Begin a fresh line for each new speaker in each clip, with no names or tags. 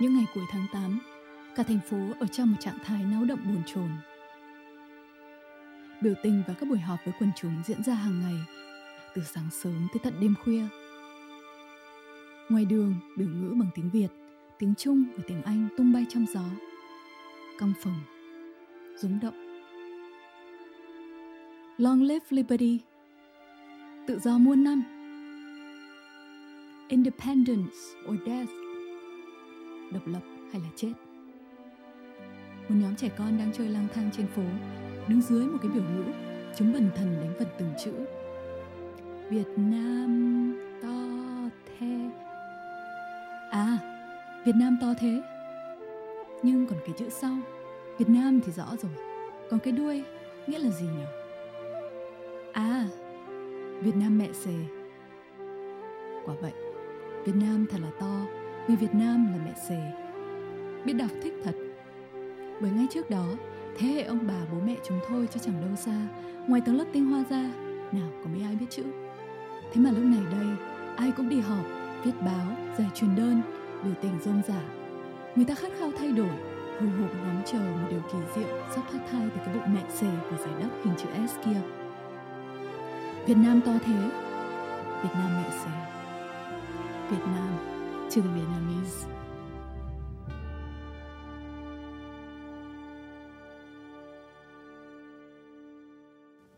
Những ngày cuối tháng 8, cả thành phố ở trong một trạng thái náo động bồn chồn. Biểu tình và các buổi họp với quần chúng diễn ra hàng ngày, từ sáng sớm tới tận đêm khuya. Ngoài đường, biểu ngữ bằng tiếng Việt, tiếng Trung và tiếng Anh tung bay trong gió. căng phồng, rúng động. Long live liberty. Tự do muôn năm. Independence or death. Độc lập hay là chết. Một nhóm trẻ con đang chơi lang thang trên phố, đứng dưới một cái biểu ngữ, chúng bần thần đánh vần từng chữ. Việt Nam to thế. À, Việt Nam to thế. Nhưng còn cái chữ sau, Việt Nam thì rõ rồi. Còn cái đuôi nghĩa là gì nhỉ? À, Việt Nam mẹ xề. Quả vậy, Việt Nam thật là to vì Việt Nam là mẹ xề. Biết đọc thích thật. Bởi ngay trước đó, thế hệ ông bà bố mẹ chúng tôi chứ chẳng đâu xa, ngoài tầng lớp tinh hoa ra, nào có mấy ai biết chữ. Thế mà lúc này đây, ai cũng đi họp, viết báo, giải truyền đơn, biểu tình rôm rả. Người ta khát khao thay đổi, hồi hộp ngóng chờ một điều kỳ diệu sắp thoát thai từ cái bụng mẹ xề của giải đất hình chữ S kia. Việt Nam to thế, Việt Nam mẹ xề. Việt Nam to the Vietnamese.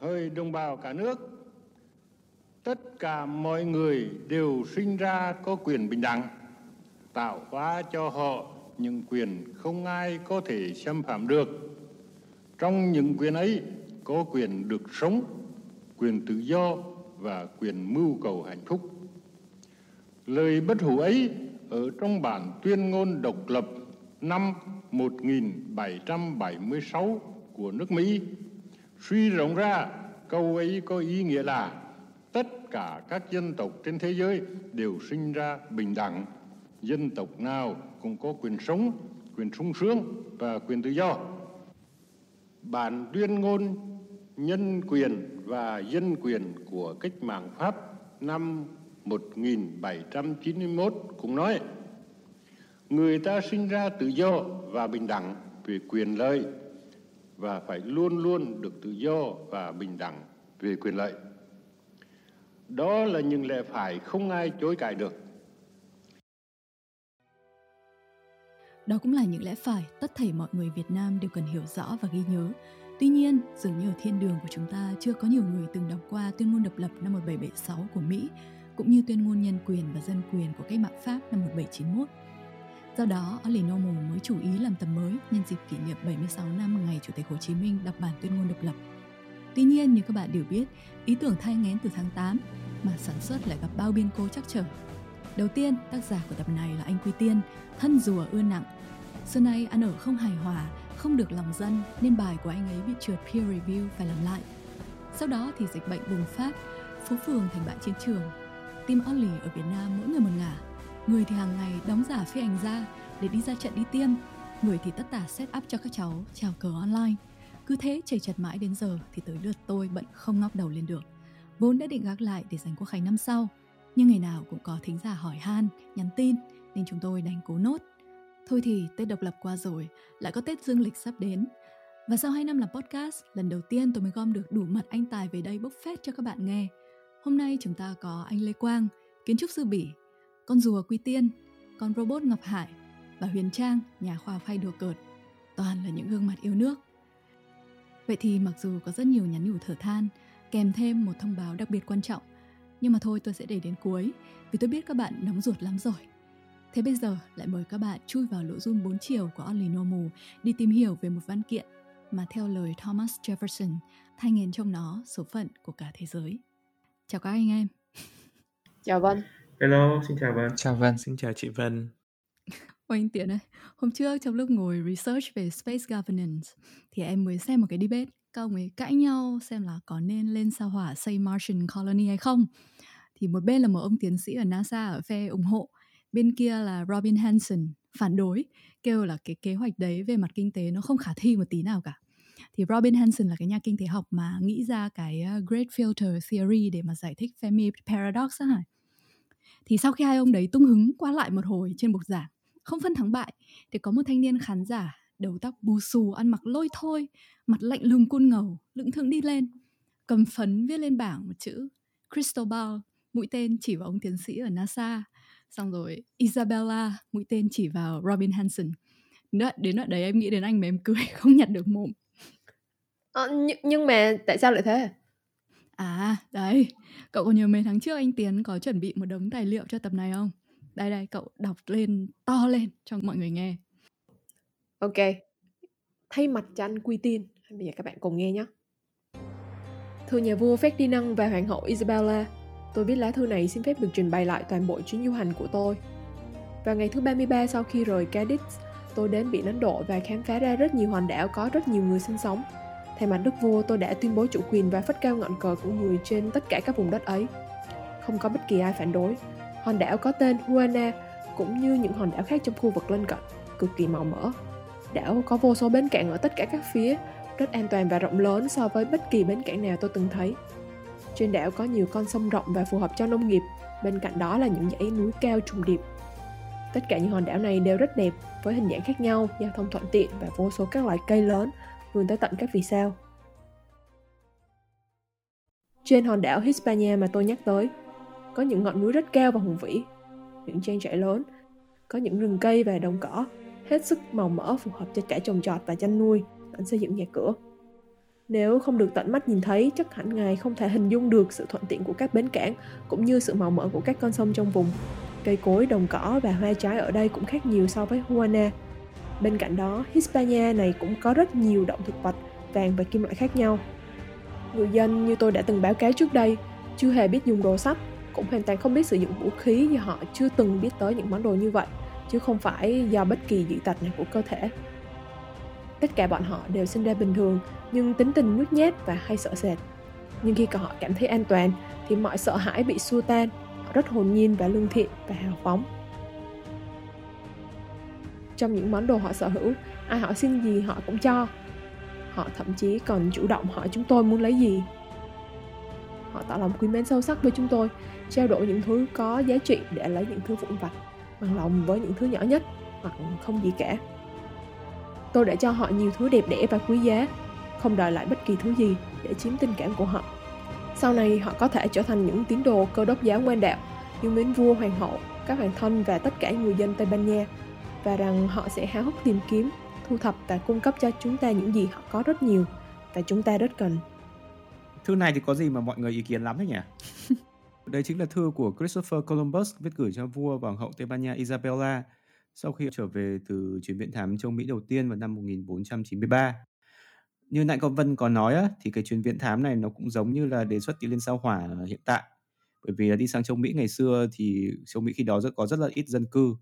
Hỡi đồng bào cả nước, tất cả mọi người đều sinh ra có quyền bình đẳng, tạo hóa cho họ những quyền không ai có thể xâm phạm được. Trong những quyền ấy có quyền được sống, quyền tự do và quyền mưu cầu hạnh phúc. Lời bất hủ ấy ở trong bản tuyên ngôn độc lập năm 1776 của nước Mỹ, suy rộng ra câu ấy có ý nghĩa là tất cả các dân tộc trên thế giới đều sinh ra bình đẳng. Dân tộc nào cũng có quyền sống, quyền sung sướng và quyền tự do. Bản tuyên ngôn nhân quyền và dân quyền của cách mạng Pháp năm 1791 cũng nói người ta sinh ra tự do và bình đẳng về quyền lợi và phải luôn luôn được tự do và bình đẳng về quyền lợi. Đó là những lẽ phải không ai chối cãi được.
Đó cũng là những lẽ phải tất thảy mọi người Việt Nam đều cần hiểu rõ và ghi nhớ. Tuy nhiên, dường như ở thiên đường của chúng ta chưa có nhiều người từng đọc qua tuyên ngôn độc lập năm 1776 của Mỹ, cũng như tuyên ngôn nhân quyền và dân quyền của cách mạng Pháp năm 1791. Do đó, Oli Normal mới chủ ý làm tầm mới nhân dịp kỷ niệm 76 năm ngày Chủ tịch Hồ Chí Minh đọc bản tuyên ngôn độc lập. Tuy nhiên, như các bạn đều biết, ý tưởng thai ngén từ tháng 8 mà sản xuất lại gặp bao biên cố chắc trở. Đầu tiên, tác giả của tập này là anh Quy Tiên, thân rùa ưa nặng. Xưa nay ăn ở không hài hòa, không được lòng dân nên bài của anh ấy bị trượt peer review phải làm lại. Sau đó thì dịch bệnh bùng phát, phố phường thành bãi chiến trường. Tiêm Only ở Việt Nam mỗi người một ngả. Người thì hàng ngày đóng giả phi hành gia để đi ra trận đi tiêm. Người thì tất tả set up cho các cháu chào cờ online. Cứ thế chảy chật mãi đến giờ thì tới lượt tôi bận không ngóc đầu lên được. Vốn đã định gác lại để dành quốc khánh năm sau, nhưng ngày nào cũng có thính giả hỏi han, nhắn tin nên chúng tôi đành cố nốt. Thôi thì Tết độc lập qua rồi, lại có Tết dương lịch sắp đến. Và sau 2 năm làm podcast, lần đầu tiên tôi mới gom được đủ mặt anh Tài về đây bốc phét cho các bạn nghe. Hôm nay chúng ta có anh Lê Quang, kiến trúc sư Bỉ, con rùa Quy Tiên, con robot Ngọc Hải và Huyền Trang, nhà khoa học hay đùa cợt. Toàn là những gương mặt yêu nước. Vậy thì mặc dù có rất nhiều nhắn nhủ thở than, kèm thêm một thông báo đặc biệt quan trọng, nhưng mà thôi tôi sẽ để đến cuối, vì tôi biết các bạn nóng ruột lắm rồi. Thế bây giờ lại mời các bạn chui vào lỗ zoom 4 chiều của Only Normal đi tìm hiểu về một văn kiện mà theo lời Thomas Jefferson thay nghiền trong nó số phận của cả thế giới. Chào các anh em.
Chào Vân.
Hello, xin chào Vân.
Chào Vân, xin chào chị Vân.
Ôi anh Tiến ơi, hôm trước trong lúc ngồi research về space governance thì em mới xem một cái debate các ông ấy cãi nhau xem là có nên lên sao hỏa xây Martian colony hay không. Thì một bên là một ông tiến sĩ ở NASA ở phe ủng hộ, bên kia là Robin Hanson phản đối, kêu là cái kế hoạch đấy về mặt kinh tế nó không khả thi một tí nào cả. Thì Robin Hanson là cái nhà kinh tế học mà nghĩ ra cái ờ, Great Filter Theory để mà giải thích Fermi Paradox á hả? Thì sau khi hai ông đấy tung hứng qua lại một hồi trên bục giảng Không phân thắng bại thì có một thanh niên khán giả đầu tóc bù xù ăn mặc lôi thôi, mặt lạnh lùng côn ngầu, lững thững đi lên, cầm phấn viết lên bảng một chữ Cristobal, mũi tên chỉ vào ông tiến sĩ ở NASA. Xong rồi Isabella, mũi tên chỉ vào Robin Hanson. Đến đoạn đấy em nghĩ đến anh mà em cười không nhặt được mồm.
À, nhưng, nhưng mà tại sao lại thế?
À, đấy, cậu còn nhớ mấy tháng trước anh Tiến có chuẩn bị một đống tài liệu cho tập này không? Đây đây, cậu đọc lên, to lên cho mọi người nghe.
Ok. Thay mặt cho anh Quy Tiên, bây giờ các bạn cùng nghe nhé. Thưa nhà vua Ferdinand và hoàng hậu Isabella, tôi viết lá thư này xin phép được trình bày lại toàn bộ chuyến du hành của tôi. Vào ngày thứ 33 sau khi rời Cadiz, tôi đến biển Ấn Độ và khám phá ra rất nhiều hòn đảo có rất nhiều người sinh sống. Thay mặt đức vua, tôi đã tuyên bố chủ quyền và phất cao ngọn cờ của người trên tất cả các vùng đất ấy. Không có bất kỳ ai phản đối. Hòn đảo có tên Huana cũng như những hòn đảo khác trong khu vực lân cận, cực kỳ màu mỡ. Đảo có vô số bến cảng ở tất cả các phía, rất an toàn và rộng lớn so với bất kỳ bến cảng nào tôi từng thấy. Trên đảo có nhiều con sông rộng và phù hợp cho nông nghiệp, bên cạnh đó là những dãy núi cao trùng điệp. Tất cả những hòn đảo này đều rất đẹp, với hình dạng khác nhau, giao thông thuận tiện và vô số các loại cây lớn, vươn tới tận các vì sao. Trên hòn đảo Hispania mà tôi nhắc tới, có những ngọn núi rất cao và hùng vĩ, những trang trại lớn, có những rừng cây và đồng cỏ, hết sức màu mỡ phù hợp cho cả trồng trọt và chăn nuôi, lẫn xây dựng nhà cửa. Nếu không được tận mắt nhìn thấy, chắc hẳn ngài không thể hình dung được sự thuận tiện của các bến cảng cũng như sự màu mỡ của các con sông trong vùng. Cây cối, đồng cỏ và hoa trái ở đây cũng khác nhiều so với Huana. Bên cạnh đó, Hispania này cũng có rất nhiều động thực vật, vàng và kim loại khác nhau. Người dân như tôi đã từng báo cáo trước đây, chưa hề biết dùng đồ sắt, cũng hoàn toàn không biết sử dụng vũ khí vì họ chưa từng biết tới những món đồ như vậy, chứ không phải do bất kỳ dị tật nào của cơ thể. Tất cả bọn họ đều sinh ra bình thường, nhưng tính tình nhút nhát và hay sợ sệt. Nhưng khi cả họ cảm thấy an toàn, thì mọi sợ hãi bị xua tan, họ rất hồn nhiên và lương thiện và hào phóng. Trong những món đồ họ sở hữu, ai hỏi xin gì họ cũng cho. Họ thậm chí còn chủ động hỏi chúng tôi muốn lấy gì. Họ tỏ lòng quý mến sâu sắc với chúng tôi, trao đổi những thứ có giá trị để lấy những thứ vụn vặt, bằng lòng với những thứ nhỏ nhất hoặc không gì cả. Tôi đã cho họ nhiều thứ đẹp đẽ và quý giá, không đòi lại bất kỳ thứ gì để chiếm tình cảm của họ. Sau này họ có thể trở thành những tín đồ cơ đốc giáo ngoan đạo, yêu mến vua, hoàng hậu, các hoàng thân và tất cả người dân Tây Ban Nha, và rằng họ sẽ háo hức tìm kiếm, thu thập và cung cấp cho chúng ta những gì họ có rất nhiều và chúng ta rất cần.
Thư này thì có gì mà mọi người ý kiến lắm đấy nhỉ? Đây chính là thư của Christopher Columbus viết gửi cho vua và hoàng hậu Tây Ban Nha Isabella sau khi trở về từ chuyến viễn thám châu Mỹ đầu tiên vào năm 1493. Như nãy con Vân có nói á, thì cái chuyến viễn thám này nó cũng giống như là đề xuất đi lên sao hỏa hiện tại. Bởi vì là đi sang châu Mỹ ngày xưa thì châu Mỹ khi đó rất có rất là ít dân cư.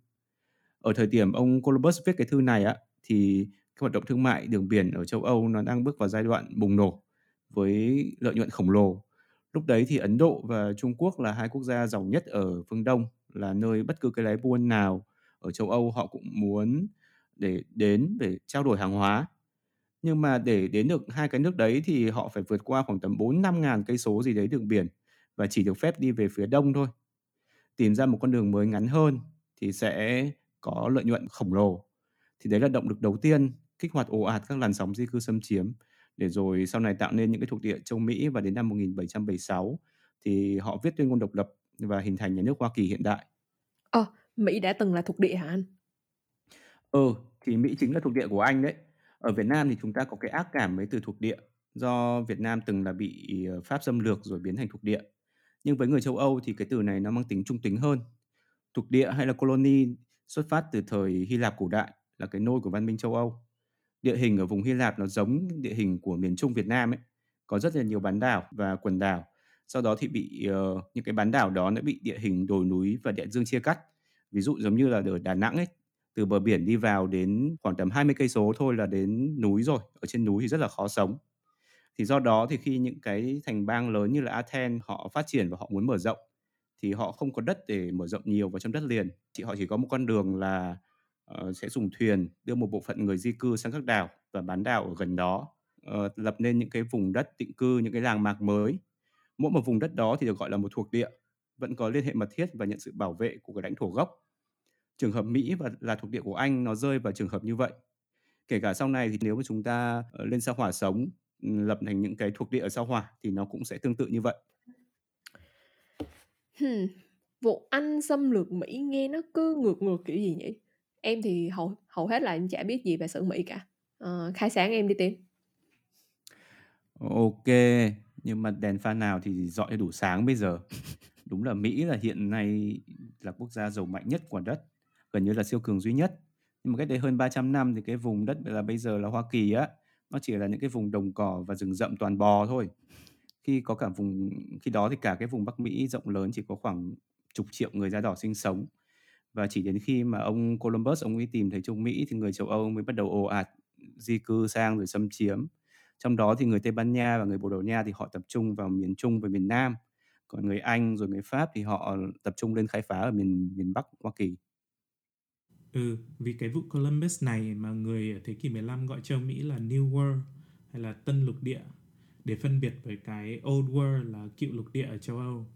Ở thời điểm ông Columbus viết cái thư này á, thì cái hoạt động thương mại đường biển ở châu Âu nó đang bước vào giai đoạn bùng nổ với lợi nhuận khổng lồ. Lúc đấy thì Ấn Độ và Trung Quốc là hai quốc gia giàu nhất ở phương Đông, là nơi bất cứ cái lái buôn nào ở châu Âu họ cũng muốn để đến để trao đổi hàng hóa. Nhưng mà để đến được hai cái nước đấy thì họ phải vượt qua khoảng tầm 4 5 ngàn cây số gì đấy đường biển và chỉ được phép đi về phía đông thôi. Tìm ra một con đường mới ngắn hơn thì sẽ có lợi nhuận khổng lồ. Thì đấy là động lực đầu tiên kích hoạt ồ ạt các làn sóng di cư xâm chiếm để rồi sau này tạo nên những cái thuộc địa châu Mỹ và đến năm 1776 thì họ viết tuyên ngôn độc lập và hình thành nhà nước Hoa Kỳ hiện đại.
Ờ, Mỹ đã từng là thuộc địa hả anh?
Ừ, thì Mỹ chính là thuộc địa của anh đấy. Ở Việt Nam thì chúng ta có cái ác cảm với từ thuộc địa do Việt Nam từng là bị ờ, Pháp xâm lược rồi biến thành thuộc địa. Nhưng với người châu Âu thì cái từ này nó mang tính trung tính hơn. Thuộc địa hay là colony xuất phát từ thời Hy Lạp cổ đại là cái nôi của văn minh châu Âu. Địa hình ở vùng Hy Lạp nó giống địa hình của miền Trung Việt Nam ấy, có rất là nhiều bán đảo và quần đảo. Sau đó thì bị uh, những cái bán đảo đó nó bị địa hình đồi núi và địa dương chia cắt. Ví dụ giống như là ở Đà Nẵng ấy, từ bờ biển đi vào đến khoảng tầm 20 cây số thôi là đến núi rồi, ở trên núi thì rất là khó sống. Thì do đó thì khi những cái thành bang lớn như là Athens họ phát triển và họ muốn mở rộng thì họ không có đất để mở rộng nhiều vào trong đất liền. thì họ chỉ có một con đường là uh, sẽ dùng thuyền đưa một bộ phận người di cư sang các đảo và bán đảo ở gần đó, uh, lập nên những cái vùng đất định cư, những cái làng mạc mới. Mỗi một vùng đất đó thì được gọi là một thuộc địa, vẫn có liên hệ mật thiết và nhận sự bảo vệ của cái lãnh thổ gốc. trường hợp Mỹ và là thuộc địa của Anh nó rơi vào trường hợp như vậy. Kể cả sau này thì nếu mà chúng ta ờ, lên sao hỏa sống ừ, lập thành những cái thuộc địa ở sao hỏa thì nó cũng sẽ tương tự như vậy.
Hmm. Vụ Anh xâm lược Mỹ nghe nó cứ ngược ngược kiểu gì nhỉ? Em thì hầu hầu hết là em chả biết gì về sự Mỹ cả. À, khai sáng em đi tìm.
Ok, nhưng mà đèn pha nào thì dọi đủ sáng bây giờ. Đúng là Mỹ là hiện nay là quốc gia giàu mạnh nhất của đất, gần như là siêu cường duy nhất. Nhưng mà cách đây hơn 300 năm thì cái vùng đất là bây giờ là Hoa Kỳ á, nó chỉ là những cái vùng đồng cỏ và rừng rậm toàn bò thôi. Khi có cả vùng khi đó thì cả cái vùng Bắc Mỹ rộng lớn chỉ có khoảng chục triệu người da đỏ sinh sống. Và chỉ đến khi mà ông Columbus ông ấy tìm thấy châu Mỹ thì người châu Âu mới bắt đầu ồ ạt di cư sang rồi xâm chiếm. Trong đó thì người Tây Ban Nha và người Bồ Đào Nha thì họ tập trung vào miền Trung và miền Nam. Còn người Anh rồi người Pháp thì họ tập trung lên khai phá ở miền miền Bắc Hoa Kỳ.
Ừ, vì cái vụ Columbus này mà người ở thế kỷ 15 gọi châu Mỹ là New World hay là Tân Lục Địa để phân biệt với cái Old World là cựu lục địa ở châu Âu.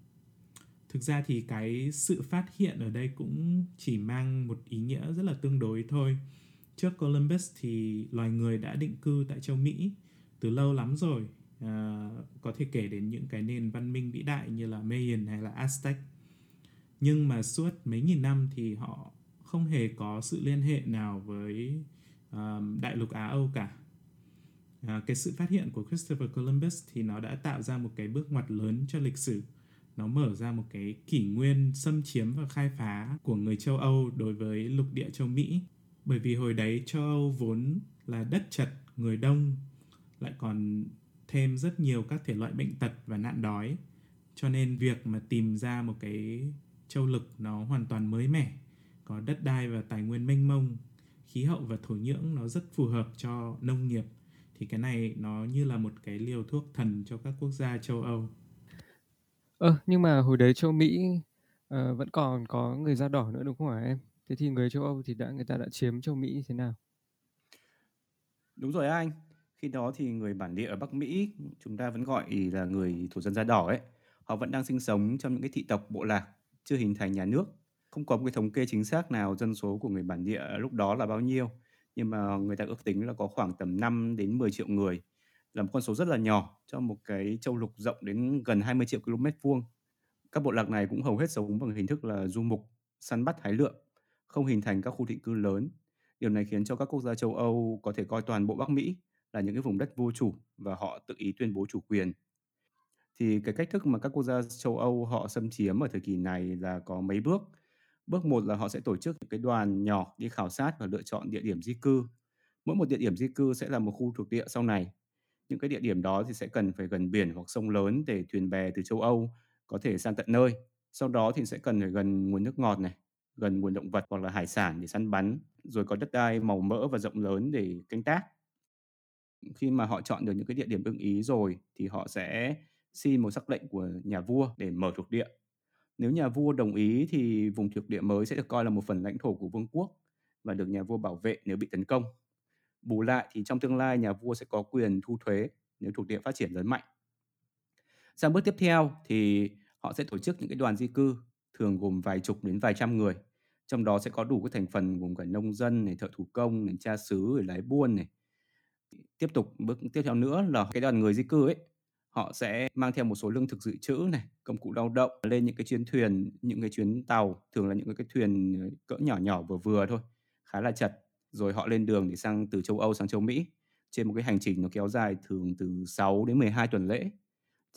Thực ra thì cái sự phát hiện ở đây cũng chỉ mang một ý nghĩa rất là tương đối thôi. Trước Columbus thì loài người đã định cư tại châu Mỹ từ lâu lắm rồi. À, có thể kể đến những cái nền văn minh vĩ đại như là Mayan hay là Aztec. Nhưng mà suốt mấy nghìn năm thì họ không hề có sự liên hệ nào với um, đại lục Á Âu cả. À, cái sự phát hiện của Christopher Columbus thì nó đã tạo ra một cái bước ngoặt lớn cho lịch sử. Nó mở ra một cái kỷ nguyên xâm chiếm và khai phá của người châu Âu đối với lục địa châu Mỹ. Bởi vì hồi đấy châu Âu vốn là đất chật, người đông, lại còn thêm rất nhiều các thể loại bệnh tật và nạn đói. Cho nên việc mà tìm ra một cái châu lực nó hoàn toàn mới mẻ có đất đai và tài nguyên mênh mông khí hậu và thổ nhưỡng nó rất phù hợp cho nông nghiệp thì cái này nó như là một cái liều thuốc thần cho các quốc gia châu Âu.
Ờ, nhưng mà hồi đấy châu Mỹ uh, vẫn còn có người da đỏ nữa đúng không hả em? Thế thì người châu Âu thì đã người ta đã chiếm châu Mỹ như thế nào?
Đúng rồi anh. Khi đó thì người bản địa ở Bắc Mỹ chúng ta vẫn gọi là người thổ dân da đỏ ấy. Họ vẫn đang sinh sống trong những cái thị tộc bộ lạc chưa hình thành nhà nước không có một cái thống kê chính xác nào dân số của người bản địa lúc đó là bao nhiêu nhưng mà người ta ước tính là có khoảng tầm 5 đến 10 triệu người là một con số rất là nhỏ cho một cái châu lục rộng đến gần 20 triệu km vuông. Các bộ lạc này cũng hầu hết sống bằng hình thức là du mục, săn bắt hái lượm, không hình thành các khu định cư lớn. Điều này khiến cho các quốc gia châu Âu có thể coi toàn bộ Bắc Mỹ là những cái vùng đất vô chủ và họ tự ý tuyên bố chủ quyền. Thì cái cách thức mà các quốc gia châu Âu họ xâm chiếm ở thời kỳ này là có mấy bước. Bước một là họ sẽ tổ chức cái đoàn nhỏ đi khảo sát và lựa chọn địa điểm di cư. Mỗi một địa điểm di cư sẽ là một khu thuộc địa sau này. Những cái địa điểm đó thì sẽ cần phải gần biển hoặc sông lớn để thuyền bè từ châu Âu có thể sang tận nơi. Sau đó thì sẽ cần phải gần nguồn nước ngọt này, gần nguồn động vật hoặc là hải sản để săn bắn, rồi có đất đai màu mỡ và rộng lớn để canh tác. Khi mà họ chọn được những cái địa điểm ưng ý rồi thì họ sẽ xin một sắc lệnh của nhà vua để mở thuộc địa nếu nhà vua đồng ý thì vùng thuộc địa mới sẽ được coi là một phần lãnh thổ của vương quốc và được nhà vua bảo vệ nếu bị tấn công. Bù lại thì trong tương lai nhà vua sẽ có quyền thu thuế nếu thuộc địa phát triển lớn mạnh. Sang bước tiếp theo thì họ sẽ tổ chức những cái đoàn di cư thường gồm vài chục đến vài trăm người. Trong đó sẽ có đủ các thành phần gồm cả nông dân này, thợ thủ công này, cha xứ, lái buôn này. Tiếp tục bước tiếp theo nữa là cái đoàn người di cư ấy họ sẽ mang theo một số lương thực dự trữ này, công cụ lao động lên những cái chuyến thuyền, những cái chuyến tàu, thường là những cái thuyền ờ, cỡ nhỏ nhỏ vừa vừa thôi, khá là chật. Rồi họ lên đường để sang từ châu Âu sang châu Mỹ trên một cái hành trình nó kéo dài thường từ 6 đến 12 tuần lễ.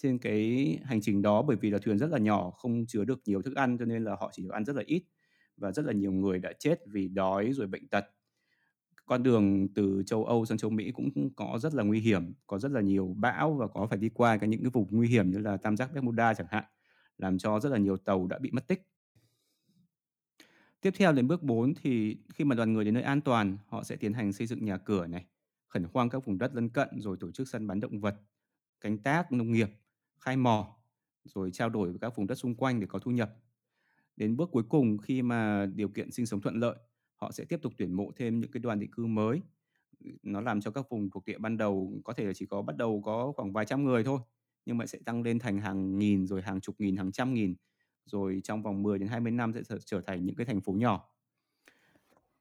Trên cái hành trình đó bởi vì là thuyền rất là nhỏ, không chứa được nhiều thức ăn cho nên là họ chỉ được ăn rất là ít và rất là nhiều người đã chết vì đói rồi bệnh tật con đường từ châu Âu sang châu Mỹ cũng có rất là nguy hiểm, có rất là nhiều bão và có phải đi qua cái những cái vùng nguy hiểm như là Tam giác Bermuda chẳng hạn, làm cho rất là nhiều tàu đã bị mất tích. Tiếp theo đến bước 4 thì khi mà đoàn người đến nơi an toàn, họ sẽ tiến hành xây dựng nhà cửa này, khẩn hoang các vùng đất lân cận rồi tổ chức săn bắn động vật, canh tác nông nghiệp, khai mỏ, rồi trao đổi với các vùng đất xung quanh để có thu nhập. Đến bước cuối cùng khi mà điều kiện sinh sống thuận lợi họ sẽ tiếp tục tuyển mộ thêm những cái đoàn định cư mới. Nó làm cho các vùng thuộc địa ban đầu có thể là chỉ có bắt đầu có khoảng vài trăm người thôi nhưng mà sẽ tăng lên thành hàng nghìn rồi hàng chục nghìn hàng trăm nghìn rồi trong vòng 10 đến 20 năm sẽ trở thành những cái thành phố nhỏ.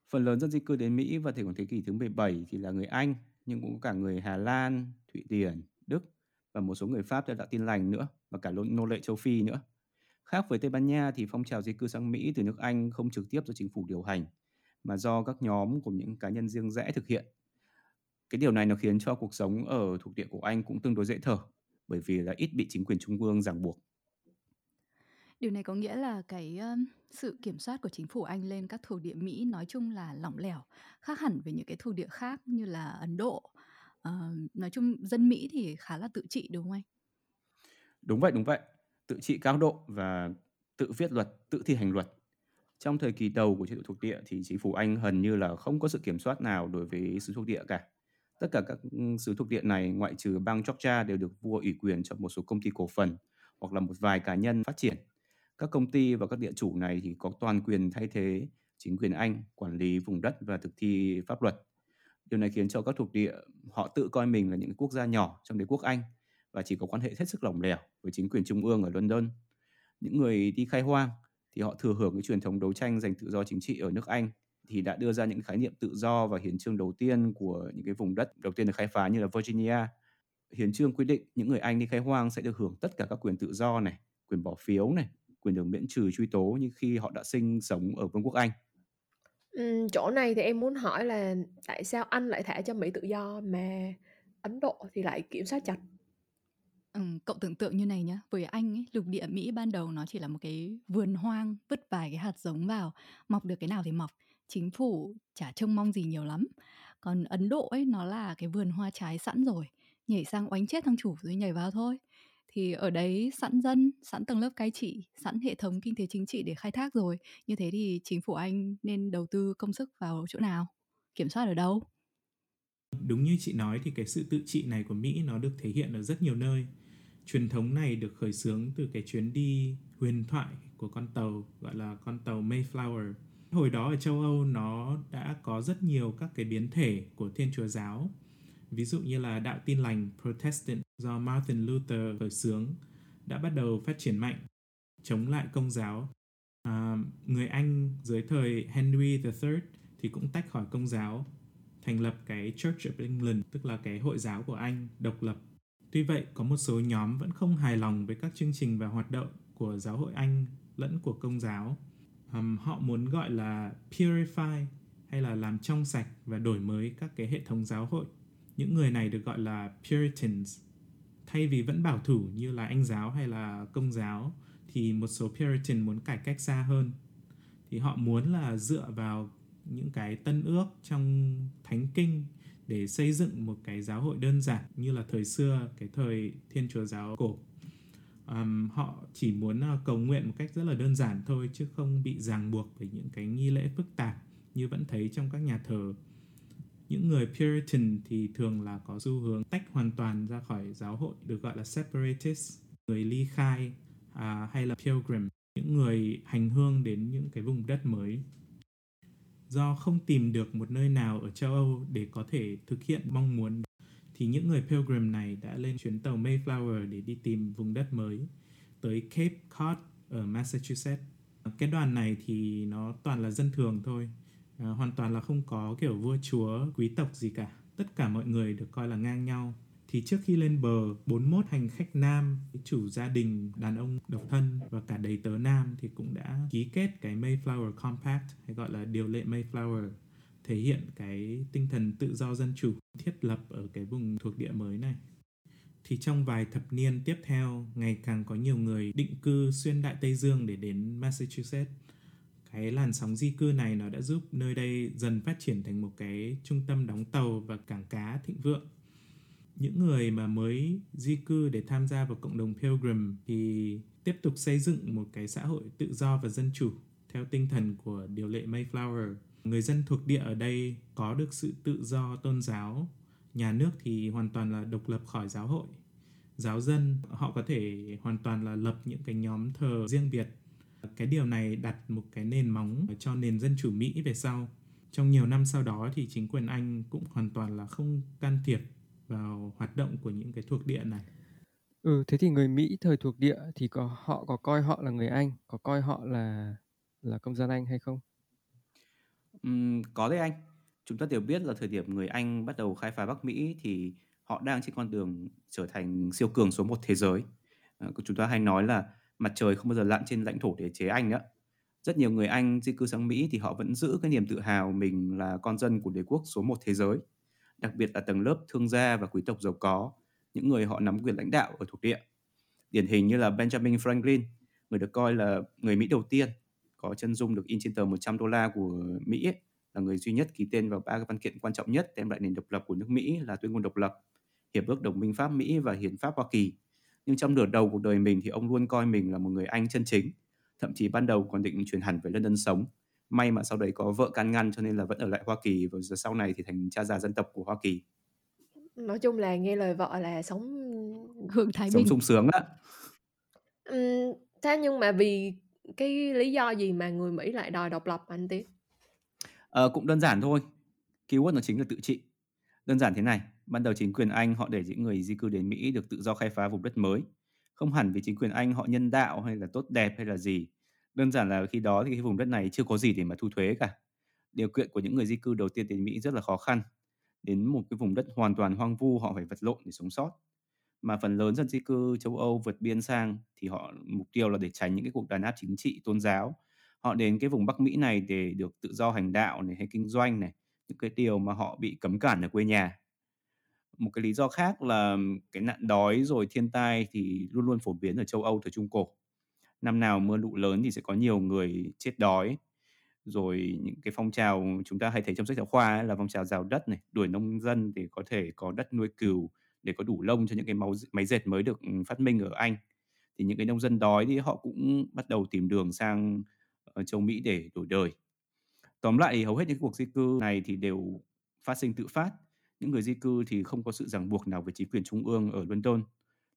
Phần lớn dân di cư đến Mỹ vào thời khoảng thế kỷ thứ 17 thì là người Anh, nhưng cũng có cả người Hà Lan, Thụy Điển, Đức và một số người Pháp theo đạo Tin lành nữa và cả nô lệ châu Phi nữa. Khác với Tây Ban Nha thì phong trào di cư sang Mỹ từ nước Anh không trực tiếp do chính phủ điều hành mà do các nhóm của những cá nhân riêng rẽ thực hiện. Cái điều này nó khiến cho cuộc sống ở thuộc địa của Anh cũng tương đối dễ thở bởi vì là ít bị chính quyền trung ương ràng buộc.
Điều này có nghĩa là cái um, sự kiểm soát của chính phủ Anh lên các thuộc địa Mỹ nói chung là lỏng lẻo, khác hẳn với những cái thuộc địa khác như là Ấn Độ. Uh, nói chung dân Mỹ thì khá là tự trị đúng không anh?
Đúng vậy, đúng vậy. Tự trị cao độ và tự viết luật, tự thi hành luật. Trong thời kỳ đầu của chế độ thuộc địa thì chính phủ Anh gần như là không có sự kiểm soát nào đối với xứ thuộc địa cả. Tất cả các ừ, xứ thuộc địa này ngoại trừ bang Georgia đều được vua ủy quyền cho một số công ty cổ phần hoặc là một vài cá nhân phát triển các công ty và các địa chủ này thì có toàn quyền thay thế chính quyền Anh, quản lý vùng đất và thực thi pháp luật. Điều này khiến cho các thuộc địa, họ tự coi mình là những quốc gia nhỏ trong đế quốc Anh và chỉ có quan hệ hết sức lỏng lẻo với chính quyền trung ương ở London. Những người đi khai hoang thì họ thừa hưởng cái truyền thống đấu tranh giành tự do chính trị ở nước Anh thì đã đưa ra những khái niệm tự do và hiến trương đầu tiên của những cái vùng đất đầu tiên được khai phá như là Virginia. Hiến trương quy định những người Anh đi khai hoang sẽ được hưởng tất cả các quyền tự do này, quyền bỏ phiếu này, quyền được miễn trừ truy tố như khi họ đã sinh sống ở Vương quốc Anh.
Ừ, chỗ này thì em muốn hỏi là tại sao Anh lại thả cho Mỹ tự do mà Ấn Độ thì lại kiểm soát chặt?
Cậu tưởng tượng như này nhá, với anh ấy, lục địa Mỹ ban đầu nó chỉ là một cái vườn hoang, vứt vài cái hạt giống vào, mọc được cái nào thì mọc. Chính phủ chả trông mong gì nhiều lắm. Còn Ấn Độ ấy nó là cái vườn hoa trái sẵn rồi, nhảy sang oánh chết thằng chủ rồi nhảy vào thôi thì ở đấy sẵn dân, sẵn tầng lớp cai trị, sẵn hệ thống kinh tế chính trị để khai thác rồi. Như thế thì chính phủ Anh nên đầu tư công sức vào chỗ nào? Kiểm soát ở đâu?
Đúng như chị nói thì cái sự tự trị này của Mỹ nó được thể hiện ở rất nhiều nơi. Truyền thống này được khởi xướng từ cái chuyến đi huyền thoại của con tàu gọi là con tàu Mayflower. Hồi đó ở châu Âu nó đã có rất nhiều các cái biến thể của Thiên Chúa giáo ví dụ như là đạo tin lành Protestant do Martin Luther khởi xướng đã bắt đầu phát triển mạnh chống lại công giáo. À, người Anh dưới thời Henry III thì cũng tách khỏi công giáo, thành lập cái Church of England, tức là cái hội giáo của Anh độc lập. Tuy vậy, có một số nhóm vẫn không hài lòng với các chương trình và hoạt động của giáo hội Anh lẫn của công giáo. Um, họ muốn gọi là purify hay là làm trong sạch và đổi mới các cái hệ thống giáo hội những người này được gọi là Puritans. Thay vì vẫn bảo thủ như là Anh giáo hay là Công giáo thì một số Puritan muốn cải cách xa hơn. Thì họ muốn là dựa vào những cái tân ước trong thánh kinh để xây dựng một cái giáo hội đơn giản như là thời xưa cái thời thiên chúa giáo cổ um, họ chỉ muốn uh, cầu nguyện một cách rất là đơn giản thôi chứ không bị ràng buộc bởi những cái nghi lễ phức tạp như vẫn thấy trong các nhà thờ những người Puritan thì thường là có xu hướng tách hoàn toàn ra khỏi giáo hội được gọi là separatist, người ly khai à, hay là pilgrim, những người hành hương đến những cái vùng đất mới. Do không tìm được một nơi nào ở châu Âu để có thể thực hiện mong muốn. Thì những người pilgrim này đã lên chuyến tàu Mayflower để đi tìm vùng đất mới tới Cape Cod ở Massachusetts. Cái đoàn này thì nó toàn là dân thường thôi, à, hoàn toàn là không có kiểu vua chúa quý tộc gì cả. Tất cả mọi người được coi là ngang nhau thì trước khi lên bờ 41 hành khách nam, chủ gia đình, đàn ông độc thân và cả đầy tớ nam thì cũng đã ký kết cái Mayflower Compact, hay gọi là điều lệ Mayflower, thể hiện cái tinh thần tự do dân chủ thiết lập ở cái vùng thuộc địa mới này. Thì trong vài thập niên tiếp theo, ngày càng có nhiều người định cư xuyên đại Tây Dương để đến Massachusetts. Cái làn sóng di cư này nó đã giúp nơi đây dần phát triển thành một cái trung tâm đóng tàu và cảng cá thịnh vượng những người mà mới di cư để tham gia vào cộng đồng pilgrim thì tiếp tục xây dựng một cái xã hội tự do và dân chủ theo tinh thần của điều lệ Mayflower. Người dân thuộc địa ở đây có được sự tự do tôn giáo, nhà nước thì hoàn toàn là độc lập khỏi giáo hội. Giáo dân họ có thể hoàn toàn là lập những cái nhóm thờ riêng biệt cái điều này đặt một cái nền móng cho nền dân chủ Mỹ về sau. Trong nhiều năm sau đó thì chính quyền Anh cũng hoàn toàn là không can thiệp vào hoạt động của những cái thuộc địa này.
Ừ, thế thì người Mỹ thời thuộc địa thì có họ có coi họ là người Anh, có coi họ là là công dân Anh hay không?
Ừm, có đấy anh. Chúng ta đều biết là thời điểm người Anh bắt đầu khai phá Bắc Mỹ thì họ đang trên con đường trở thành siêu cường số một thế giới. Ờ, chúng ta hay nói là mặt trời không bao giờ lặn trên lãnh thổ đế chế Anh nữa. Rất nhiều người Anh di cư sang Mỹ thì họ vẫn giữ cái niềm tự hào mình là con dân của đế quốc số một thế giới. Đặc biệt là tầng lớp thương gia và quý tộc giàu có, những người họ nắm quyền lãnh đạo ở thuộc địa. Điển hình như là Benjamin Franklin, người được coi là người Mỹ đầu tiên có chân dung được in trên tờ 100 đô la của Mỹ ấy, là người duy nhất ký tên vào ba cái văn kiện quan trọng nhất đem lại nền độc lập của nước Mỹ là tuyên ngôn độc lập, hiệp ước đồng minh Pháp Mỹ và hiến pháp Hoa Kỳ. Nhưng trong nửa đầu cuộc đời mình thì ông luôn coi mình là một người Anh chân chính, thậm chí ban đầu còn định chuyển hẳn về London sống. May mà sau đấy có vợ can ngăn cho nên là vẫn ở lại Hoa Kỳ và giờ sau này thì thành cha già dân tộc của Hoa Kỳ.
Nói chung là nghe lời vợ là sống
hưởng thái
Sống
bình.
sung sướng á.
Ừm, thế nhưng mà vì cái lý do gì mà người Mỹ lại đòi độc lập anh Tiến?
Ờ, cũng đơn giản thôi. Keyword nó chính là tự trị. Đơn giản thế này, ban đầu chính quyền Anh họ để những người di cư đến Mỹ được tự do khai phá vùng đất mới. Không hẳn vì chính quyền Anh họ nhân đạo hay là tốt đẹp hay là gì. Đơn giản là khi đó thì cái vùng đất này chưa có gì để mà thu thuế cả. Điều kiện của những người di cư đầu tiên đến Mỹ rất là khó khăn. Đến một cái vùng đất hoàn toàn hoang vu họ phải vật lộn để sống sót. Mà phần lớn dân di cư châu Âu vượt biên sang thì họ mục tiêu là để tránh những cái cuộc đàn áp chính trị, tôn giáo. Họ đến cái vùng Bắc Mỹ này để được tự do hành đạo này hay kinh doanh này, những cái điều mà họ bị cấm cản ở quê nhà. Một cái lý do khác là cái nạn đói rồi thiên tai thì luôn luôn phổ biến ở châu Âu thời Trung Cổ. Năm nào mưa lũ lớn thì sẽ có nhiều người chết đói. Rồi những cái phong trào chúng ta hay thấy trong sách giáo khoa ấy là phong trào rào đất này, đuổi nông dân để có thể có đất nuôi cừu, để có đủ lông cho những cái máu, máy dệt mới được ừ, phát minh ở Anh. Thì những cái nông dân đói thì họ cũng bắt đầu tìm đường sang ờ, châu Mỹ để đổi đời. Tóm lại hầu hết những cuộc di cư này thì đều phát sinh tự phát. Những người di cư thì không có sự ràng buộc nào với chính quyền trung ương ở London.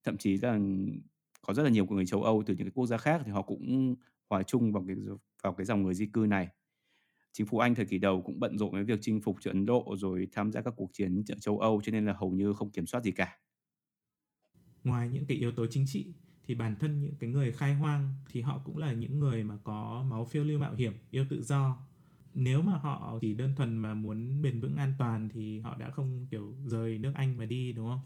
Thậm chí là có rất là nhiều người châu Âu từ những cái quốc gia khác thì họ cũng hòa chung vào cái vào cái dòng người di cư này. Chính phủ Anh thời kỳ đầu cũng bận rộn với việc chinh phục Ấn Độ rồi tham gia các cuộc chiến ở châu Âu cho nên là hầu như không kiểm soát gì cả.
Ngoài những cái yếu tố chính trị thì bản thân những cái người khai hoang thì họ cũng là những người mà có máu phiêu lưu mạo hiểm, yêu tự do. Nếu mà họ chỉ đơn thuần mà muốn bền vững an toàn thì họ đã không kiểu rời nước Anh mà đi đúng không?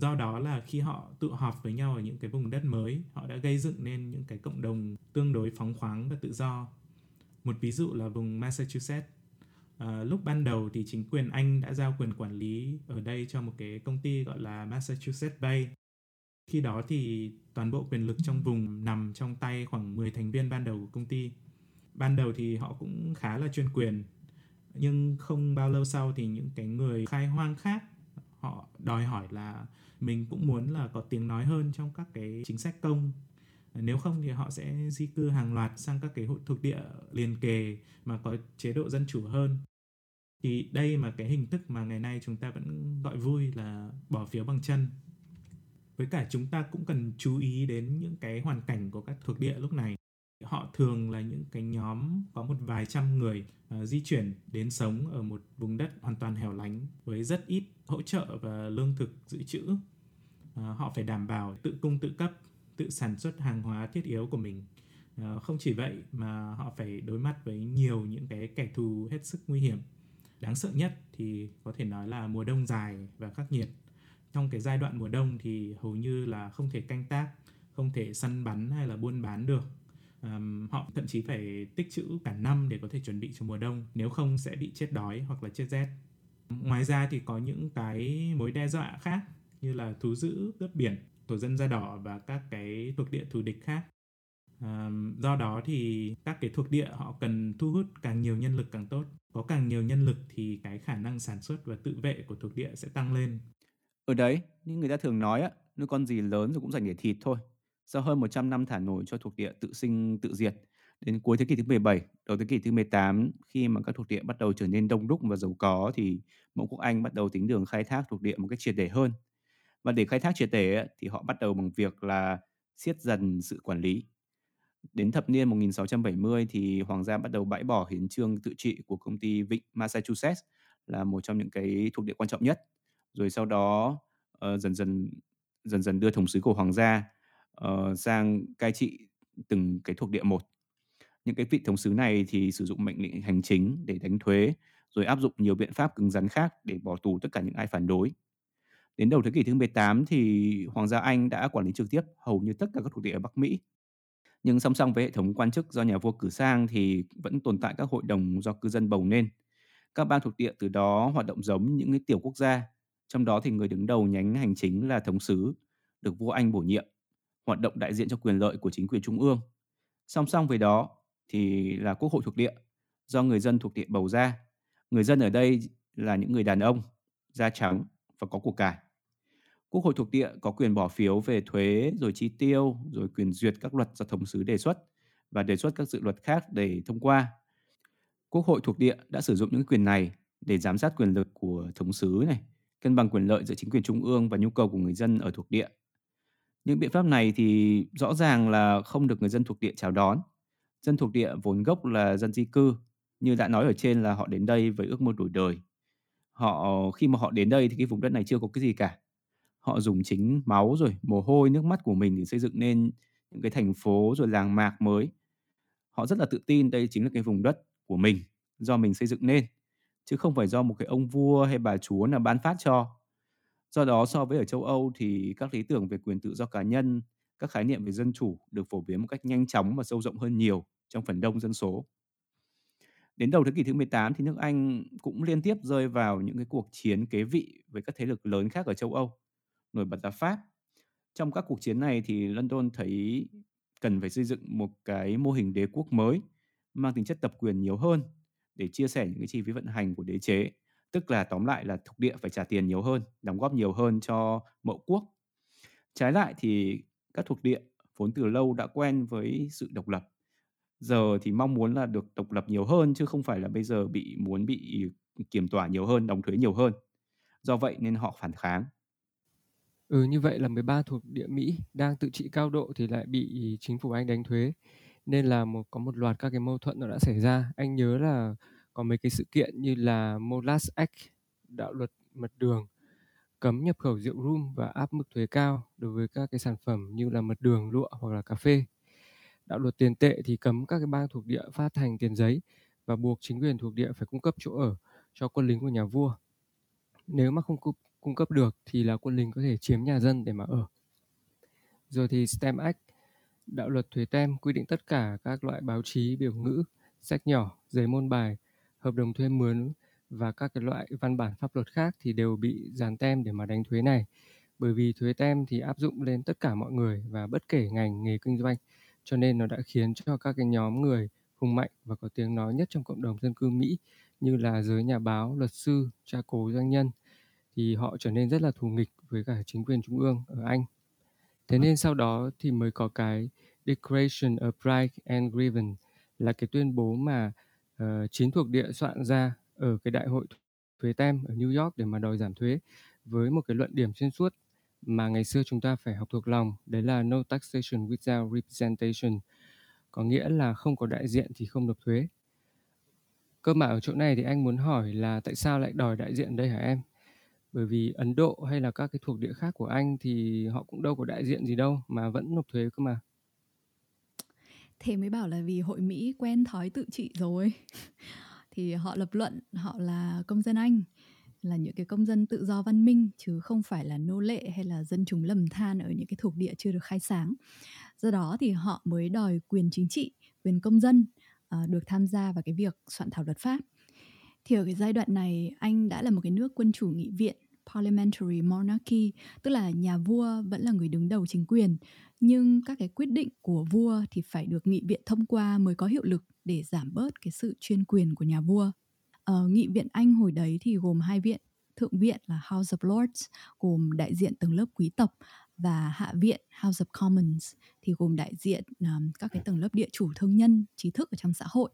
Do đó là khi họ tụ họp với nhau ở những cái vùng đất mới, họ đã gây dựng nên những cái cộng đồng tương đối phóng khoáng và tự do. Một ví dụ là vùng Massachusetts. À, lúc ban đầu thì chính quyền Anh đã giao quyền quản lý ở đây cho một cái công ty gọi là Massachusetts Bay khi đó thì toàn bộ quyền lực trong vùng nằm trong tay khoảng 10 thành viên ban đầu của công ty. Ban đầu thì họ cũng khá là chuyên quyền, nhưng không bao lâu sau thì những cái người khai hoang khác họ đòi hỏi là mình cũng muốn là có tiếng nói hơn trong các cái chính sách công. Nếu không thì họ sẽ di cư hàng loạt sang các cái hội thuộc địa liền kề mà có chế độ dân chủ hơn. Thì đây mà cái hình thức mà ngày nay chúng ta vẫn gọi vui là bỏ phiếu bằng chân. Với cả chúng ta cũng cần chú ý đến những cái hoàn cảnh của các thuộc địa lúc này họ thường là những cái nhóm có một vài trăm người uh, di chuyển đến sống ở một vùng đất hoàn toàn hẻo lánh với rất ít hỗ trợ và lương thực dự trữ. Uh, họ phải đảm bảo tự cung tự cấp tự sản xuất hàng hóa thiết yếu của mình. Uh, không chỉ vậy mà họ phải đối mặt với nhiều những cái kẻ thù hết sức nguy hiểm. Đáng sợ nhất thì có thể nói là mùa đông dài và khắc nghiệt. Trong cái giai đoạn mùa đông thì hầu như là không thể canh tác không thể săn bắn hay là buôn bán được um, họ thậm chí phải tích trữ cả năm để có thể chuẩn bị cho mùa đông nếu không sẽ bị chết đói hoặc là chết rét ngoài ra thì có những cái mối đe dọa khác như là thú dữ cướp biển thổ dân da đỏ và các cái thuộc địa thù địch khác Um, do đó thì các cái thuộc địa họ cần thu hút càng nhiều nhân lực càng tốt. Có càng nhiều nhân lực thì cái khả năng sản xuất và tự vệ của thuộc địa sẽ tăng lên.
Ở đấy, như người ta thường nói á, nuôi con gì lớn rồi cũng dành để thịt thôi. Sau hơn 100 năm thả nổi cho thuộc địa tự sinh tự diệt, đến cuối thế kỷ thứ 17, đầu thế kỷ thứ 18, khi mà các thuộc địa bắt đầu trở nên đông đúc và giàu có thì mẫu quốc Anh bắt đầu tính đường khai thác thuộc địa một cách triệt để hơn. Và để khai thác triệt để thì họ bắt đầu bằng việc là siết dần sự quản lý. Đến thập niên 1670 thì hoàng gia bắt đầu bãi bỏ hiến trương tự trị của công ty Vịnh Massachusetts là một trong những cái thuộc địa quan trọng nhất. Rồi sau đó uh, dần dần dần dần đưa thống sứ của hoàng gia uh, sang cai trị từng cái thuộc địa một. Những cái vị thống sứ này thì sử dụng mệnh lệnh hành chính để đánh thuế, rồi áp dụng nhiều biện pháp cứng rắn khác để bỏ tù tất cả những ai phản đối. Đến đầu thế kỷ thứ 18 thì Hoàng gia Anh đã quản lý trực tiếp hầu như tất cả các thuộc địa ở Bắc Mỹ. Nhưng song song với hệ thống quan chức do nhà vua cử sang thì vẫn tồn tại các hội đồng do cư dân bầu nên. Các bang thuộc địa từ đó hoạt động giống những cái tiểu quốc gia, trong đó thì người đứng đầu nhánh hành chính là thống sứ, được vua Anh bổ nhiệm, hoạt động đại diện cho quyền lợi của chính quyền trung ương. Song song với đó thì là quốc hội thuộc địa, do người dân thuộc địa bầu ra. Người dân ở đây là những người đàn ông, da trắng và có của cải. Quốc hội thuộc địa có quyền bỏ phiếu về thuế, rồi chi tiêu, rồi quyền duyệt các luật do thống sứ đề xuất và đề xuất các dự luật khác để thông qua. Quốc hội thuộc địa đã sử dụng những quyền này để giám sát quyền lực của thống sứ này, cân bằng quyền lợi giữa chính quyền trung ương và nhu cầu của người dân ở thuộc địa. Những biện pháp này thì rõ ràng là không được người dân thuộc địa chào đón. Dân thuộc địa vốn gốc là dân di cư, như đã nói ở trên là họ đến đây với ước mơ đổi đời. Họ khi mà họ đến đây thì cái vùng đất này chưa có cái gì cả. Họ dùng chính máu rồi mồ hôi nước mắt của mình để xây dựng nên những cái thành phố rồi làng mạc mới. Họ rất là tự tin đây chính là cái vùng đất của mình do mình xây dựng nên. Chứ không phải do một cái ông vua hay bà chúa nào ban phát cho do đó, so với ở châu âu thì các lý tưởng về quyền tự do cá nhân, các khái niệm về dân chủ được phổ biến một cách nhanh chóng và sâu rộng hơn nhiều trong phần đông dân số Đến đầu thế kỷ thứ 18 thì nước Anh cũng liên tiếp rơi vào những cái cuộc chiến kế vị với các thế lực lớn khác ở châu Âu, nổi bật là Pháp. Trong các cuộc chiến này thì London thấy cần phải xây dựng một cái mô hình đế quốc mới, mang tính chất tập quyền nhiều hơn để chia sẻ những cái chi phí vận hành của đế chế. Tức là tóm lại là thuộc địa phải trả tiền nhiều hơn, đóng góp nhiều hơn cho mậu quốc. Trái lại thì các thuộc địa vốn từ lâu đã quen với sự độc lập. Giờ thì mong muốn là được độc lập nhiều hơn chứ không phải là bây giờ bị muốn bị kiểm tỏa nhiều hơn, đóng thuế nhiều hơn. Do vậy nên họ phản kháng
Ừ, như vậy là 13 thuộc địa Mỹ đang tự trị cao độ thì lại bị chính phủ Anh đánh thuế. Nên là một có một loạt các cái mâu thuẫn nó đã xảy ra. Anh nhớ là có mấy cái sự kiện như là Molas Act, đạo luật mật đường, cấm nhập khẩu rượu rum và áp mức thuế cao đối với các cái sản phẩm như là mật đường, lụa hoặc là cà phê. Đạo luật tiền tệ thì cấm các cái bang thuộc địa phát hành tiền giấy và buộc chính quyền thuộc địa phải cung cấp chỗ ở cho quân lính của nhà vua. Nếu mà không cung cấp được thì là quân lính có thể chiếm nhà dân để mà ở. Rồi thì STEM Act, đạo luật thuế tem quy định tất cả các loại báo chí, biểu ngữ, sách nhỏ, giấy môn bài, hợp đồng thuê mướn và các cái loại văn bản pháp luật khác thì đều bị dán tem để mà đánh thuế này. Bởi vì thuế tem thì áp dụng lên tất cả mọi người và bất kể ngành nghề kinh doanh, cho nên nó đã khiến cho các cái nhóm người hùng mạnh và có tiếng nói nhất trong cộng đồng dân cư Mỹ như là giới nhà báo, luật sư, cha cố doanh nhân thì họ trở nên rất là thù nghịch với cả chính quyền trung ương ở Anh. Thế nên sau đó thì mới có cái Declaration of Right and Grievance là cái tuyên bố mà uh, chính thuộc địa soạn ra ở cái đại hội thuế tem ở New York để mà đòi giảm thuế với một cái luận điểm xuyên suốt mà ngày xưa chúng ta phải học thuộc lòng đấy là no taxation without representation có nghĩa là không có đại diện thì không nộp thuế cơ mà ở chỗ này thì anh muốn hỏi là tại sao lại đòi đại diện đây hả em bởi vì Ấn Độ hay là các cái thuộc địa khác của Anh thì họ cũng đâu có đại diện gì đâu mà vẫn nộp thuế cơ mà.
Thế mới bảo là vì hội Mỹ quen thói tự trị rồi. thì họ lập luận họ là công dân Anh là những cái công dân tự do văn minh chứ không phải là nô lệ hay là dân chúng lầm than ở những cái thuộc địa chưa được khai sáng. Do đó thì họ mới đòi quyền chính trị, quyền công dân uh, được tham gia vào cái việc soạn thảo luật pháp thì ở cái giai đoạn này anh đã là một cái nước quân chủ nghị viện parliamentary monarchy tức là nhà vua vẫn là người đứng đầu chính quyền. Nhưng các cái quyết định của vua thì phải được nghị viện thông qua mới có hiệu lực để giảm bớt cái sự chuyên quyền của nhà vua. Ờ, nghị viện anh hồi đấy thì gồm hai viện thượng viện là House of Lords gồm đại diện tầng lớp quý tộc và hạ viện House of Commons thì gồm đại diện um, các cái tầng lớp địa chủ thương nhân trí thức ở trong xã hội.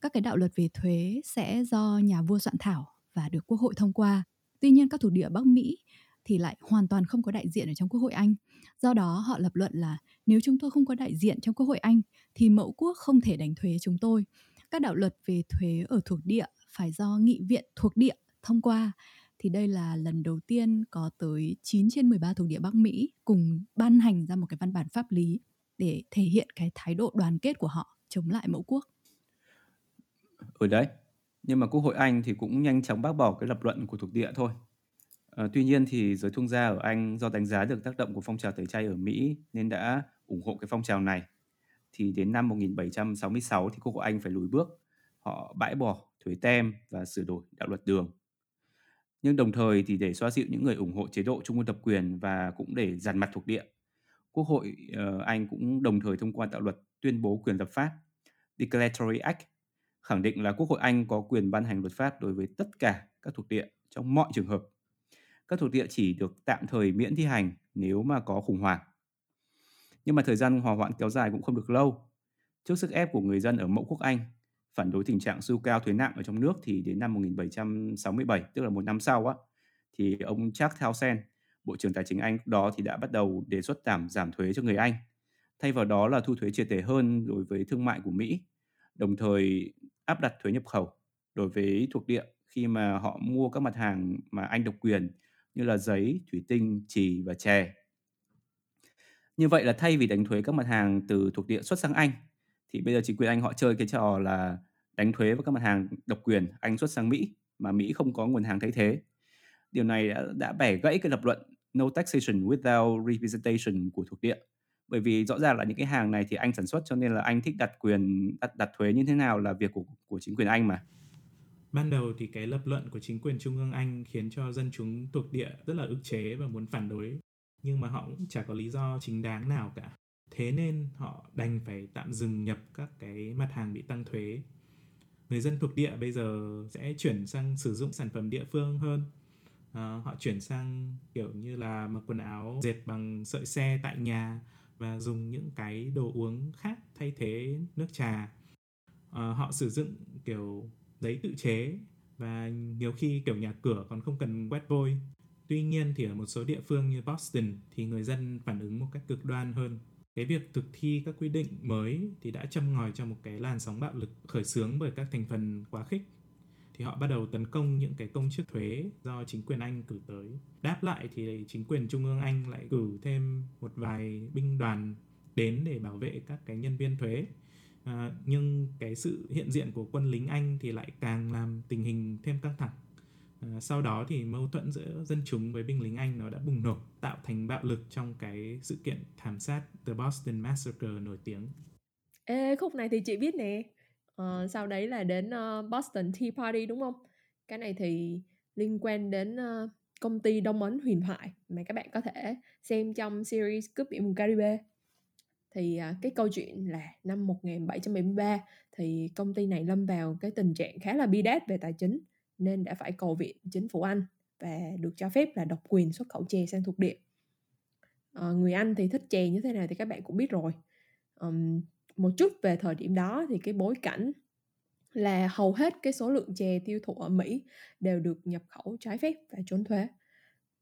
Các cái đạo luật về thuế sẽ do nhà vua soạn thảo và được quốc hội thông qua tuy nhiên các thuộc địa bắc mỹ thì lại hoàn toàn không có đại diện ở trong quốc hội anh. Do đó họ lập luận là nếu chúng tôi không có đại diện trong quốc hội anh thì mẫu quốc không thể đánh thuế chúng tôi. Các đạo luật về thuế ở thuộc địa phải do nghị viện thuộc địa thông qua. Thì đây là lần đầu tiên có tới 9 trên 13 thuộc địa Bắc Mỹ cùng ban hành ra một cái văn bản pháp lý để thể hiện cái thái độ đoàn kết của họ chống lại mẫu quốc.
ừ đấy, nhưng mà Quốc hội Anh thì cũng nhanh chóng bác bỏ cái lập luận của thuộc địa thôi. À, tuy nhiên thì giới thương gia ở Anh do đánh giá được tác động của phong trào tẩy chay ở Mỹ nên đã ủng hộ cái phong trào này. Thì đến năm 1766 thì Quốc hội Anh phải lùi bước. Họ bãi bỏ thuế tem và sửa đổi đạo luật đường. Nhưng đồng thời thì để xoa dịu những người ủng hộ chế độ trung ương tập quyền và cũng để dàn mặt thuộc địa, Quốc hội uh, Anh cũng đồng thời thông qua đạo luật tuyên bố quyền lập pháp Declaratory Act khẳng định là Quốc hội Anh có quyền ban hành luật pháp đối với tất cả các thuộc địa trong mọi trường hợp. Các thuộc địa chỉ được tạm thời miễn thi hành nếu mà có khủng hoảng. Nhưng mà thời gian hòa hoãn kéo dài cũng không được lâu. Trước sức ép của người dân ở mẫu quốc Anh phản đối tình trạng sưu cao thuế nặng ở trong nước thì đến năm 1767, tức là một năm sau á, thì ông Charles Townshend, Bộ trưởng Tài chính Anh đó thì đã bắt đầu đề xuất giảm giảm thuế cho người Anh. Thay vào đó là thu thuế triệt để hơn đối với thương mại của Mỹ, đồng thời áp đặt thuế nhập khẩu đối với thuộc địa khi mà họ mua các mặt hàng mà Anh độc quyền như là giấy, thủy tinh, trì và chè. Như vậy là thay vì đánh thuế các mặt hàng từ thuộc địa xuất sang Anh thì bây giờ chính quyền Anh họ chơi cái trò là đánh thuế vào các mặt hàng độc quyền Anh xuất sang Mỹ mà Mỹ không có nguồn hàng thay thế. Điều này đã, đã bẻ gãy cái lập luận no taxation without representation của thuộc địa. Bởi vì rõ ràng là những cái hàng này thì Anh sản xuất cho nên là Anh thích đặt quyền đặt đặt thuế như thế nào là việc của của chính quyền Anh mà.
Ban đầu thì cái lập luận của chính quyền trung ương Anh khiến cho dân chúng thuộc địa rất là ức chế và muốn phản đối. Nhưng mà họ cũng chả có lý do chính đáng nào cả. Thế nên họ đành phải tạm dừng nhập các cái mặt hàng bị tăng thuế. Người dân thuộc địa bây giờ sẽ chuyển sang sử dụng sản phẩm địa phương hơn. À, họ chuyển sang kiểu như là mặc quần áo dệt bằng sợi xe tại nhà và dùng những cái đồ uống khác thay thế nước trà. À, họ sử dụng kiểu giấy tự chế và nhiều khi kiểu nhà cửa còn không cần quét vôi. Tuy nhiên thì ở một số địa phương như Boston thì người dân phản ứng một cách cực đoan hơn cái việc thực thi các quy định mới thì đã châm ngòi cho một cái làn sóng bạo lực khởi xướng bởi các thành phần quá khích thì họ bắt đầu tấn công những cái công chức thuế do chính quyền Anh cử tới. Đáp lại thì chính quyền trung ương Anh lại cử thêm một vài binh đoàn đến để bảo vệ các cái nhân viên thuế. À, nhưng cái sự hiện diện của quân lính Anh thì lại càng làm tình hình thêm căng thẳng À, sau đó thì mâu thuẫn giữa dân chúng với binh lính Anh nó đã bùng nổ tạo thành bạo lực trong cái sự kiện thảm sát The Boston Massacre nổi tiếng.
Ê, khúc này thì chị biết nè uh, sau đấy là đến uh, Boston Tea Party đúng không? Cái này thì liên quan đến uh, công ty Đông Ấn huyền thoại mà các bạn có thể xem trong series Cướp biển vùng Caribe. Thì uh, cái câu chuyện là năm 1773 thì công ty này lâm vào cái tình trạng khá là bi đát về tài chính nên đã phải cầu viện chính phủ Anh và được cho phép là độc quyền xuất khẩu chè sang thuộc địa. À, người Anh thì thích chè như thế nào thì các bạn cũng biết rồi. Um, một chút về thời điểm đó thì cái bối cảnh là hầu hết cái số lượng chè tiêu thụ ở Mỹ đều được nhập khẩu trái phép và trốn thuế.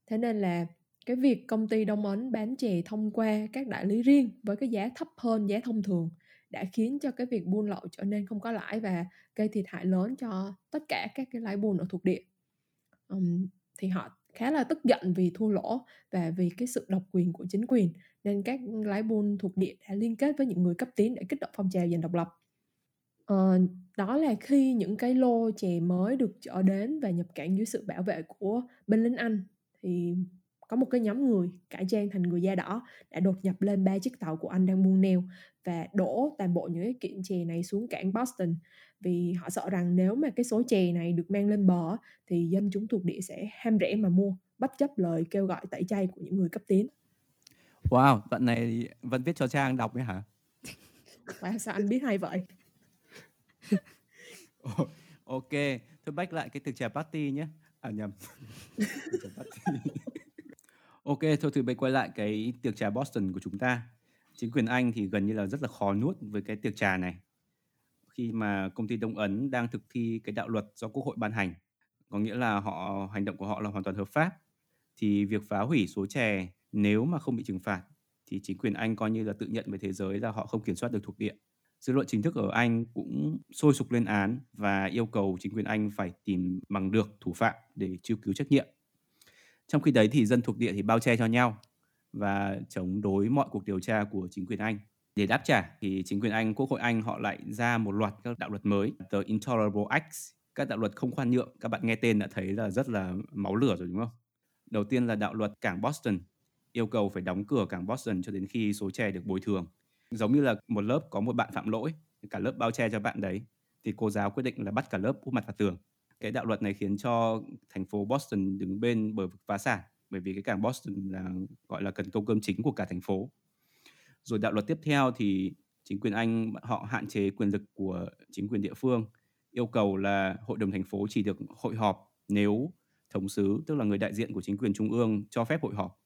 Thế nên là cái việc công ty Đông Ấn bán chè thông qua các đại lý riêng với cái giá thấp hơn giá thông thường đã khiến cho cái việc buôn lậu trở nên không có lãi và gây thiệt hại lớn cho tất cả các cái lái buôn ở thuộc địa um, thì họ khá là tức giận vì thua lỗ và vì cái sự độc quyền của chính quyền nên các lái buôn thuộc địa đã liên kết với những người cấp tiến để kích động phong trào giành độc lập. Uh, đó là khi những cái lô chè mới được chở đến và nhập cảng dưới sự bảo vệ của binh lính Anh. Thì có một cái nhóm người cải trang thành người da đỏ đã đột nhập lên ba chiếc tàu của anh đang buôn neo và đổ toàn bộ những cái kiện chè này xuống cảng Boston. Vì họ sợ rằng nếu mà cái số chè này được mang lên bờ thì dân chúng thuộc địa sẽ ham rẻ mà mua bất chấp lời kêu gọi tẩy chay của những người cấp tiến.
Wow, đoạn này vẫn viết cho Trang đọc ấy hả?
Và sao anh biết hay vậy?
ok, thôi back lại cái thực trà party nhé. À nhầm. Ok, thôi thì bây quay lại cái tiệc trà Boston của chúng ta. Chính quyền Anh thì gần như là rất là khó nuốt với cái tiệc trà này. Khi mà công ty Đông Ấn đang thực thi cái đạo luật do Quốc hội ban hành, có nghĩa là họ hành động của họ là hoàn toàn hợp pháp, thì việc phá hủy số chè nếu mà không bị trừng phạt thì chính quyền Anh coi như là tự nhận với thế giới là họ không kiểm soát được thuộc địa. Dư luận chính thức ở Anh cũng sôi sục lên án và yêu cầu chính quyền Anh phải tìm bằng được thủ phạm để truy cứu trách nhiệm. Trong khi đấy thì dân thuộc địa thì bao che cho nhau và chống đối mọi cuộc điều tra của chính quyền Anh. Để đáp trả thì chính quyền Anh, Quốc hội Anh họ lại ra một loạt các đạo luật mới, The Intolerable Acts, các đạo luật không khoan nhượng. Các bạn nghe tên đã thấy là rất là máu lửa rồi đúng không? Đầu tiên là đạo luật cảng Boston, yêu cầu phải đóng cửa cảng Boston cho đến khi số trẻ được bồi thường. Giống như là một lớp có một bạn phạm lỗi, cả lớp bao che cho bạn đấy, thì cô giáo quyết định là bắt cả lớp úp mặt vào tường. Cái đạo luật này khiến cho thành phố Boston đứng bên bờ vực phá sản, bởi vì cái cảng Boston là gọi là cần câu cơm chính của cả thành phố. Rồi đạo luật tiếp theo thì chính quyền Anh họ hạn chế quyền lực của chính quyền địa phương, yêu cầu là hội đồng thành phố chỉ được hội họp nếu thống sứ, tức là người đại diện của chính quyền trung ương cho phép hội họp.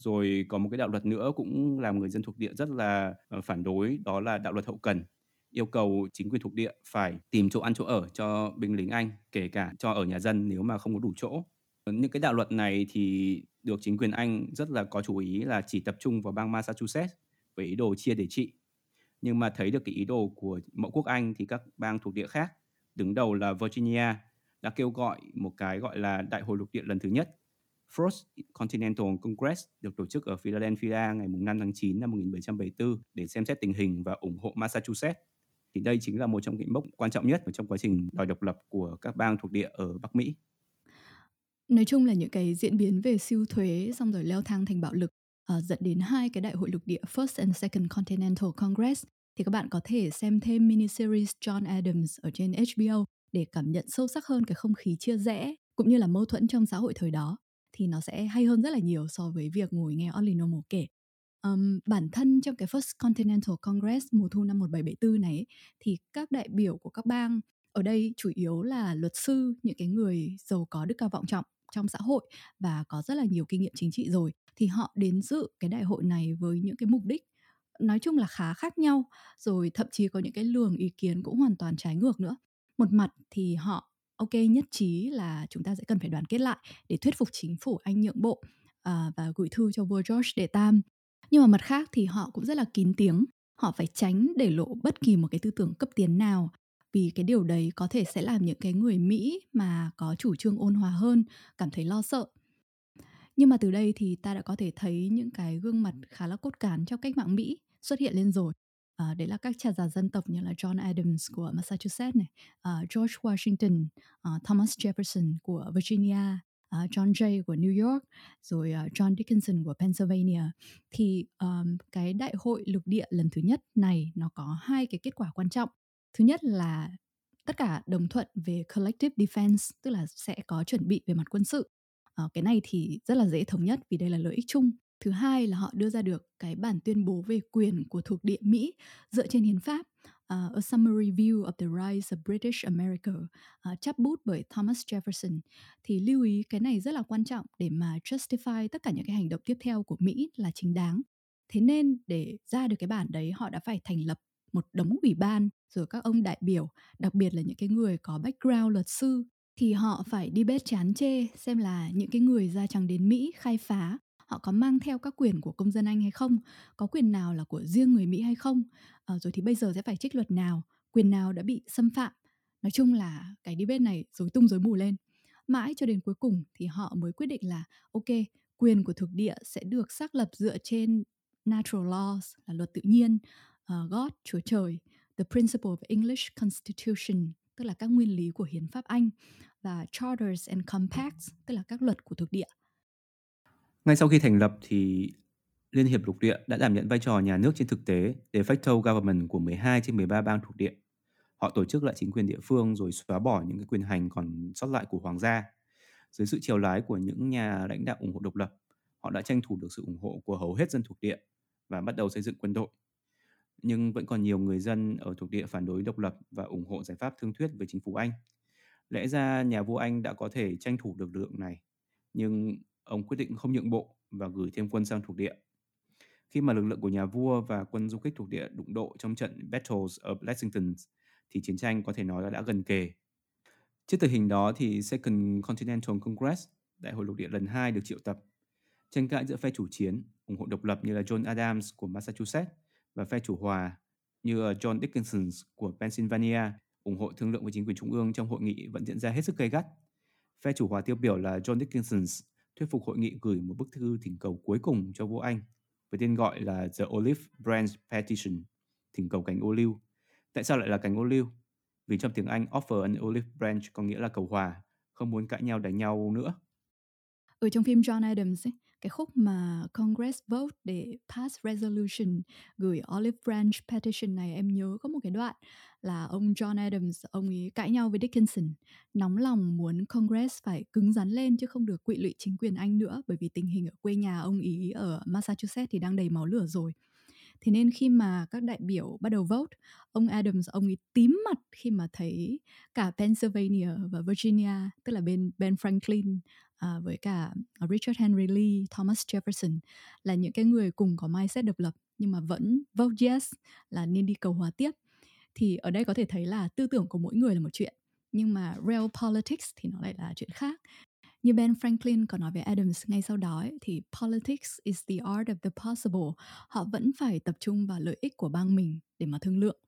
Rồi có một cái đạo luật nữa cũng làm người dân thuộc địa rất là ờ, phản đối, đó là đạo luật hậu cần yêu cầu chính quyền thuộc địa phải tìm chỗ ăn chỗ ở cho binh lính Anh, kể cả cho ở nhà dân nếu mà không có đủ chỗ. Ờ, những cái đạo luật này thì được chính quyền Anh rất là có chú ý là chỉ tập trung vào bang Massachusetts với ý đồ chia để trị. Nhưng mà thấy được cái ý đồ của mẫu quốc Anh thì các bang thuộc địa khác, đứng đầu là Virginia, đã kêu gọi một cái gọi là Đại hội lục địa lần thứ nhất First Continental Congress được tổ chức ở Philadelphia ngày 5 tháng 9 năm 1774 để xem xét tình hình và ủng hộ Massachusetts. Thì đây chính là một trong những mốc quan trọng nhất trong quá trình đòi độc lập của các bang thuộc địa ở Bắc Mỹ.
Nói chung là những cái diễn biến về siêu thuế xong rồi leo thang thành bạo lực uh, dẫn đến hai cái đại hội lục địa First and Second Continental Congress thì các bạn có thể xem thêm miniseries John Adams ở trên HBO để cảm nhận sâu sắc hơn cái không khí chia rẽ cũng như là mâu thuẫn trong xã hội thời đó thì nó sẽ hay hơn rất là nhiều so với việc ngồi nghe Only Normal kể. Um, bản thân trong cái First Continental Congress mùa thu năm 1774 này thì các đại biểu của các bang ở đây chủ yếu là luật sư, những cái người giàu có đức cao vọng trọng trong xã hội và có rất là nhiều kinh nghiệm chính trị rồi thì họ đến dự cái đại hội này với những cái mục đích nói chung là khá khác nhau rồi thậm chí có những cái luồng ý kiến cũng hoàn toàn trái ngược nữa một mặt thì họ ok nhất trí là chúng ta sẽ cần phải đoàn kết lại để thuyết phục chính phủ anh nhượng bộ à, và gửi thư cho vua George đệ tam nhưng mà mặt khác thì họ cũng rất là kín tiếng họ phải tránh để lộ bất kỳ một cái tư tưởng cấp tiến nào vì cái điều đấy có thể sẽ làm những cái người Mỹ mà có chủ trương ôn hòa hơn cảm thấy lo sợ. Nhưng mà từ đây thì ta đã có thể thấy những cái gương mặt khá là cốt cán trong cách mạng Mỹ xuất hiện lên rồi. À, đấy là các cha già dân tộc như là John Adams của Massachusetts này, à, George Washington, à, Thomas Jefferson của Virginia, à, John Jay của New York, rồi à, John Dickinson của Pennsylvania. Thì um, cái đại hội lục địa lần thứ nhất này nó có hai cái kết quả quan trọng. Thứ nhất là tất cả đồng thuận về collective defense, tức là sẽ có chuẩn bị về mặt quân sự. À, cái này thì rất là dễ thống nhất vì đây là lợi ích chung Thứ hai là họ đưa ra được cái bản tuyên bố về quyền của thuộc địa Mỹ dựa trên hiến pháp uh, A Summary View of the Rise of British America ờ, uh, chắp bút bởi Thomas Jefferson thì lưu ý cái này rất là quan trọng để mà justify tất cả những cái hành động tiếp theo của Mỹ là chính đáng. Thế nên để ra được cái bản đấy họ đã phải thành lập một đống ủy ban rồi các ông đại biểu, đặc biệt là những cái người có background luật sư thì họ phải đi bết chán chê xem là những cái người da trắng đến Mỹ khai phá họ có mang theo các quyền của công dân Anh hay không, có quyền nào là của riêng người Mỹ hay không, à, rồi thì bây giờ sẽ phải trích luật nào, quyền nào đã bị xâm phạm. Nói chung là cái đi bên này rối tung rối mù lên. Mãi cho đến cuối cùng thì họ mới quyết định là ok, quyền của thực địa sẽ được xác lập dựa trên natural laws là luật tự nhiên, uh, God, Chúa Trời, the principle of English Constitution, tức là các nguyên lý của hiến pháp Anh và charters and compacts, tức là các luật của thực địa.
Ngay sau khi thành lập thì Liên hiệp lục địa đã đảm nhận vai trò nhà nước trên thực tế de facto government của 12 trên 13 bang thuộc địa. Họ tổ chức lại chính quyền địa phương rồi xóa bỏ những cái quyền hành còn sót lại của hoàng gia. Dưới sự chiều lái của những nhà lãnh đạo ủng hộ độc lập, họ đã tranh thủ được sự ủng hộ của hầu hết dân thuộc địa và bắt đầu xây dựng quân đội. Nhưng vẫn còn nhiều người dân ở thuộc địa phản đối độc lập và ủng hộ giải pháp thương thuyết với chính phủ Anh. Lẽ ra nhà vua Anh đã có thể tranh thủ được lượng này, nhưng ông quyết định không nhượng bộ và gửi thêm quân sang thuộc địa. Khi mà lực lượng của nhà vua và quân du kích thuộc địa đụng độ trong trận Battles of Lexington, thì chiến tranh có thể nói là đã gần kề. Trước tình hình đó thì Second Continental Congress, Đại hội lục địa lần 2 được triệu tập. Tranh cãi giữa phe chủ chiến, ủng hộ độc lập như là John Adams của Massachusetts và phe chủ hòa như John Dickinson của Pennsylvania ủng hộ thương lượng với chính quyền trung ương trong hội nghị vẫn diễn ra hết sức gay gắt. Phe chủ hòa tiêu biểu là John Dickinson thuyết phục hội nghị gửi một bức thư thỉnh cầu cuối cùng cho vua Anh. với tên gọi là The Olive Branch Petition, thỉnh cầu cành ô liu. Tại sao lại là cành ô liu? Vì trong tiếng Anh offer an olive branch có nghĩa là cầu hòa, không muốn cãi nhau đánh nhau nữa.
Ở trong phim John Adams ấy, cái khúc mà Congress vote để pass resolution gửi Olive Branch petition này, em nhớ có một cái đoạn là ông John Adams, ông ấy cãi nhau với Dickinson. Nóng lòng muốn Congress phải cứng rắn lên chứ không được quỵ lụy chính quyền Anh nữa, bởi vì tình hình ở quê nhà ông ý ở Massachusetts thì đang đầy máu lửa rồi thế nên khi mà các đại biểu bắt đầu vote ông Adams ông ấy tím mặt khi mà thấy cả Pennsylvania và Virginia tức là bên Ben Franklin à, với cả Richard Henry Lee, Thomas Jefferson là những cái người cùng có mindset độc lập nhưng mà vẫn vote yes là nên đi cầu hòa tiếp. Thì ở đây có thể thấy là tư tưởng của mỗi người là một chuyện nhưng mà real politics thì nó lại là chuyện khác như Ben Franklin có nói về Adams ngay sau đó ấy, thì politics is the art of the possible. Họ vẫn phải tập trung vào lợi ích của bang mình để mà thương lượng.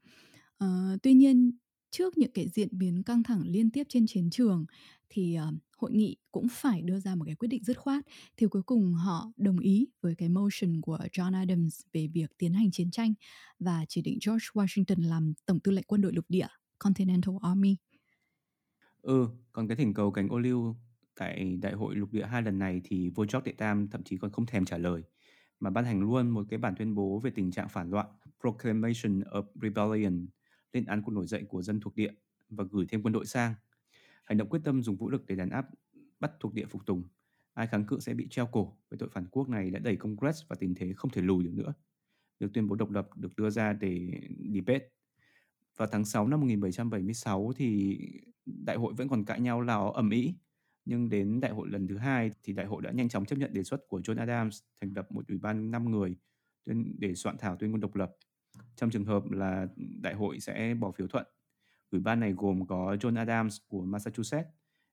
Uh, tuy nhiên trước những cái diễn biến căng thẳng liên tiếp trên chiến trường thì uh, hội nghị cũng phải đưa ra một cái quyết định dứt khoát thì cuối cùng họ đồng ý với cái motion của John Adams về việc tiến hành chiến tranh và chỉ định George Washington làm tổng tư lệnh quân đội lục địa Continental Army.
Ừ, còn cái thỉnh cầu cánh ô liu tại đại hội lục địa hai lần này thì vua George đệ tam thậm chí còn không thèm trả lời, mà ban hành luôn một cái bản tuyên bố về tình trạng phản loạn, Proclamation of Rebellion, lên án cuộc nổi dậy của dân thuộc địa và gửi thêm quân đội sang. Hành động quyết tâm dùng vũ lực để đàn áp, bắt thuộc địa phục tùng. Ai kháng cự sẽ bị treo cổ, với tội phản quốc này đã đẩy Congress vào tình thế không thể lùi được nữa. được tuyên bố độc lập được đưa ra để debate. Vào tháng 6 năm 1776 thì đại hội vẫn còn cãi nhau lào ầm ĩ nhưng đến đại hội lần thứ hai thì đại hội đã nhanh chóng chấp nhận đề xuất của John Adams thành lập một ủy ban 5 người để soạn thảo tuyên ngôn độc lập. Trong trường hợp là đại hội sẽ bỏ phiếu thuận, ủy ban này gồm có John Adams của Massachusetts,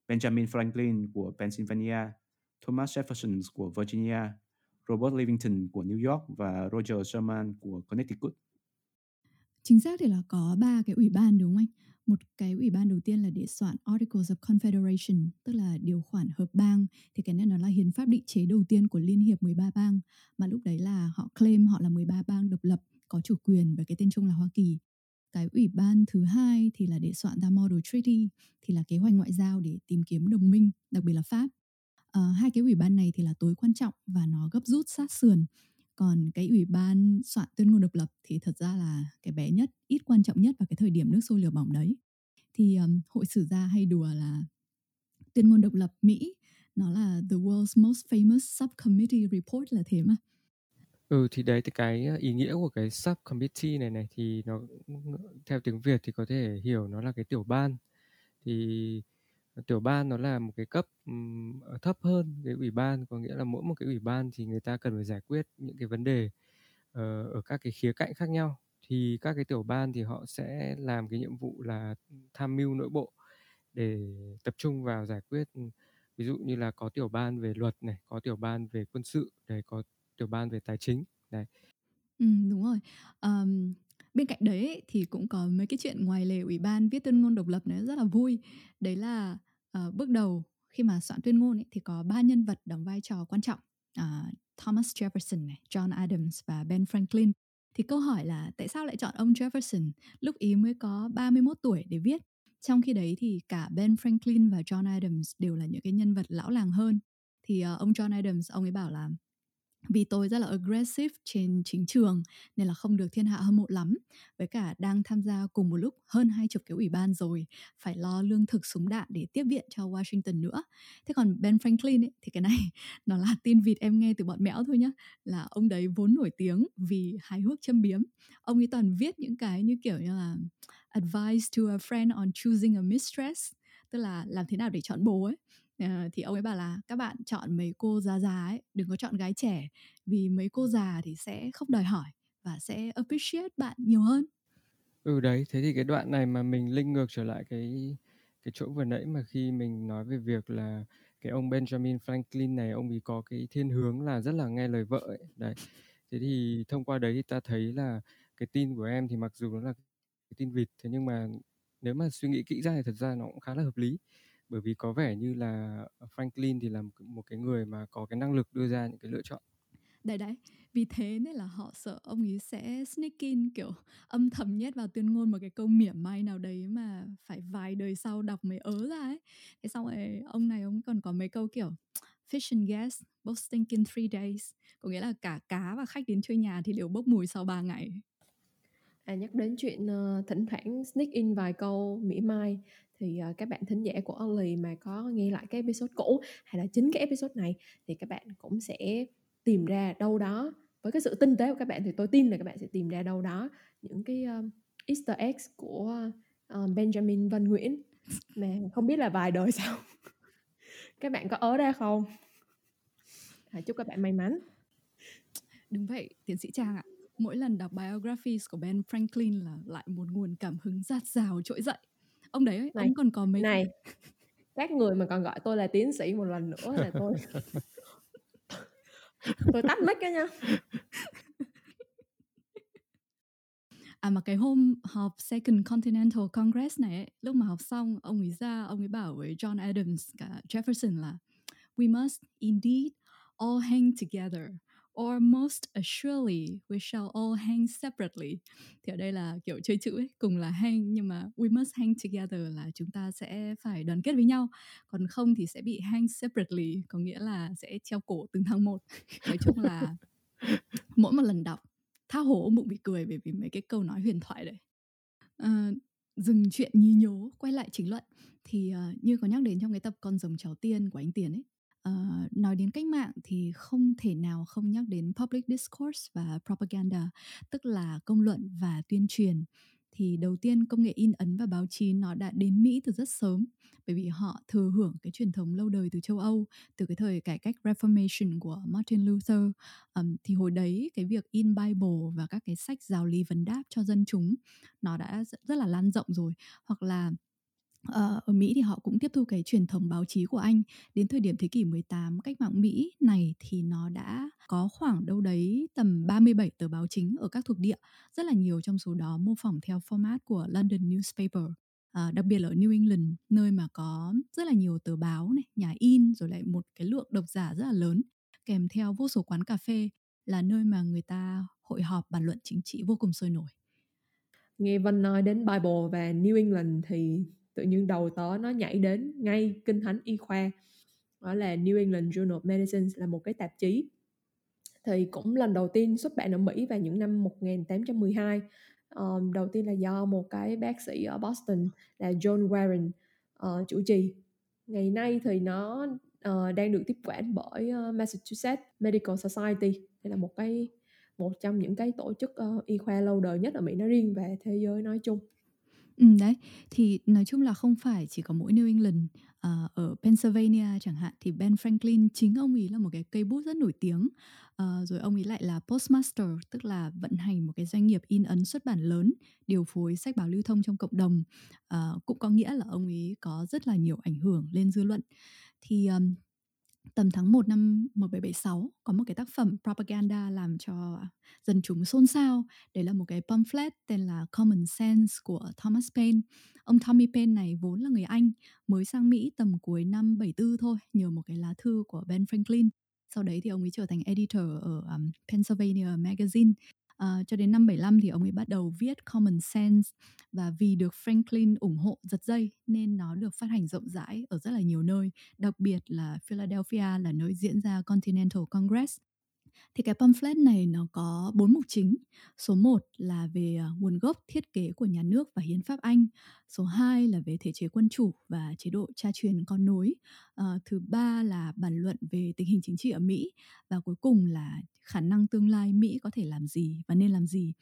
Benjamin Franklin của Pennsylvania, Thomas Jefferson của Virginia, Robert Livingston của New York và Roger Sherman của Connecticut.
Chính xác thì là có ba cái ủy ban đúng không anh? Một cái ủy ban đầu tiên là để soạn Articles of Confederation, tức là điều khoản hợp bang. Thì cái này nó là hiến pháp định chế đầu tiên của Liên hiệp 13 bang. Mà lúc đấy là họ claim họ là 13 bang độc lập, có chủ quyền và cái tên chung là Hoa Kỳ. Cái ủy ban thứ hai thì là để soạn ra Model Treaty, thì là kế hoạch ngoại giao để tìm kiếm đồng minh, đặc biệt là Pháp. À, hai cái ủy ban này thì là tối quan trọng và nó gấp rút sát sườn còn cái ủy ban soạn tuyên ngôn độc lập thì thật ra là cái bé nhất ít quan trọng nhất vào cái thời điểm nước sôi lửa bỏng đấy. Thì um, hội sử gia hay đùa là tuyên ngôn độc lập mỹ nó là the world's most famous subcommittee report là thế mà.
Ừ thì đấy thì cái ờ, ý nghĩa của cái subcommittee này này thì nó theo tiếng Việt thì có thể hiểu nó là cái tiểu ban. Thì Ờ, tiểu ban nó là một cái cấp ờ, thấp hơn cái ủy ban có nghĩa là mỗi một cái ủy ban thì người ta cần phải giải quyết những cái vấn đề ờ, ở các cái khía cạnh khác nhau. Thì các cái tiểu ban thì họ sẽ làm cái nhiệm vụ là tham mưu nội bộ để tập trung vào giải quyết ví dụ như là có tiểu ban về luật này có tiểu ban về quân sự này có tiểu ban về tài chính này
ừ, đúng rồi. Um, bên cạnh đấy thì cũng có mấy cái chuyện ngoài lề ủy ban viết tuyên ngôn độc lập này rất là vui. Đấy là uh, bước đầu khi mà soạn tuyên ngôn ấy, thì có ba nhân vật đóng vai trò quan trọng uh, Thomas Jefferson này, John Adams và Ben Franklin. Thì câu hỏi là tại sao lại chọn ông Jefferson? Lúc ý mới có 31 tuổi để viết. Trong khi đấy thì cả Ben Franklin và John Adams đều là những cái nhân vật lão làng hơn. Thì uh, ông John Adams ông ấy bảo là vì tôi rất là aggressive trên chính trường nên là không được thiên hạ hâm mộ lắm. Với cả đang tham gia cùng một lúc hơn hai chục cái ủy ban rồi phải lo lương thực súng đạn để tiếp viện cho Washington nữa. Thế còn Ben Franklin ấy, thì cái này nó là tin vịt em nghe từ bọn mẽo thôi nhá. Là ông đấy vốn nổi tiếng vì hài hước châm biếm. Ông ấy toàn viết những cái như kiểu như là advice to a friend on choosing a mistress tức là làm thế nào để chọn bố ấy. Ờ, thì ông ấy bảo là các bạn chọn mấy cô già già ấy, đừng có chọn gái trẻ, vì mấy cô già thì sẽ không đòi hỏi và sẽ appreciate bạn nhiều hơn
ừ đấy, thế thì cái đoạn này mà mình linh ngược trở lại cái cái chỗ vừa nãy mà khi mình nói về việc là cái ông Benjamin Franklin này, ông ấy có cái thiên hướng là rất là nghe lời vợ ấy. đấy thế thì thông qua đấy thì ta thấy là cái tin của em thì mặc dù nó là cái tin vịt, thế nhưng mà nếu mà suy nghĩ kỹ ra thì thật ra nó cũng khá là hợp lý bởi vì có vẻ như là Franklin thì là một, một cái người mà có cái năng lực đưa ra những cái lựa chọn.
Đấy đấy vì thế nên là họ sợ ông ấy sẽ sneak in kiểu âm thầm nhét vào tuyên ngôn một cái câu mỉa mai nào đấy mà phải vài đời sau đọc mới ớ ra ấy. Thế xong rồi ông này ông còn có mấy câu kiểu fish and gas both stink in three days. Có nghĩa là cả cá và khách đến chơi nhà thì đều bốc mùi sau 3 ngày.
À, nhắc đến chuyện uh, thỉnh thoảng sneak in vài câu mỉa mai thì uh, các bạn thính giả của Only mà có nghe lại cái episode cũ hay là chính cái episode này thì các bạn cũng sẽ tìm ra đâu đó với cái sự tinh tế của các bạn thì tôi tin là các bạn sẽ tìm ra đâu đó những cái um, Easter eggs của uh, Benjamin Văn Nguyễn. Mà không biết là vài đời sau các bạn có ớ ra không? À, chúc các bạn may mắn.
Đúng vậy tiến sĩ Trang ạ. Mỗi lần đọc biographies của Ben Franklin là lại một nguồn cảm hứng rát rào trỗi dậy ông đấy này, ông còn có mấy
này các người mà còn gọi tôi là tiến sĩ một lần nữa là tôi tôi tắt mic cái nha.
À mà cái hôm họp Second Continental Congress này ấy, lúc mà học xong ông ấy ra ông ấy bảo với John Adams cả Jefferson là we must indeed all hang together or most assuredly we shall all hang separately. Thì ở đây là kiểu chơi chữ ấy, cùng là hang nhưng mà we must hang together là chúng ta sẽ phải đoàn kết với nhau. Còn không thì sẽ bị hang separately, có nghĩa là sẽ treo cổ từng tháng một. Nói chung là mỗi một lần đọc tha hồ ông bụng bị cười bởi vì mấy cái câu nói huyền thoại đấy. À, dừng chuyện nhí nhố quay lại chính luận thì uh, như có nhắc đến trong cái tập con rồng cháu tiên của anh Tiền ấy uh, nói đến cách mạng thì không thể nào không nhắc đến public discourse và propaganda tức là công luận và tuyên truyền. Thì đầu tiên công nghệ in ấn và báo chí nó đã đến Mỹ từ rất sớm bởi vì họ thừa hưởng cái truyền thống lâu đời từ châu Âu từ cái thời cải cách Reformation của Martin Luther. Um, thì hồi đấy cái việc in Bible và các cái sách giáo lý vấn đáp cho dân chúng nó đã rất là lan rộng rồi. Hoặc là Ờ, ở Mỹ thì họ cũng tiếp thu cái truyền thống báo chí của Anh. Đến thời điểm thế kỷ 18, cách mạng Mỹ này thì nó đã có khoảng đâu đấy tầm 37 tờ báo chính ở các thuộc địa. Rất là nhiều trong số đó mô phỏng theo format của London Newspaper. À, đặc biệt là ở New England, nơi mà có rất là nhiều tờ báo này, nhà in rồi lại một cái lượng độc giả rất là lớn, kèm theo vô số quán cà phê là nơi mà người ta hội họp bàn luận chính trị vô cùng sôi nổi.
Nghe Vân nói đến Bible và New England thì tự nhiên đầu tớ nó nhảy đến ngay kinh thánh y khoa đó là New England Journal of Medicine là một cái tạp chí. Thì cũng lần đầu tiên xuất bản ở Mỹ vào những năm 1812 um, ờ, đầu tiên là do một cái bác sĩ ở Boston là John Warren uh, chủ trì. Ngày nay thì nó uh, đang được tiếp quản bởi uh, Massachusetts Medical Society. Đây là một cái một trong những cái tổ chức uh, y khoa lâu đời nhất ở Mỹ nói riêng và thế giới nói chung.
Ừ, đấy, thì nói chung là không phải chỉ có mỗi New England, ờ, ở Pennsylvania chẳng hạn thì Ben Franklin chính ông ấy là một cái cây bút rất nổi tiếng. Ờ, rồi ông ấy lại là postmaster, tức là vận hành một cái doanh nghiệp in ấn xuất bản lớn, điều phối sách báo lưu thông trong cộng đồng. Ờ, cũng có nghĩa là ông ấy có rất là nhiều ảnh hưởng lên dư luận. Thì um, tầm tháng 1 năm 1776 có một cái tác phẩm propaganda làm cho dân chúng xôn xao. Đấy là một cái pamphlet tên là Common Sense của Thomas Paine. Ông Tommy Paine này vốn là người Anh, mới sang Mỹ tầm cuối năm 74 thôi, nhờ một cái lá thư của Ben Franklin. Sau đấy thì ông ấy trở thành editor ở um, Pennsylvania Magazine Uh, cho đến năm 75 thì ông ấy bắt đầu viết Common Sense và vì được Franklin ủng hộ giật dây nên nó được phát hành rộng rãi ở rất là nhiều nơi, đặc biệt là Philadelphia là nơi diễn ra Continental Congress thì cái pamphlet này nó có bốn mục chính. Số 1 là về ờ, nguồn gốc thiết kế của nhà nước và hiến pháp Anh. Số 2 là về thể chế quân chủ và chế độ cha truyền con nối. À, thứ ba là bàn luận về tình hình chính trị ở Mỹ và cuối cùng là khả năng tương lai Mỹ có thể làm gì và nên làm gì.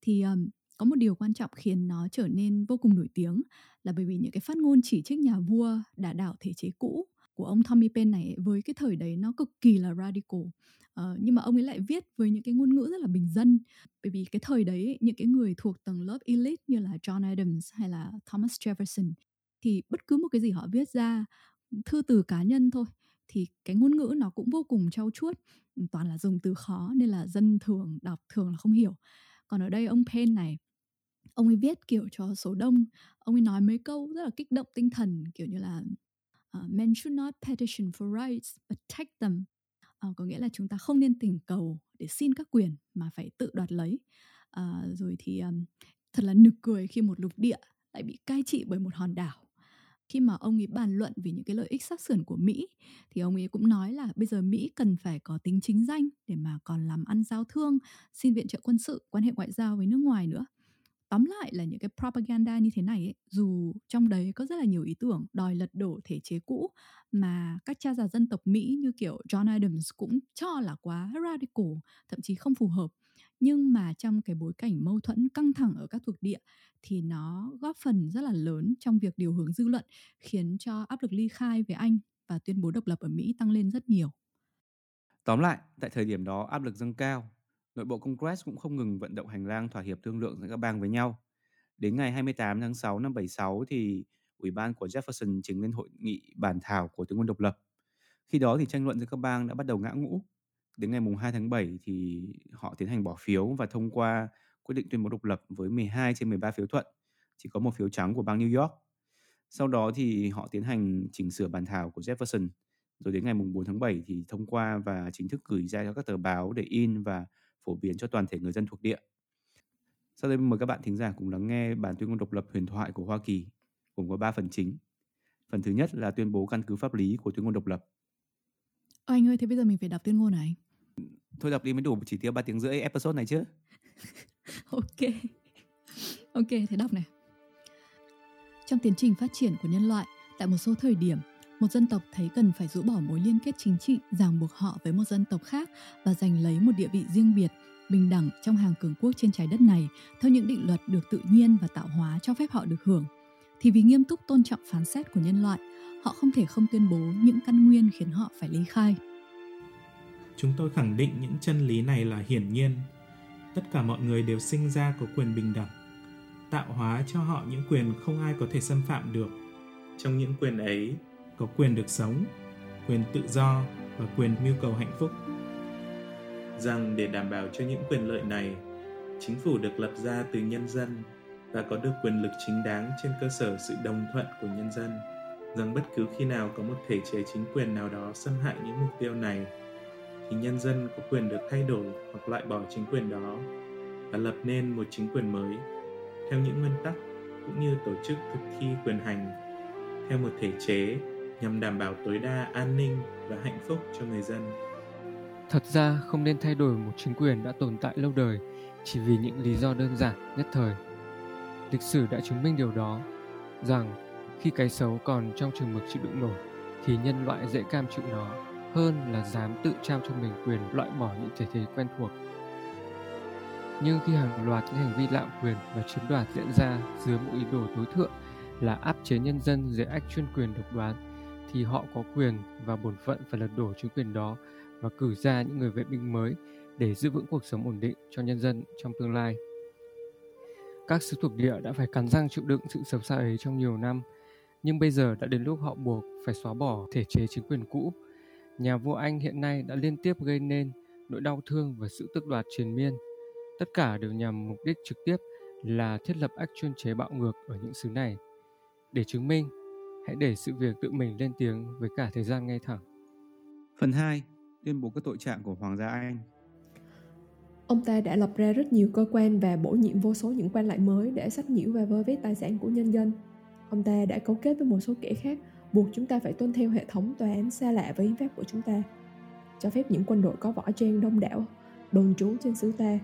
Thì um, có một điều quan trọng khiến nó trở nên vô cùng nổi tiếng là bởi vì những cái phát ngôn chỉ trích nhà vua đã đảo thể chế cũ của ông Tommy Paine này với cái thời đấy nó cực kỳ là radical. Uh, nhưng mà ông ấy lại viết với những cái ngôn ngữ rất là bình dân. Bởi vì cái thời đấy những cái người thuộc tầng lớp elite như là John Adams hay là Thomas Jefferson thì bất cứ một cái gì họ viết ra thư từ cá nhân thôi thì cái ngôn ngữ nó cũng vô cùng trau chuốt ừ, toàn là dùng từ khó nên là dân thường đọc thường là không hiểu. Còn ở đây ông Penn này ông ấy viết kiểu cho số đông ông ấy nói mấy câu rất là kích động tinh thần kiểu như là uh, men should not petition for rights but take them. Uh, có nghĩa là chúng ta không nên tình cầu để xin các quyền mà phải tự đoạt lấy. Uh, rồi thì um, thật là nực cười khi một lục địa lại bị cai trị bởi một hòn đảo. Khi mà ông ấy bàn luận về những cái lợi ích sát sườn của Mỹ thì ông ấy cũng nói là bây giờ Mỹ cần phải có tính chính danh để mà còn làm ăn giao thương, xin viện trợ quân sự, quan hệ ngoại giao với nước ngoài nữa tóm lại là những cái propaganda như thế này ấy, dù trong đấy có rất là nhiều ý tưởng đòi lật đổ thể chế cũ mà các cha già dân tộc Mỹ như kiểu John Adams cũng cho là quá radical, thậm chí không phù hợp. Nhưng mà trong cái bối cảnh mâu thuẫn căng thẳng ở các thuộc địa thì nó góp phần rất là lớn trong việc điều hướng dư luận khiến cho áp lực ly khai về Anh và tuyên bố độc lập ở Mỹ tăng lên rất nhiều.
Tóm lại, tại thời điểm đó áp lực dâng cao, nội bộ Congress cũng không ngừng vận động hành lang thỏa hiệp thương lượng giữa các bang với nhau. Đến ngày 28 tháng 6 năm 76 thì Ủy ban của Jefferson trình lên hội nghị bản thảo của tướng quân độc lập. Khi đó thì tranh luận giữa các bang đã bắt đầu ngã ngũ. Đến ngày 2 tháng 7 thì họ tiến hành bỏ phiếu và thông qua quyết định tuyên bố độc lập với 12 trên 13 phiếu thuận, chỉ có một phiếu trắng của bang New York. Sau đó thì họ tiến hành chỉnh sửa bản thảo của Jefferson, rồi đến ngày 4 tháng 7 thì thông qua và chính thức gửi ra cho các tờ báo để in và phổ biến cho toàn thể người dân thuộc địa. Sau đây mời các bạn thính giả cùng lắng nghe bản tuyên ngôn độc lập huyền thoại của Hoa Kỳ, gồm có 3 phần chính. Phần thứ nhất là tuyên bố căn cứ pháp lý của tuyên ngôn độc lập.
Ơ anh ơi, thế bây giờ mình phải đọc tuyên ngôn này
Thôi đọc đi mới đủ chỉ tiêu 3 tiếng rưỡi episode này chứ.
ok. Ok, thế đọc này. Trong tiến trình phát triển của nhân loại, tại một số thời điểm, một dân tộc thấy cần phải rũ bỏ mối liên kết chính trị ràng buộc họ với một dân tộc khác và giành lấy một địa vị riêng biệt bình đẳng trong hàng cường quốc trên trái đất này theo những định luật được tự nhiên và tạo hóa cho phép họ được hưởng. Thì vì nghiêm túc tôn trọng phán xét của nhân loại họ không thể không tuyên bố những căn nguyên khiến họ phải ly khai.
Chúng tôi khẳng định những chân lý này là hiển nhiên. Tất cả mọi người đều sinh ra có quyền bình đẳng tạo hóa cho họ những quyền không ai có thể xâm phạm được. Trong những quyền ấy có quyền được sống, quyền tự do và quyền mưu cầu hạnh phúc. Rằng để đảm bảo cho những quyền lợi này, chính phủ được lập ra từ nhân dân và có được quyền lực chính đáng trên cơ sở sự đồng thuận của nhân dân rằng bất cứ khi nào có một thể chế chính quyền nào đó xâm hại những mục tiêu này thì nhân dân có quyền được thay đổi hoặc loại bỏ chính quyền đó và lập nên một chính quyền mới theo những nguyên tắc cũng như tổ chức thực thi quyền hành theo một thể chế nhằm đảm bảo tối đa an ninh và hạnh phúc cho người dân.
Thật ra không nên thay đổi một chính quyền đã tồn tại lâu đời chỉ vì những lý do đơn giản nhất thời. Lịch sử đã chứng minh điều đó, rằng khi cái xấu còn trong trường mực chịu đựng nổi thì nhân loại dễ cam chịu nó hơn là dám tự trao cho mình quyền loại bỏ những thể thế quen thuộc. Nhưng khi hàng loạt những hành vi lạm quyền và chiếm đoạt diễn ra dưới một ý đồ tối thượng là áp chế nhân dân dưới ách chuyên quyền độc đoán thì họ có quyền và bổn phận phải lật đổ chính quyền đó và cử ra những người vệ binh mới để giữ vững cuộc sống ổn định cho nhân dân trong tương lai. Các sứ thuộc địa đã phải cắn răng chịu đựng sự xấu xa ấy trong nhiều năm, nhưng bây giờ đã đến lúc họ buộc phải xóa bỏ thể chế chính quyền cũ. Nhà vua Anh hiện nay đã liên tiếp gây nên nỗi đau thương và sự tước đoạt triền miên. Tất cả đều nhằm mục đích trực tiếp là thiết lập ách chuyên chế bạo ngược ở những xứ này. Để chứng minh hãy để sự việc tự mình lên tiếng với cả thời gian ngay thẳng.
Phần 2. Tuyên bố các tội trạng của Hoàng gia Anh
Ông ta đã lập ra rất nhiều cơ quan và bổ nhiệm vô số những quan lại mới để sách nhiễu và vơ vét tài sản của nhân dân. Ông ta đã cấu kết với một số kẻ khác buộc chúng ta phải tuân theo hệ thống tòa án xa lạ với hiến pháp của chúng ta. Cho phép những quân đội có võ trang đông đảo đồn trú trên xứ ta,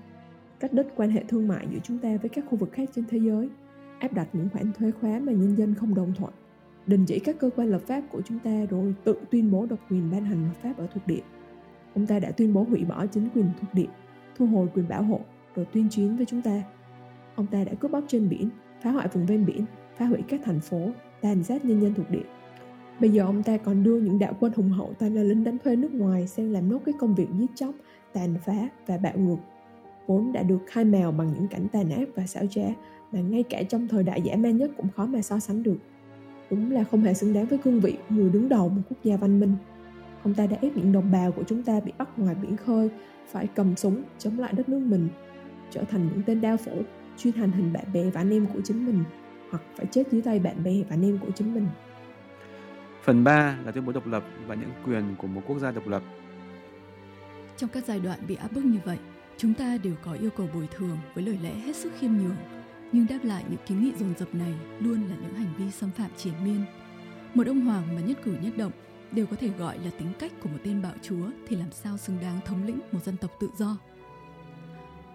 cắt đứt quan hệ thương mại giữa chúng ta với các khu vực khác trên thế giới, áp đặt những khoản thuế khóa mà nhân dân không đồng thuận đình chỉ các cơ quan lập pháp của chúng ta rồi tự tuyên bố độc quyền ban hành luật pháp ở thuộc địa. Ông ta đã tuyên bố hủy bỏ chính quyền thuộc địa, thu hồi quyền bảo hộ, rồi tuyên chiến với chúng ta. Ông ta đã cướp bóc trên biển, phá hoại vùng ven biển, phá hủy các thành phố, tàn sát nhân dân thuộc địa. Bây giờ ông ta còn đưa những đạo quân hùng hậu toàn là lính đánh thuê nước ngoài sang làm nốt cái công việc giết chóc, tàn phá và bạo ngược vốn đã được khai mèo bằng những cảnh tàn ác và xảo trá mà ngay cả trong thời đại dã man nhất cũng khó mà so sánh được đúng là không hề xứng đáng với cương vị người đứng đầu một quốc gia văn minh. Ông ta đã ép những đồng bào của chúng ta bị bắt ngoài biển khơi, phải cầm súng chống lại đất nước mình, trở thành những tên đao phủ, chuyên hành hình bạn bè và anh em của chính mình, hoặc phải chết dưới tay bạn bè và anh em của chính mình.
Phần 3 là tuyên bố độc lập và những quyền của một quốc gia độc lập.
Trong các giai đoạn bị áp bức như vậy, chúng ta đều có yêu cầu bồi thường với lời lẽ hết sức khiêm nhường, nhưng đáp lại những kiến nghị dồn dập này luôn là những hành vi xâm phạm triển miên. Một ông hoàng mà nhất cử nhất động đều có thể gọi là tính cách của một tên bạo chúa thì làm sao xứng đáng thống lĩnh một dân tộc tự do.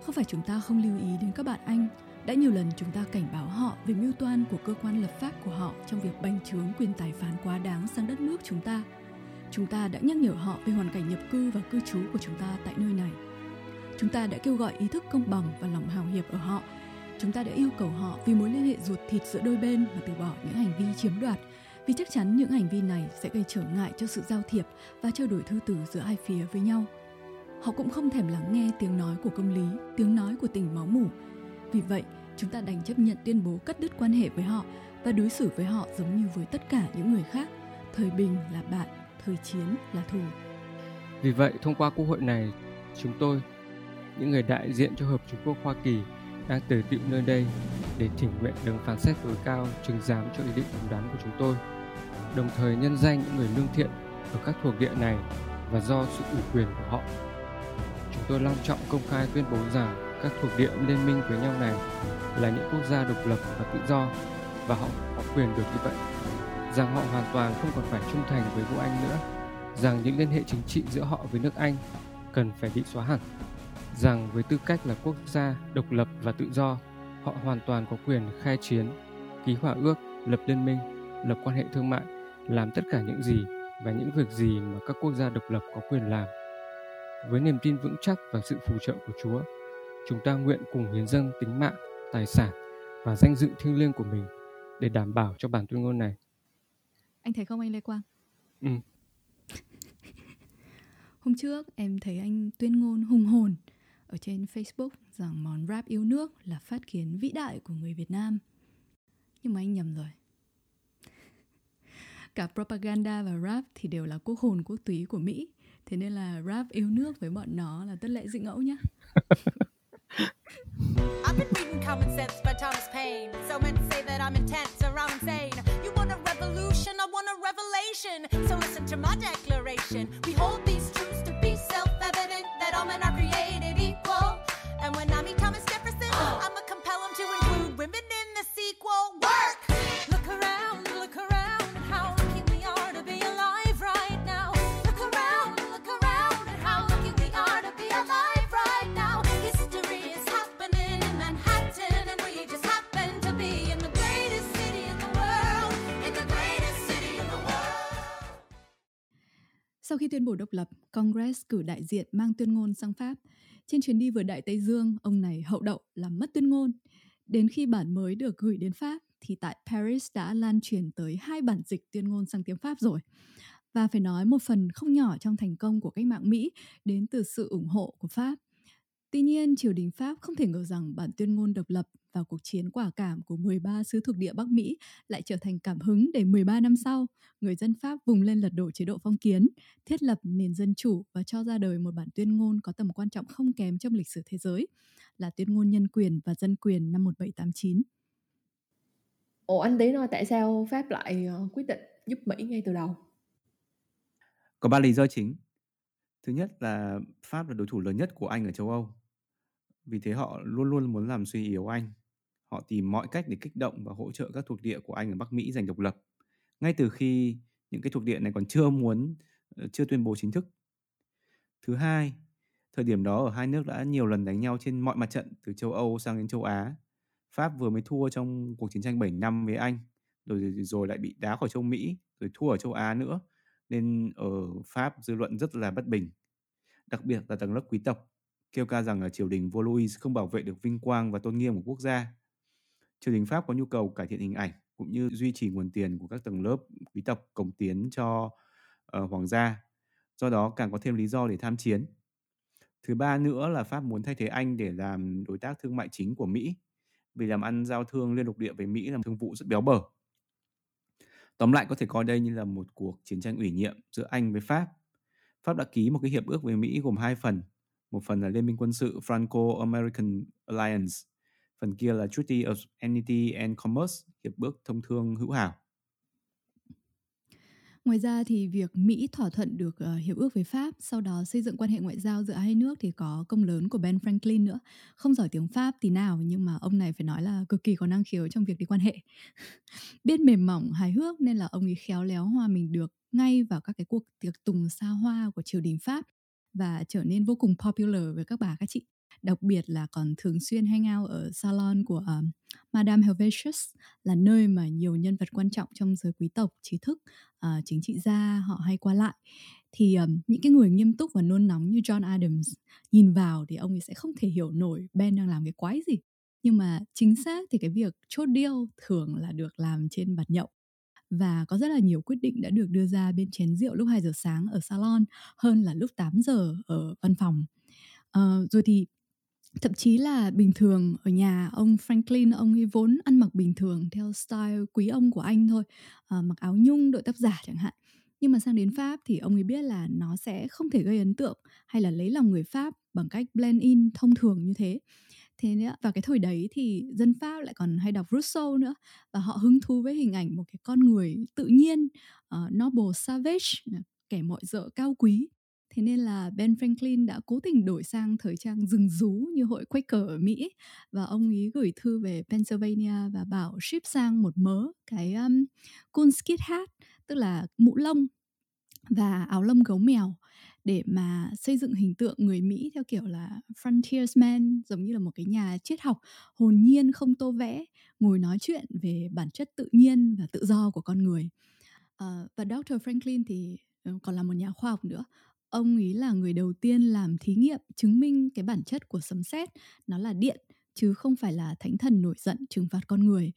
Không phải chúng ta không lưu ý đến các bạn Anh, đã nhiều lần chúng ta cảnh báo họ về mưu toan của cơ quan lập pháp của họ trong việc banh trướng quyền tài phán quá đáng sang đất nước chúng ta. Chúng ta đã nhắc nhở họ về hoàn cảnh nhập cư và cư trú của chúng ta tại nơi này. Chúng ta đã kêu gọi ý thức công bằng và lòng hào hiệp ở họ. Chúng ta đã yêu cầu họ vì mối liên hệ ruột thịt giữa đôi bên mà từ bỏ những hành vi chiếm đoạt, vì chắc chắn những hành vi này sẽ gây trở ngại cho sự giao thiệp và trao đổi thư từ giữa hai phía với nhau. Họ cũng không thèm lắng nghe tiếng nói của công lý, tiếng nói của tình máu mủ. Vì vậy, chúng ta đành chấp nhận tuyên bố cắt đứt quan hệ với họ và đối xử với họ giống như với tất cả những người khác. Thời bình là bạn, thời chiến là thù.
Vì vậy, thông qua quốc hội này, chúng tôi, những người đại diện cho Hợp chúng Quốc Hoa Kỳ, đang tề tựu nơi đây để thỉnh nguyện đấng phán xét tối cao trừng giám cho ý định đúng đắn của chúng tôi, đồng thời nhân danh những người lương thiện ở các thuộc địa này và do sự ủy quyền của họ. Chúng tôi long trọng công khai tuyên bố rằng các thuộc địa liên minh với nhau này là những quốc gia độc lập và tự do và họ có quyền được như vậy. Rằng họ hoàn toàn không còn phải trung thành với vua Anh nữa, rằng những liên hệ chính trị giữa họ với nước Anh cần phải bị xóa hẳn, rằng với tư cách là quốc gia độc lập và tự do, họ hoàn toàn có quyền khai chiến, ký hòa ước, lập liên minh, lập quan hệ thương mại, làm tất cả những gì và những việc gì mà các quốc gia độc lập có quyền làm. Với niềm tin vững chắc và sự phù trợ của Chúa, chúng ta nguyện cùng hiến dâng tính mạng, tài sản và danh dự thiêng liêng của mình để đảm bảo cho bản tuyên ngôn này.
Anh thấy không anh Lê Quang?
Ừ.
Hôm trước em thấy anh tuyên ngôn hùng hồn ở trên Facebook rằng món rap yêu nước là phát kiến vĩ đại của người Việt Nam. Nhưng mà anh nhầm rồi. Cả propaganda và rap thì đều là quốc hồn quốc túy của Mỹ. Thế nên là rap yêu nước với bọn nó là tất lệ dị ngẫu nhá. I've been reading Common Sense by Thomas Paine. So men say that I'm intense or I'm insane. You want a revolution, I want a revelation. So listen to my declaration. We hold these truths self-evident that all men are created equal. And when I meet Thomas Jefferson, uh. I'ma compel him to include women in the sequel. Work! Look around Sau khi tuyên bố độc lập, Congress cử đại diện mang tuyên ngôn sang Pháp. Trên chuyến đi vừa Đại Tây Dương, ông này hậu đậu làm mất tuyên ngôn. Đến khi bản mới được gửi đến Pháp, thì tại Paris đã lan truyền tới hai bản dịch tuyên ngôn sang tiếng Pháp rồi. Và phải nói một phần không nhỏ trong thành công của cách mạng Mỹ đến từ sự ủng hộ của Pháp. Tuy nhiên, triều đình Pháp không thể ngờ rằng bản tuyên ngôn độc lập và cuộc chiến quả cảm của 13 xứ thuộc địa Bắc Mỹ lại trở thành cảm hứng để 13 năm sau, người dân Pháp vùng lên lật đổ chế độ phong kiến, thiết lập nền dân chủ và cho ra đời một bản tuyên ngôn có tầm quan trọng không kém trong lịch sử thế giới, là tuyên ngôn nhân quyền và dân quyền năm 1789.
Ồ anh Tí nói tại sao Pháp lại ờ, quyết định giúp Mỹ ngay từ đầu?
Có ba lý do chính. Thứ nhất là Pháp là đối thủ lớn nhất của Anh ở châu Âu. Vì thế họ luôn luôn muốn làm suy yếu Anh. Họ tìm mọi cách để kích động và hỗ trợ các thuộc địa của Anh ở Bắc Mỹ giành độc lập. Ngay từ khi những cái thuộc địa này còn chưa muốn, ờ, chưa tuyên bố chính thức. Thứ hai, thời điểm đó ở hai nước đã nhiều lần đánh nhau trên mọi mặt trận từ châu Âu sang đến châu Á. Pháp vừa mới thua trong cuộc chiến tranh 7 năm với Anh, rồi rồi lại bị đá khỏi châu Mỹ, rồi thua ở châu Á nữa. Nên ở Pháp dư luận rất là bất bình. Đặc biệt là tầng lớp quý tộc kêu ca rằng là triều đình vua Louis không bảo vệ được vinh quang và tôn nghiêm của quốc gia. Triều đình Pháp có nhu cầu cải thiện hình ảnh cũng như duy trì nguồn tiền của các tầng lớp quý tộc cống tiến cho uh, hoàng gia. Do đó càng có thêm lý do để tham chiến. Thứ ba nữa là Pháp muốn thay thế Anh để làm đối tác thương mại chính của Mỹ. Vì làm ăn giao thương liên lục địa với Mỹ là một thương vụ rất béo bở. Tóm lại có thể coi đây như là một cuộc chiến tranh ủy nhiệm giữa Anh với Pháp. Pháp đã ký một cái hiệp ước với Mỹ gồm hai phần. Một phần là Liên minh quân sự Franco-American Alliance, phần kia là Treaty of Amity and Commerce, hiệp ước thông thương hữu hảo.
Ngoài ra thì việc Mỹ thỏa thuận được uh, hiệp ước với Pháp, sau đó xây dựng quan hệ ngoại giao giữa hai nước thì có công lớn của Ben Franklin nữa. Không giỏi tiếng Pháp thì nào nhưng mà ông này phải nói là cực kỳ có năng khiếu trong việc đi quan hệ. Biết mềm mỏng, hài hước nên là ông ấy khéo léo hòa mình được ngay vào các cái cuộc tiệc tùng xa hoa của triều đình Pháp và trở nên vô cùng popular với các bà các chị đặc biệt là còn thường xuyên hang out ở salon của uh, Madame Helvetius là nơi mà nhiều nhân vật quan trọng trong giới quý tộc, trí thức, uh, chính trị gia họ hay qua lại. Thì um, những cái người nghiêm túc và nôn nóng như John Adams nhìn vào thì ông ấy sẽ không thể hiểu nổi Ben đang làm cái quái gì. Nhưng mà chính xác thì cái việc chốt deal thường là được làm trên bàn nhậu và có rất là nhiều quyết định đã được đưa ra bên chén rượu lúc 2 giờ sáng ở salon hơn là lúc 8 giờ ở văn phòng. Uh, rồi thì thậm chí là bình thường ở nhà ông Franklin ông ấy vốn ăn mặc bình thường theo style quý ông của anh thôi uh, mặc áo nhung đội tóc giả chẳng hạn nhưng mà sang đến Pháp thì ông ấy biết là nó sẽ không thể gây ấn tượng hay là lấy lòng người Pháp bằng cách blend in thông thường như thế thế nữa và cái thời đấy thì dân Pháp lại còn hay đọc Rousseau nữa. Và họ hứng thú với hình ảnh một cái con người tự nhiên uh, noble savage kẻ mọi dợ cao quý. Thế nên là Ben Franklin đã cố tình đổi sang thời trang rừng rú như hội Quaker ở Mỹ. Và ông ý gửi thư về Pennsylvania và bảo ship sang một mớ cái um, coonskin hat tức là mũ lông và áo lông gấu mèo để mà xây dựng hình tượng người Mỹ theo kiểu là frontiersman giống như là một cái nhà triết học hồn nhiên không tô vẽ ngồi nói chuyện về bản chất tự nhiên và tự do của con người. Uh, và Dr. Franklin thì ừ, còn là một nhà khoa học nữa. Ông ấy là người đầu tiên làm thí nghiệm chứng minh cái bản chất của sấm sét nó là điện chứ không phải là thánh thần nổi giận trừng phạt con người.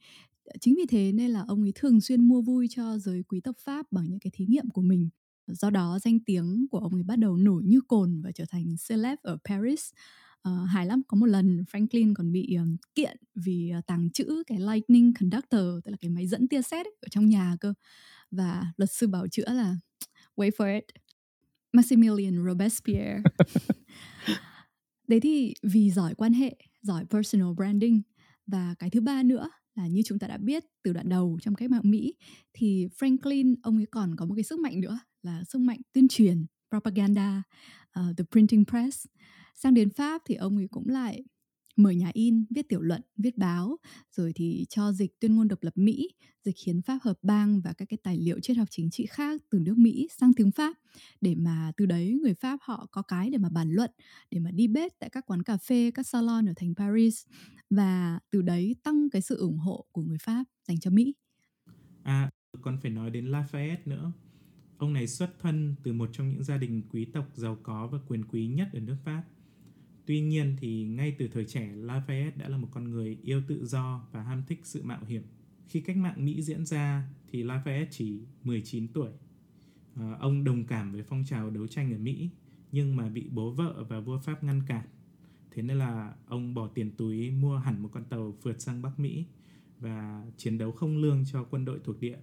Chính vì thế nên là ông ấy thường xuyên mua vui cho giới quý tộc pháp bằng những cái thí nghiệm của mình do đó danh tiếng của ông ấy bắt đầu nổi như cồn và trở thành celeb ở paris. Uh, hài lắm có một lần Franklin còn bị um, kiện vì uh, tàng trữ cái lightning conductor tức là cái máy dẫn tia sét ở trong nhà cơ. Và luật sư bảo chữa là wait for it. Maximilian Robespierre. Đấy thì vì giỏi quan hệ giỏi personal branding. Và cái thứ ba nữa là như chúng ta đã biết từ đoạn đầu trong cách mạng Mỹ thì Franklin ông ấy còn có một cái sức mạnh nữa là sức mạnh tuyên truyền propaganda uh, the printing press sang đến Pháp thì ông ấy cũng lại mở nhà in, viết tiểu luận, viết báo, rồi thì cho dịch tuyên ngôn độc lập Mỹ, dịch hiến pháp hợp bang và các cái tài liệu triết học chính trị khác từ nước Mỹ sang tiếng Pháp để mà từ đấy người Pháp họ có cái để mà bàn luận, để mà đi bếp tại các quán cà phê, các salon ở thành Paris và từ đấy tăng cái sự ủng hộ của người Pháp dành cho Mỹ.
À, còn phải nói đến Lafayette nữa. Ông này xuất thân từ một trong những gia đình quý tộc giàu có và quyền quý nhất ở nước Pháp Tuy nhiên thì ngay từ thời trẻ, Lafayette đã là một con người yêu tự do và ham thích sự mạo hiểm. Khi cách mạng Mỹ diễn ra thì Lafayette chỉ 19 tuổi. À, ông đồng cảm với phong trào đấu tranh ở Mỹ nhưng mà bị bố vợ và vua Pháp ngăn cản. Thế nên là ông bỏ tiền túi mua hẳn một con tàu vượt sang Bắc Mỹ và chiến đấu không lương cho quân đội thuộc địa.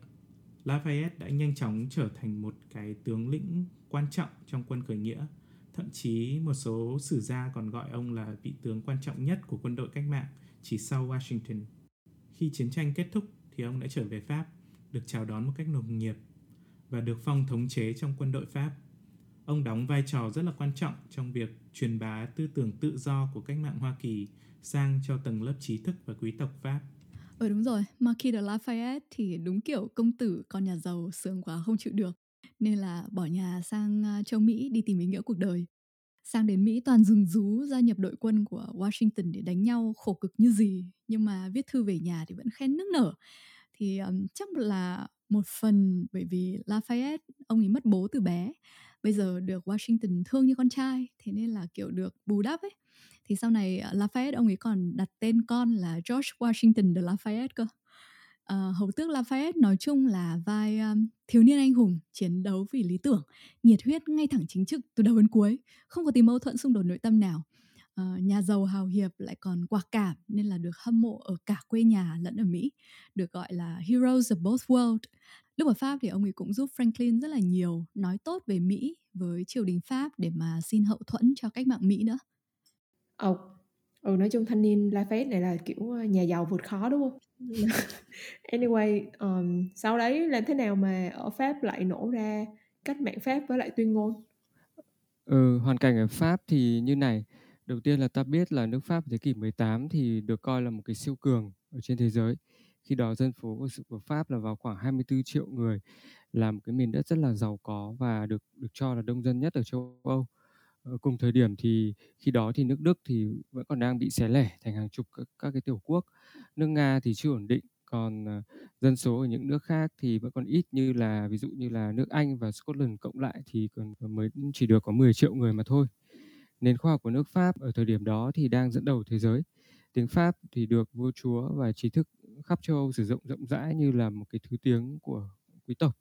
Lafayette đã nhanh chóng trở thành một cái tướng lĩnh quan trọng trong quân khởi nghĩa Thậm chí một số sử gia còn gọi ông là vị tướng quan trọng nhất của quân đội cách mạng chỉ sau Washington. Khi chiến tranh kết thúc thì ông đã trở về Pháp, được chào đón một cách nồng nhiệt và được phong thống chế trong quân đội Pháp. Ông đóng vai trò rất là quan trọng trong việc truyền bá tư tưởng tự do của cách mạng Hoa Kỳ sang cho tầng lớp trí thức và quý tộc Pháp.
Ừ đúng rồi, Marquis de Lafayette thì đúng kiểu công tử con nhà giàu sướng quá không chịu được. Nên là bỏ nhà sang châu Mỹ đi tìm ý nghĩa cuộc đời. Sang đến Mỹ toàn rừng rú gia nhập đội quân của Washington để đánh nhau khổ cực như gì. Nhưng mà viết thư về nhà thì vẫn khen nức nở. Thì um, chắc là một phần bởi vì Lafayette ông ấy mất bố từ bé. Bây giờ được Washington thương như con trai thế nên là kiểu được bù đắp ấy thì sau này ờ, Lafayette ông ấy còn đặt tên con là George Washington de Lafayette cơ. Uh, hầu tước Lafayette nói chung là vai um, thiếu niên anh hùng chiến đấu vì lý tưởng nhiệt huyết ngay thẳng chính trực từ đầu đến cuối không có tí mâu thuẫn xung đột nội tâm nào. Uh, nhà giàu hào hiệp lại còn quả cảm nên là được hâm mộ ở cả quê nhà lẫn ở Mỹ được gọi là heroes of both worlds lúc ở Pháp thì ông ấy cũng giúp Franklin rất là nhiều nói tốt về Mỹ với triều đình Pháp để mà xin hậu thuẫn cho cách mạng Mỹ nữa.
Ừ. ừ nói chung thanh niên Lafayette này là kiểu ờ, nhà giàu vượt khó đúng không anyway um, sau đấy làm thế nào mà ở Pháp lại nổ ra cách mạng Pháp với lại tuyên ngôn
Ừ, hoàn cảnh ở Pháp thì như này. Đầu tiên là ta biết là nước Pháp thế kỷ 18 thì được coi là một cái siêu cường ở trên thế giới. Khi đó dân số của, của Pháp là vào khoảng 24 triệu người, là một cái miền đất rất là giàu có và được được cho là đông dân nhất ở châu Âu. Ờ, cùng thời điểm thì khi đó thì nước Đức thì vẫn còn đang bị xé lẻ thành hàng chục các, các cái tiểu quốc. Nước Nga thì chưa ổn định, còn ờ, dân số ở những nước khác thì vẫn còn ít như là ví dụ như là nước Anh và Scotland cộng lại thì còn mới chỉ được có 10 triệu người mà thôi. Nền khoa học của nước Pháp ở thời điểm đó thì đang dẫn đầu thế giới. Tiếng Pháp thì được vua chúa và trí thức khắp châu Âu sử dụng rộng rãi như là một cái thứ tiếng của quý tộc.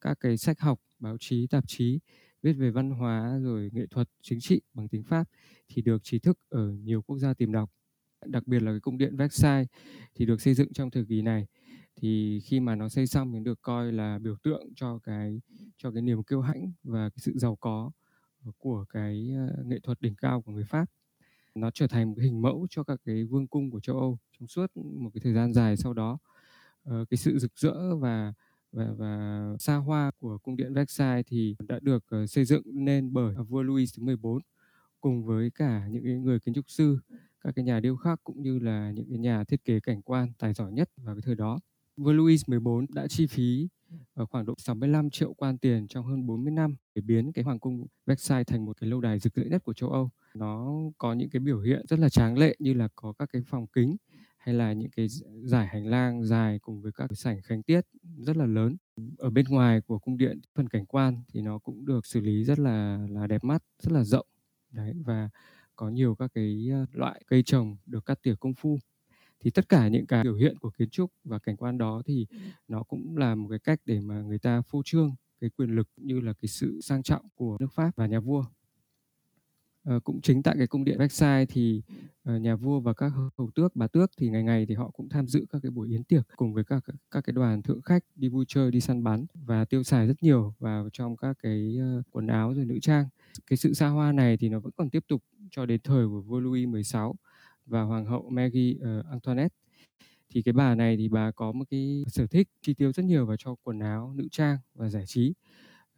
Các cái sách học, báo chí, tạp chí viết về văn hóa rồi nghệ thuật, chính trị bằng tiếng Pháp thì được trí thức ở nhiều quốc gia tìm đọc. Đặc biệt là cái cung điện Versailles thì được xây dựng trong thời kỳ này. Thì khi mà nó xây xong thì được coi là biểu tượng cho cái cho cái niềm kiêu hãnh và cái sự giàu có của cái ờ, nghệ thuật đỉnh cao của người Pháp. Nó trở thành một hình mẫu cho các cái vương cung của châu Âu trong suốt một cái thời gian dài sau đó. Ờ, cái sự rực rỡ và và, và xa hoa của cung điện Versailles thì đã được ờ, xây dựng nên bởi vua Louis thứ 14 cùng với cả những người kiến trúc sư, các cái nhà điêu khắc cũng như là những cái nhà thiết kế cảnh quan tài giỏi nhất vào cái thời đó. Vua Louis 14 đã chi phí ở khoảng độ 65 triệu quan tiền trong hơn 40 năm để biến cái hoàng cung Versailles thành một cái lâu đài rực rỡ nhất của châu Âu. Nó có những cái biểu hiện rất là tráng lệ như là có các cái phòng kính hay là những cái giải hành lang dài cùng với các sảnh khánh tiết rất là lớn. Ở bên ngoài của cung điện, phần cảnh quan thì nó cũng được xử lý rất là là đẹp mắt, rất là rộng. Đấy, và có nhiều các cái ờ, loại cây trồng được cắt tỉa công phu. Thì tất cả những cái biểu hiện của kiến trúc và cảnh quan đó thì nó cũng là một cái cách để mà người ta phô trương cái quyền lực như là cái sự sang trọng của nước Pháp và nhà vua. Ờ, cũng chính tại cái cung điện Versailles thì uh, nhà vua và các hầu tước bà tước thì ngày ngày thì họ cũng tham dự các cái buổi yến tiệc cùng với các các cái đoàn thượng khách đi vui chơi đi săn bắn và tiêu xài rất nhiều vào trong các cái uh, quần áo rồi nữ trang. Cái sự xa hoa này thì nó vẫn còn tiếp tục cho đến thời của vua Louis 16 và hoàng hậu Marie uh, Antoinette. Thì cái bà này thì bà có một cái sở thích chi tiêu rất nhiều vào cho quần áo nữ trang và giải trí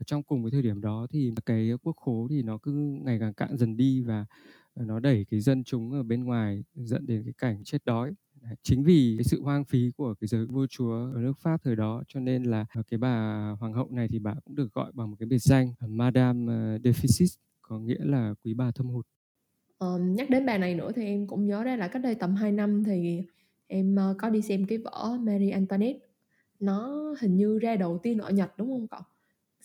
trong cùng cái thời điểm đó thì cái quốc khố thì nó cứ ngày càng cạn dần đi và ờ, nó đẩy cái dân chúng ở bên ngoài dẫn đến cái cảnh chết đói chính vì cái sự hoang phí của cái giới vua chúa ở nước Pháp thời đó cho nên là ờ, cái bà hoàng hậu này thì bà cũng được gọi bằng một cái biệt danh Madame ờ, Deficit có nghĩa là quý bà thâm hụt.
ờ, nhắc đến bà này nữa thì em cũng nhớ ra là cách đây tầm 2 năm thì em có đi xem cái vở Marie Antoinette nó hình như ra đầu tiên ở Nhật đúng không cậu?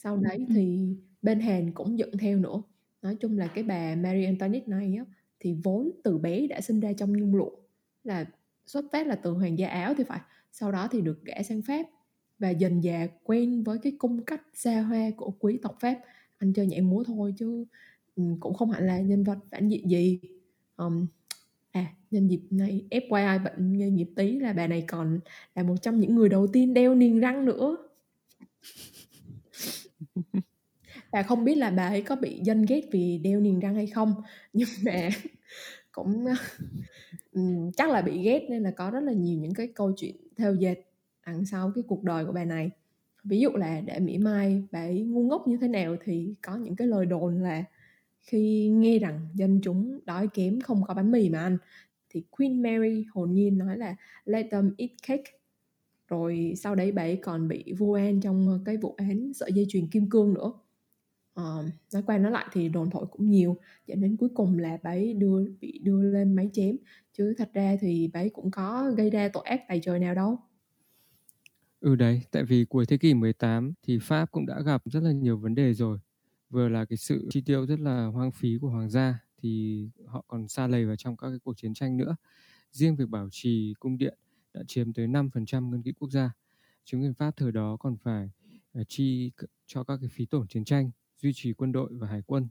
Sau đấy thì bên Hàn cũng dựng theo nữa. Nói chung là cái bà Marie Antoinette này á, thì vốn từ bé đã sinh ra trong nhung lụa là xuất phát là từ hoàng gia Áo thì phải sau đó thì được gả sang Pháp và dần dà quen với cái cung cách xa hoa của quý tộc Pháp. Anh chơi nhảy múa thôi chứ cũng không hẳn là nhân vật phản diện gì. Um, à nhân dịp này FYI bệnh nghề nghiệp tí là bà này còn là một trong những người đầu tiên đeo niềng răng nữa và không biết là bà ấy có bị dân ghét vì đeo niềng răng hay không, nhưng mà cũng chắc là bị ghét nên là có rất là nhiều những cái câu chuyện theo dệt đằng sau cái cuộc đời của bà này. Ví dụ là để mỉa mai bà ấy ngu ngốc như thế nào thì có những cái lời đồn là khi nghe rằng dân chúng đói kém không có bánh mì mà ăn thì Queen Mary hồn nhiên nói là let them eat cake rồi sau đấy bà ấy còn bị vô an trong ờ, cái vụ án sợi dây chuyền kim cương nữa uh, nói qua nói lại thì đồn thổi cũng nhiều dẫn đến cuối cùng là bà ấy đưa bị đưa lên máy chém chứ thật ra thì bà ấy cũng có gây ra tội ác tài trời nào đâu
Ừ đấy, tại vì cuối thế kỷ 18 thì Pháp cũng đã gặp rất là nhiều vấn đề rồi. Vừa là cái sự chi tiêu rất là hoang phí của hoàng gia thì họ còn xa lầy vào trong các cái cuộc chiến tranh nữa. Riêng việc bảo trì cung điện đã chiếm tới 5% ngân quỹ quốc gia. Chính quyền Pháp thời đó còn phải ờ, chi cho các cái phí tổn chiến tranh, duy trì quân đội và hải quân.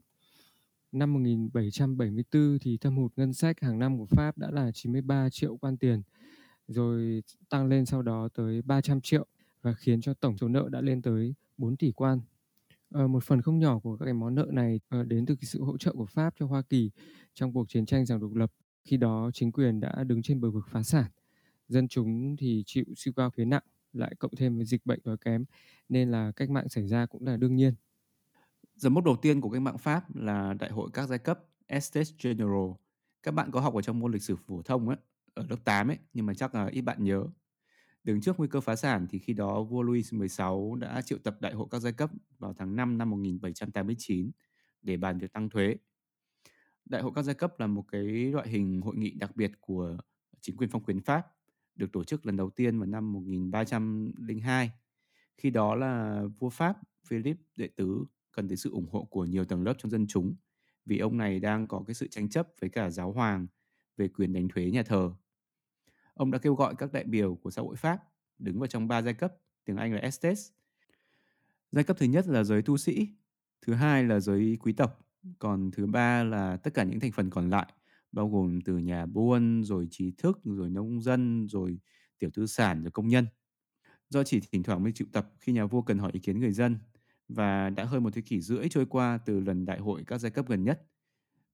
Năm 1774 thì thâm hụt ngân sách hàng năm của Pháp đã là 93 triệu quan tiền, rồi tăng lên sau đó tới 300 triệu và khiến cho tổng số nợ đã lên tới 4 tỷ quan. À, một phần không nhỏ của các cái món nợ này à, đến từ cái sự hỗ trợ của Pháp cho Hoa Kỳ trong cuộc chiến tranh giành độc lập. Khi đó chính quyền đã đứng trên bờ vực phá sản dân chúng thì chịu siêu cao phía nặng lại cộng thêm với dịch bệnh đói kém nên là cách mạng xảy ra cũng là đương nhiên.
Dấu mốc đầu tiên của cách mạng Pháp là Đại hội các giai cấp Estates General. Các bạn có học ở trong môn lịch sử phổ thông ấy, ở lớp 8 ấy, nhưng mà chắc là ít bạn nhớ. Đứng trước nguy cơ phá sản thì khi đó vua Louis XVI đã triệu tập đại hội các giai cấp vào tháng 5 năm 1789 để bàn việc tăng thuế. Đại hội các giai cấp là một cái loại hình hội nghị đặc biệt của chính quyền phong kiến Pháp, được tổ chức lần đầu tiên vào năm 1302. Khi đó là vua Pháp Philip đệ tứ cần tới sự ủng hộ của nhiều tầng lớp trong dân chúng vì ông này đang có cái sự tranh chấp với cả giáo hoàng về quyền đánh thuế nhà thờ. Ông đã kêu gọi các đại biểu của xã hội Pháp đứng vào trong ba giai cấp, tiếng Anh là estates. Giai cấp thứ nhất là giới tu sĩ, thứ hai là giới quý tộc, còn thứ ba là tất cả những thành phần còn lại, bao gồm từ nhà buôn, rồi trí thức, rồi nông dân, rồi tiểu tư sản, rồi công nhân. Do chỉ thỉnh thoảng mới triệu tập khi nhà vua cần hỏi ý kiến người dân, và đã hơn một thế kỷ rưỡi trôi qua từ lần đại hội các giai cấp gần nhất.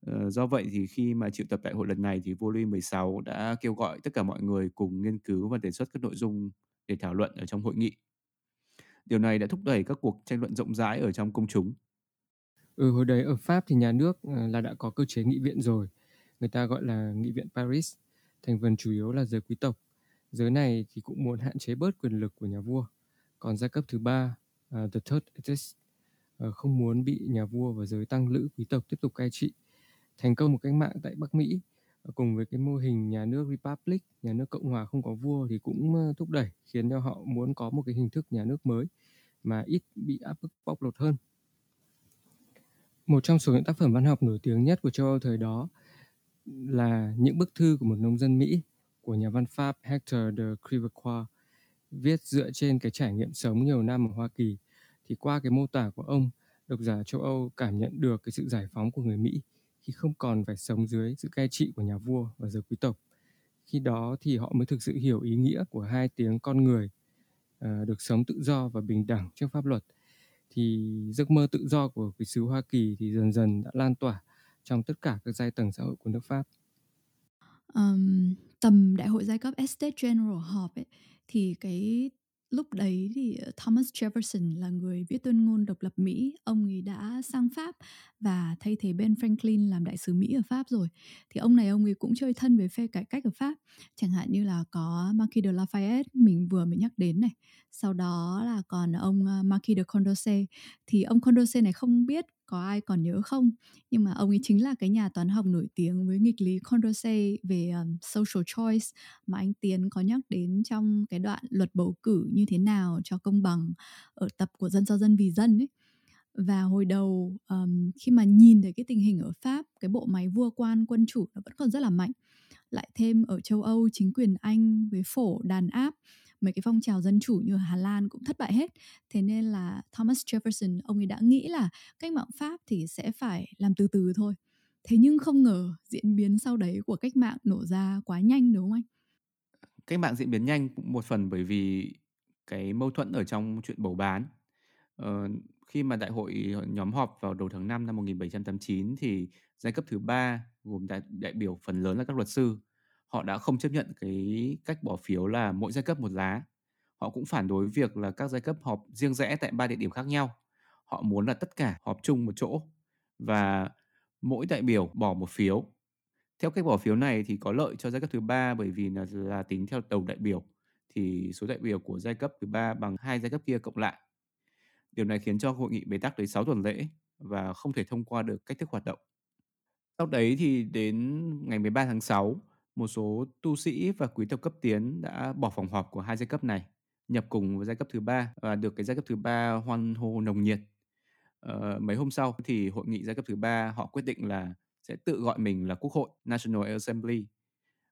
Ờ, do vậy thì khi mà triệu tập đại hội lần này thì vua Louis 16 đã kêu gọi tất cả mọi người cùng nghiên cứu và đề xuất các nội dung để thảo luận ở trong hội nghị. Điều này đã thúc đẩy các cuộc tranh luận rộng rãi ở trong công chúng.
Ừ, hồi đấy ở Pháp thì nhà nước ờ, là đã có cơ chế nghị viện rồi. Người ta gọi là nghị viện Paris. Thành phần chủ yếu là giới quý tộc. Giới này thì cũng muốn hạn chế bớt quyền lực của nhà vua. Còn giai cấp thứ ba uh, The Third Estate uh, à, không muốn bị nhà vua và giới tăng lữ quý tộc tiếp tục cai trị. Thành công một cách mạng tại Bắc Mỹ uh, cùng với cái mô hình nhà nước Republic, nhà nước Cộng hòa không có vua thì cũng uh, thúc đẩy khiến cho họ muốn có một cái hình thức nhà nước mới mà ít bị áp bức bóc lột hơn. Một trong số những tác phẩm văn học nổi tiếng nhất của châu Âu thời đó là những bức thư của một nông dân Mỹ của nhà văn Pháp Hector de Crivecoeur viết dựa trên cái trải nghiệm sống nhiều năm ở Hoa Kỳ thì qua cái mô tả của ông độc giả châu Âu cảm nhận được cái sự giải phóng của người Mỹ khi không còn phải sống dưới sự cai trị của nhà vua và giới quý tộc. Khi đó thì họ mới thực sự hiểu ý nghĩa của hai tiếng con người à, được sống tự do và bình đẳng trước pháp luật. Thì giấc mơ tự do của cái xứ Hoa Kỳ thì dần dần đã lan tỏa trong tất cả các giai tầng xã hội của nước Pháp.
Um, tầm đại hội giai cấp Estate General họp ấy thì cái lúc đấy thì ờ, Thomas Jefferson là người viết tuyên ngôn độc lập Mỹ, ông ấy đã sang Pháp và thay thế Ben Franklin làm đại sứ Mỹ ở Pháp rồi. Thì ông này ông ấy cũng chơi thân với phe cải cách ở Pháp, chẳng hạn như là có Marquis de Lafayette mình vừa mới nhắc đến này. Sau đó là còn ông ờ, Marquis de Condorcet. Thì ông Condorcet này không biết có ai còn nhớ không nhưng mà ông ấy chính là cái nhà toán học nổi tiếng với nghịch lý Condorcet về um, social choice mà anh Tiến có nhắc đến trong cái đoạn luật bầu cử như thế nào cho công bằng ở tập của dân do dân vì dân ấy. Và hồi đầu um, khi mà nhìn thấy cái tình hình ở Pháp cái bộ máy vua quan quân chủ nó vẫn còn rất là mạnh. Lại thêm ở châu Âu chính quyền Anh với phổ đàn áp mấy cái phong trào dân chủ như ở Hà Lan cũng thất bại hết. Thế nên là Thomas Jefferson ông ấy đã nghĩ là cách mạng Pháp thì sẽ phải làm từ từ thôi. Thế nhưng không ngờ diễn biến sau đấy của cách mạng nổ ra quá nhanh đúng không anh?
Cách mạng diễn biến nhanh cũng một phần bởi vì cái mâu thuẫn ở trong chuyện bầu bán. Ờ, khi mà đại hội ờ, nhóm họp vào đầu tháng 5 năm 1789 thì giai cấp thứ ba gồm đại, đại biểu phần lớn là các luật sư họ đã không chấp nhận cái cách bỏ phiếu là mỗi giai cấp một lá. Họ cũng phản đối việc là các giai cấp họp riêng rẽ tại ba địa điểm khác nhau. Họ muốn là tất cả họp chung một chỗ và mỗi đại biểu bỏ một phiếu. Theo cách bỏ phiếu này thì có lợi cho giai cấp thứ ba bởi vì là, là tính theo đầu đại biểu thì số đại biểu của giai cấp thứ ba bằng hai giai cấp kia cộng lại. Điều này khiến cho hội nghị bế tắc tới 6 tuần lễ và không thể thông qua được cách thức hoạt động. Sau đấy thì đến ngày 13 tháng 6, một số tu sĩ và quý tộc cấp tiến đã bỏ phòng họp của hai giai cấp này, nhập cùng với giai cấp thứ ba và được cái giai cấp thứ ba hoan hô nồng nhiệt. ờ, mấy hôm sau thì hội nghị giai cấp thứ ba họ quyết định là sẽ tự gọi mình là quốc hội National Assembly.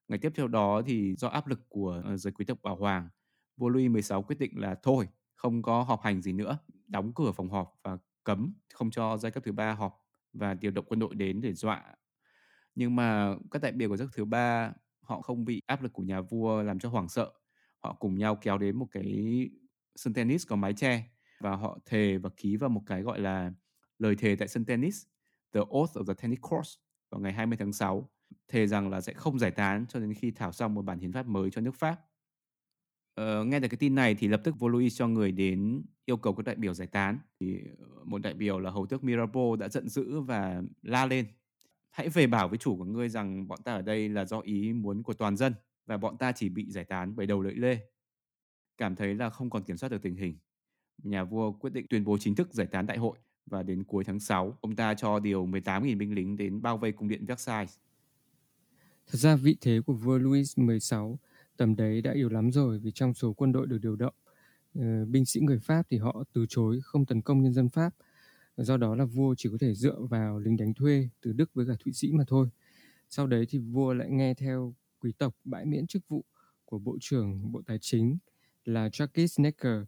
Ngày tiếp theo đó thì do áp lực của ờ, giới quý tộc bảo hoàng, vua Louis XVI quyết định là thôi, không có họp hành gì nữa, đóng cửa phòng họp và cấm không cho giai cấp thứ ba họp và điều động quân đội đến để dọa nhưng mà các đại biểu của giấc thứ ba họ không bị áp lực của nhà vua làm cho hoảng sợ. Họ cùng nhau kéo đến một cái sân tennis có mái che và họ thề và ký vào một cái gọi là lời thề tại sân tennis The Oath of the Tennis Court vào ngày 20 tháng 6 thề rằng là sẽ không giải tán cho đến khi thảo xong một bản hiến pháp mới cho nước Pháp. Ờ, nghe được cái tin này thì lập tức vua Louis cho người đến yêu cầu các đại biểu giải tán. Thì ờ, một đại biểu là hầu tước Mirabeau đã giận dữ và la lên: "Hãy về bảo với chủ của ngươi rằng bọn ta ở đây là do ý muốn của toàn dân và bọn ta chỉ bị giải tán bởi đầu lưỡi lê." Cảm thấy là không còn kiểm soát được tình hình, nhà vua quyết định tuyên bố chính thức giải tán đại hội và đến cuối tháng 6, ông ta cho điều 18.000 binh lính đến bao vây cung điện Versailles.
Thật ra vị thế của vua Louis XVI tầm đấy đã yếu lắm rồi vì trong số quân đội được điều động, ờ, binh sĩ người Pháp thì họ từ chối không tấn công nhân dân Pháp. Do đó là vua chỉ có thể dựa vào lính đánh thuê từ Đức với cả Thụy Sĩ mà thôi. Sau đấy thì vua lại nghe theo quý tộc bãi miễn chức vụ của Bộ trưởng Bộ Tài chính là Jacques Necker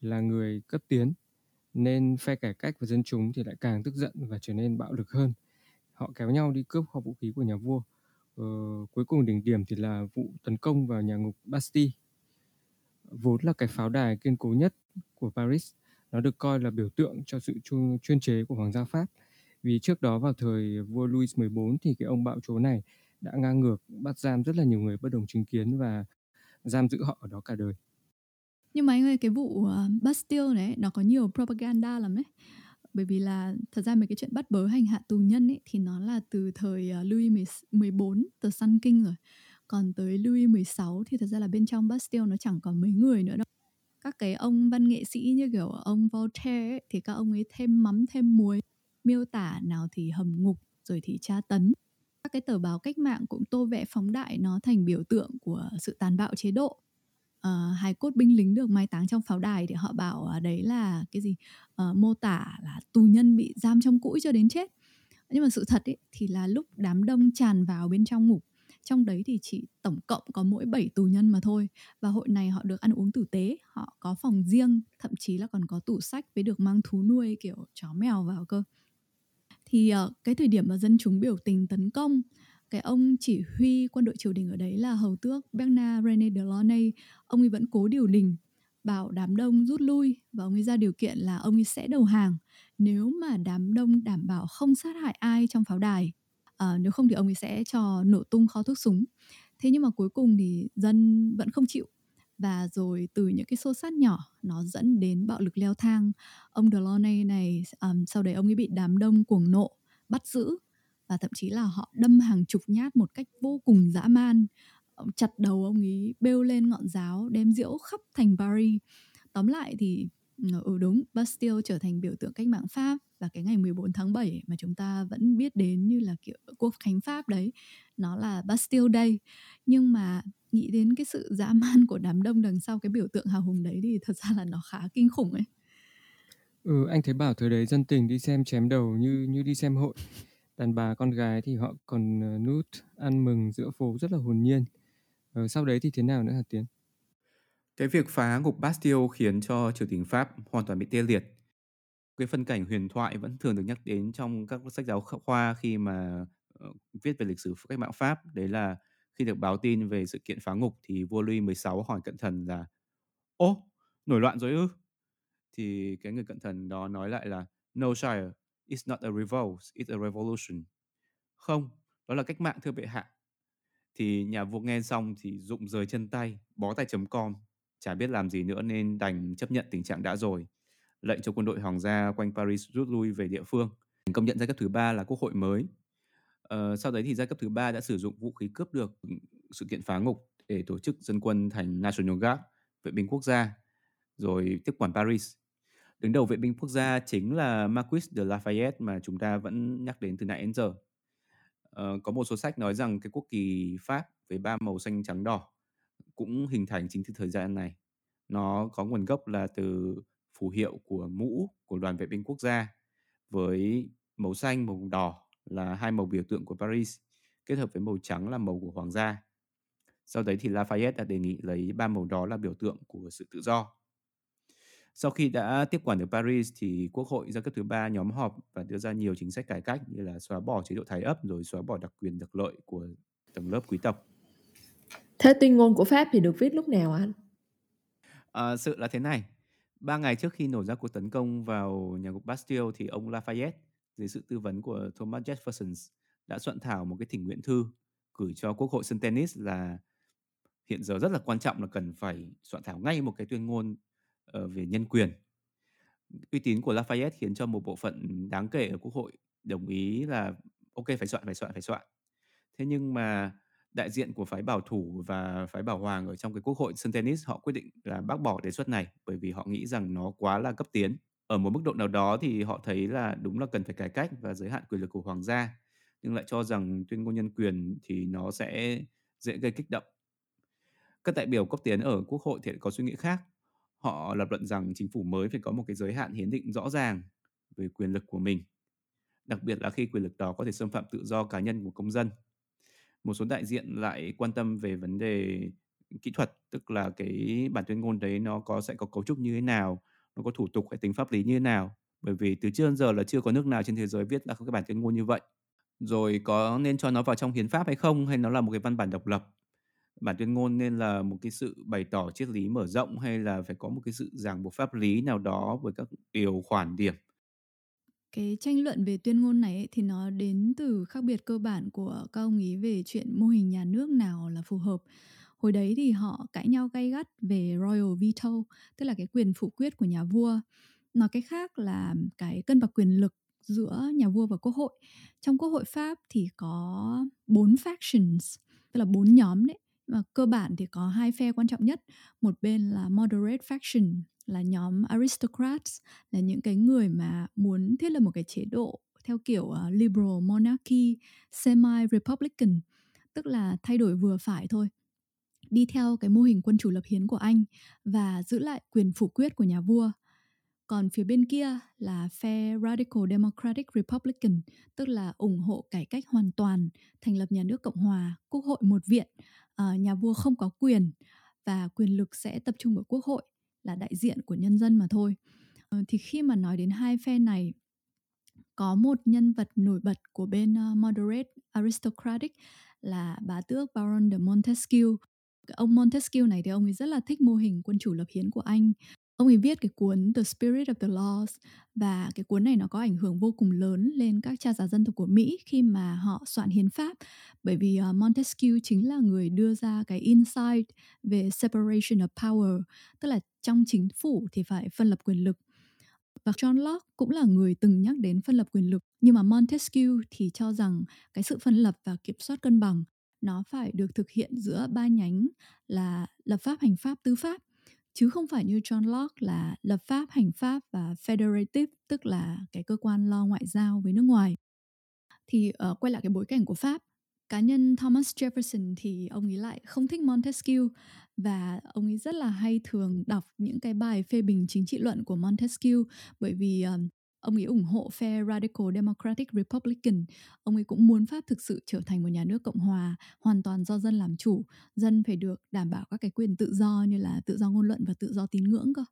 là người cấp tiến nên phe cải cách và dân chúng thì lại càng tức giận và trở nên bạo lực hơn. Họ kéo nhau đi cướp kho vũ khí của nhà vua. Ờ, cuối cùng đỉnh điểm thì là vụ tấn công vào nhà ngục Bastille. Vốn là cái pháo đài kiên cố nhất của Paris, nó được coi là biểu tượng cho sự chuyên chế của hoàng gia Pháp. Vì trước đó vào thời vua Louis XIV thì cái ông bạo chúa này đã ngang ngược, bắt giam rất là nhiều người bất đồng chính kiến và giam giữ họ ở đó cả đời.
Nhưng mà anh ơi, cái vụ ờ, Bastille này nó có nhiều propaganda lắm đấy. Bởi vì là thật ra mấy cái chuyện bắt bớ hành hạ tù nhân ấy, thì nó là từ thời ờ, Louis 14 từ Sun King rồi. Còn tới Louis 16 thì thật ra là bên trong Bastille nó chẳng còn mấy người nữa đâu các cái ông văn nghệ sĩ như kiểu ông Voltaire ấy, thì các ông ấy thêm mắm thêm muối miêu tả nào thì hầm ngục rồi thì tra tấn. Các cái tờ báo cách mạng cũng tô vẽ phóng đại nó thành biểu tượng của sự tàn bạo chế độ. À, hài cốt binh lính được mai táng trong pháo đài thì họ bảo à, đấy là cái gì? À, mô tả là tù nhân bị giam trong cũi cho đến chết. Nhưng mà sự thật ấy, thì là lúc đám đông tràn vào bên trong ngục trong đấy thì chỉ tổng cộng có mỗi 7 tù nhân mà thôi. Và hội này họ được ăn uống tử tế họ có phòng riêng thậm chí là còn có tủ sách với được mang thú nuôi kiểu chó mèo vào cơ. Thì uh, cái thời điểm mà dân chúng biểu tình tấn công cái ông chỉ huy quân đội triều đình ở đấy là hầu tước Bernard René de Launay ông ấy vẫn cố điều đình bảo đám đông rút lui và ông ấy ra điều kiện là ông ấy sẽ đầu hàng. Nếu mà đám đông đảm bảo không sát hại ai trong pháo đài à, nếu không thì ông ấy sẽ cho nổ tung kho thuốc súng. Thế nhưng mà cuối cùng thì dân vẫn không chịu. Và rồi từ những cái xô sát nhỏ nó dẫn đến bạo lực leo thang. Ông Delaunay này um, sau đấy ông ấy bị đám đông cuồng nộ bắt giữ. Và thậm chí là họ đâm hàng chục nhát một cách vô cùng dã man. Chặt đầu ông ấy bêu lên ngọn giáo đem diễu khắp thành Paris. Tóm lại thì Ờ, ừ đúng. Bastille trở thành biểu tượng cách mạng Pháp và cái ngày 14 tháng 7 mà chúng ta vẫn biết đến như là kiểu quốc khánh Pháp đấy nó là Bastille Day. Nhưng mà nghĩ đến cái sự dã man của đám đông đằng sau cái biểu tượng hào hùng đấy thì thật ra là nó khá kinh khủng ấy.
Ừ, anh thấy bảo thời đấy dân tình đi xem chém đầu như như đi xem hội. Đàn bà con gái thì họ còn ờ, nút ăn mừng giữa phố rất là hồn nhiên. Ừ, sau đấy thì thế nào nữa hả tiến?
Cái việc phá ngục Bastille khiến cho triều đình Pháp hoàn toàn bị tê liệt cái phân cảnh huyền thoại vẫn thường được nhắc đến trong các sách giáo khoa khi mà ờ, viết về lịch sử cách mạng Pháp đấy là khi được báo tin về sự kiện phá ngục thì vua Louis XVI hỏi cận thần là ô nổi loạn rồi ư thì cái người cận thần đó nói lại là no sire It's not a revolt, it's a revolution. Không, đó là cách mạng thưa bệ hạ. Thì nhà vua nghe xong thì rụng rời chân tay, bó tay chấm com, chả biết làm gì nữa nên đành chấp nhận tình trạng đã rồi. Lệnh cho quân đội hoàng gia quanh Paris rút lui về địa phương. Công nhận giai cấp thứ ba là quốc hội mới. Ờ, sau đấy thì giai cấp thứ ba đã sử dụng vũ khí cướp được ừ, sự kiện phá ngục để tổ chức dân quân thành National Guard, vệ binh quốc gia, rồi tiếp quản Paris. Đứng đầu vệ binh quốc gia chính là Marquis de Lafayette mà chúng ta vẫn nhắc đến từ nãy đến giờ. Ờ, có một số sách nói rằng cái quốc kỳ Pháp với ba màu xanh trắng đỏ cũng hình thành chính từ thời gian này. Nó có nguồn gốc là từ phù hiệu của mũ của đoàn vệ binh quốc gia với màu xanh, màu đỏ là hai màu biểu tượng của Paris kết hợp với màu trắng là màu của hoàng gia. Sau đấy thì Lafayette đã đề nghị lấy ba màu đó là biểu tượng của sự tự do. Sau khi đã tiếp quản được Paris thì Quốc hội giai cấp thứ ba nhóm họp và đưa ra nhiều chính sách cải cách như là xóa bỏ chế độ thái ấp rồi xóa bỏ đặc quyền đặc lợi của tầng lớp quý tộc.
Thế tuyên ngôn của Pháp thì được viết lúc nào anh?
À, sự là thế này. Ba ngày trước khi nổ ra cuộc tấn công vào nhà ngục Bastille thì ông Lafayette dưới sự tư vấn của Thomas Jefferson đã soạn thảo một cái thỉnh nguyện thư gửi cho Quốc hội Saint tennis là hiện giờ rất là quan trọng là cần phải soạn thảo ngay một cái tuyên ngôn uh, về nhân quyền. Uy tín của Lafayette khiến cho một bộ phận đáng kể ở Quốc hội đồng ý là ok phải soạn phải soạn phải soạn. Thế nhưng mà đại diện của phái bảo thủ và phái bảo hoàng ở trong cái quốc hội sân tennis, họ quyết định là bác bỏ đề xuất này bởi vì họ nghĩ rằng nó quá là cấp tiến. Ở một mức độ nào đó thì họ thấy là đúng là cần phải cải cách và giới hạn quyền lực của hoàng gia, nhưng lại cho rằng tuyên ngôn nhân quyền thì nó sẽ dễ gây kích động. Các đại biểu cấp tiến ở quốc hội thì có suy nghĩ khác. Họ lập luận rằng chính phủ mới phải có một cái giới hạn hiến định rõ ràng về quyền lực của mình. Đặc biệt là khi quyền lực đó có thể xâm phạm tự do cá nhân của công dân một số đại diện lại quan tâm về vấn đề kỹ thuật, tức là cái bản tuyên ngôn đấy nó có, sẽ có cấu trúc như thế nào, nó có thủ tục hay tính pháp lý như thế nào? Bởi vì từ trước đến giờ là chưa có nước nào trên thế giới viết ra cái bản tuyên ngôn như vậy. Rồi có nên cho nó vào trong hiến pháp hay không? Hay nó là một cái văn bản độc lập? Bản tuyên ngôn nên là một cái sự bày tỏ triết lý mở rộng hay là phải có một cái sự ràng buộc pháp lý nào đó với các điều khoản điểm?
Cái tranh luận về tuyên ngôn này ấy, thì nó đến từ khác biệt cơ bản của các ông ý về chuyện mô hình nhà nước nào là phù hợp. Hồi đấy thì họ cãi nhau gay gắt về royal veto tức là cái quyền phủ quyết của nhà vua. Nói cái khác là cái cân bằng quyền lực giữa nhà vua và quốc hội. Trong quốc hội pháp thì có bốn factions tức là bốn nhóm đấy mà cơ bản thì có hai phe quan trọng nhất. Một bên là moderate faction là nhóm aristocrats là những cái người mà muốn thiết lập một cái chế độ theo kiểu uh, liberal monarchy semi republican tức là thay đổi vừa phải thôi đi theo cái mô hình quân chủ lập hiến của anh và giữ lại quyền phủ quyết của nhà vua. Còn phía bên kia là phe Radical Democratic Republican, tức là ủng hộ cải cách hoàn toàn, thành lập nhà nước Cộng hòa, quốc hội một viện, uh, nhà vua không có quyền và quyền lực sẽ tập trung ở quốc hội là đại diện của nhân dân mà thôi. Ờ, thì khi mà nói đến hai phe này có một nhân vật nổi bật của bên uh, moderate aristocratic là bá tước Baron de Montesquieu. Ông Montesquieu này thì ông ấy rất là thích mô hình quân chủ lập hiến của anh ông ấy viết cái cuốn The Spirit of the Laws và cái cuốn này nó có ảnh hưởng vô cùng lớn lên các cha già dân tộc của Mỹ khi mà họ soạn hiến pháp. Bởi vì uh, Montesquieu chính là người đưa ra cái insight về separation of power tức là trong chính phủ thì phải phân lập quyền lực. Và John Locke cũng là người từng nhắc đến phân lập quyền lực nhưng mà Montesquieu thì cho rằng cái sự phân lập và kiểm soát cân bằng nó phải được thực hiện giữa ba nhánh là lập pháp hành pháp tư pháp chứ không phải như John Locke là lập pháp, hành pháp và federative tức là cái cơ quan lo ngoại giao với nước ngoài. Thì uh, quay lại cái bối cảnh của Pháp, cá nhân Thomas Jefferson thì ông ấy lại không thích Montesquieu và ông ấy rất là hay thường đọc những cái bài phê bình chính trị luận của Montesquieu bởi vì um, Ông ấy ủng hộ phe Radical Democratic Republican. Ông ấy cũng muốn Pháp thực sự trở thành một nhà nước cộng hòa, hoàn toàn do dân làm chủ. Dân phải được đảm bảo các cái quyền tự do như là tự do ngôn luận và tự do tín ngưỡng cơ.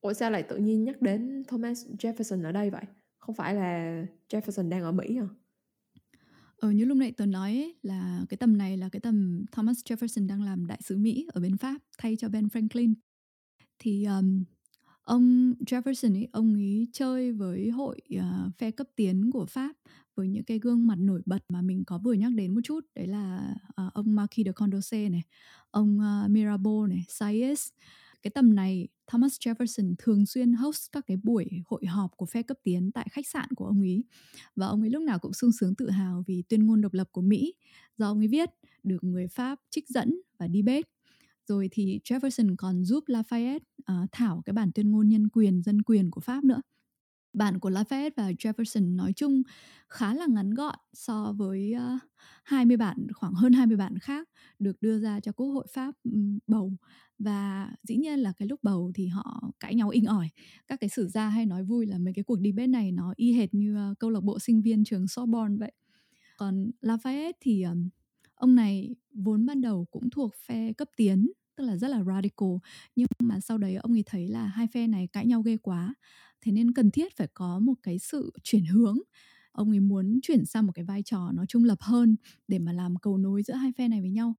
Ủa sao lại tự nhiên nhắc đến Thomas Jefferson ở đây vậy? Không phải là Jefferson đang ở Mỹ à?
Ờ, như lúc nãy tôi nói ấy, là cái tầm này là cái tầm Thomas Jefferson đang làm đại sứ Mỹ ở bên Pháp thay cho Ben Franklin. Thì um, ông Jefferson ấy ông ấy chơi với hội uh, phe cấp tiến của Pháp với những cái gương mặt nổi bật mà mình có vừa nhắc đến một chút. Đấy là uh, ông Marquis de Condorcet này, ông uh, Mirabeau này, Sayes. Cái tầm này Thomas Jefferson thường xuyên host các cái buổi hội họp của phe cấp tiến tại khách sạn của ông ấy. Và ông ấy lúc nào cũng sung sướng tự hào vì tuyên ngôn độc lập của Mỹ. Do ông ấy viết được người Pháp trích dẫn và đi bếp rồi thì Jefferson còn giúp Lafayette uh, thảo cái bản tuyên ngôn nhân quyền dân quyền của Pháp nữa. Bản của Lafayette và Jefferson nói chung khá là ngắn gọn so với ờ, uh, 20 bản khoảng hơn 20 bản khác được đưa ra cho Quốc hội Pháp um, bầu. Và dĩ nhiên là cái lúc bầu thì họ cãi nhau inh ỏi. Các cái sử gia hay nói vui là mấy cái cuộc đi debate này nó y hệt như uh, câu lạc bộ sinh viên trường Sorbonne vậy. Còn Lafayette thì um, ông này vốn ban đầu cũng thuộc phe cấp tiến, tức là rất là radical, nhưng mà sau đấy ông ấy thấy là hai phe này cãi nhau ghê quá. Thế nên cần thiết phải có một cái sự chuyển hướng. Ông ấy muốn chuyển sang một cái vai trò nó trung lập hơn để mà làm cầu nối giữa hai phe này với nhau.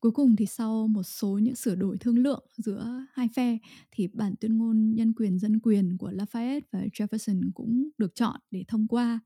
Cuối cùng thì sau một số những sửa đổi thương lượng giữa hai phe thì bản tuyên ngôn nhân quyền dân quyền của Lafayette và Jefferson cũng được chọn để thông qua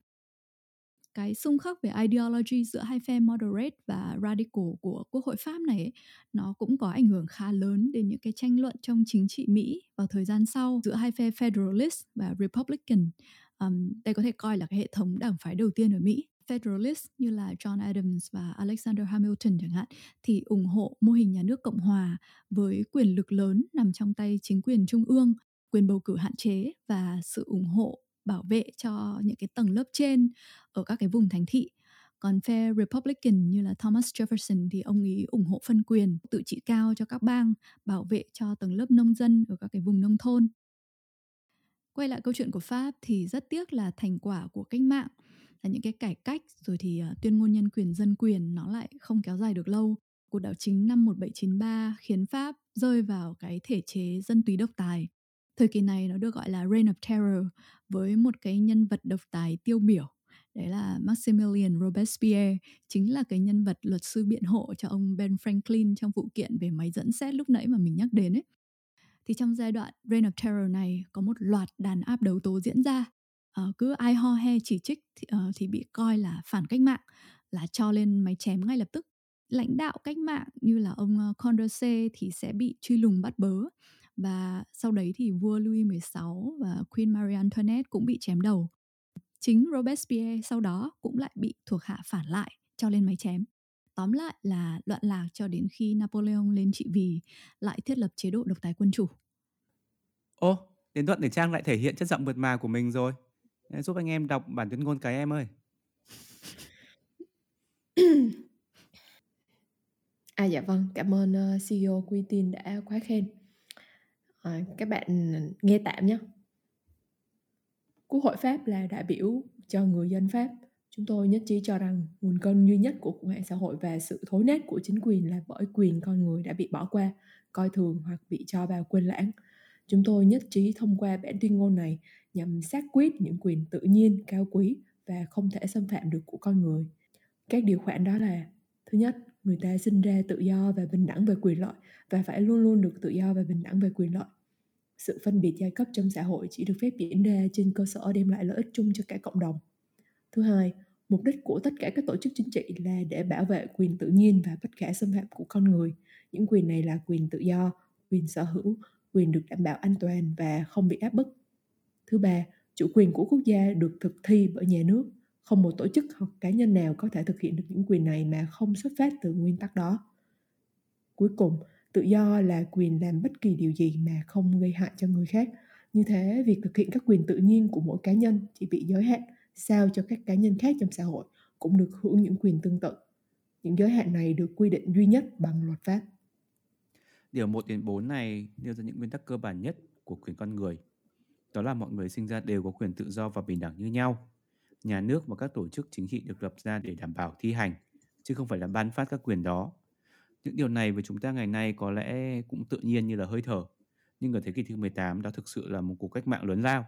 cái xung khắc về ideology giữa hai phe moderate và radical của Quốc hội Pháp này ấy, nó cũng có ảnh hưởng khá lớn đến những cái tranh luận trong chính trị Mỹ vào thời gian sau giữa hai phe Federalist và Republican. Um, đây có thể coi là cái hệ thống đảng phái đầu tiên ở Mỹ. Federalist như là John Adams và Alexander Hamilton chẳng hạn thì ủng hộ mô hình nhà nước cộng hòa với quyền lực lớn nằm trong tay chính quyền trung ương, quyền bầu cử hạn chế và sự ủng hộ bảo vệ cho những cái tầng lớp trên ở các cái vùng thành thị. Còn phe Republican như là Thomas Jefferson thì ông ấy ủng hộ phân quyền, tự trị cao cho các bang, bảo vệ cho tầng lớp nông dân ở các cái vùng nông thôn. Quay lại câu chuyện của Pháp thì rất tiếc là thành quả của cách mạng là những cái cải cách rồi thì à, tuyên ngôn nhân quyền, dân quyền nó lại không kéo dài được lâu. Cuộc đảo chính năm 1793 khiến Pháp rơi vào cái thể chế dân túy độc tài. Thời kỳ này nó được gọi là Reign of Terror với một cái nhân vật độc tài tiêu biểu đấy là Maximilian Robespierre chính là cái nhân vật luật sư biện hộ cho ông Ben Franklin trong vụ kiện về máy dẫn xét lúc nãy mà mình nhắc đến ấy. Thì trong giai đoạn Reign of Terror này có một loạt đàn áp đấu tố diễn ra. À, cứ ai ho he chỉ trích thì, uh, thì bị coi là phản cách mạng, là cho lên máy chém ngay lập tức. Lãnh đạo cách mạng như là ông ờ, Condorcet thì sẽ bị truy lùng bắt bớ và sau đấy thì vua Louis XVI và Queen Marie Antoinette cũng bị chém đầu. Chính Robespierre sau đó cũng lại bị thuộc hạ phản lại cho lên máy chém. Tóm lại là loạn lạc cho đến khi Napoleon lên trị vì lại thiết lập chế độ độc tài quân chủ.
Ô, đến đoạn để Trang lại thể hiện chất giọng mượt mà của mình rồi. Giúp anh em đọc bản tuyên ngôn cái em ơi.
à dạ vâng, cảm ơn uh, CEO Quy Tin đã quá khen Ờ, à, các bạn ừ, nghe tạm nhé Quốc hội Pháp là đại biểu cho người dân Pháp. Chúng tôi nhất trí cho rằng nguồn cơn duy nhất của khủng hoảng xã hội và sự thối nát của chính quyền là bởi quyền con người đã bị bỏ qua, coi thường hoặc bị cho vào quên lãng. Chúng tôi nhất trí thông qua bản tuyên ngôn này nhằm xác quyết những quyền tự nhiên, cao quý và không thể xâm phạm được của con người. Các điều khoản đó là Thứ nhất, người ta sinh ra tự do và bình đẳng về quyền lợi và phải luôn luôn được tự do và bình đẳng về quyền lợi. Sự phân biệt giai cấp trong xã hội chỉ được phép diễn ra trên cơ sở đem lại lợi ích chung cho cả cộng đồng. Thứ hai, mục đích của tất cả các tổ chức chính trị là để bảo vệ quyền tự nhiên và bất khả xâm phạm của con người. Những quyền này là quyền tự do, quyền sở hữu, quyền được đảm bảo an toàn và không bị áp bức. Thứ ba, chủ quyền của quốc gia được thực thi bởi nhà nước không một tổ chức hoặc cá nhân nào có thể thực hiện được những quyền này mà không xuất phát từ nguyên tắc đó cuối cùng, tự do là quyền làm bất kỳ điều gì mà không gây hại cho người khác như thế, việc thực hiện các quyền tự nhiên của mỗi cá nhân chỉ bị giới hạn, sao cho các cá nhân khác trong xã hội cũng được hưởng những quyền tương tự những giới hạn này được quy định duy nhất bằng luật pháp
Điều 1 đến 4 này nêu ra những nguyên tắc cơ bản nhất của quyền con người. Đó là mọi người sinh ra đều có quyền tự do và bình đẳng như nhau. Nhà nước và các tổ chức chính trị được lập ra để đảm bảo thi hành, chứ không phải là ban phát các quyền đó những điều này với chúng ta ngày nay có lẽ cũng tự nhiên như là hơi thở, nhưng ở thế kỷ thứ 18 đó thực sự là một cuộc cách mạng lớn lao.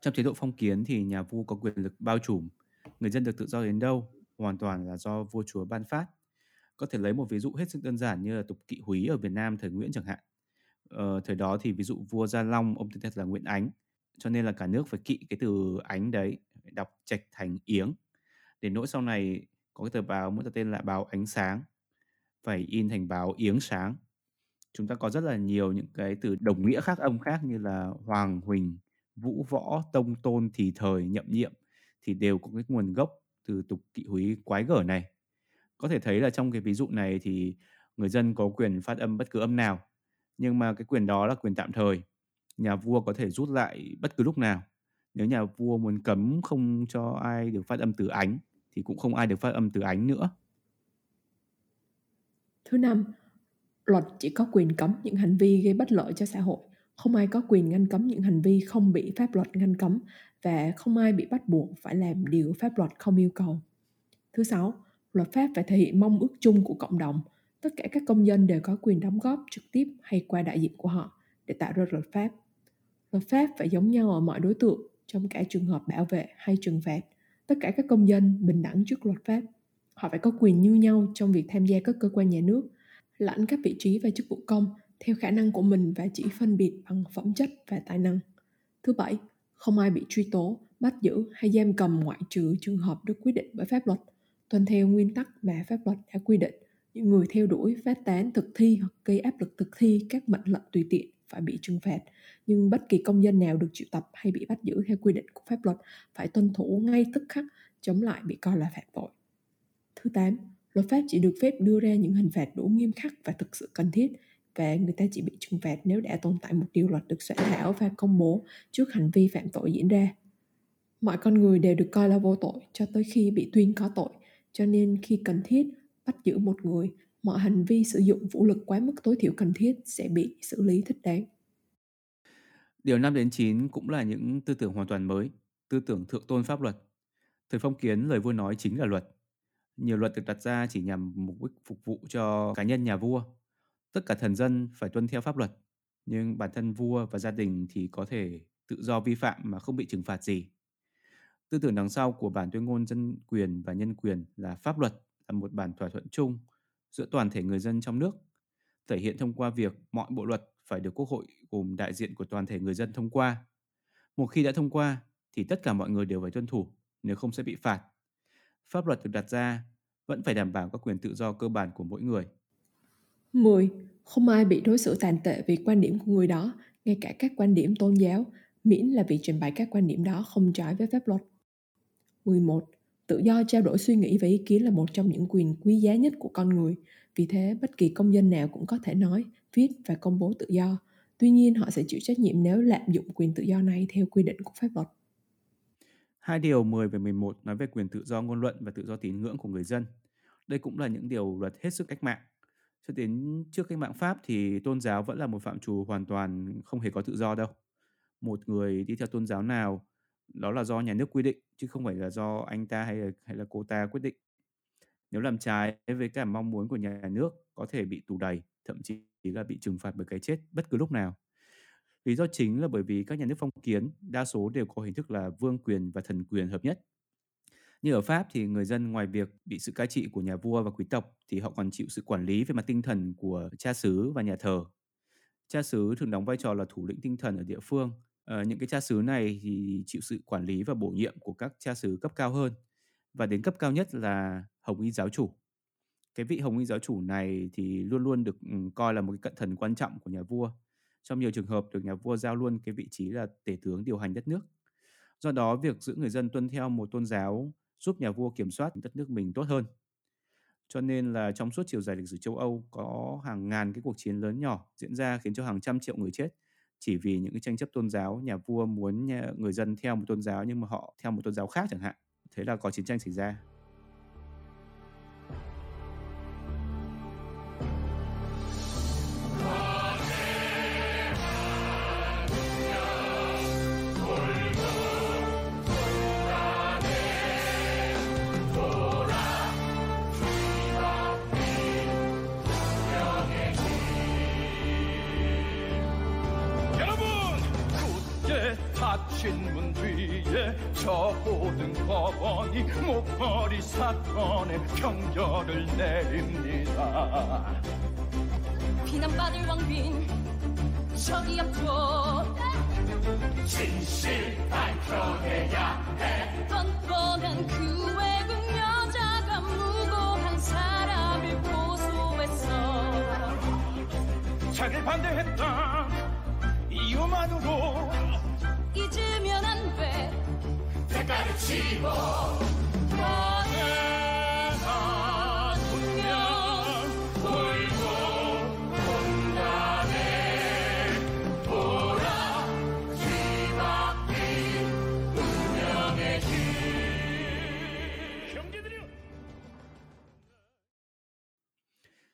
Trong chế độ phong kiến thì nhà vua có quyền lực bao trùm, người dân được tự do đến đâu hoàn toàn là do vua chúa ban phát. Có thể lấy một ví dụ hết sức đơn giản như là tục kỵ húy ở Việt Nam thời Nguyễn chẳng hạn. Ờ, thời đó thì ví dụ vua Gia Long ông tên thật là Nguyễn Ánh, cho nên là cả nước phải kỵ cái từ Ánh đấy, đọc trạch thành Yếng. Đến nỗi sau này có cái tờ báo muốn tên là báo Ánh Sáng phải in thành báo Yếng Sáng. Chúng ta có rất là nhiều những cái từ đồng nghĩa khác âm khác như là Hoàng Huỳnh, Vũ Võ, Tông Tôn, Thì Thời, Nhậm Nhiệm thì đều có cái nguồn gốc từ tục kỵ húy quái gở này. Có thể thấy là trong cái ví dụ này thì người dân có quyền phát âm bất cứ âm nào, nhưng mà cái quyền đó là quyền tạm thời. Nhà vua có thể rút lại bất cứ lúc nào. Nếu nhà vua muốn cấm không cho ai được phát âm từ ánh thì cũng không ai được phát âm từ ánh nữa.
Thứ năm, luật chỉ có quyền cấm những hành vi gây bất lợi cho xã hội. Không ai có quyền ngăn cấm những hành vi không bị pháp luật ngăn cấm và không ai bị bắt buộc phải làm điều pháp luật không yêu cầu. Thứ sáu, luật pháp phải thể hiện mong ước chung của cộng đồng. Tất cả các công dân đều có quyền đóng góp trực tiếp hay qua đại diện của họ để tạo ra luật pháp. Luật pháp phải giống nhau ở mọi đối tượng trong cả trường hợp bảo vệ hay trừng phạt. Tất cả các công dân bình đẳng trước luật pháp họ phải có quyền như nhau trong việc tham gia các cơ quan nhà nước lãnh các vị trí và chức vụ công theo khả năng của mình và chỉ phân biệt bằng phẩm chất và tài năng thứ bảy không ai bị truy tố bắt giữ hay giam cầm ngoại trừ trường hợp được quyết định bởi pháp luật, tuân theo nguyên tắc mà pháp luật đã quy định. Những người theo đuổi, phát tán, thực thi hoặc gây áp lực thực thi các mệnh lệnh tùy tiện phải bị trừng phạt, nhưng bất kỳ công dân nào được triệu tập hay bị bắt giữ theo quy định của pháp luật phải tuân thủ ngay tức khắc, chống lại bị coi là phạm tội. Thứ 8. Luật pháp chỉ được phép đưa ra những hình phạt đủ nghiêm khắc và thực sự cần thiết và người ta chỉ bị trừng phạt nếu đã tồn tại một điều luật được soạn thảo và công bố trước hành vi phạm tội diễn ra. Mọi con người đều được coi là vô tội cho tới khi bị tuyên có tội, cho nên khi cần thiết bắt giữ một người, mọi hành vi sử dụng vũ lực quá mức tối thiểu cần thiết sẽ bị xử lý thích đáng.
Điều 5 đến 9 cũng là những tư tưởng hoàn toàn mới, tư tưởng thượng tôn pháp luật. Thời phong kiến lời vua nói chính là luật. Nhiều luật được đặt ra chỉ nhằm mục đích phục vụ cho cá nhân nhà vua. Tất cả thần dân phải tuân theo pháp luật, nhưng bản thân vua và gia đình thì có thể tự do vi phạm mà không bị trừng phạt gì. Tư tưởng đằng sau của bản tuyên ngôn dân quyền và nhân quyền là pháp luật là một bản thỏa thuận chung giữa toàn thể người dân trong nước, thể hiện thông qua việc mọi bộ luật phải được Quốc hội gồm đại diện của toàn thể người dân thông qua. Một khi đã thông qua thì tất cả mọi người đều phải tuân thủ, nếu không sẽ bị phạt. Pháp luật được đặt ra vẫn phải đảm bảo các quyền tự do cơ bản của mỗi người.
10. Không ai bị đối xử tàn tệ vì quan điểm của người đó, ngay cả các quan điểm tôn giáo, miễn là việc trình bày các quan điểm đó không trái với pháp luật. 11. Tự do trao đổi suy nghĩ và ý kiến là một trong những quyền quý giá nhất của con người. Vì thế, bất kỳ công dân nào cũng có thể nói, viết và công bố tự do. Tuy nhiên, họ sẽ chịu trách nhiệm nếu lạm dụng quyền tự do này theo quy định của pháp luật.
Hai điều 10 và 11 nói về quyền tự do ngôn luận và tự do tín ngưỡng của người dân. Đây cũng là những điều luật hết sức cách mạng. Cho đến trước cách mạng Pháp thì tôn giáo vẫn là một phạm trù hoàn toàn không hề có tự do đâu. Một người đi theo tôn giáo nào đó là do nhà nước quy định chứ không phải là do anh ta hay là hay là cô ta quyết định. Nếu làm trái với cả mong muốn của nhà nước có thể bị tù đầy, thậm chí là bị trừng phạt bởi cái chết bất cứ lúc nào. Lý do chính là bởi vì các nhà nước phong kiến đa số đều có hình thức là vương quyền và thần quyền hợp nhất. Như ở Pháp thì người dân ngoài việc bị sự cai trị của nhà vua và quý tộc thì họ còn chịu sự quản lý về mặt tinh thần của cha xứ và nhà thờ. Cha xứ thường đóng vai trò là thủ lĩnh tinh thần ở địa phương Ờ, những cái cha xứ này thì chịu sự quản lý và bổ nhiệm của các cha xứ cấp cao hơn và đến cấp cao nhất là hồng y giáo chủ. Cái vị hồng y giáo chủ này thì luôn luôn được coi là một cái cận thần quan trọng của nhà vua. Trong nhiều trường hợp được nhà vua giao luôn cái vị trí là tể tướng điều hành đất nước. Do đó, việc giữ người dân tuân theo một tôn giáo giúp nhà vua kiểm soát đất nước mình tốt hơn. Cho nên là trong suốt chiều dài lịch sử châu Âu có hàng ngàn cái cuộc chiến lớn nhỏ diễn ra khiến cho hàng trăm triệu người chết chỉ vì những cái tranh chấp tôn giáo, nhà vua muốn ờ, người dân theo một tôn giáo nhưng mà họ theo một tôn giáo khác chẳng hạn. Thế là có chiến tranh xảy ra.
사건에 평결을 내립니다.
비난받을 왕빈 저기 앞쪽
진실 밝혀내야 해.
뻔뻔한 그 외국 여자가 무고한 사람을 고소했어.
자기 반대했다 이유만으로
잊으면 안돼.
대가를 치고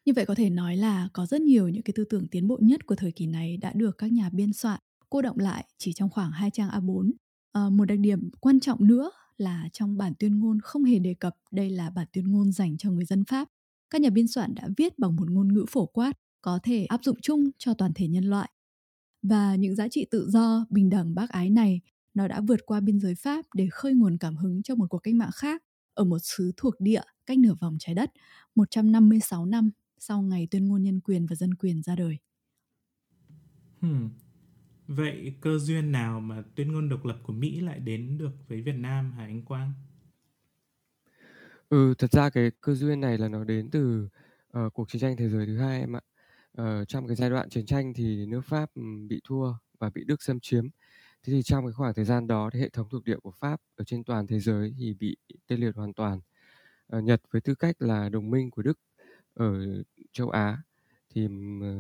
Như vậy có thể nói là có rất nhiều những cái tư tưởng tiến bộ nhất của thời kỳ này đã được các nhà biên soạn cô động lại chỉ trong khoảng hai trang A4 À, ờ, một đặc điểm quan trọng nữa là trong bản tuyên ngôn không hề đề cập đây là bản tuyên ngôn dành cho người dân Pháp. Các nhà biên soạn đã viết bằng một ngôn ngữ phổ quát, có thể áp dụng chung cho toàn thể nhân loại. Và những giá trị tự do, bình đẳng, bác ái này nó đã vượt qua biên giới Pháp để khơi nguồn cảm hứng cho một cuộc cách mạng khác ở một xứ thuộc địa cách nửa vòng trái đất 156 năm sau ngày tuyên ngôn nhân quyền và dân quyền ra đời.
Hmm. Vậy cơ duyên nào mà tuyên ngôn độc lập của Mỹ lại đến được với Việt Nam hả anh Quang?
Ừ, thật ra cái cơ duyên này là nó đến từ uh, cuộc chiến tranh thế giới thứ hai em ạ. Uh, trong cái giai đoạn chiến tranh thì nước Pháp bị thua và bị Đức xâm chiếm. Thế thì trong cái khoảng thời gian đó thì hệ thống thuộc địa của Pháp ở trên toàn thế giới thì bị tê liệt hoàn toàn. Uh, Nhật với tư cách là đồng minh của Đức ở châu Á thì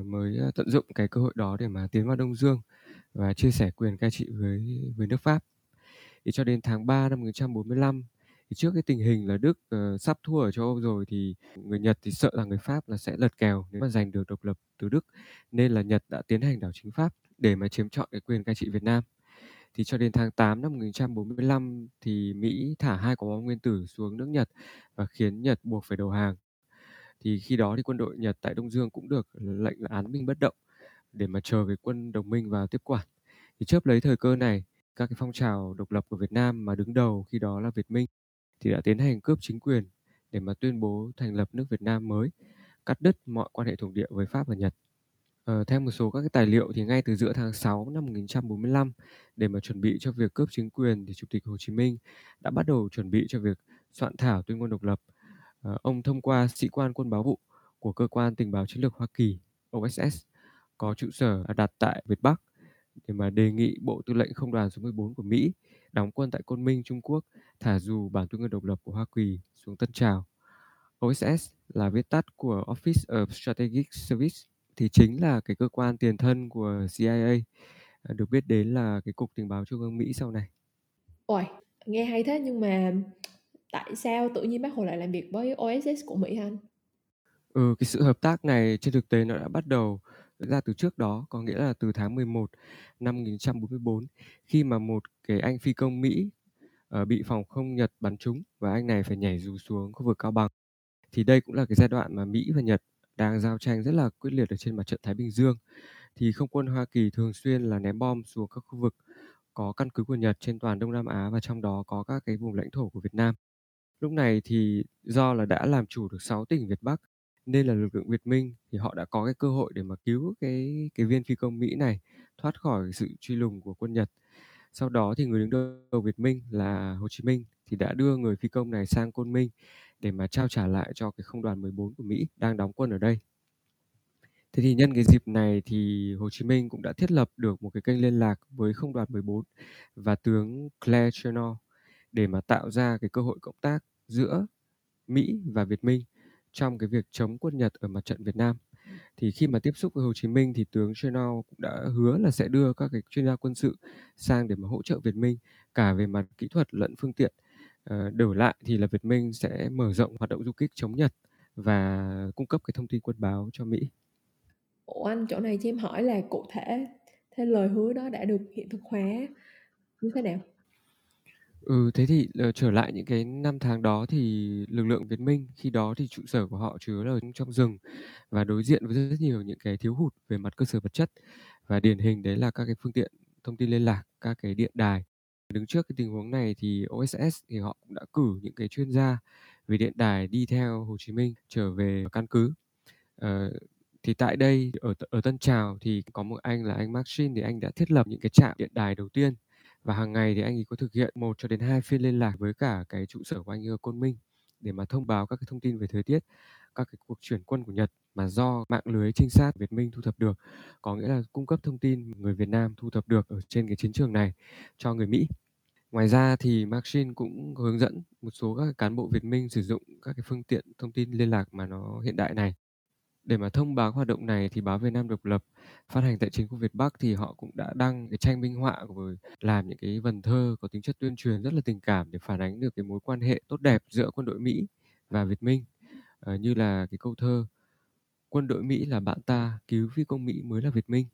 mới tận dụng cái cơ hội đó để mà tiến vào Đông Dương và chia sẻ quyền cai trị với với nước Pháp. Thì cho đến tháng 3 năm 1945 thì trước cái tình hình là Đức uh, sắp thua ở châu Âu rồi thì người Nhật thì sợ là người Pháp là sẽ lật kèo nếu mà giành được độc lập từ Đức nên là Nhật đã tiến hành đảo chính Pháp để mà chiếm trọn cái quyền cai trị Việt Nam. Thì cho đến tháng 8 năm 1945 thì Mỹ thả hai quả bom nguyên tử xuống nước Nhật và khiến Nhật buộc phải đầu hàng. Thì khi đó thì quân đội Nhật tại Đông Dương cũng được ờ, lệnh là án binh bất động để mà chờ cái quân đồng minh vào tiếp quản. Thì chớp lấy thời cơ này, các cái phong trào độc lập của Việt Nam mà đứng đầu khi đó là Việt Minh thì đã tiến hành cướp chính quyền để mà tuyên bố thành lập nước Việt Nam mới, cắt đứt mọi quan hệ thuộc địa với Pháp và Nhật. Ờ, theo một số các cái tài liệu thì ngay từ giữa tháng 6 năm 1945 để mà chuẩn bị cho việc cướp chính quyền thì Chủ tịch Hồ Chí Minh đã bắt đầu chuẩn bị cho việc soạn thảo tuyên ngôn độc lập. Ờ, ông thông qua sĩ quan quân báo vụ của cơ quan tình báo chiến lược Hoa Kỳ OSS có trụ sở đặt tại Việt Bắc để mà đề nghị Bộ Tư lệnh Không đoàn số 14 của Mỹ đóng quân tại Côn Minh, Trung Quốc, thả dù bản tuyên ngôn độc lập của Hoa Kỳ xuống Tân Trào. OSS là viết tắt của Office of Strategic Service thì chính là cái cơ quan tiền thân của CIA ờ, được biết đến là cái cục tình báo trung ương Mỹ sau này.
Ôi, nghe hay thế nhưng mà tại sao tự nhiên bác Hồ lại làm việc với OSS của Mỹ anh?
Ừ, cái sự hợp tác này trên thực tế nó đã bắt đầu ra từ trước đó, có nghĩa là từ tháng 11 năm 1944 khi mà một cái anh phi công Mỹ uh, bị phòng không Nhật bắn trúng và anh này phải nhảy dù xuống khu vực Cao Bằng. Thì đây cũng là cái giai đoạn mà Mỹ và Nhật đang giao tranh rất là quyết liệt ở trên mặt trận Thái Bình Dương. Thì không quân Hoa Kỳ thường xuyên là ném bom xuống các khu vực có căn cứ của Nhật trên toàn Đông Nam Á và trong đó có các cái vùng lãnh thổ của Việt Nam. Lúc này thì do là đã làm chủ được 6 tỉnh Việt Bắc, nên là lực lượng Việt Minh thì họ đã có cái cơ hội để mà cứu cái cái viên phi công Mỹ này, thoát khỏi sự truy lùng của quân Nhật. Sau đó thì người đứng đầu Việt Minh là Hồ Chí Minh thì đã đưa người phi công này sang Côn Minh để mà trao trả lại cho cái không đoàn 14 của Mỹ đang đóng quân ở đây. Thế thì nhân cái dịp này thì Hồ Chí Minh cũng đã thiết lập được một cái kênh liên lạc với không đoàn 14 và tướng Claire Chennault để mà tạo ra cái cơ hội cộng tác giữa Mỹ và Việt Minh trong cái việc chống quân Nhật ở mặt trận Việt Nam. Thì khi mà tiếp xúc với Hồ Chí Minh thì tướng Chennault cũng đã hứa là sẽ đưa các cái chuyên gia quân sự sang để mà hỗ trợ Việt Minh, cả về mặt kỹ thuật lẫn phương tiện. Ờ, đổi lại thì là Việt Minh sẽ mở rộng hoạt động du kích chống Nhật và cung cấp cái thông tin quân báo cho Mỹ.
Ủa, anh, chỗ này cho em hỏi là cụ thể, thế lời hứa đó đã được hiện thực hóa như thế nào?
Ừ, thế thì ờ, trở lại những cái năm tháng đó thì lực lượng Việt Minh khi đó thì trụ sở của họ chứa là trong rừng và đối diện với rất nhiều những cái thiếu hụt về mặt cơ sở vật chất và điển hình đấy là các cái phương tiện thông tin liên lạc, các cái điện đài. Đứng trước cái tình huống này thì OSS thì họ cũng đã cử những cái chuyên gia về điện đài đi theo Hồ Chí Minh trở về căn cứ. Ờ, thì tại đây ở ở Tân Trào thì có một anh là anh Maxine thì anh đã thiết lập những cái trạm điện đài đầu tiên và hàng ngày thì anh ấy có thực hiện một cho đến hai phiên liên lạc với cả cái trụ sở của anh ở Côn Minh để mà thông báo các cái thông tin về thời tiết, các cái cuộc chuyển quân của Nhật mà do mạng lưới trinh sát Việt Minh thu thập được, có nghĩa là cung cấp thông tin người Việt Nam thu thập được ở trên cái chiến trường này cho người Mỹ. Ngoài ra thì Maxine cũng hướng dẫn một số các cán bộ Việt Minh sử dụng các cái phương tiện thông tin liên lạc mà nó hiện đại này để mà thông báo hoạt động này thì báo Việt Nam độc lập phát hành tại chính khu Việt Bắc thì họ cũng đã đăng cái tranh minh họa rồi làm những cái vần thơ có tính chất tuyên truyền rất là tình cảm để phản ánh được cái mối quan hệ tốt đẹp giữa quân đội Mỹ và Việt Minh à, như là cái câu thơ quân đội Mỹ là bạn ta cứu phi công Mỹ mới là Việt Minh.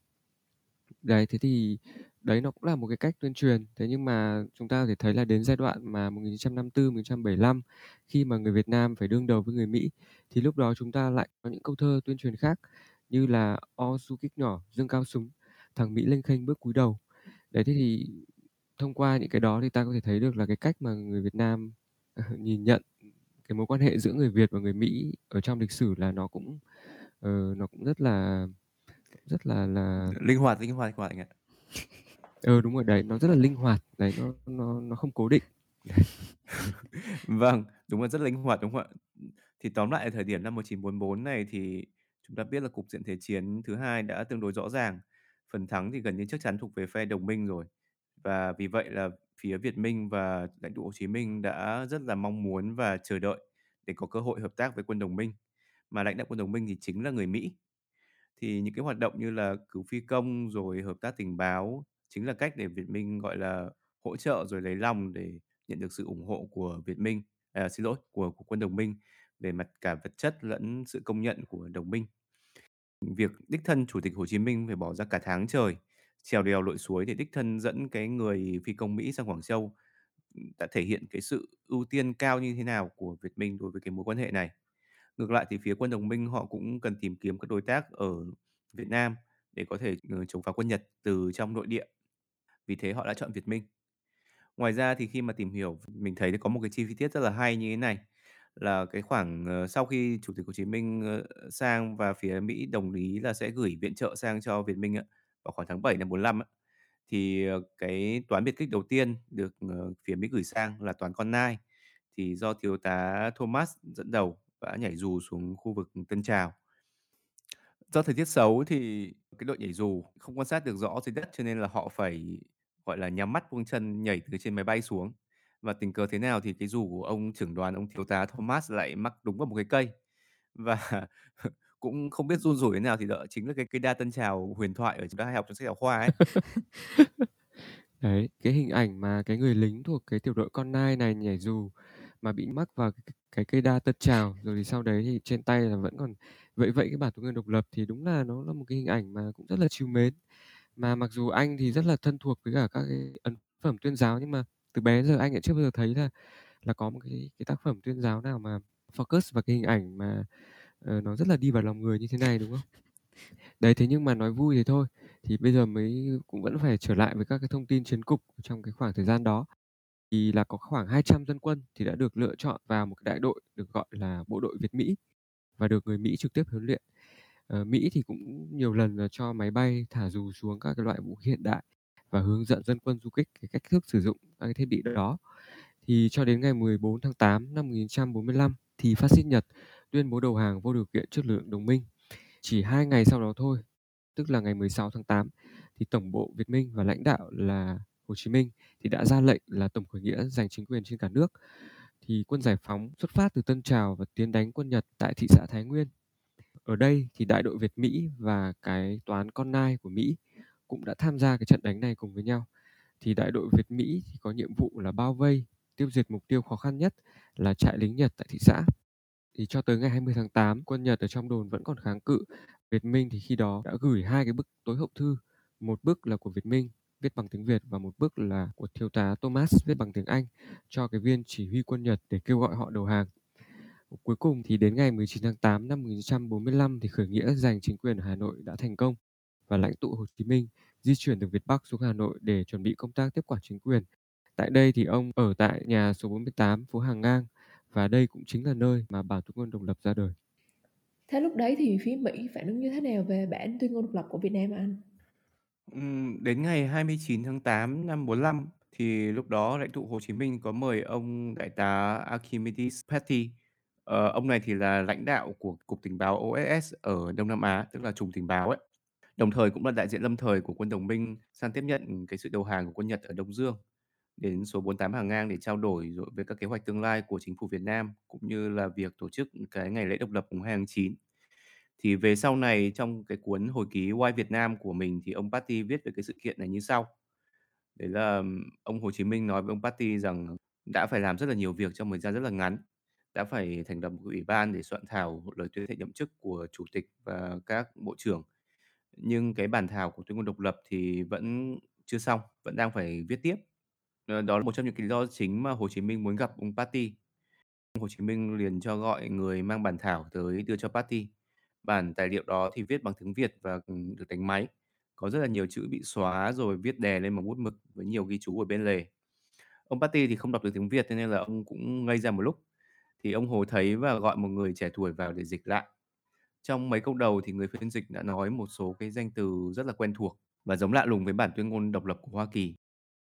Đấy thế thì đấy nó cũng là một cái cách tuyên truyền. Thế nhưng mà chúng ta có thể thấy là đến giai đoạn mà 1954 1975 khi mà người Việt Nam phải đương đầu với người Mỹ thì lúc đó chúng ta lại có những câu thơ tuyên truyền khác như là o du kích nhỏ dương cao súng thằng Mỹ lênh khênh bước cúi đầu đấy thế thì thông qua những cái đó thì ta có thể thấy được là cái cách mà người Việt Nam nhìn nhận cái mối quan hệ giữa người Việt và người Mỹ ở trong lịch sử là nó cũng uh, nó cũng rất là rất là là
linh hoạt linh hoạt các bạn ạ
Ừ, đúng rồi đấy, nó rất là linh hoạt, đấy, nó nó nó không cố định.
Vâng, đúng là rất linh hoạt, đúng không ạ? Thì tóm lại ở thời điểm năm 1944 này thì chúng ta biết là cục diện Thế chiến thứ hai đã tương đối rõ ràng, phần thắng thì gần như chắc chắn thuộc về phe đồng minh rồi. Và vì vậy là phía Việt Minh và lãnh tụ Hồ Chí Minh đã rất là mong muốn và chờ đợi để có cơ hội hợp tác với quân đồng minh, mà lãnh đạo quân đồng minh thì chính là người Mỹ. Thì những cái hoạt động như là cử phi công rồi hợp tác tình báo chính là cách để Việt Minh, gọi là, hỗ trợ rồi lấy lòng để nhận được sự ủng hộ của Việt Minh à, xin lỗi, của của quân đồng minh về mặt cả vật chất lẫn sự công nhận của đồng minh. Việc đích thân Chủ tịch Hồ Chí Minh phải bỏ ra cả tháng trời, trèo đèo lội suối để đích thân dẫn cái người phi công Mỹ sang Quảng Châu, đã thể hiện cái sự ưu tiên cao như thế nào của Việt Minh đối với cái mối quan hệ này. Ngược lại thì phía quân đồng minh họ cũng cần tìm kiếm các đối tác ở Việt Nam để có thể, ờ, chống phá quân Nhật từ trong nội địa. Vì thế họ đã chọn Việt Minh. Ngoài ra thì khi mà tìm hiểu, mình thấy có một cái chi tiết rất là hay như thế này, là cái khoảng, ờ, sau khi Chủ tịch Hồ Chí Minh, ờ, sang và phía Mỹ đồng ý là sẽ gửi viện trợ sang cho Việt Minh á, vào khoảng tháng 7 năm 45 á, thì, ờ, cái toán biệt kích đầu tiên được, ờ, phía Mỹ gửi sang là toán con nai, thì do thiếu tá Thomas dẫn đầu đã nhảy dù xuống khu vực Tân Trào. Do thời tiết xấu thì cái đội nhảy dù không quan sát được rõ dưới đất cho nên là họ phải, gọi là, nhắm mắt buông chân nhảy từ trên máy bay xuống. Và tình cờ thế nào thì cái dù của ông trưởng đoàn, ông thiếu tá Thomas lại mắc đúng vào một cái cây. Và cũng không biết run rủi thế nào thì đó chính là cái cây đa Tân Trào huyền thoại ở chúng ta hay học trong sách giáo khoa ấy.
Đấy, cái hình ảnh mà cái người lính thuộc cái tiểu đội con nai này nhảy dù mà bị mắc vào cái cái cây đa Tân Trào, rồi thì sau đấy thì trên tay là vẫn còn vậy vậy cái bản tuyên ngôn độc lập thì đúng là nó là một cái hình ảnh mà cũng rất là trìu mến. Mà mặc dù anh thì rất là thân thuộc với cả các cái ấn phẩm tuyên giáo nhưng mà từ bé đến giờ anh lại chưa bao giờ thấy là là có một cái cái tác phẩm tuyên giáo nào mà focus vào cái hình ảnh mà, ờ, nó rất là đi vào lòng người như thế này, đúng không? Đấy, thế nhưng mà nói vui thế thôi, thì bây giờ mới cũng vẫn phải trở lại với các cái thông tin chiến cục trong cái khoảng thời gian đó. Thì là có khoảng 200 dân quân thì đã được lựa chọn vào một cái đại đội được gọi là Bộ đội Việt Mỹ và được người Mỹ trực tiếp huấn luyện. Ờ, Mỹ thì cũng nhiều lần là cho máy bay thả dù xuống các cái loại vũ khí hiện đại và hướng dẫn dân quân du kích cái cách thức sử dụng các cái thiết bị đó. Thì cho đến ngày 14 tháng 8 năm 1945 thì phát xít Nhật tuyên bố đầu hàng vô điều kiện trước lực lượng đồng minh. Chỉ 2 ngày sau đó thôi, tức là ngày 16 tháng 8 thì Tổng bộ Việt Minh và lãnh đạo là Hồ Chí Minh thì đã ra lệnh là tổng khởi nghĩa giành chính quyền trên cả nước. Thì quân giải phóng xuất phát từ Tân Trào và tiến đánh quân Nhật tại thị xã Thái Nguyên. Ở đây thì đại đội Việt Mỹ và cái toán con nai của Mỹ cũng đã tham gia cái trận đánh này cùng với nhau. Thì đại đội Việt Mỹ thì có nhiệm vụ là bao vây, tiêu diệt mục tiêu khó khăn nhất là trại lính Nhật tại thị xã. Thì cho tới ngày 20 tháng 8, quân Nhật ở trong đồn vẫn còn kháng cự. Việt Minh thì khi đó đã gửi hai cái bức tối hậu thư, một bức là của Việt Minh viết bằng tiếng Việt và một bức là của thiếu tá Thomas viết bằng tiếng Anh cho cái viên chỉ huy quân Nhật để kêu gọi họ đầu hàng. Cuối cùng thì đến ngày 19 tháng 8 năm 1945 thì khởi nghĩa giành chính quyền ở Hà Nội đã thành công và lãnh tụ Hồ Chí Minh di chuyển từ Việt Bắc xuống Hà Nội để chuẩn bị công tác tiếp quản chính quyền. Tại đây thì ông ở tại nhà số 48 phố Hàng Ngang và đây cũng chính là nơi mà bản tuyên ngôn độc lập ra đời.
Thế lúc đấy thì phía Mỹ phản ứng như thế nào về bản tuyên ngôn độc lập của Việt Nam anh?
Ừm, đến ngày 29 tháng 8 năm 45 thì lúc đó lãnh tụ Hồ Chí Minh có mời ông đại tá Archimedes Petty. Ờ, ông này thì là lãnh đạo của Cục Tình báo OSS ở Đông Nam Á, tức là Trùng Tình báo ấy. Đồng thời cũng là đại diện lâm thời của quân đồng minh sang tiếp nhận cái sự đầu hàng của quân Nhật ở Đông Dương đến số 48 Hàng Ngang để trao đổi rồi với các kế hoạch tương lai của chính phủ Việt Nam cũng như là việc tổ chức cái ngày lễ độc lập mùng 2 tháng 9. Thì về sau này trong cái cuốn hồi ký Why Việt Nam của mình thì ông Patty viết về cái sự kiện này như sau. Đấy là ông Hồ Chí Minh nói với ông Patty rằng đã phải làm rất là nhiều việc trong thời gian rất là ngắn, đã phải thành lập một ủy ban để soạn thảo lời tuyên thệ nhậm chức của chủ tịch và các bộ trưởng. Nhưng cái bản thảo của tuyên ngôn độc lập thì vẫn chưa xong, vẫn đang phải viết tiếp. Ờ, đó là một trong những cái lý do chính mà Hồ Chí Minh muốn gặp ông Patti. Hồ Chí Minh liền cho gọi người mang bản thảo tới đưa cho Patti. Bản tài liệu đó thì viết bằng tiếng Việt và, được đánh máy. Có rất là nhiều chữ bị xóa rồi viết đè lên bằng bút mực với nhiều ghi chú ở bên lề. Ông Patti thì không đọc được tiếng Việt nên là ông cũng ngây ra một lúc. Thì ông Hồ thấy và gọi một người trẻ tuổi vào để dịch lại. Trong mấy câu đầu thì người phiên dịch đã nói một số cái danh từ rất là quen thuộc. và giống lạ lùng với bản tuyên ngôn độc lập của Hoa Kỳ.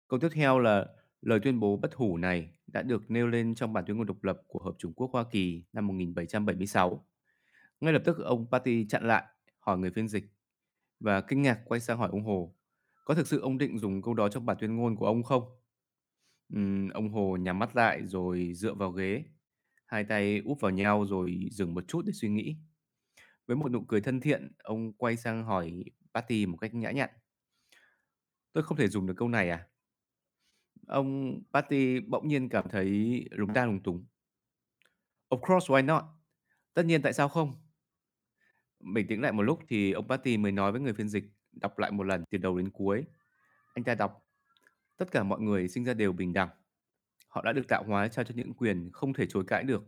Câu tiếp theo là lời tuyên bố bất hủ này đã được nêu lên trong bản tuyên ngôn độc lập của Hợp Chủng Quốc Hoa Kỳ năm 1776. Ngay lập tức ông Patty chặn lại, hỏi người phiên dịch và kinh ngạc quay sang hỏi ông Hồ, có thực sự ông định dùng câu đó trong bản tuyên ngôn của ông không? Ừm, ông Hồ nhắm mắt lại rồi dựa vào ghế, hai tay úp vào nhau rồi dừng một chút để suy nghĩ. Với một nụ cười thân thiện, ông quay sang hỏi Patty một cách nhã nhặn. Tôi không thể dùng được câu này à? Ông Patty bỗng nhiên cảm thấy lúng ta lúng túng. Of course, why not? Tất nhiên tại sao không? Bình tĩnh lại một lúc thì ông Patty mới nói với người phiên dịch, đọc lại một lần từ đầu đến cuối. Anh ta đọc, tất cả mọi người sinh ra đều bình đẳng. Họ đã được tạo hóa trao cho những quyền không thể chối cãi được.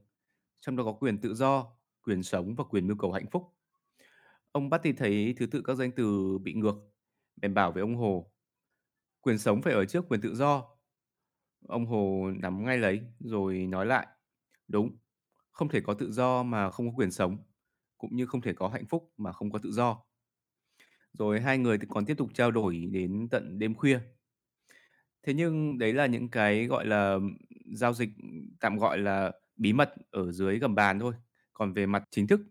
Trong đó có quyền tự do, quyền sống và quyền mưu cầu hạnh phúc. Ông Patty thấy thứ tự các danh từ bị ngược, bèn bảo với ông Hồ, quyền sống phải ở trước quyền tự do. Ông Hồ nắm ngay lấy rồi nói lại, đúng, không thể có tự do mà không có quyền sống, cũng như không thể có hạnh phúc mà không có tự do. Rồi hai người thì còn tiếp tục trao đổi đến tận đêm khuya. Thế nhưng đấy là những cái, gọi là, giao dịch, tạm gọi là bí mật ở dưới gầm bàn thôi. Còn về mặt chính thức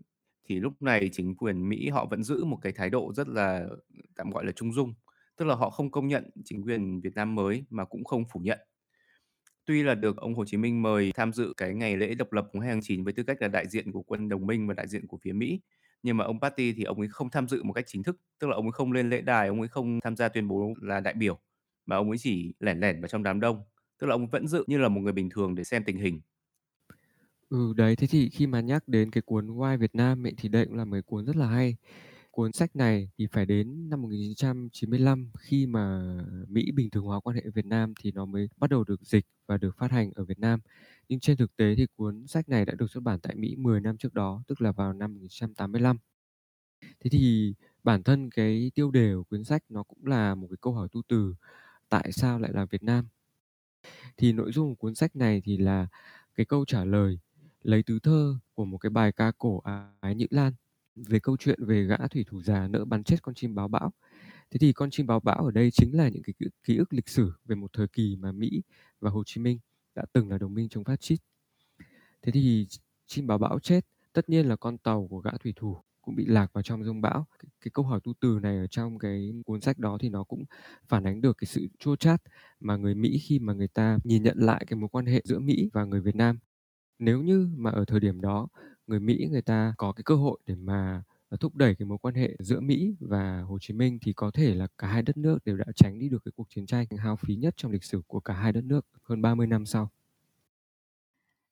thì lúc này chính quyền Mỹ họ vẫn giữ một cái thái độ rất là, tạm gọi là trung dung, tức là họ không công nhận chính quyền Việt Nam mới mà cũng không phủ nhận. Tuy là được ông Hồ Chí Minh mời tham dự cái ngày lễ độc lập mùng 2 tháng 9 với tư cách là đại diện của quân đồng minh và đại diện của phía Mỹ, nhưng mà ông Patty thì ông ấy không tham dự một cách chính thức, tức là ông ấy không lên lễ đài, ông ấy không tham gia tuyên bố là đại biểu, mà ông ấy chỉ lẻn lẻn vào trong đám đông, tức là ông vẫn dự như là một người bình thường để xem tình hình.
Ừ, đấy, thế thì khi mà nhắc đến cái cuốn Why Việt Nam ấy, thì đây cũng là một cái cuốn rất là hay. Cuốn sách này thì phải đến năm 1995 khi mà Mỹ bình thường hóa quan hệ Việt Nam thì nó mới bắt đầu được dịch và được phát hành ở Việt Nam. Nhưng trên thực tế thì cuốn sách này đã được xuất bản tại Mỹ 10 năm trước đó, tức là vào năm 1985. Thế thì bản thân cái tiêu đề của cuốn sách nó cũng là một cái câu hỏi tu từ tại sao lại là Việt Nam? Thì nội dung của cuốn sách này thì là cái câu trả lời lấy từ thơ của một cái bài ca cổ Ái Nhữ Lan về câu chuyện về gã thủy thủ già nỡ bắn chết con chim báo bão. Thế thì con chim báo bão ở đây chính là những cái ký, ký ức lịch sử về một thời kỳ mà Mỹ và Hồ Chí Minh đã từng là đồng minh chống phát xít. Thế thì chim báo bão chết, tất nhiên là con tàu của gã thủy thủ cũng bị lạc vào trong rông bão. Cái, cái câu hỏi tu từ này ở trong cái cuốn sách đó thì nó cũng phản ánh được cái sự chua chát mà người Mỹ khi mà người ta nhìn nhận lại cái mối quan hệ giữa Mỹ và người Việt Nam. Nếu như mà ở thời điểm đó người Mỹ người ta có cái cơ hội để mà ờ, thúc đẩy cái mối quan hệ giữa Mỹ và Hồ Chí Minh thì có thể là cả hai đất nước đều đã tránh đi được cái cuộc chiến tranh hao phí nhất trong lịch sử của cả hai đất nước hơn 30 năm sau.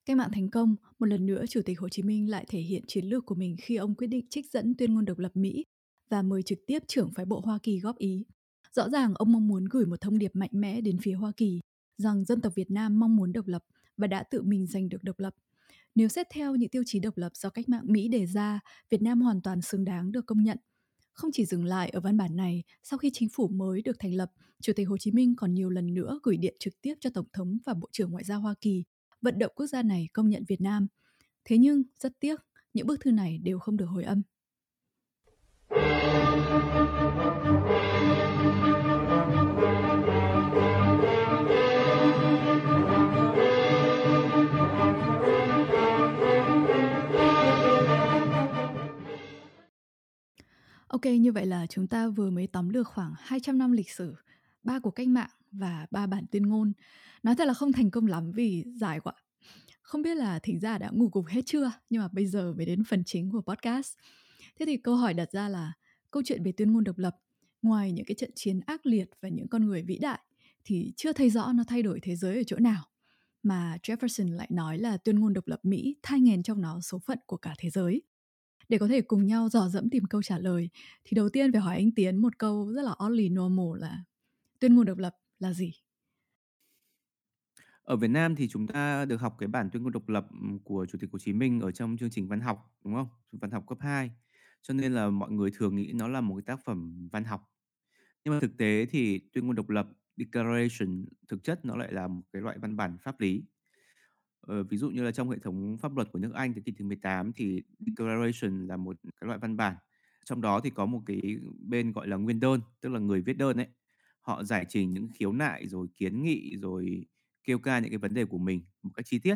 Cách mạng thành công, một lần nữa Chủ tịch Hồ Chí Minh lại thể hiện chiến lược của mình khi ông quyết định trích dẫn tuyên ngôn độc lập Mỹ và mời trực tiếp trưởng phái bộ Hoa Kỳ góp ý. Rõ ràng ông mong muốn gửi một thông điệp mạnh mẽ đến phía Hoa Kỳ rằng dân tộc Việt Nam mong muốn độc lập và đã tự mình giành được độc lập. Nếu xét theo những tiêu chí độc lập do cách mạng Mỹ đề ra, Việt Nam hoàn toàn xứng đáng được công nhận. Không chỉ dừng lại ở văn bản này, sau khi chính phủ mới được thành lập, Chủ tịch Hồ Chí Minh còn nhiều lần nữa gửi điện trực tiếp cho Tổng thống và Bộ trưởng Ngoại giao Hoa Kỳ, vận động quốc gia này công nhận Việt Nam. Thế nhưng, rất tiếc, những bức thư này đều không được hồi âm. Ok, như vậy là chúng ta vừa mới tóm lược khoảng 200 năm lịch sử, ba cuộc cách mạng và ba bản tuyên ngôn. Nói thật là không thành công lắm vì dài quá. Không biết là thính giả đã ngủ gục hết chưa, nhưng mà bây giờ mới đến phần chính của podcast. Thế thì câu hỏi đặt ra là câu chuyện về tuyên ngôn độc lập, ngoài những cái trận chiến ác liệt và những con người vĩ đại, thì chưa thấy rõ nó thay đổi thế giới ở chỗ nào. Mà Jefferson lại nói là tuyên ngôn độc lập Mỹ thay nghèn trong nó số phận của cả thế giới. Để có thể cùng nhau dò dẫm tìm câu trả lời, thì đầu tiên phải hỏi anh Tiến một câu rất là oddly normal là tuyên ngôn độc lập là gì?
Ở Việt Nam thì chúng ta được học cái bản tuyên ngôn độc lập của Chủ tịch Hồ Chí Minh ở trong chương trình văn học, đúng không? Văn học cấp 2. Cho nên là mọi người thường nghĩ nó là một cái tác phẩm văn học. Nhưng mà thực tế thì tuyên ngôn độc lập Declaration thực chất nó lại là một cái loại văn bản pháp lý. Ờ, ví dụ như là trong hệ thống pháp luật của nước Anh thế kỷ thứ 18 thì Declaration là một cái loại văn bản Trong đó thì có một cái bên gọi là nguyên đơn, tức là người viết đơn ấy. Họ giải trình những khiếu nại rồi kiến nghị rồi kêu ca những cái vấn đề của mình một cách chi tiết.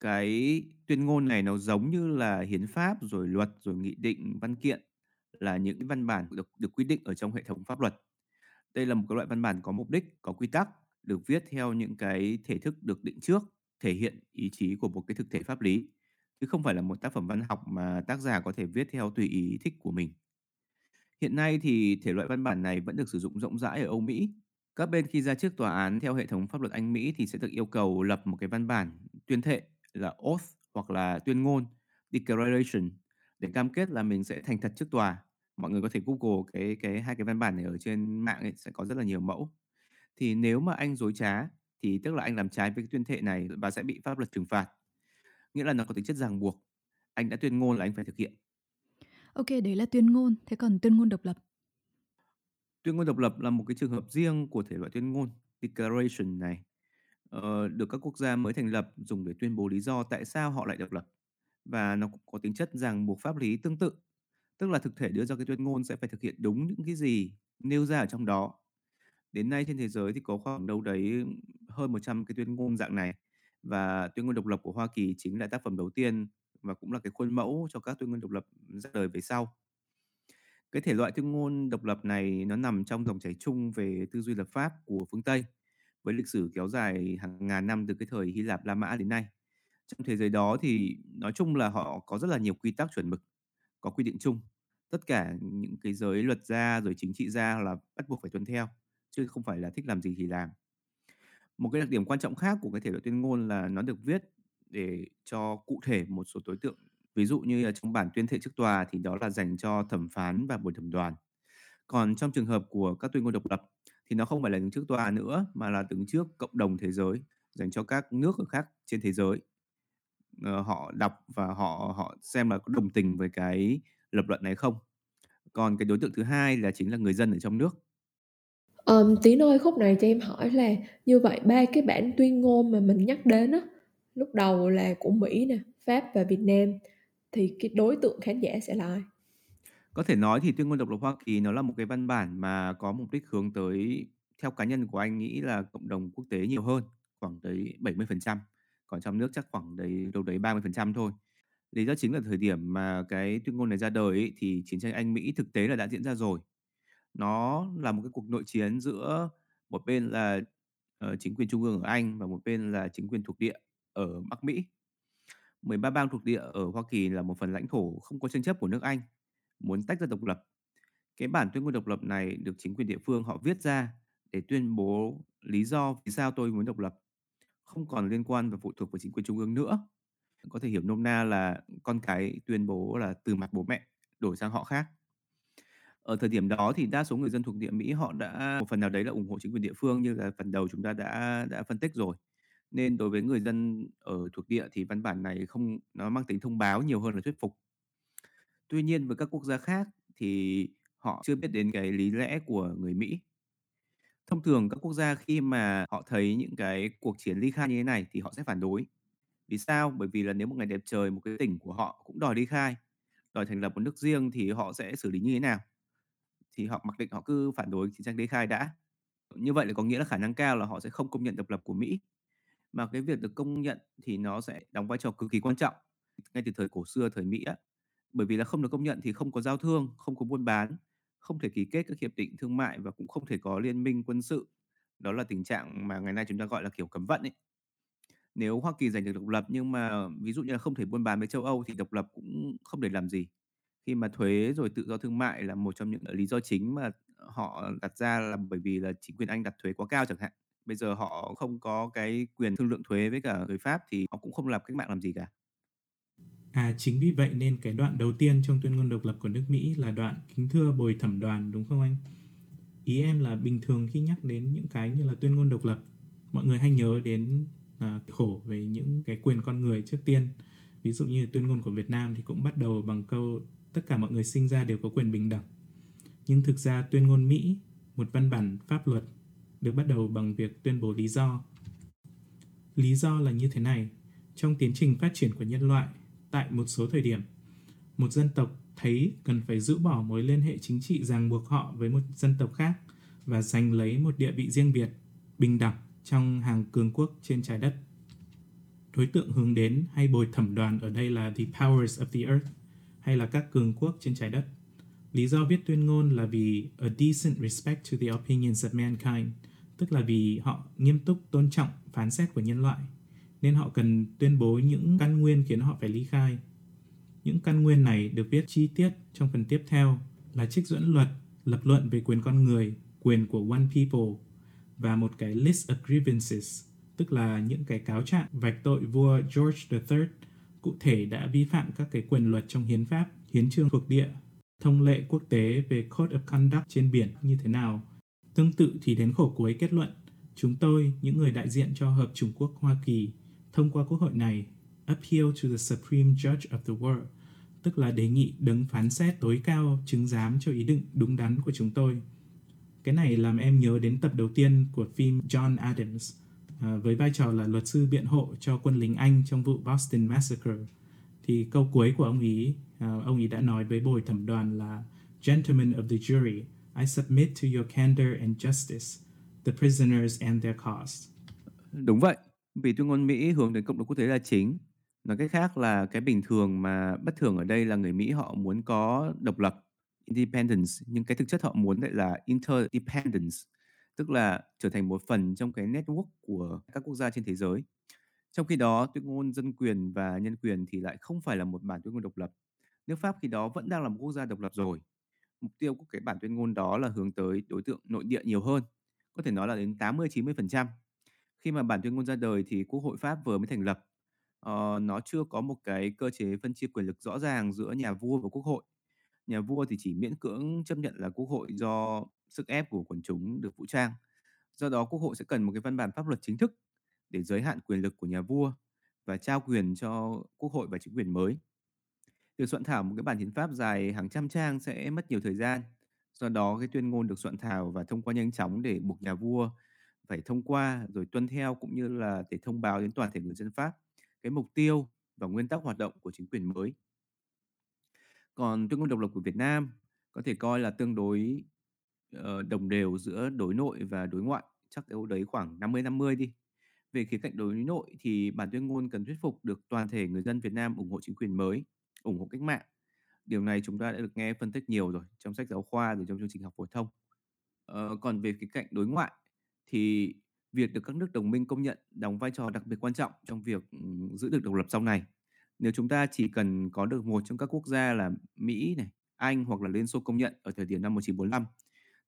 Cái tuyên ngôn này nó giống như là hiến pháp rồi luật rồi nghị định, văn kiện là những văn bản được được quy định ở trong hệ thống pháp luật. Đây là một cái loại văn bản có mục đích, có quy tắc, được viết theo những cái thể thức được định trước, thể hiện ý chí của một cái thực thể pháp lý, chứ không phải là một tác phẩm văn học mà tác giả có thể viết theo tùy ý thích của mình. Hiện nay thì thể loại văn bản này vẫn được sử dụng rộng rãi ở Âu Mỹ. Các bên khi ra trước tòa án theo hệ thống pháp luật Anh Mỹ thì sẽ được yêu cầu lập một cái văn bản tuyên thệ là oath hoặc là tuyên ngôn declaration để cam kết là mình sẽ thành thật trước tòa. Mọi người có thể Google cái cái hai cái văn bản này ở trên mạng ấy, sẽ có rất là nhiều mẫu. Thì nếu mà anh dối trá thì tức là anh làm trái với cái tuyên thệ này và sẽ bị pháp luật trừng phạt. Nghĩa là nó có tính chất ràng buộc. Anh đã tuyên ngôn là anh phải thực hiện.
Ok, đấy là tuyên ngôn. Thế còn tuyên ngôn độc lập?
Tuyên ngôn độc lập là một cái trường hợp riêng của thể loại tuyên ngôn declaration này. Ờ, được các quốc gia mới thành lập dùng để tuyên bố lý do tại sao họ lại độc lập và nó cũng có tính chất ràng buộc pháp lý tương tự tức là thực thể đưa ra cái tuyên ngôn sẽ phải thực hiện đúng những cái gì nêu ra ở trong đó đến nay trên thế giới thì có khoảng đâu đấy hơn 100 cái tuyên ngôn dạng này và tuyên ngôn độc lập của Hoa Kỳ chính là tác phẩm đầu tiên và cũng là cái khuôn mẫu cho các tuyên ngôn độc lập ra đời về sau cái thể loại tuyên ngôn độc lập này nó nằm trong dòng chảy chung về tư duy lập pháp của phương Tây với lịch sử kéo dài hàng ngàn năm từ cái thời Hy Lạp La Mã đến nay. Trong thế giới đó thì nói chung là họ có rất là nhiều quy tắc chuẩn mực, có quy định chung. Tất cả những cái giới luật gia rồi chính trị gia là bắt buộc phải tuân theo, chứ không phải là thích làm gì thì làm. Một cái đặc điểm quan trọng khác của cái thể loại tuyên ngôn là nó được viết để cho cụ thể một số đối tượng. Ví dụ như là trong bản tuyên thệ trước tòa thì đó là dành cho thẩm phán và buổi thẩm đoàn. Còn trong trường hợp của các tuyên ngôn độc lập thì nó không phải là đứng trước tòa nữa mà là đứng trước cộng đồng thế giới dành cho các nước ở khác trên thế giới. Ờ, họ đọc và họ họ xem là có đồng tình với cái lập luận này không. Còn cái đối tượng thứ hai là chính là người dân ở trong nước.
Um, Tín ơi khúc này cho em hỏi là như vậy ba cái bản tuyên ngôn mà mình nhắc đến á lúc đầu là của Mỹ nè, Pháp và Việt Nam thì cái đối tượng khán giả sẽ là ai?
Có thể nói thì tuyên ngôn độc lập Hoa Kỳ nó là một cái văn bản mà có mục đích hướng tới theo cá nhân của anh nghĩ là cộng đồng quốc tế nhiều hơn, khoảng tới 70%, còn trong nước chắc khoảng đấy đâu đấy 30% thôi. Lý do chính là thời điểm mà cái tuyên ngôn này ra đời ấy, thì chiến tranh Anh Mỹ thực tế là đã diễn ra rồi. Nó là một cái cuộc nội chiến giữa một bên là uh, chính quyền trung ương ở Anh và một bên là chính quyền thuộc địa ở Bắc Mỹ. 13 bang thuộc địa ở Hoa Kỳ là một phần lãnh thổ không có tranh chấp của nước Anh, muốn tách ra độc lập. Cái bản tuyên ngôn độc lập này được chính quyền địa phương họ viết ra để tuyên bố lý do vì sao tôi muốn độc lập, không còn liên quan và phụ thuộc vào chính quyền trung ương nữa. Có thể hiểu nôm na là con cái tuyên bố là từ mặt bố mẹ đổi sang họ khác. Ở thời điểm đó thì đa số người dân thuộc địa Mỹ họ đã một phần nào đấy là ủng hộ chính quyền địa phương như là phần đầu chúng ta đã đã phân tích rồi. Nên đối với người dân ở thuộc địa thì văn bản này không nó mang tính thông báo nhiều hơn là thuyết phục. Tuy nhiên với các quốc gia khác thì họ chưa biết đến cái lý lẽ của người Mỹ. Thông thường các quốc gia khi mà họ thấy những cái cuộc chiến ly khai như thế này thì họ sẽ phản đối. Vì sao? Bởi vì là nếu một ngày đẹp trời một cái tỉnh của họ cũng đòi ly khai, đòi thành lập một nước riêng thì họ sẽ xử lý như thế nào? Thì họ mặc định họ cứ phản đối chiến tranh ly khai đã. Như vậy là có nghĩa là khả năng cao là họ sẽ không công nhận độc lập của Mỹ. Mà cái việc được công nhận thì nó sẽ đóng vai trò cực kỳ quan trọng ngay từ thời cổ xưa thời Mỹ á. Bởi vì là không được công nhận thì không có giao thương, không có buôn bán, không thể ký kết các hiệp định thương mại và cũng không thể có liên minh quân sự. Đó là tình trạng mà ngày nay chúng ta gọi là kiểu cấm vận ấy. Nếu Hoa Kỳ giành được độc lập nhưng mà ví dụ như là không thể buôn bán với châu Âu thì độc lập cũng không để làm gì. Khi mà thuế rồi tự do thương mại là một trong những lý do chính mà họ đặt ra là bởi vì là chính quyền Anh đặt thuế quá cao chẳng hạn. Bây giờ họ không có cái quyền thương lượng thuế với cả người Pháp thì họ cũng không làm cách mạng làm gì cả.
À chính vì vậy nên cái đoạn đầu tiên trong tuyên ngôn độc lập của nước Mỹ là đoạn kính thưa bồi thẩm đoàn đúng không anh? Ý em là bình thường khi nhắc đến những cái như là tuyên ngôn độc lập, mọi người hay nhớ đến à, khổ về những cái quyền con người trước tiên. Ví dụ như tuyên ngôn của Việt Nam thì cũng bắt đầu bằng câu tất cả mọi người sinh ra đều có quyền bình đẳng. Nhưng thực ra tuyên ngôn Mỹ, một văn bản pháp luật, được bắt đầu bằng việc tuyên bố lý do. Lý do là như thế này, trong tiến trình phát triển của nhân loại, tại một số thời điểm, một dân tộc thấy cần phải giữ bỏ mối liên hệ chính trị ràng buộc họ với một dân tộc khác và giành lấy một địa vị riêng biệt, bình đẳng trong hàng cường quốc trên trái đất. Đối tượng hướng đến hay bồi thẩm đoàn ở đây là the powers of the earth hay là các cường quốc trên trái đất. Lý do viết tuyên ngôn là vì a decent respect to the opinions of mankind, tức là vì họ nghiêm túc tôn trọng phán xét của nhân loại, nên họ cần tuyên bố những căn nguyên khiến họ phải ly khai. Những căn nguyên này được viết chi tiết trong phần tiếp theo là trích dẫn luật, lập luận về quyền con người, quyền của one people và một cái list of grievances, tức là những cái cáo trạng vạch tội vua George III cụ thể đã vi phạm các cái quyền luật trong hiến pháp, hiến trương thuộc địa, thông lệ quốc tế về Code of Conduct trên biển như thế nào. Tương tự thì đến khổ cuối kết luận, chúng tôi, những người đại diện cho Hợp Trung Quốc Hoa Kỳ, thông qua quốc hội này, appeal to the Supreme Judge of the World, tức là đề nghị đứng phán xét tối cao chứng giám cho ý định đúng đắn của chúng tôi. Cái này làm em nhớ đến tập đầu tiên của phim John Adams, à, với vai trò là luật sư biện hộ cho quân lính Anh trong vụ Boston Massacre. Thì câu cuối của ông ý, à, ông ý đã nói với bồi thẩm đoàn là Gentlemen of the jury, I submit to your candor and justice, the prisoners and their cause.
Đúng vậy, vì tuyên ngôn Mỹ hướng đến cộng đồng quốc tế là chính. Nói cách khác là cái bình thường mà bất thường ở đây là người Mỹ họ muốn có độc lập, independence, nhưng cái thực chất họ muốn lại là interdependence, tức là trở thành một phần trong cái network của các quốc gia trên thế giới. Trong khi đó, tuyên ngôn dân quyền và nhân quyền thì lại không phải là một bản tuyên ngôn độc lập. Nước Pháp khi đó vẫn đang là một quốc gia độc lập rồi. Mục tiêu của cái bản tuyên ngôn đó là hướng tới đối tượng nội địa nhiều hơn, có thể nói là đến 80-90%. Khi mà bản tuyên ngôn ra đời thì Quốc hội Pháp vừa mới thành lập. Ờ, nó chưa có một cái cơ chế phân chia quyền lực rõ ràng giữa nhà vua và quốc hội. Nhà vua thì chỉ miễn cưỡng chấp nhận là quốc hội do sức ép của quần chúng được vũ trang. Do đó quốc hội sẽ cần một cái văn bản pháp luật chính thức để giới hạn quyền lực của nhà vua và trao quyền cho quốc hội và chính quyền mới. Việc soạn thảo một cái bản hiến pháp dài hàng trăm trang sẽ mất nhiều thời gian. Do đó cái tuyên ngôn được soạn thảo và thông qua nhanh chóng để buộc nhà vua phải thông qua rồi tuân theo cũng như là để thông báo đến toàn thể người dân Pháp cái mục tiêu và nguyên tắc hoạt động của chính quyền mới. Còn tuyên ngôn độc lập của Việt Nam có thể coi là tương đối uh, đồng đều giữa đối nội và đối ngoại, chắc đâu đấy khoảng 50-50 đi. Về khía cạnh đối nội thì bản tuyên ngôn cần thuyết phục được toàn thể người dân Việt Nam ủng hộ chính quyền mới, ủng hộ cách mạng. Điều này chúng ta đã được nghe phân tích nhiều rồi trong sách giáo khoa rồi trong chương trình học phổ thông. Ờ, còn về khía cạnh đối ngoại thì việc được các nước đồng minh công nhận đóng vai trò đặc biệt quan trọng trong việc giữ được độc lập sau này. Nếu chúng ta chỉ cần có được một trong các quốc gia là Mỹ này, Anh hoặc là Liên Xô công nhận ở thời điểm năm 1945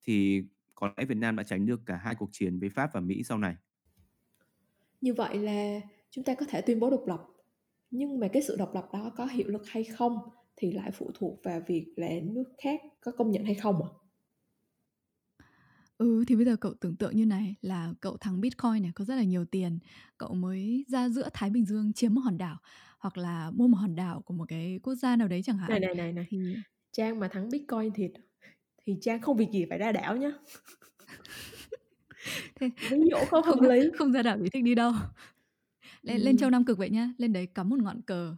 thì có lẽ Việt Nam đã tránh được cả hai cuộc chiến với Pháp và Mỹ sau này.
Như vậy là chúng ta có thể tuyên bố độc lập. Nhưng mà cái sự độc lập đó có hiệu lực hay không thì lại phụ thuộc vào việc là nước khác có công nhận hay không ạ? À?
Ừ thì bây giờ cậu tưởng tượng như này là cậu thắng Bitcoin này có rất là nhiều tiền, cậu mới ra giữa Thái Bình Dương chiếm một hòn đảo hoặc là mua một hòn đảo của một cái quốc gia nào đấy chẳng hạn.
Này này này này. Thì Trang mà thắng Bitcoin thì thì Trang không việc gì phải ra đảo nhá.
Thế
ví dụ không hợp lý.
Không ra đảo thì thích đi đâu. Lên ừ. lên châu Nam Cực vậy nhá, lên đấy cắm một ngọn cờ,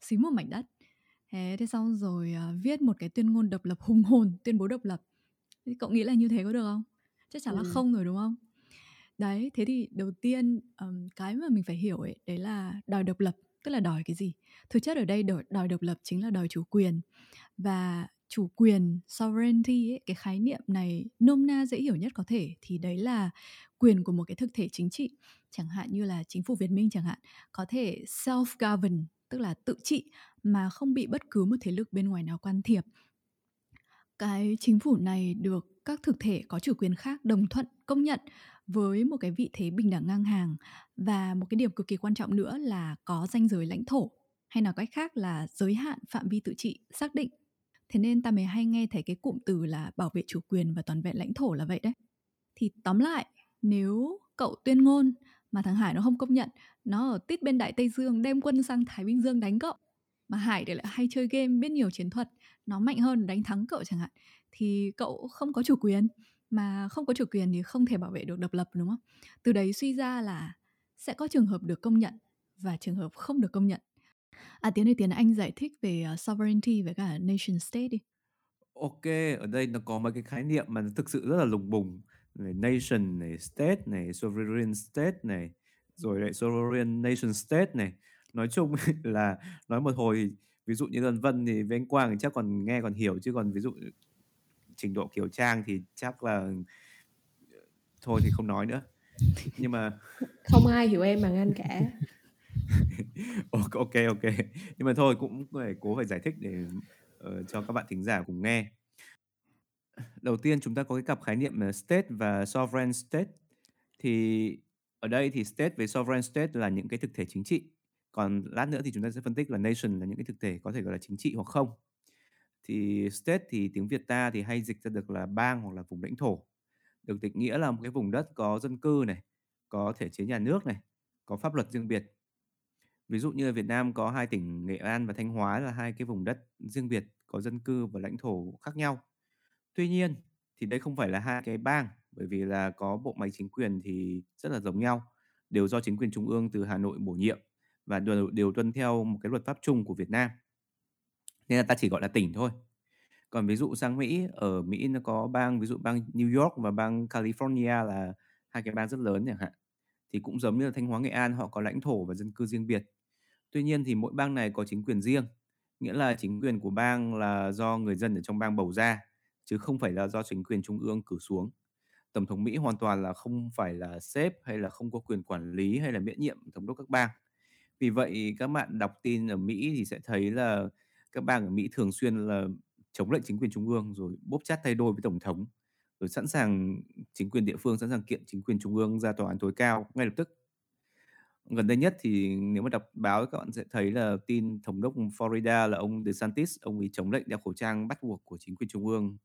xí một mảnh đất. Thế thế xong rồi uh, viết một cái tuyên ngôn độc lập hùng hồn, tuyên bố độc lập. Thế cậu nghĩ là như thế có được không? chắc chắn là không rồi đúng không đấy thế thì đầu tiên um, cái mà mình phải hiểu ấy đấy là đòi độc lập tức là đòi cái gì thực chất ở đây đòi, đòi độc lập chính là đòi chủ quyền và chủ quyền sovereignty ấy, cái khái niệm này nôm na dễ hiểu nhất có thể thì đấy là quyền của một cái thực thể chính trị chẳng hạn như là chính phủ Việt Minh chẳng hạn, có thể self govern tức là tự trị mà không bị bất cứ một thế lực bên ngoài nào can thiệp. Cái chính phủ này được các thực thể có chủ quyền khác đồng thuận, công nhận với một cái vị thế bình đẳng ngang hàng và một cái điểm cực kỳ quan trọng nữa là có danh giới lãnh thổ, hay nói cách khác là giới hạn phạm vi tự trị xác định. Thế nên ta mới hay nghe thấy cái cụm từ là bảo vệ chủ quyền và toàn vẹn lãnh thổ là vậy đấy. Thì tóm lại, nếu cậu tuyên ngôn mà thằng hải nó không công nhận. Nó ở tít bên đại tây dương đem quân sang thái bình dương đánh cậu. Mà hải thì lại hay chơi game biết nhiều chiến thuật. Nó mạnh hơn đánh thắng cậu chẳng hạn. Thì cậu không có chủ quyền. Mà không có chủ quyền thì không thể bảo vệ được độc lập đúng không? Từ đấy suy ra là sẽ có trường hợp được công nhận và trường hợp không được công nhận. À Tiến thì Tiến Anh giải thích về uh, sovereignty với cả nation state đi.
Ok, ở đây nó có mấy cái khái niệm mà nó thực sự rất là lùng bùng. Này, nation này, state này, sovereign state này, rồi lại sovereign nation state này. Nói chung là nói một hồi ví dụ như Vân Vân thì với anh Quang thì chắc còn nghe còn hiểu chứ còn ví dụ trình độ Kiều Trang thì chắc là thôi thì không nói nữa. Nhưng mà
không ai hiểu em bằng anh cả
ok ok ok nhưng mà thôi cũng phải cố phải giải thích để uh, cho các bạn thính giả cùng nghe đầu tiên chúng ta có cái cặp khái niệm là state và sovereign state. Thì ở đây thì state với sovereign state là những cái thực thể chính trị. Còn lát nữa thì chúng ta sẽ phân tích là nation là những cái thực thể có thể gọi là chính trị hoặc không. Thì state thì tiếng Việt ta thì hay dịch ra được là bang hoặc là vùng lãnh thổ. Được định nghĩa là một cái vùng đất có dân cư này, có thể chế nhà nước này, có pháp luật riêng biệt. Ví dụ như ở Việt Nam có hai tỉnh Nghệ An và Thanh Hóa là hai cái vùng đất riêng biệt, có dân cư và lãnh thổ khác nhau tuy nhiên thì đây không phải là hai cái bang bởi vì là có bộ máy chính quyền thì rất là giống nhau đều do chính quyền trung ương từ Hà Nội bổ nhiệm và đều, đều tuân theo một cái luật pháp chung của Việt Nam. Nên là ta chỉ gọi là tỉnh thôi. Còn ví dụ sang Mỹ ở Mỹ nó có bang ví dụ bang New York và bang California là hai cái bang rất lớn chẳng hạn thì cũng giống như là Thanh Hóa Nghệ An họ có lãnh thổ và dân cư riêng biệt. Tuy nhiên thì mỗi bang này có chính quyền riêng nghĩa là chính quyền của bang là do người dân ở trong bang bầu ra chứ không phải là do chính quyền trung ương cử xuống. Tổng thống Mỹ hoàn toàn là không phải là sếp hay là không có quyền quản lý hay là miễn nhiệm thống đốc các bang. Vì vậy, các bạn đọc tin ở Mỹ thì sẽ thấy là các bang ở Mỹ thường xuyên là chống lại chính quyền trung ương, rồi bóp chát thay đôi với tổng thống, rồi sẵn sàng chính quyền địa phương, sẵn sàng kiện chính quyền trung ương ra tòa án tối cao ngay lập tức. Gần đây nhất thì nếu mà đọc báo các bạn sẽ thấy là tin thống đốc Florida là ông DeSantis, ông ấy chống lệnh đeo khẩu trang bắt buộc của chính quyền trung ương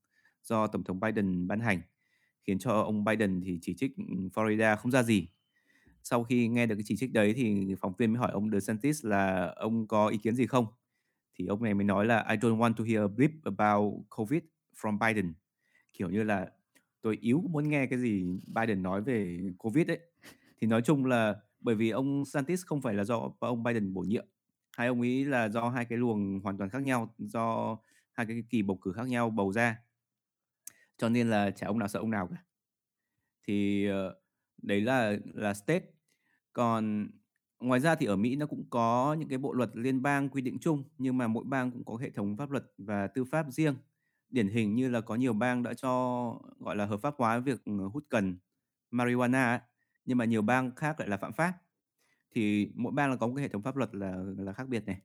do tổng thống Biden ban hành, khiến cho ông Biden thì chỉ trích ừ, Florida không ra gì. Sau khi nghe được cái chỉ trích đấy thì phóng viên mới hỏi ông DeSantis là ông có ý kiến gì không? Thì ông này mới nói là, I don't want to hear a blip about COVID from Biden. Kiểu như là, tôi yếu muốn nghe cái gì Biden nói về COVID ấy. Thì nói chung là bởi vì ông Santis không phải là do ông Biden bổ nhiệm, hai ông ấy là do hai cái luồng hoàn toàn khác nhau, do hai cái kỳ bầu cử khác nhau bầu ra cho nên là chả ông nào sợ ông nào cả. Thì uh, đấy là là state. Còn ngoài ra thì ở Mỹ nó cũng có những cái bộ luật liên bang quy định chung nhưng mà mỗi bang cũng có hệ thống pháp luật và tư pháp riêng. Điển hình như là có nhiều bang đã cho gọi là hợp pháp hóa việc ờ, hút cần marijuana nhưng mà nhiều bang khác lại là phạm pháp. Thì mỗi bang là có một cái hệ thống pháp luật là là khác biệt này.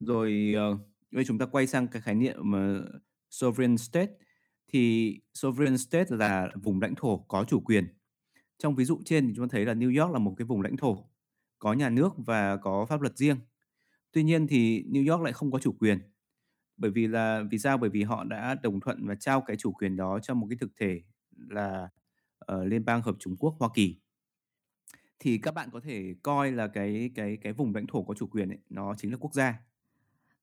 Rồi uh, bây chúng ta quay sang cái khái niệm mà sovereign state thì sovereign state là vùng lãnh thổ có chủ quyền. Trong ví dụ trên thì chúng ta thấy là New York là một cái vùng lãnh thổ có nhà nước và có pháp luật riêng. Tuy nhiên thì New York lại không có chủ quyền bởi vì là vì sao? Bởi vì họ đã đồng thuận và trao cái chủ quyền đó cho một cái thực thể là uh, liên bang hợp Trung Quốc Hoa Kỳ. Thì các bạn có thể coi là cái cái cái vùng lãnh thổ có chủ quyền ấy nó chính là quốc gia.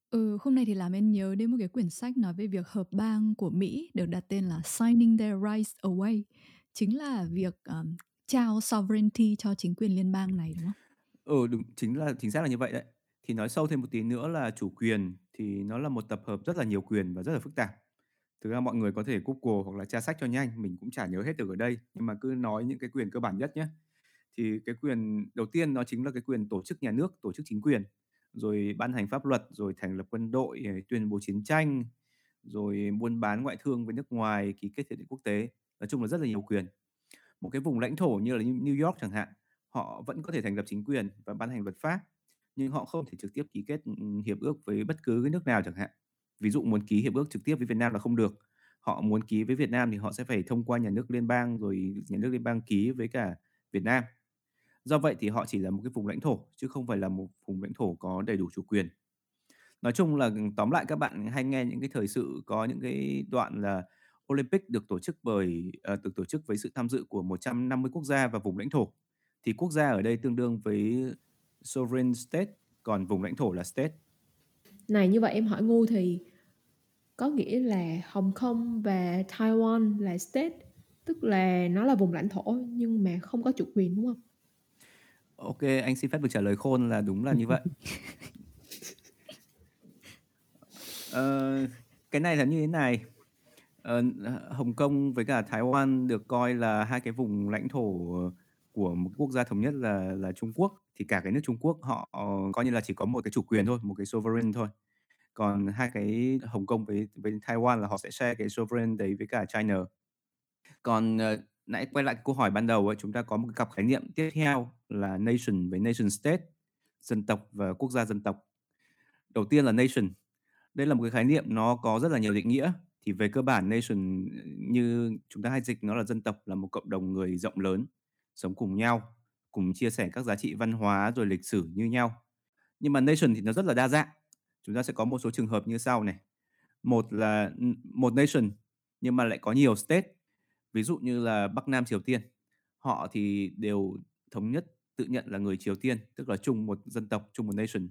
Ừ, hôm nay thì làm em nhớ đến một cái quyển sách nói về việc hợp bang của Mỹ được đặt tên là Signing Their Rights Away, chính là việc um, trao sovereignty cho chính quyền liên bang này đúng không?
Ừ, đúng, chính là chính xác là như vậy đấy. Thì nói sâu thêm một tí nữa là chủ quyền thì nó là một tập hợp rất là nhiều quyền và rất là phức tạp. Thực ra mọi người có thể Google hoặc là tra sách cho nhanh, mình cũng chả nhớ hết được ở đây, nhưng mà cứ nói những cái quyền cơ bản nhất nhé. Thì cái quyền đầu tiên nó chính là cái quyền tổ chức nhà nước, tổ chức chính quyền, rồi ban hành pháp luật, rồi thành lập quân đội, ờ, tuyên bố chiến tranh, rồi buôn bán ngoại thương với nước ngoài, ký kết hiệp định quốc tế. Nói chung là rất là nhiều quyền. Một cái vùng lãnh thổ như là New York chẳng hạn, họ vẫn có thể thành lập chính quyền và ban hành luật pháp nhưng họ không thể trực tiếp ký kết hiệp ước với bất cứ cái nước nào chẳng hạn ví dụ muốn ký hiệp ước trực tiếp với Việt Nam là không được họ muốn ký với Việt Nam thì họ sẽ phải thông qua nhà nước liên bang rồi nhà nước liên bang ký với cả Việt Nam do vậy thì họ chỉ là một cái vùng lãnh thổ, chứ không phải là một vùng lãnh thổ có đầy đủ chủ quyền. Nói chung là tóm lại các bạn hay nghe những cái thời sự, có những cái đoạn là Olympic được tổ chức bởi ờ, được tổ chức với sự tham dự của 150 quốc gia và vùng lãnh thổ. Thì quốc gia ở đây tương đương với sovereign state, còn vùng lãnh thổ là state.
Này, như vậy em hỏi ngu thì có nghĩa là Hồng Kông và Taiwan là state, tức là nó là vùng lãnh thổ nhưng mà không có chủ quyền, đúng không?
Ok, anh xin phép được trả lời khôn là đúng là như vậy. Ờ, cái này là như thế này. Ờ, Hồng Kông với cả Thái Quan được coi là hai cái vùng lãnh thổ của một quốc gia thống nhất là là Trung Quốc. Thì cả cái nước Trung Quốc họ coi như là chỉ có một cái chủ quyền thôi, một cái sovereign thôi. Còn hai cái Hồng Kông với với Taiwan là họ sẽ share cái sovereign đấy với cả China. Còn ờ, nãy quay lại câu hỏi ban đầu ấy, chúng ta có một cái cặp khái niệm tiếp theo là nation với nation state, dân tộc và quốc gia dân tộc. Đầu tiên là nation. Đây là một cái khái niệm nó có rất là nhiều định nghĩa. Thì về cơ bản nation ờ, như chúng ta hay dịch nó là dân tộc là một cộng đồng người rộng lớn sống cùng nhau, cùng chia sẻ các giá trị văn hóa rồi lịch sử như nhau. Nhưng mà nation thì nó rất là đa dạng. Chúng ta sẽ có một số trường hợp như sau này. Một là ừ, một nation nhưng mà lại có nhiều state. Ví dụ như là Bắc Nam Triều Tiên. Họ thì đều thống nhất tự nhận là người Triều Tiên, tức là chung một dân tộc, chung một nation.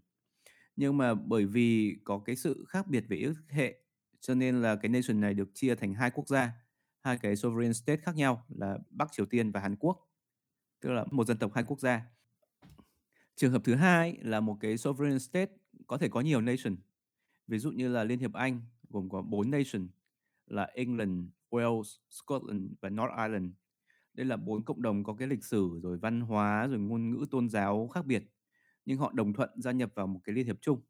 Nhưng mà bởi vì có cái sự khác biệt về ước hệ cho nên là cái nation này được chia thành hai quốc gia, hai cái sovereign state khác nhau là Bắc Triều Tiên và Hàn Quốc. Tức là một dân tộc hai quốc gia. Trường hợp thứ hai là một cái sovereign state có thể có nhiều nation. Ví dụ như là Liên hiệp Anh gồm có bốn nation là England, Wales, Scotland và North Ireland. Đây là bốn cộng đồng có cái lịch sử rồi văn hóa rồi ngôn ngữ tôn giáo khác biệt nhưng họ đồng thuận gia nhập vào một cái liên hiệp chung.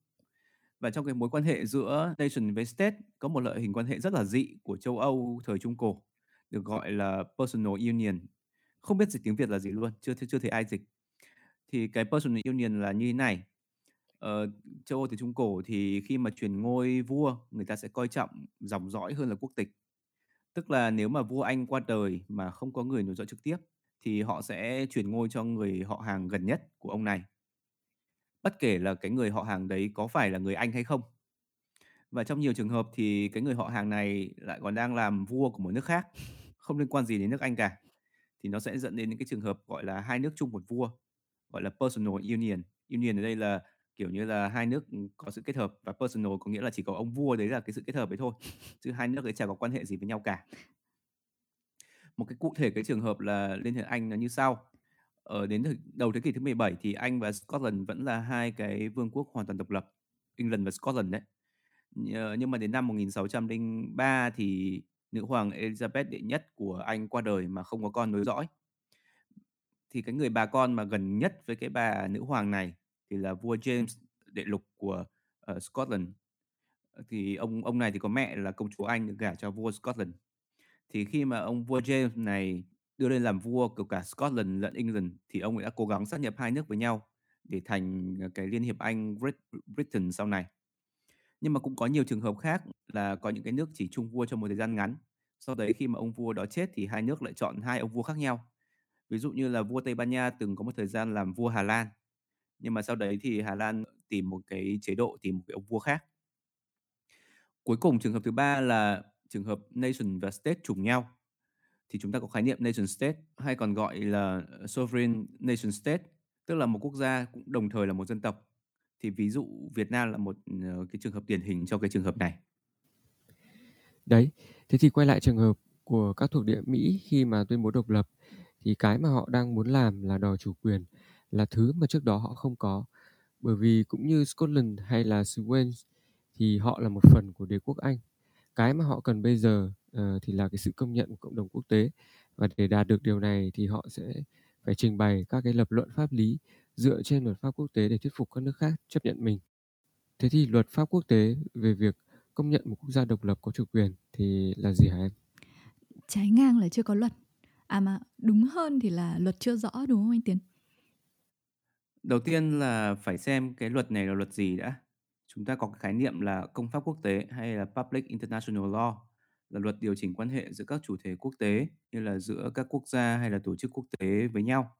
Và trong cái mối quan hệ giữa nation với state có một loại hình quan hệ rất là dị của châu Âu thời Trung Cổ được gọi là personal union. Không biết dịch tiếng Việt là gì luôn, chưa chưa thấy ai dịch. Thì cái personal union là như thế này. Ờ, châu Âu thời Trung Cổ thì khi mà truyền ngôi vua, người ta sẽ coi trọng dòng dõi hơn là quốc tịch. Tức là nếu mà vua Anh qua đời mà không có người nối dõi trực tiếp thì họ sẽ truyền ngôi cho người họ hàng gần nhất của ông này bất kể là cái người họ hàng đấy có phải là người Anh hay không. Và trong nhiều trường hợp thì cái người họ hàng này lại còn đang làm vua của một nước khác, không liên quan gì đến nước Anh cả. Thì nó sẽ dẫn đến những cái trường hợp gọi là hai nước chung một vua, gọi là personal union. Union ở đây là kiểu như là hai nước có sự kết hợp và personal có nghĩa là chỉ có ông vua đấy là cái sự kết hợp ấy thôi. Chứ hai nước ấy chả có quan hệ gì với nhau cả. Một cái cụ thể cái trường hợp là Liên hiệp Anh là như sau ở đến đầu thế kỷ thứ 17 thì Anh và Scotland vẫn là hai cái vương quốc hoàn toàn độc lập, England và Scotland đấy. Ờ, nhưng mà đến năm 1603 thì nữ hoàng Elizabeth đệ nhất của Anh qua đời mà không có con nối dõi. Thì cái người bà con mà gần nhất với cái bà nữ hoàng này thì là vua James đệ lục của uh, Scotland. Ờ, thì ông ông này thì có mẹ là công chúa Anh được gả cho vua Scotland. Thì khi mà ông vua James này đưa lên làm vua của cả Scotland lẫn England thì ông ấy đã cố gắng sát nhập hai nước với nhau để thành ờ, cái Liên hiệp Anh Great Britain sau này. Nhưng mà cũng có nhiều trường hợp khác là có những cái nước chỉ chung vua trong một thời gian ngắn. Sau đấy khi mà ông vua đó chết thì hai nước lại chọn hai ông vua khác nhau. Ví dụ như là vua Tây Ban Nha từng có một thời gian làm vua Hà Lan. Nhưng mà sau đấy thì Hà Lan tìm một cái chế độ, tìm một cái ông vua khác. Cuối cùng trường hợp thứ ba là trường hợp nation và state trùng nhau. Thì chúng ta có khái niệm nation state hay còn gọi là sovereign nation state, tức là một quốc gia cũng đồng thời là một dân tộc. Thì ví dụ Việt Nam là một ờ, cái trường hợp điển hình cho cái trường hợp này.
Đấy, thế thì quay lại trường hợp của các thuộc địa Mỹ khi mà tuyên bố độc lập, thì cái mà họ đang muốn làm là đòi chủ quyền là thứ mà trước đó họ không có bởi vì cũng như Scotland hay là Wales thì họ là một phần của đế quốc Anh cái mà họ cần bây giờ uh, thì là cái sự công nhận của cộng đồng quốc tế và để đạt được điều này thì họ sẽ phải trình bày các cái lập luận pháp lý dựa trên luật pháp quốc tế để thuyết phục các nước khác chấp nhận mình. Thế thì luật pháp quốc tế về việc công nhận một quốc gia độc lập có chủ quyền thì là gì hả em?
Trái ngang là chưa có luật. À mà đúng hơn thì là luật chưa rõ đúng không anh Tiến?
Đầu tiên là phải xem cái luật này là luật gì đã. Chúng ta có cái khái niệm là công pháp quốc tế hay là Public International Law là luật điều chỉnh quan hệ giữa các chủ thể quốc tế như là giữa các quốc gia hay là tổ chức quốc tế với nhau.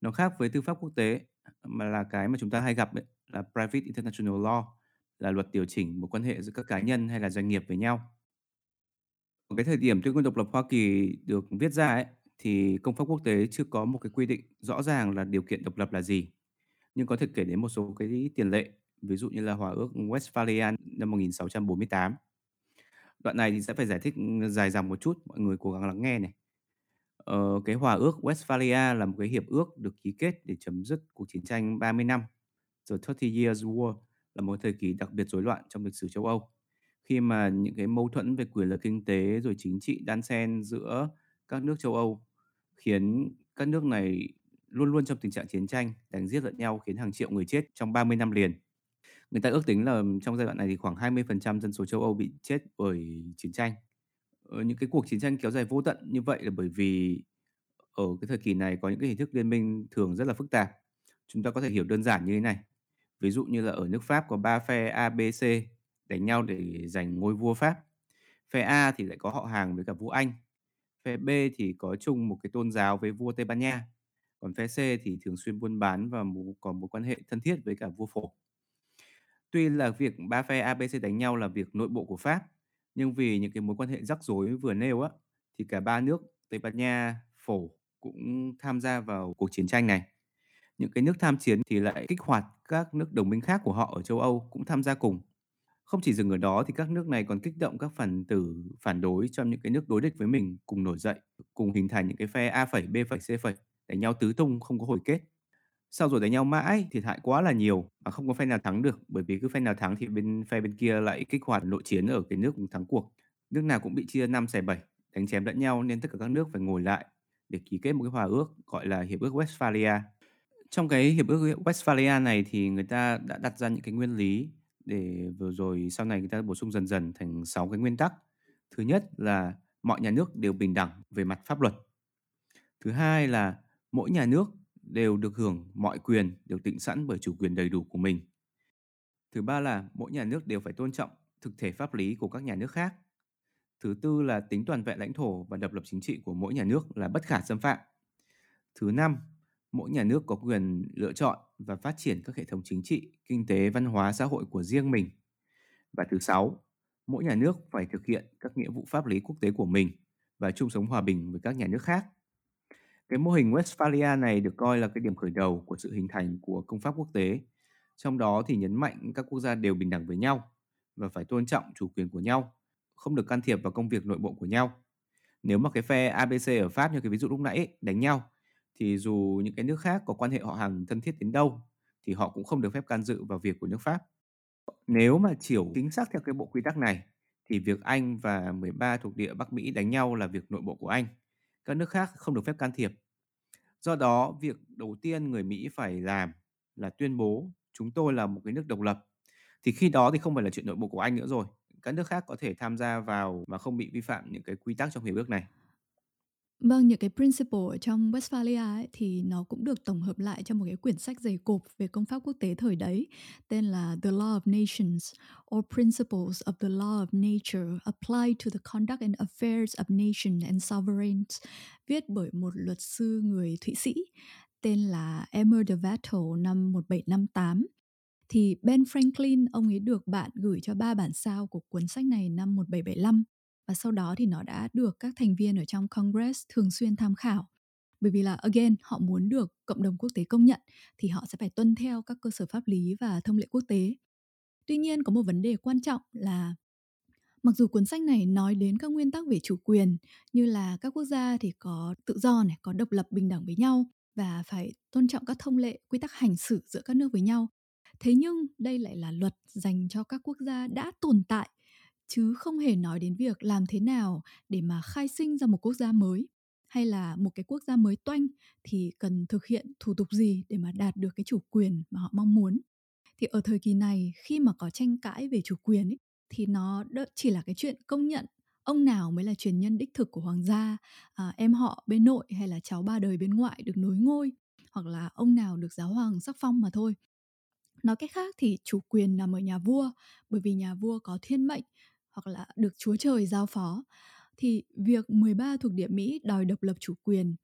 Nó khác với tư pháp quốc tế mà là cái mà chúng ta hay gặp ấy, là Private International Law là luật điều chỉnh một quan hệ giữa các cá nhân hay là doanh nghiệp với nhau. Ở cái thời điểm tuyên ngôn độc lập Hoa Kỳ được viết ra ấy, thì công pháp quốc tế chưa có một cái quy định rõ ràng là điều kiện độc lập là gì. Nhưng có thể kể đến một số cái tiền lệ, ví dụ như là Hòa ước Westphalia năm 1648 Đoạn này thì sẽ phải giải thích ừ, dài dòng một chút, mọi người cố gắng lắng nghe này. Ờ, cái hòa ước Westphalia là một cái hiệp ước được ký kết để chấm dứt cuộc chiến tranh 30 năm. The 30 Years War là một thời kỳ đặc biệt rối loạn trong lịch sử châu Âu. khi mà những cái mâu thuẫn về quyền lực kinh tế rồi chính trị đan xen giữa các nước châu Âu khiến các nước này luôn luôn trong tình trạng chiến tranh, đánh giết lẫn nhau khiến hàng triệu người chết trong 30 năm liền. Người ta ước tính là trong giai đoạn này thì khoảng 20% dân số châu Âu bị chết bởi chiến tranh. Ờ, những cái cuộc chiến tranh kéo dài vô tận như vậy là bởi vì ở cái thời kỳ này có những cái hình thức liên minh thường rất là phức tạp. Chúng ta có thể hiểu đơn giản như thế này. Ví dụ như là ở nước Pháp có ba phe A, B, C đánh nhau để giành ngôi vua Pháp. Phe A thì lại có họ hàng với cả vua Anh. Phe B thì có chung một cái tôn giáo với vua Tây Ban Nha. Còn phe C thì thường xuyên buôn bán và có mối quan hệ thân thiết với cả vua phổ. Tuy là việc ba phe ABC đánh nhau là việc nội bộ của Pháp, nhưng vì những cái mối quan hệ rắc rối vừa nêu á, thì cả ba nước Tây Ban Nha, Phổ cũng tham gia vào cuộc chiến tranh này. Những cái nước tham chiến thì lại kích hoạt các nước đồng minh khác của họ ở châu Âu cũng tham gia cùng. Không chỉ dừng ở đó thì các nước này còn kích động các phần tử phản đối trong những cái nước đối địch với mình cùng nổi dậy, cùng hình thành những cái phe A phẩy, B phẩy, C phẩy, đánh nhau tứ tung không có hồi kết. Sau rồi đánh nhau mãi, thiệt hại quá là nhiều mà không có phe nào thắng được, bởi vì cứ phe nào thắng thì bên phe bên kia lại kích hoạt nội chiến ở cái nước thắng cuộc. Nước nào cũng bị chia năm xẻ bảy, đánh chém lẫn nhau nên tất cả các nước phải ngồi lại để ký kết một cái hòa ước gọi là Hiệp ước Westphalia. Trong cái Hiệp ước Westphalia này thì người ta đã đặt ra những cái nguyên lý để vừa rồi sau này người ta bổ sung dần dần thành 6 cái nguyên tắc. Thứ nhất là mọi nhà nước đều bình đẳng về mặt pháp luật. Thứ hai là mỗi nhà nước đều được hưởng mọi quyền được định sẵn bởi chủ quyền đầy đủ của mình. Thứ ba là mỗi nhà nước đều phải tôn trọng thực thể pháp lý của các nhà nước khác. Thứ tư là tính toàn vẹn lãnh thổ và độc lập chính trị của mỗi nhà nước là bất khả xâm phạm. Thứ năm, mỗi nhà nước có quyền lựa chọn và phát triển các hệ thống chính trị, kinh tế, văn hóa, xã hội của riêng mình. Và thứ sáu, mỗi nhà nước phải thực hiện các nghĩa vụ pháp lý quốc tế của mình và chung sống hòa bình với các nhà nước khác. Cái mô hình Westphalia này được coi là cái điểm khởi đầu của sự hình thành của công pháp quốc tế. Trong đó thì nhấn mạnh các quốc gia đều bình đẳng với nhau và phải tôn trọng chủ quyền của nhau, không được can thiệp vào công việc nội bộ của nhau. Nếu mà cái phe ABC ở Pháp như cái ví dụ lúc nãy đánh nhau thì dù những cái nước khác có quan hệ họ hàng thân thiết đến đâu thì họ cũng không được phép can dự vào việc của nước Pháp. Nếu mà chiều chính xác theo cái bộ quy tắc này thì việc Anh và 13 thuộc địa Bắc Mỹ đánh nhau là việc nội bộ của Anh các nước khác không được phép can thiệp. Do đó, việc đầu tiên người Mỹ phải làm là tuyên bố chúng tôi là một cái nước độc lập. Thì khi đó thì không phải là chuyện nội bộ của Anh nữa rồi. Các nước khác có thể tham gia vào mà không bị vi phạm những cái quy tắc trong hiệp ước này.
Vâng, những cái principle ở trong Westphalia ấy, thì nó cũng được tổng hợp lại trong một cái quyển sách dày cộp về công pháp quốc tế thời đấy tên là The Law of Nations or Principles of the Law of Nature Applied to the Conduct and Affairs of Nations and Sovereigns viết bởi một luật sư người Thụy Sĩ tên là Emmer de Vattel năm 1758 thì Ben Franklin ông ấy được bạn gửi cho ba bản sao của cuốn sách này năm 1775 và sau đó thì nó đã được các thành viên ở trong Congress thường xuyên tham khảo bởi vì là again họ muốn được cộng đồng quốc tế công nhận thì họ sẽ phải tuân theo các cơ sở pháp lý và thông lệ quốc tế. Tuy nhiên có một vấn đề quan trọng là mặc dù cuốn sách này nói đến các nguyên tắc về chủ quyền như là các quốc gia thì có tự do này, có độc lập bình đẳng với nhau và phải tôn trọng các thông lệ, quy tắc hành xử giữa các nước với nhau. Thế nhưng đây lại là luật dành cho các quốc gia đã tồn tại chứ không hề nói đến việc làm thế nào để mà khai sinh ra một quốc gia mới hay là một cái quốc gia mới toanh thì cần thực hiện thủ tục gì để mà đạt được cái chủ quyền mà họ mong muốn? Thì ở thời kỳ này khi mà có tranh cãi về chủ quyền ấy, thì nó chỉ là cái chuyện công nhận ông nào mới là truyền nhân đích thực của hoàng gia à, em họ bên nội hay là cháu ba đời bên ngoại được nối ngôi hoặc là ông nào được giáo hoàng sắc phong mà thôi. Nói cách khác thì chủ quyền nằm ở nhà vua bởi vì nhà vua có thiên mệnh hoặc là được Chúa Trời giao phó thì việc 13 thuộc địa Mỹ đòi độc lập chủ quyền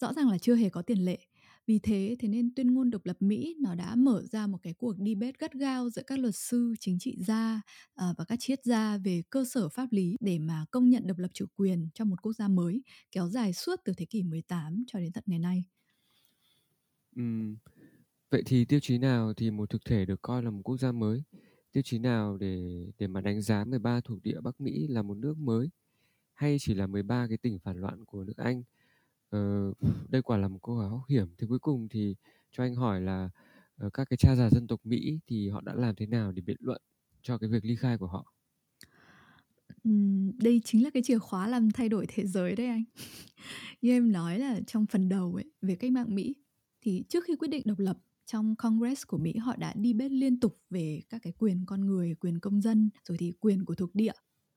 rõ ràng là chưa hề có tiền lệ. Vì thế, thế nên tuyên ngôn độc lập Mỹ nó đã mở ra một cái cuộc debate gắt gao giữa các luật sư, chính trị gia à, và các triết gia về cơ sở pháp lý để mà công nhận độc lập chủ quyền cho một quốc gia mới kéo dài suốt từ thế kỷ 18 cho đến tận ngày nay.
Ừ. Vậy thì tiêu chí nào thì một thực thể được coi là một quốc gia mới? Tiêu chí nào để để mà đánh giá 13 thuộc địa Bắc Mỹ là một nước mới hay chỉ là 13 cái tỉnh phản loạn của nước Anh? Ờ, đây quả là một câu hỏi hóc hiểm. Thì cuối cùng thì cho anh hỏi là ờ, các cái cha già dân tộc Mỹ thì họ đã làm thế nào để biện luận cho cái việc ly khai của họ?
Đây chính là cái chìa khóa làm thay đổi thế giới đấy anh. Như em nói là trong phần đầu ấy, về cách mạng Mỹ, thì trước khi quyết định độc lập trong Congress của Mỹ họ đã đi bết liên tục về các cái quyền con người, quyền công dân, rồi thì quyền của thuộc địa.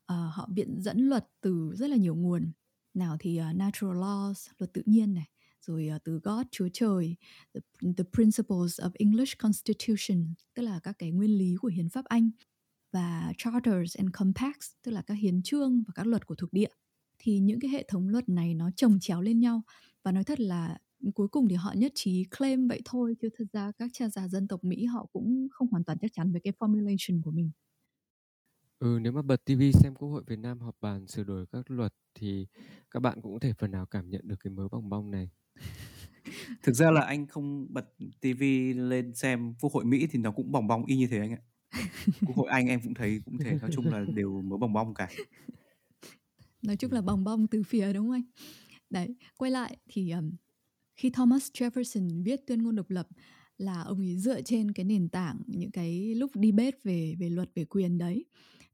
Ờ, họ viện dẫn luật từ rất là nhiều nguồn. Nào thì uh, natural laws, luật tự nhiên này, rồi uh, từ God, Chúa Trời, the, the principles of English Constitution, tức là các cái nguyên lý của hiến pháp Anh và charters and compacts, tức là các hiến trương và các luật của thuộc địa. Thì những cái hệ thống luật này nó chồng chéo lên nhau và nói thật là cuối cùng thì họ nhất trí claim vậy thôi chứ thật ra các cha già dân tộc Mỹ họ cũng không hoàn toàn chắc chắn về cái formulation của mình.
Ừ, nếu mà bật TV xem Quốc hội Việt Nam họp bàn sửa đổi các luật thì các bạn cũng có thể phần nào cảm nhận được cái mớ bong bong này.
Thực ra là anh không bật TV lên xem Quốc hội Mỹ thì nó cũng bong bong y như thế anh ạ. Quốc hội Anh em cũng thấy cũng thế, nói chung là đều mớ bong bong cả.
Nói chung là bong bong từ phía đúng không anh? Đấy, quay lại thì um, khi Thomas Jefferson viết tuyên ngôn độc lập là ông ấy dựa trên cái nền tảng, những cái lúc debate về về luật, về quyền đấy.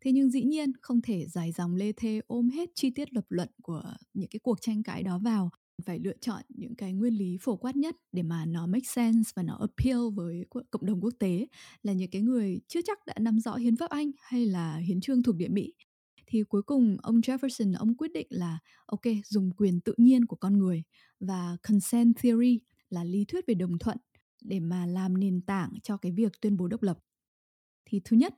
Thế nhưng dĩ nhiên không thể dài dòng lê thê ôm hết chi tiết lập luận của những cái cuộc tranh cãi đó vào phải lựa chọn những cái nguyên lý phổ quát nhất để mà nó make sense và nó appeal với cộng đồng quốc tế là những cái người chưa chắc đã nắm rõ hiến pháp Anh hay là hiến trương thuộc địa Mỹ thì cuối cùng ông Jefferson ông quyết định là ok dùng quyền tự nhiên của con người và consent theory là lý thuyết về đồng thuận để mà làm nền tảng cho cái việc tuyên bố độc lập. Thì thứ nhất,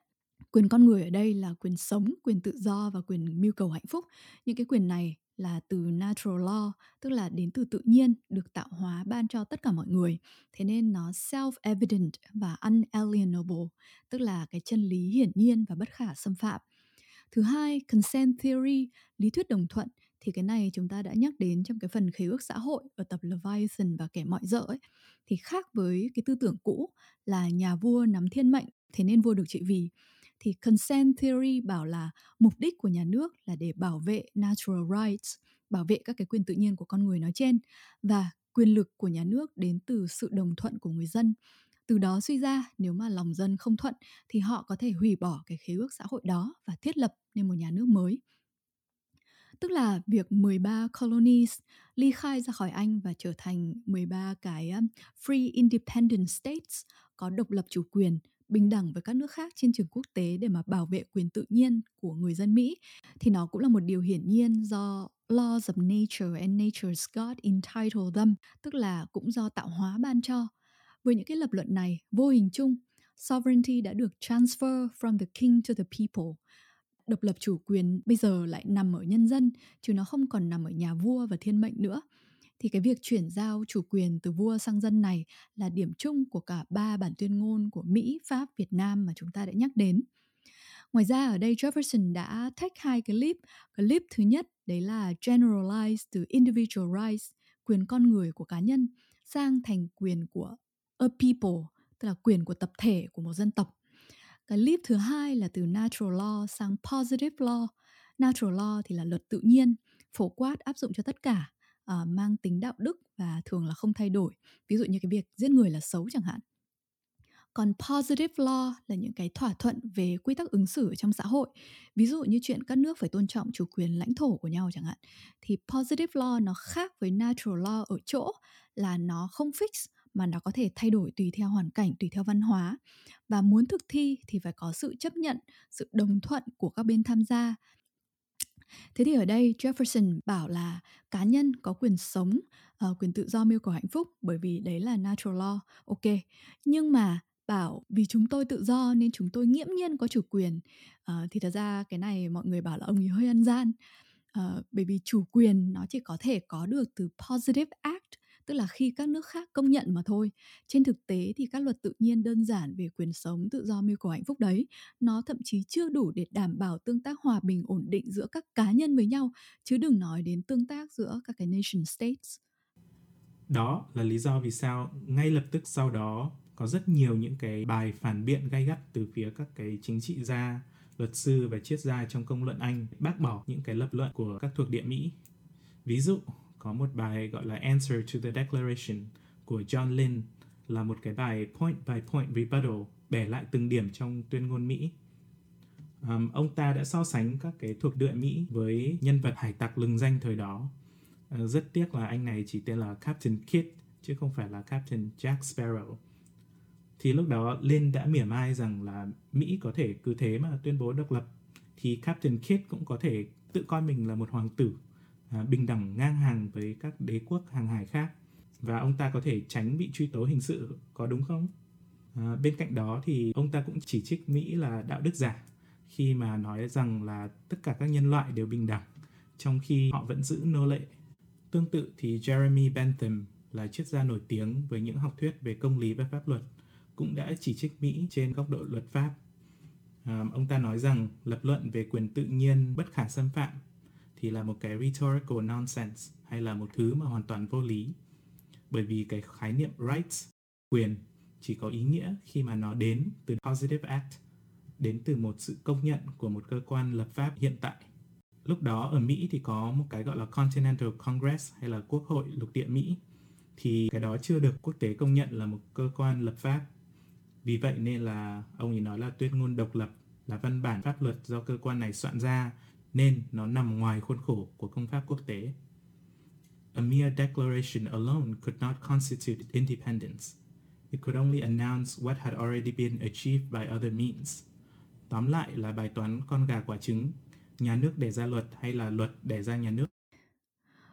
quyền con người ở đây là quyền sống, quyền tự do và quyền mưu cầu hạnh phúc. Những cái quyền này là từ natural law, tức là đến từ tự nhiên, được tạo hóa ban cho tất cả mọi người. Thế nên nó self-evident và unalienable, tức là cái chân lý hiển nhiên và bất khả xâm phạm. Thứ hai, consent theory, lý thuyết đồng thuận. Thì cái này chúng ta đã nhắc đến trong cái phần khế ước xã hội ở tập Leviathan và kẻ mọi dợ ấy. Thì khác với cái tư tưởng cũ là nhà vua nắm thiên mệnh thế nên vua được trị vì. Thì consent theory bảo là mục đích của nhà nước là để bảo vệ natural rights bảo vệ các cái quyền tự nhiên của con người nói trên và quyền lực của nhà nước đến từ sự đồng thuận của người dân từ đó suy ra nếu mà lòng dân không thuận thì họ có thể hủy bỏ cái khế ước xã hội đó và thiết lập nên một nhà nước mới tức là việc 13 colonies ly khai ra khỏi Anh và trở thành 13 cái um, free independent states có độc lập chủ quyền bình đẳng với các nước khác trên trường quốc tế để mà bảo vệ quyền tự nhiên của người dân Mỹ thì nó cũng là một điều hiển nhiên do laws of nature and nature's God entitled them, tức là cũng do tạo hóa ban cho. Với những cái lập luận này, vô hình chung, sovereignty đã được transfer from the king to the people. Độc lập chủ quyền bây giờ lại nằm ở nhân dân, chứ nó không còn nằm ở nhà vua và thiên mệnh nữa thì cái việc chuyển giao chủ quyền từ vua sang dân này là điểm chung của cả ba bản tuyên ngôn của Mỹ, Pháp, Việt Nam mà chúng ta đã nhắc đến. Ngoài ra ở đây Jefferson đã take hai cái clip thứ nhất đấy là generalize từ individual rights, quyền con người của cá nhân sang thành quyền của a people, tức là quyền của tập thể của một dân tộc. Cái leap thứ hai là từ natural law sang positive law. Natural law thì là luật tự nhiên, phổ quát áp dụng cho tất cả uh, mang tính đạo đức và thường là không thay đổi ví dụ như cái việc giết người là xấu chẳng hạn còn positive law là những cái thỏa thuận về quy tắc ứng xử trong xã hội ví dụ như chuyện các nước phải tôn trọng chủ quyền lãnh thổ của nhau chẳng hạn thì positive law nó khác với natural law ở chỗ là nó không fix mà nó có thể thay đổi tùy theo hoàn cảnh tùy theo văn hóa. Và muốn thực thi thì phải có sự chấp nhận sự đồng thuận của các bên tham gia. Thế thì ở đây Jefferson bảo là cá nhân có quyền sống, uh, quyền tự do mưu cầu hạnh phúc bởi vì đấy là natural law. Ok, nhưng mà bảo vì chúng tôi tự do nên chúng tôi nghiễm nhiên có chủ quyền. Uh, thì thật ra cái này mọi người bảo là ông ấy hơi ăn gian. Uh, bởi vì chủ quyền nó chỉ có thể có được từ positive act tức là khi các nước khác công nhận mà thôi trên thực tế thì các luật tự nhiên đơn giản về quyền sống tự do mưu cầu hạnh phúc đấy nó thậm chí chưa đủ để đảm bảo tương tác hòa bình ổn định giữa các cá nhân với nhau chứ đừng nói đến tương tác giữa các cái nation states
đó là lý do vì sao ngay lập tức sau đó có rất nhiều những cái bài phản biện gay gắt từ phía các cái chính trị gia luật sư và triết gia trong công luận Anh bác bỏ những cái lập luận của các thuộc địa Mỹ. Ví dụ, có một bài gọi là Answer to the Declaration của John Lynn là một cái bài point by point rebuttal bẻ lại từng điểm trong tuyên ngôn Mỹ. Um, ông ta đã so sánh các cái thuộc địa Mỹ với nhân vật hải tặc lừng danh thời đó. Uh, rất tiếc là anh này chỉ tên là Captain Kidd chứ không phải là Captain Jack Sparrow. Thì lúc đó Lynn đã mỉa mai rằng là Mỹ có thể cứ thế mà tuyên bố độc lập thì Captain Kidd cũng có thể tự coi mình là một hoàng tử À, bình đẳng ngang hàng với các đế quốc hàng hải khác và ông ta có thể tránh bị truy tố hình sự có đúng không? À, bên cạnh đó thì ông ta cũng chỉ trích Mỹ là đạo đức giả khi mà nói rằng là tất cả các nhân loại đều bình đẳng trong khi họ vẫn giữ nô lệ. Tương tự thì Jeremy Bentham là triết gia nổi tiếng với những học thuyết về công lý và pháp luật cũng đã chỉ trích Mỹ trên góc độ luật pháp. À, ông ta nói rằng lập luận về quyền tự nhiên bất khả xâm phạm thì là một cái rhetorical nonsense hay là một thứ mà hoàn toàn vô lý. Bởi vì cái khái niệm rights, quyền chỉ có ý nghĩa khi mà nó đến từ positive act, đến từ một sự công nhận của một cơ quan lập pháp hiện tại. Lúc đó ở Mỹ thì có một cái gọi là Continental Congress hay là Quốc hội lục địa Mỹ thì cái đó chưa được quốc tế công nhận là một cơ quan lập pháp. Vì vậy nên là ông ấy nói là tuyên ngôn độc lập là văn bản pháp luật do cơ quan này soạn ra nên nó nằm ngoài khuôn khổ của công pháp quốc tế. A mere declaration alone could not constitute independence. It could only announce what had already been achieved by other means. Tóm lại là bài toán con gà quả trứng, nhà nước đề ra luật hay là luật đề ra nhà nước.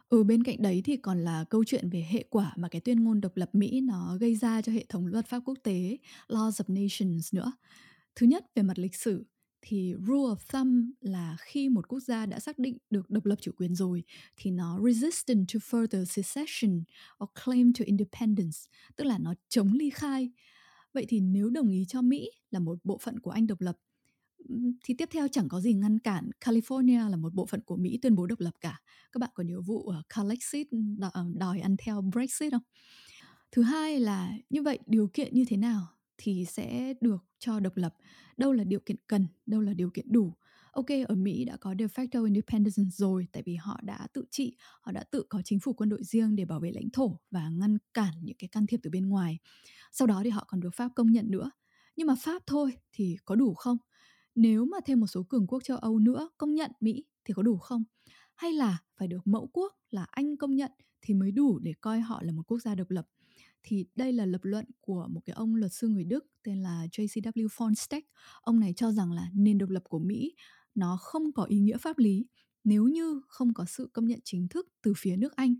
Ừ bên cạnh đấy thì còn là câu chuyện về hệ quả mà cái tuyên ngôn độc lập Mỹ nó gây ra cho hệ thống luật pháp quốc tế, Laws of Nations nữa. Thứ nhất về mặt lịch sử thì rule of thumb là khi một quốc gia đã xác định được độc lập chủ quyền rồi thì nó resistant to further secession or claim to independence, tức là nó chống ly khai. Vậy thì nếu đồng ý cho Mỹ là một bộ phận của Anh độc lập thì tiếp theo chẳng có gì ngăn cản California là một bộ phận của Mỹ tuyên bố độc lập cả. Các bạn có nhớ vụ Calexit ờ, đòi ăn theo Brexit không? Thứ hai là như vậy điều kiện như thế nào thì sẽ được cho độc lập. Đâu là điều kiện cần, đâu là điều kiện đủ. Ok, ở mỹ đã có de facto independence rồi, tại vì họ đã tự trị, họ đã tự có chính phủ quân đội riêng để bảo vệ lãnh thổ và ngăn cản những cái can thiệp từ bên ngoài. Sau đó thì họ còn được pháp công nhận nữa. Nhưng mà pháp thôi thì có đủ không? Nếu mà thêm một số cường quốc châu âu nữa công nhận mỹ thì có đủ không? Hay là phải được mẫu quốc là anh công nhận thì mới đủ để coi họ là một quốc gia độc lập? Thì đây là lập luận của một cái ông luật sư người Đức tên là JCW Fonstech. Ông này cho rằng là nền độc lập của Mỹ nó không có ý nghĩa pháp lý nếu như không có sự công nhận chính thức từ phía nước Anh.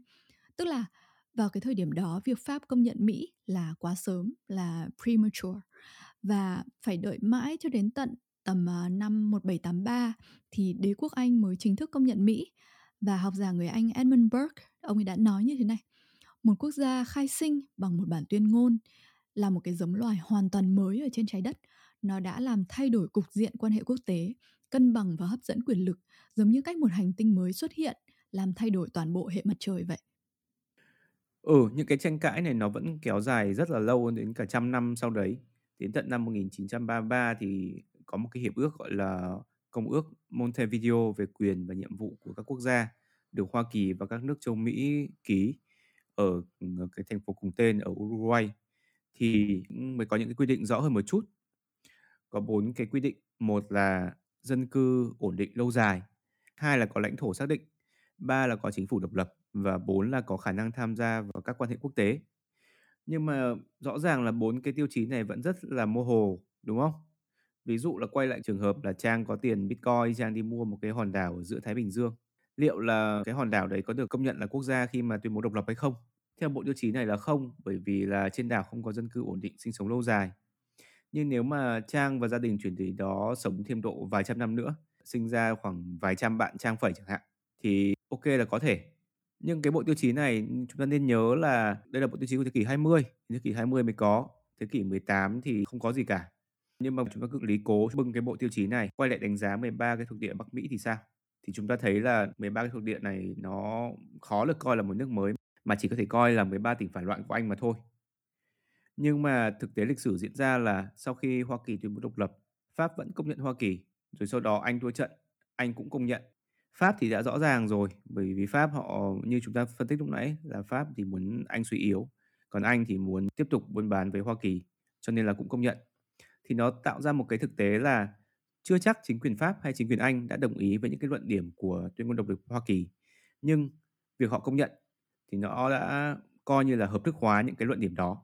Tức là vào cái thời điểm đó việc Pháp công nhận Mỹ là quá sớm, là premature và phải đợi mãi cho đến tận tầm à, năm 1783 thì đế quốc Anh mới chính thức công nhận Mỹ và học giả người Anh Edmund Burke ông ấy đã nói như thế này một quốc gia khai sinh bằng một bản tuyên ngôn là một cái giống loài hoàn toàn mới ở trên trái đất. Nó đã làm thay đổi cục diện quan hệ quốc tế cân bằng và hấp dẫn quyền lực giống như cách một hành tinh mới xuất hiện làm thay đổi toàn bộ hệ mặt trời vậy.
Ừ, những cái tranh cãi này nó vẫn kéo dài rất là lâu đến cả trăm năm sau đấy. Đến tận năm 1933 thì có một cái hiệp ước gọi là Công ước Montevideo về quyền và nhiệm vụ của các quốc gia được Hoa Kỳ và các nước châu Mỹ ký ở ờ, cái thành phố cùng tên ở Uruguay thì mới có những cái quy định rõ hơn một chút. Có bốn cái quy định, một là dân cư ổn định lâu dài, hai là có lãnh thổ xác định, ba là có chính phủ độc lập và bốn là có khả năng tham gia vào các quan hệ quốc tế. Nhưng mà rõ ràng là bốn cái tiêu chí này vẫn rất là mơ hồ, đúng không? Ví dụ là quay lại trường hợp là Trang có tiền Bitcoin, Trang đi mua một cái hòn đảo ở giữa Thái Bình Dương. Liệu là cái hòn đảo đấy có được công nhận là quốc gia khi mà tuyên bố độc lập hay không? Theo bộ tiêu chí này là không, bởi vì là trên đảo không có dân cư ổn định sinh sống lâu dài. Nhưng nếu mà Trang và gia đình chuyển tới đó sống thêm độ vài trăm năm nữa, sinh ra khoảng vài trăm bạn Trang phẩy chẳng hạn, thì ok là có thể. Nhưng cái bộ tiêu chí này chúng ta nên nhớ là đây là bộ tiêu chí của thế kỷ 20, thế kỷ 20 mới có, thế kỷ 18 thì không có gì cả. Nhưng mà chúng ta cứ lý cố bưng cái bộ tiêu chí này quay lại đánh giá 13 cái thuộc địa Bắc Mỹ thì sao? Thì chúng ta thấy là 13 cái thuộc địa này nó khó được coi là một nước mới mà chỉ có thể coi là 13 tỉnh phản loạn của Anh mà thôi. Nhưng mà thực tế lịch sử diễn ra là sau khi Hoa Kỳ tuyên bố độc lập, Pháp vẫn công nhận Hoa Kỳ, rồi sau đó Anh thua trận, Anh cũng công nhận. Pháp thì đã rõ ràng rồi, bởi vì Pháp họ như chúng ta phân tích lúc nãy là Pháp thì muốn Anh suy yếu, còn Anh thì muốn tiếp tục buôn bán với Hoa Kỳ, cho nên là cũng công nhận. Thì nó tạo ra một cái thực tế là Chưa chắc chính quyền Pháp hay chính quyền Anh đã đồng ý với những cái luận điểm của tuyên ngôn độc lập Hoa Kỳ, nhưng việc họ công nhận thì nó đã coi như là hợp thức hóa những cái luận điểm đó.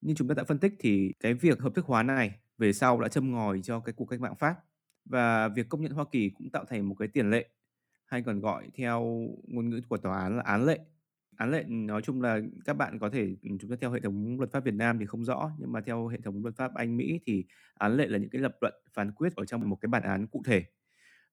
Như chúng ta đã phân tích thì cái việc hợp thức hóa này về sau đã châm ngòi cho cái cuộc cách mạng Pháp và việc công nhận Hoa Kỳ cũng tạo thành một cái tiền lệ, hay còn gọi theo ngôn ngữ của tòa án là án lệ. Án lệ, nói chung là các bạn có thể ừ, chúng ta theo hệ thống luật pháp Việt Nam thì không rõ, nhưng mà theo hệ thống luật pháp Anh, Mỹ thì án lệ là những cái lập luận phán quyết ở trong một cái bản án cụ thể.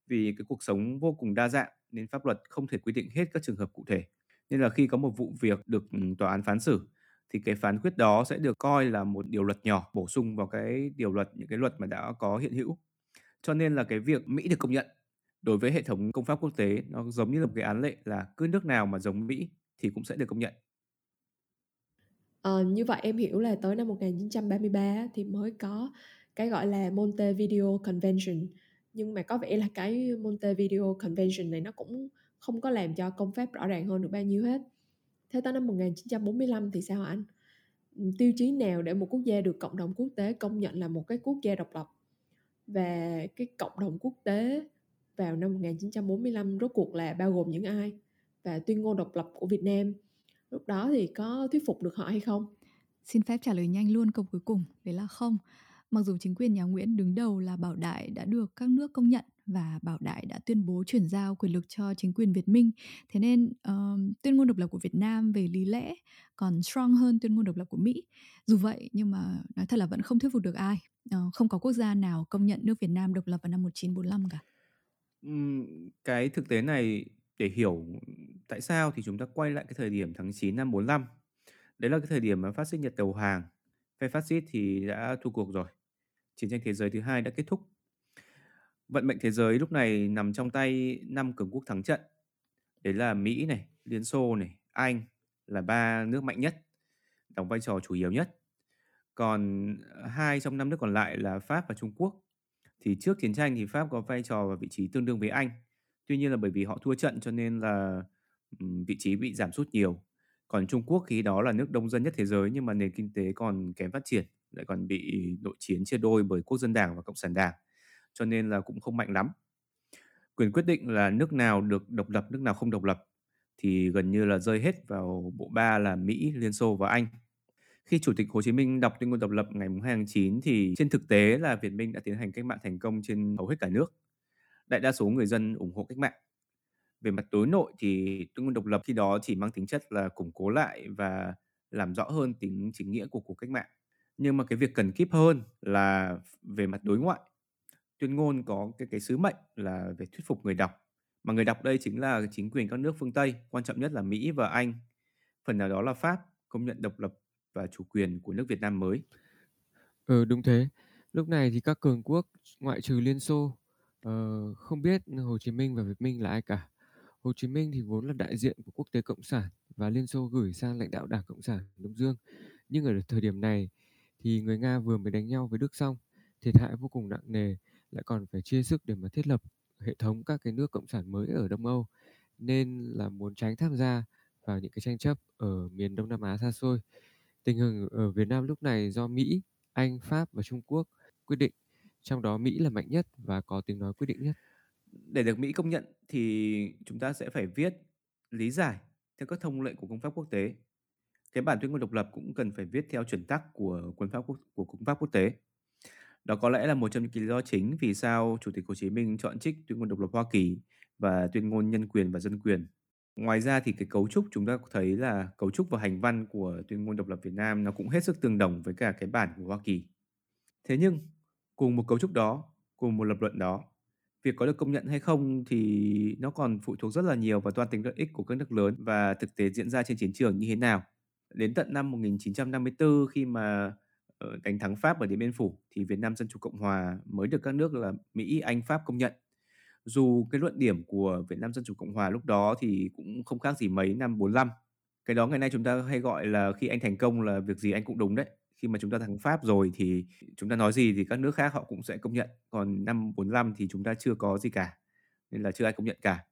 Vì cái cuộc sống vô cùng đa dạng nên pháp luật không thể quy định hết các trường hợp cụ thể. Nên là khi có một vụ việc được ừ, tòa án phán xử thì cái phán quyết đó sẽ được coi là một điều luật nhỏ bổ sung vào cái điều luật những cái luật mà đã có hiện hữu. Cho nên là cái việc Mỹ được công nhận đối với hệ thống công pháp quốc tế nó giống như là một cái án lệ là cứ nước nào mà giống Mỹ thì cũng sẽ được công nhận.
Ờ, như vậy em hiểu là tới năm 1933 thì mới có cái gọi là Montevideo Convention nhưng mà có vẻ là cái Montevideo Convention này nó cũng không có làm cho công pháp rõ ràng hơn được bao nhiêu hết. Thế tới năm 1945 thì sao anh? Ừ, tiêu chí nào để một quốc gia được cộng đồng quốc tế công nhận là một cái quốc gia độc lập? Và cái cộng đồng quốc tế vào năm 1945 rốt cuộc là bao gồm những ai? Và tuyên ngôn độc lập của Việt Nam lúc đó thì có thuyết phục được họ hay không?
Xin phép trả lời nhanh luôn câu cuối cùng, đấy là không. Mặc dù chính quyền nhà Nguyễn đứng đầu là Bảo Đại đã được các nước công nhận và Bảo Đại đã tuyên bố chuyển giao quyền lực cho chính quyền Việt Minh, thế nên uh, tuyên ngôn độc lập của Việt Nam về lý lẽ còn strong hơn tuyên ngôn độc lập của Mỹ. Dù vậy nhưng mà nói thật là vẫn không thuyết phục được ai. Uh, không có quốc gia nào công nhận nước Việt Nam độc lập vào năm 1945 cả.
cái thực tế này để hiểu tại sao thì chúng ta quay lại cái thời điểm tháng 9 năm 45. Đấy là cái thời điểm mà phát xít Nhật đầu hàng. Phe phát xít thì đã thua cuộc rồi. Chiến tranh thế giới thứ hai đã kết thúc. Vận mệnh thế giới lúc này nằm trong tay năm cường quốc thắng trận. Đấy là Mỹ này, Liên Xô này, Anh là ba nước mạnh nhất, đóng vai trò chủ yếu nhất. Còn ờ, hai trong năm nước còn lại là Pháp và Trung Quốc. Thì trước chiến tranh thì Pháp có vai trò và vị trí tương đương với Anh. Tuy nhiên là bởi vì họ thua trận cho nên là vị trí bị giảm sút nhiều. Còn Trung Quốc khi đó là nước đông dân nhất thế giới nhưng mà nền kinh tế còn kém phát triển, lại còn bị nội chiến chia đôi bởi Quốc dân Đảng và Cộng sản Đảng, cho nên là cũng không mạnh lắm. Quyền quyết định là nước nào được độc lập, nước nào không độc lập thì gần như là rơi hết vào bộ ba là Mỹ, Liên Xô và Anh. Khi Chủ tịch Hồ Chí Minh đọc tuyên ngôn độc lập ngày 2 tháng 9 thì trên thực tế là Việt Minh đã tiến hành cách mạng thành công trên hầu hết cả nước. Đại đa số người dân ủng hộ cách mạng về mặt đối nội thì tuyên ngôn độc lập khi đó chỉ mang tính chất là củng cố lại và làm rõ hơn tính chính nghĩa của cuộc cách mạng. Nhưng mà cái việc cần kíp hơn là về mặt đối ngoại. Tuyên ngôn có cái cái sứ mệnh là về thuyết phục người đọc. Mà người đọc đây chính là chính quyền các nước phương Tây, quan trọng nhất là Mỹ và Anh. Phần nào đó là Pháp công nhận độc lập và chủ quyền của nước Việt Nam mới.
Ừ đúng thế. Lúc này thì các cường quốc ngoại trừ Liên Xô uh, không biết Hồ Chí Minh và Việt Minh là ai cả. Hồ Chí Minh thì vốn là đại diện của quốc tế cộng sản và Liên Xô gửi sang lãnh đạo Đảng Cộng sản Đông Dương. Nhưng ở thời điểm này thì người Nga vừa mới đánh nhau với Đức xong, thiệt hại vô cùng nặng nề, lại còn phải chia sức để mà thiết lập hệ thống các cái nước cộng sản mới ở Đông Âu, nên là muốn tránh tham gia vào những cái tranh chấp ở miền Đông Nam Á xa xôi. Tình hình ở Việt Nam lúc này do Mỹ, Anh, Pháp và Trung Quốc quyết định, trong đó Mỹ là mạnh nhất và có tiếng nói quyết định nhất
để được Mỹ công nhận thì chúng ta sẽ phải viết lý giải theo các thông lệ của công pháp quốc tế. Cái bản tuyên ngôn độc lập cũng cần phải viết theo chuẩn tắc của quân pháp quốc, của công pháp quốc tế. Đó có lẽ là một trong những lý do chính vì sao Chủ tịch Hồ Chí Minh chọn trích tuyên ngôn độc lập Hoa Kỳ và tuyên ngôn nhân quyền và dân quyền. Ngoài ra thì cái cấu trúc chúng ta thấy là cấu trúc và hành văn của tuyên ngôn độc lập Việt Nam nó cũng hết sức tương đồng với cả cái bản của Hoa Kỳ. Thế nhưng cùng một cấu trúc đó, cùng một lập luận đó việc có được công nhận hay không thì nó còn phụ thuộc rất là nhiều vào toan tính lợi ích của các nước lớn và thực tế diễn ra trên chiến trường như thế nào. Đến tận năm 1954 khi mà ờ, đánh thắng Pháp ở Điện Biên Phủ thì Việt Nam Dân Chủ Cộng Hòa mới được các nước là Mỹ, Anh, Pháp công nhận. Dù cái luận điểm của Việt Nam Dân Chủ Cộng Hòa lúc đó thì cũng không khác gì mấy năm 45. Cái đó ngày nay chúng ta hay gọi là khi anh thành công là việc gì anh cũng đúng đấy khi mà chúng ta thắng Pháp rồi thì chúng ta nói gì thì các nước khác họ cũng sẽ công nhận. Còn năm 45 thì chúng ta chưa có gì cả. Nên là chưa ai công nhận cả.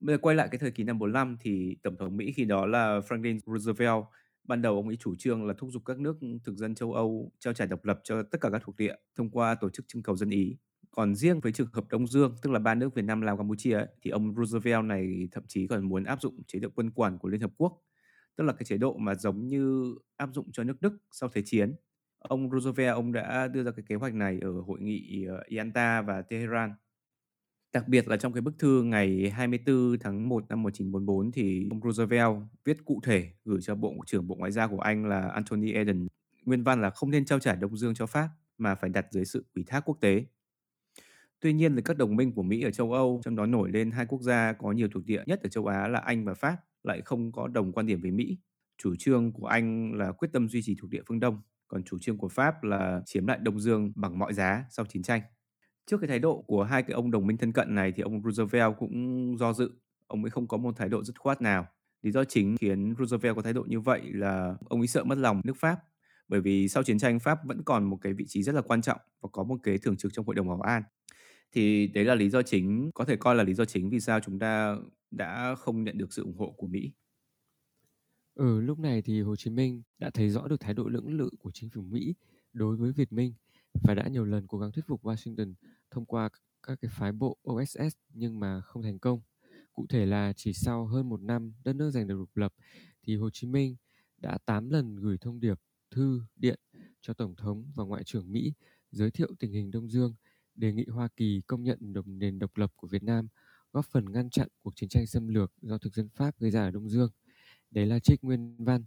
Bây giờ quay lại cái thời kỳ năm 45 thì Tổng thống Mỹ khi đó là Franklin Roosevelt ban đầu ông ấy chủ trương là thúc giục các nước thực dân châu Âu trao trả độc lập cho tất cả các thuộc địa thông qua tổ chức trưng cầu dân Ý. Còn riêng với trường hợp Đông Dương, tức là ba nước Việt Nam, Lào, Campuchia ấy, thì ông Roosevelt này thậm chí còn muốn áp dụng chế độ quân quản của Liên Hợp Quốc, tức là cái chế độ mà giống như áp dụng cho nước Đức sau Thế chiến. Ông Roosevelt ông đã đưa ra cái kế hoạch này ở hội nghị ờ, Yalta và Tehran. Đặc biệt là trong cái bức thư ngày 24 tháng 1 năm 1944 thì ông Roosevelt viết cụ thể gửi cho Bộ trưởng Bộ Ngoại giao của Anh là Anthony Eden. Nguyên văn là không nên trao trả Đông Dương cho Pháp mà phải đặt dưới sự ủy thác quốc tế. Tuy nhiên thì các đồng minh của Mỹ ở châu Âu, trong đó nổi lên hai quốc gia có nhiều thuộc địa nhất ở châu Á là Anh và Pháp, lại không có đồng quan điểm với Mỹ. Chủ trương của Anh là quyết tâm duy trì thuộc địa phương Đông, còn chủ trương của Pháp là chiếm lại Đông Dương bằng mọi giá sau chiến tranh. Trước cái thái độ của hai cái ông đồng minh thân cận này thì ông Roosevelt cũng do dự, ông ấy không có một thái độ dứt khoát nào. Lý do chính khiến Roosevelt có thái độ như vậy là ông ấy sợ mất lòng nước Pháp bởi vì sau chiến tranh Pháp vẫn còn một cái vị trí rất là quan trọng và có một cái thường trực trong Hội đồng Bảo an. Thì đấy là lý do chính, có thể coi là lý do chính vì sao chúng ta đã không nhận được sự ủng hộ của Mỹ.
Ừ, lúc này thì Hồ Chí Minh đã thấy rõ được thái độ lưỡng lự của chính phủ Mỹ đối với Việt Minh và đã nhiều lần cố gắng thuyết phục Washington thông qua các cái phái bộ OSS nhưng mà không thành công. Cụ thể là chỉ sau hơn một năm đất nước giành được độc lập thì Hồ Chí Minh đã 8 lần gửi thông điệp, thư, điện cho Tổng thống và Ngoại trưởng Mỹ giới thiệu tình hình Đông Dương, đề nghị Hoa Kỳ công nhận đồng nền độc lập của Việt Nam, góp phần ngăn chặn cuộc chiến tranh xâm lược do thực dân Pháp gây ra ở Đông Dương. Đấy là trích nguyên văn.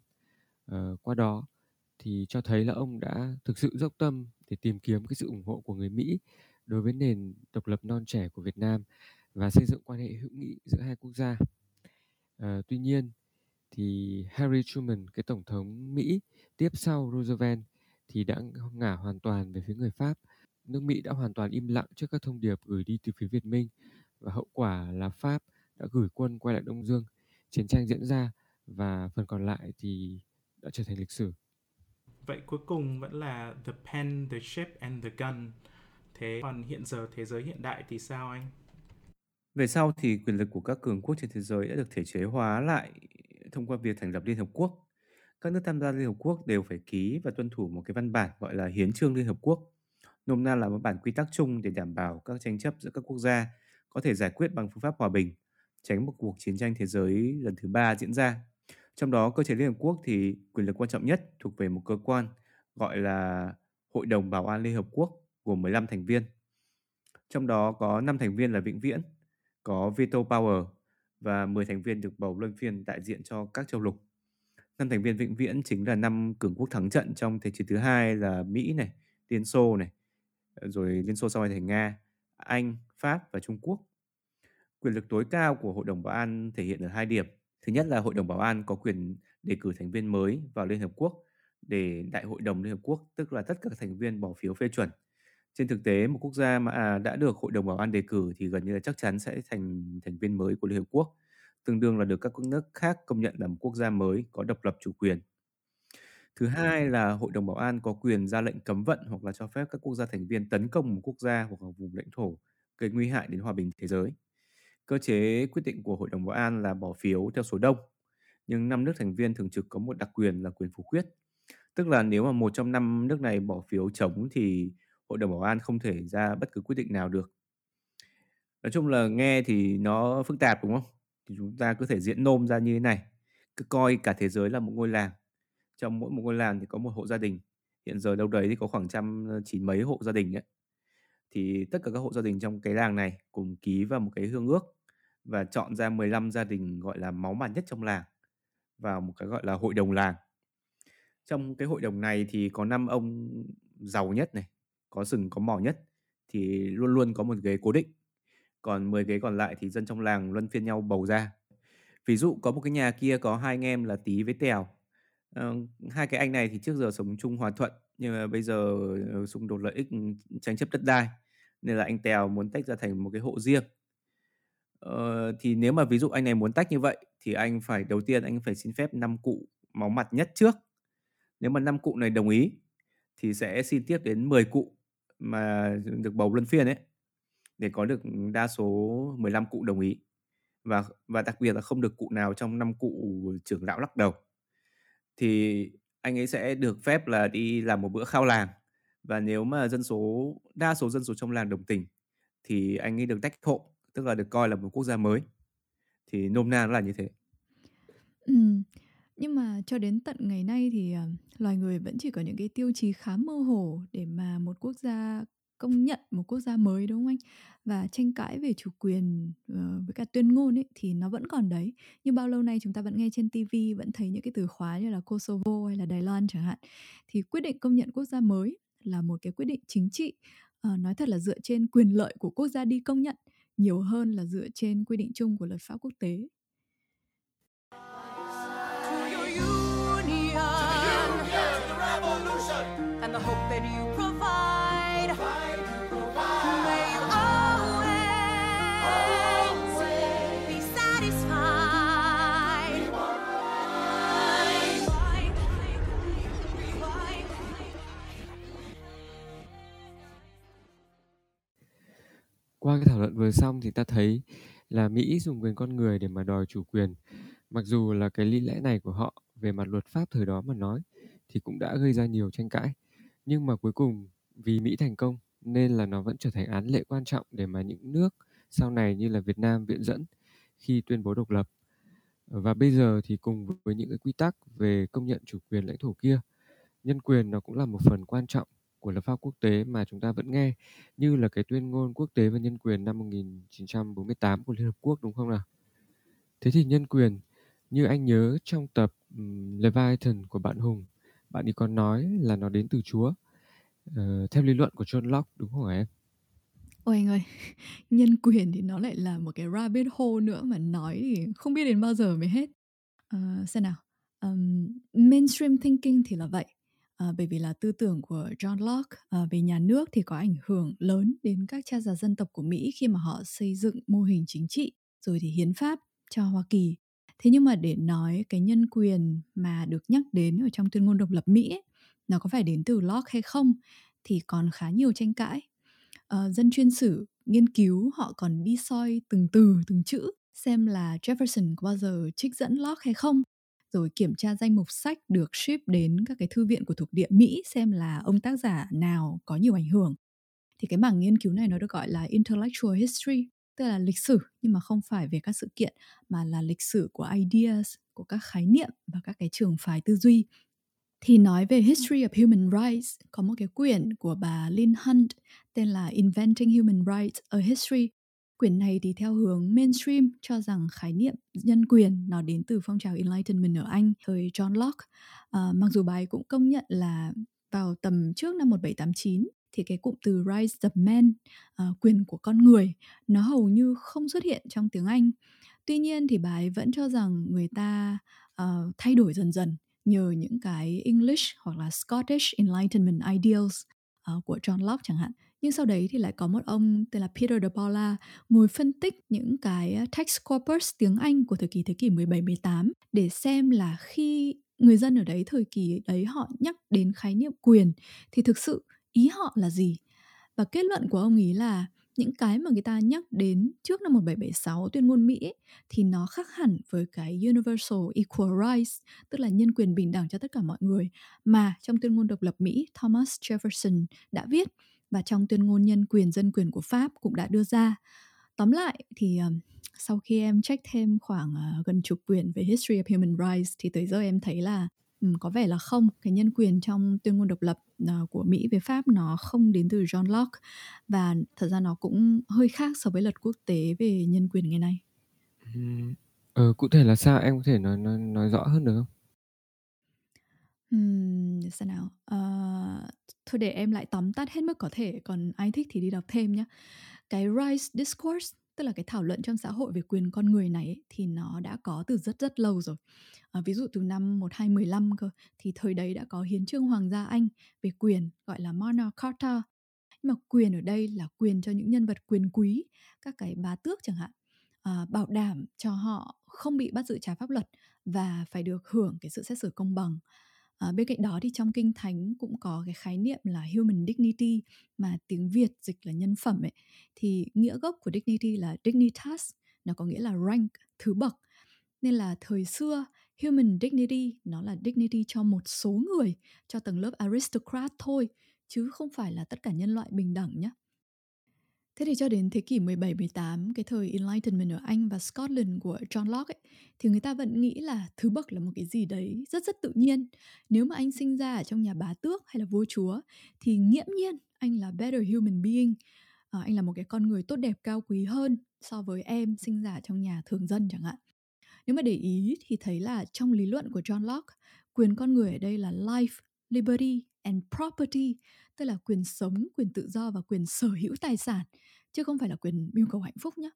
Ờ, qua đó thì cho thấy là ông đã thực sự dốc tâm để tìm kiếm cái sự ủng hộ của người Mỹ đối với nền độc lập non trẻ của Việt Nam và xây dựng quan hệ hữu nghị giữa hai quốc gia. À, tuy nhiên thì Harry Truman, cái tổng thống Mỹ tiếp sau Roosevelt thì đã ngả hoàn toàn về phía người Pháp. Nước Mỹ đã hoàn toàn im lặng trước các thông điệp gửi đi từ phía Việt Minh và hậu quả là Pháp đã gửi quân quay lại Đông Dương. Chiến tranh diễn ra và phần còn lại thì đã trở thành lịch sử.
Vậy cuối cùng vẫn là the pen, the ship and the gun. Thế còn hiện giờ thế giới hiện đại thì sao anh?
Về sau thì quyền lực của các cường quốc trên thế giới đã được thể chế hóa lại thông qua việc thành lập Liên Hợp Quốc. Các nước tham gia Liên Hợp Quốc đều phải ký và tuân thủ một cái văn bản gọi là Hiến trương Liên Hợp Quốc. Nôm na là một bản quy tắc chung để đảm bảo các tranh chấp giữa các quốc gia có thể giải quyết bằng phương pháp hòa bình, tránh một cuộc chiến tranh thế giới lần thứ ba diễn ra. Trong đó cơ chế Liên Hợp Quốc thì quyền lực quan trọng nhất thuộc về một cơ quan gọi là Hội đồng Bảo an Liên Hợp Quốc gồm 15 thành viên. Trong đó có 5 thành viên là vĩnh viễn, có veto power và 10 thành viên được bầu luân phiên đại diện cho các châu lục. Năm thành viên vĩnh viễn chính là năm cường quốc thắng trận trong thế chiến thứ hai là Mỹ này, Liên Xô này, ờ, rồi Liên Xô sau này thành Nga, Anh, Pháp và Trung Quốc. Quyền lực tối cao của Hội đồng Bảo an thể hiện ở hai điểm. Thứ nhất là Hội đồng Bảo an có quyền đề cử thành viên mới vào Liên Hợp Quốc để Đại hội đồng Liên Hợp Quốc, tức là tất cả các thành viên bỏ phiếu phê chuẩn. Trên thực tế, một quốc gia mà à, đã được Hội đồng Bảo an đề cử thì gần như là chắc chắn sẽ thành thành viên mới của Liên Hợp Quốc, tương đương là được các nước khác công nhận là một quốc gia mới có độc lập chủ quyền. Thứ hai là Hội đồng Bảo an có quyền ra lệnh cấm vận hoặc là cho phép các quốc gia thành viên tấn công một quốc gia hoặc là vùng lãnh thổ gây nguy hại đến hòa bình thế giới. Cơ chế quyết định của Hội đồng Bảo an là bỏ phiếu theo số đông, nhưng năm nước thành viên thường trực có một đặc quyền là quyền phủ quyết. Tức là nếu mà một trong năm nước này bỏ phiếu chống thì Hội đồng Bảo an không thể ra bất cứ quyết định nào được. Nói chung là nghe thì nó phức tạp đúng không? Thì chúng ta cứ thể diễn nôm ra như thế này. Cứ coi cả thế giới là một ngôi làng. Trong mỗi một ngôi làng thì có một hộ gia đình. Hiện giờ đâu đấy thì có khoảng trăm ờ, chín mấy hộ gia đình ấy. Thì tất cả các hộ gia đình trong cái làng này cùng ký vào một cái hương ước và chọn ra 15 gia đình gọi là máu mặt nhất trong làng vào một cái gọi là hội đồng làng. Trong cái hội đồng này thì có năm ông giàu nhất này, có sừng có mỏ nhất thì luôn luôn có một ghế cố định. Còn 10 ghế còn lại thì dân trong làng luân phiên nhau bầu ra. Ví dụ có một cái nhà kia có hai anh em là Tí với Tèo. Ờ, hai cái anh này thì trước giờ sống chung hòa thuận nhưng mà bây giờ ờ, xung đột lợi ích tranh chấp đất đai nên là anh Tèo muốn tách ra thành một cái hộ riêng. Ờ, thì nếu mà ví dụ anh này muốn tách như vậy thì anh phải đầu tiên anh phải xin phép năm cụ máu mặt nhất trước. Nếu mà năm cụ này đồng ý thì sẽ xin tiếp đến 10 cụ mà được bầu luân phiên ấy để có được đa số 15 cụ đồng ý. Và và đặc biệt là không được cụ nào trong năm cụ trưởng lão lắc đầu. Thì anh ấy sẽ được phép là đi làm một bữa khao làng và nếu mà dân số đa số dân số trong làng đồng tình thì anh ấy được tách hộ, tức là được coi là một quốc gia mới. Thì nôm na nó là như thế.
ừ. nhưng mà cho đến tận ngày nay thì, ờ, loài người vẫn chỉ có những cái tiêu chí khá mơ hồ để mà một quốc gia công nhận một quốc gia mới, đúng không anh? Và tranh cãi về chủ quyền, uh, với cả tuyên ngôn ấy thì nó vẫn còn đấy. Như bao lâu nay chúng ta vẫn nghe trên TV vẫn thấy những cái từ khóa như là Kosovo hay là Đài Loan chẳng hạn. Thì quyết định công nhận quốc gia mới là một cái quyết định chính trị, uh, nói thật là dựa trên quyền lợi của quốc gia đi công nhận, nhiều hơn là dựa trên quy định chung của luật pháp quốc tế.
Qua cái thảo luận vừa xong thì ta thấy là Mỹ dùng quyền con người để mà đòi chủ quyền. Mặc dù là cái lý lẽ này của họ về mặt luật pháp thời đó mà nói thì cũng đã gây ra nhiều tranh cãi. Nhưng mà cuối cùng vì Mỹ thành công nên là nó vẫn trở thành án lệ quan trọng để mà những nước sau này như là Việt Nam viện dẫn khi tuyên bố độc lập. Và bây giờ thì cùng với những cái quy tắc về công nhận chủ quyền lãnh thổ kia, nhân quyền nó cũng là một phần quan trọng của luật pháp quốc tế mà chúng ta vẫn nghe như là cái tuyên ngôn quốc tế về nhân quyền năm 1948 của Liên Hợp Quốc đúng không nào? Thế thì nhân quyền như anh nhớ trong tập um, Leviathan của bạn Hùng, bạn ấy còn nói là nó đến từ Chúa. Uh, theo lý luận của John Locke đúng không hả em?
Ôi anh ơi, nhân quyền thì nó lại là một cái rabbit hole nữa mà nói thì không biết đến bao giờ mới hết. Uh, xem nào, um, mainstream thinking thì là vậy. À, bởi vì là tư tưởng của John Locke à, về nhà nước thì có ảnh hưởng lớn đến các cha già dân tộc của Mỹ khi mà họ xây dựng mô hình chính trị rồi thì hiến pháp cho Hoa Kỳ. Thế nhưng mà để nói cái nhân quyền mà được nhắc đến ở trong tuyên ngôn độc lập Mỹ ấy, nó có phải đến từ Locke hay không thì còn khá nhiều tranh cãi. À, dân chuyên sử nghiên cứu họ còn đi soi từng từ từng chữ xem là Jefferson có bao giờ trích dẫn Locke hay không rồi kiểm tra danh mục sách được ship đến các cái thư viện của thuộc địa Mỹ xem là ông tác giả nào có nhiều ảnh hưởng. Thì cái mảng nghiên cứu này nó được gọi là intellectual history, tức là lịch sử nhưng mà không phải về các sự kiện mà là lịch sử của ideas, của các khái niệm và các cái trường phái tư duy. Thì nói về History of Human Rights, có một cái quyển của bà Lynn Hunt tên là Inventing Human Rights, a History Quyển này thì theo hướng mainstream cho rằng khái niệm nhân quyền nó đến từ phong trào Enlightenment ở Anh thời John Locke. À, mặc dù bài cũng công nhận là vào tầm trước năm 1789 thì cái cụm từ rights of man, uh, quyền của con người, nó hầu như không xuất hiện trong tiếng Anh. Tuy nhiên thì bài vẫn cho rằng người ta uh, thay đổi dần dần nhờ những cái English hoặc là Scottish Enlightenment ideals uh, của John Locke chẳng hạn nhưng sau đấy thì lại có một ông tên là Peter de Paula ngồi phân tích những cái text corpus tiếng Anh của thời kỳ thế kỷ 17 18 để xem là khi người dân ở đấy thời kỳ đấy họ nhắc đến khái niệm quyền thì thực sự ý họ là gì. Và kết luận của ông ý là những cái mà người ta nhắc đến trước năm 1776 tuyên ngôn Mỹ ấy, thì nó khác hẳn với cái universal equal rights, tức là nhân quyền bình đẳng cho tất cả mọi người mà trong tuyên ngôn độc lập Mỹ Thomas Jefferson đã viết và trong tuyên ngôn nhân quyền dân quyền của Pháp cũng đã đưa ra. Tóm lại thì ờ, sau khi em check thêm khoảng ờ, gần chục quyển về History of Human Rights thì tới giờ em thấy là có vẻ là không cái nhân quyền trong tuyên ngôn độc lập uh, của Mỹ về Pháp nó không đến từ John Locke và thật ra nó cũng hơi khác so với luật quốc tế về nhân quyền ngày nay.
Ừ, cụ thể là sao em có thể nói nói nói rõ hơn được không?
Ừm, để xem nào. Ờ, thôi để em lại tóm tắt hết mức có thể, còn ai thích thì đi đọc thêm nhé. Cái rights discourse, tức là cái thảo luận trong xã hội về quyền con người này ấy, thì nó đã có từ rất rất lâu rồi. À, ví dụ từ năm 1215 cơ, thì thời đấy đã có hiến trương hoàng gia Anh về quyền gọi là Magna Carta. Nhưng mà quyền ở đây là quyền cho những nhân vật quyền quý, các cái bá tước chẳng hạn. À, bảo đảm cho họ không bị bắt giữ trái pháp luật và phải được hưởng cái sự xét xử công bằng. À, bên cạnh đó thì trong kinh thánh cũng có cái khái niệm là human dignity mà tiếng Việt dịch là nhân phẩm ấy. Thì nghĩa gốc của dignity là dignitas nó có nghĩa là rank thứ bậc. Nên là thời xưa human dignity nó là dignity cho một số người cho tầng lớp aristocrat thôi chứ không phải là tất cả nhân loại bình đẳng nhé Thế thì cho đến thế kỷ 17-18, cái thời Enlightenment ở Anh và Scotland của John Locke ấy, thì người ta vẫn nghĩ là thứ bậc là một cái gì đấy rất rất tự nhiên. Nếu mà anh sinh ra ở trong nhà bá tước hay là vua chúa thì nghiễm nhiên anh là better human being. À, anh là một cái con người tốt đẹp cao quý hơn so với em sinh ra ở trong nhà thường dân chẳng hạn. Nếu mà để ý thì thấy là trong lý luận của John Locke, quyền con người ở đây là life, liberty and property, tức là quyền sống, quyền tự do và quyền sở hữu tài sản, chứ không phải là quyền mưu cầu hạnh phúc nhé.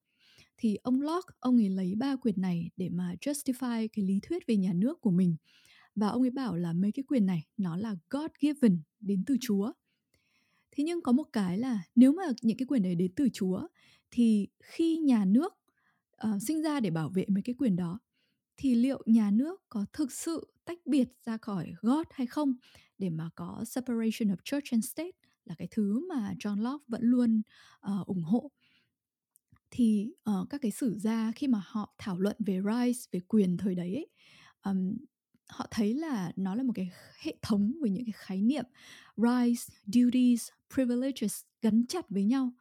Thì ông Locke, ông ấy lấy ba quyền này để mà justify cái lý thuyết về nhà nước của mình. Và ông ấy bảo là mấy cái quyền này nó là God given đến từ Chúa. Thế nhưng có một cái là nếu mà những cái quyền đấy đến từ Chúa thì khi nhà nước uh, sinh ra để bảo vệ mấy cái quyền đó thì liệu nhà nước có thực sự tách biệt ra khỏi God hay không để mà có separation of church and state là cái thứ mà John Locke vẫn luôn uh, ủng hộ. Thì uh, các cái sử gia khi mà họ thảo luận về rights về quyền thời đấy ấy, um, họ thấy là nó là một cái hệ thống với những cái khái niệm rights, duties, privileges gắn chặt với nhau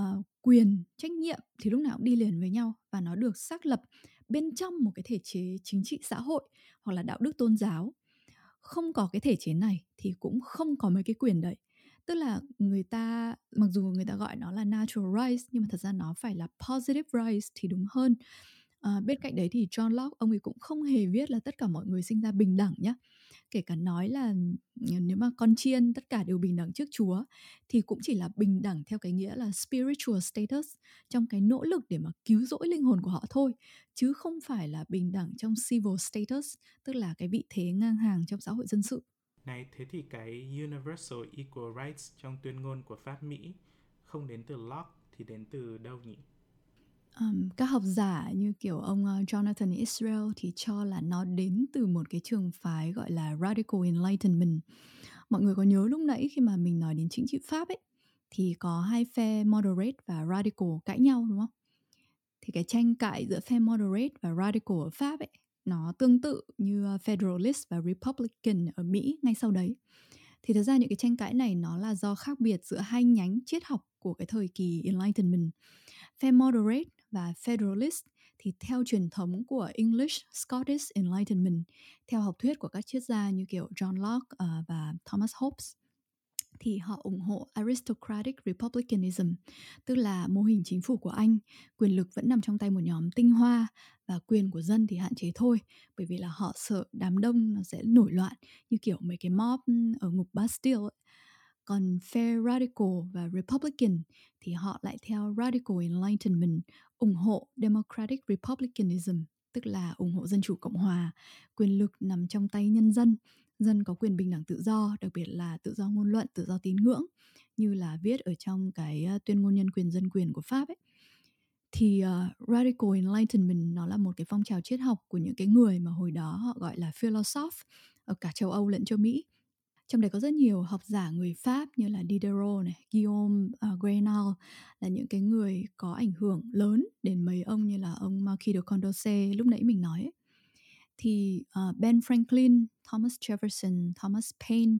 uh, quyền trách nhiệm thì lúc nào cũng đi liền với nhau và nó được xác lập bên trong một cái thể chế chính trị xã hội hoặc là đạo đức tôn giáo không có cái thể chế này thì cũng không có mấy cái quyền đấy. Tức là người ta mặc dù người ta gọi nó là natural rights nhưng mà thật ra nó phải là positive rights thì đúng hơn. À, bên cạnh đấy thì John Locke ông ấy cũng không hề viết là tất cả mọi người sinh ra bình đẳng nhá kể cả nói là ừ, nếu mà con chiên tất cả đều bình đẳng trước Chúa, thì cũng chỉ là bình đẳng theo cái nghĩa là spiritual status, trong cái nỗ lực để mà cứu rỗi linh hồn của họ thôi, chứ không phải là bình đẳng trong civil status, tức là cái vị thế ngang hàng trong xã hội dân sự.
Này, thế thì cái universal equal rights trong tuyên ngôn của Pháp Mỹ không đến từ Locke thì đến từ đâu nhỉ?
Um, các học giả như kiểu ông uh, Jonathan Israel thì cho là nó đến từ một cái trường phái gọi là Radical Enlightenment. Mọi người có nhớ lúc nãy khi mà mình nói đến chính trị Pháp ấy thì có hai phe moderate và radical cãi nhau đúng không? Thì cái tranh cãi giữa phe moderate và radical ở Pháp ấy nó tương tự như ờ, Federalist và Republican ở Mỹ ngay sau đấy. Thì thật ra những cái tranh cãi này nó là do khác biệt giữa hai nhánh triết học của cái thời kỳ Enlightenment. Phe moderate và Federalist thì theo truyền thống của English Scottish Enlightenment, theo học thuyết của các triết gia như kiểu John Locke uh, và Thomas Hobbes thì họ ủng hộ aristocratic republicanism, tức là mô hình chính phủ của Anh, quyền lực vẫn nằm trong tay một nhóm tinh hoa và quyền của dân thì hạn chế thôi, bởi vì là họ sợ đám đông nó sẽ nổi loạn như kiểu mấy cái mob ừ, ở ngục Bastille ấy còn Fair Radical và Republican thì họ lại theo Radical Enlightenment, ủng hộ Democratic Republicanism, tức là ủng hộ dân chủ cộng hòa, quyền lực nằm trong tay nhân dân, dân có quyền bình đẳng tự do, đặc biệt là tự do ngôn luận, tự do tín ngưỡng, như là viết ở trong cái ờ, tuyên ngôn nhân quyền dân quyền của Pháp ấy. Thì uh, Radical Enlightenment nó là một cái phong trào triết học của những cái người mà hồi đó họ gọi là philosoph ở cả châu Âu lẫn châu Mỹ trong đấy có rất nhiều học giả người Pháp như là Diderot này, Guillaume uh, Grenal là những cái người có ảnh hưởng lớn đến mấy ông như là ông Marquis de Condorcet lúc nãy mình nói ấy. thì uh, Ben Franklin, Thomas Jefferson, Thomas Paine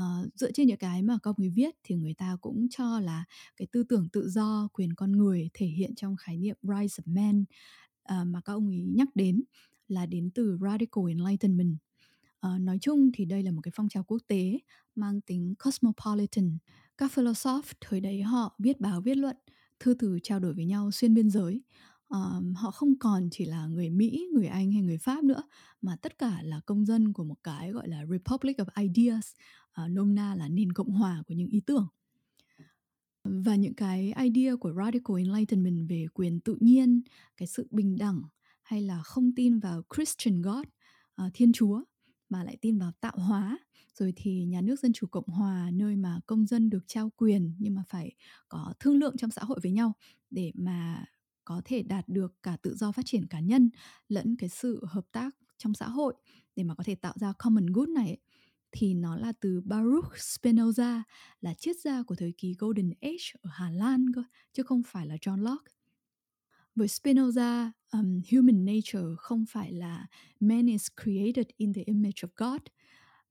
uh, dựa trên những cái mà các ông ấy viết thì người ta cũng cho là cái tư tưởng tự do quyền con người thể hiện trong khái niệm rights of man uh, mà các ông ấy nhắc đến là đến từ radical enlightenment Ờ, nói chung thì đây là một cái phong trào quốc tế mang tính cosmopolitan. Các philosopher thời đấy họ viết báo viết luận, thư từ trao đổi với nhau xuyên biên giới. Uh, họ không còn chỉ là người Mỹ, người Anh hay người Pháp nữa mà tất cả là công dân của một cái gọi là Republic of Ideas, uh, nôm na là nền cộng hòa của những ý tưởng. Và những cái idea của Radical Enlightenment về quyền tự nhiên, cái sự bình đẳng hay là không tin vào Christian God, uh, Thiên Chúa mà lại tin vào tạo hóa. Rồi thì nhà nước dân chủ cộng hòa, nơi mà công dân được trao quyền nhưng mà phải có thương lượng trong xã hội với nhau để mà có thể đạt được cả tự do phát triển cá nhân lẫn cái sự hợp tác trong xã hội để mà có thể tạo ra common good này thì nó là từ Baruch Spinoza, là triết gia của thời kỳ Golden Age ở Hà Lan cơ, chứ không phải là John Locke với Spinoza, um, human nature không phải là man is created in the image of God,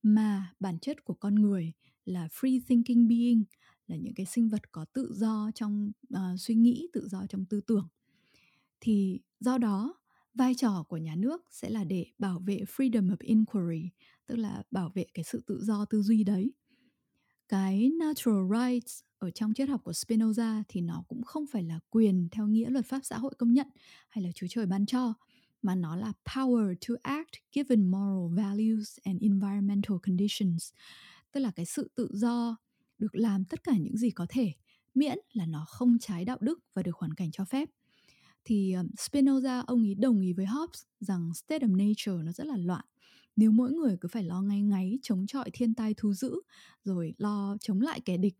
mà bản chất của con người là free thinking being, là những cái sinh vật có tự do trong uh, suy nghĩ tự do trong tư tưởng. Thì do đó vai trò của nhà nước sẽ là để bảo vệ freedom of inquiry tức là bảo vệ cái sự tự do tư duy đấy. Cái natural rights ở trong triết học của Spinoza thì nó cũng không phải là quyền theo nghĩa luật pháp xã hội công nhận hay là Chúa trời ban cho, mà nó là power to act given moral values and environmental conditions. Tức là cái sự tự do được làm tất cả những gì có thể, miễn là nó không trái đạo đức và được hoàn cảnh cho phép. Thì Spinoza ông ấy đồng ý với Hobbes rằng state of nature nó rất là loạn. Nếu mỗi người cứ phải lo ngay ngáy, chống chọi thiên tai thú dữ, rồi lo chống lại kẻ địch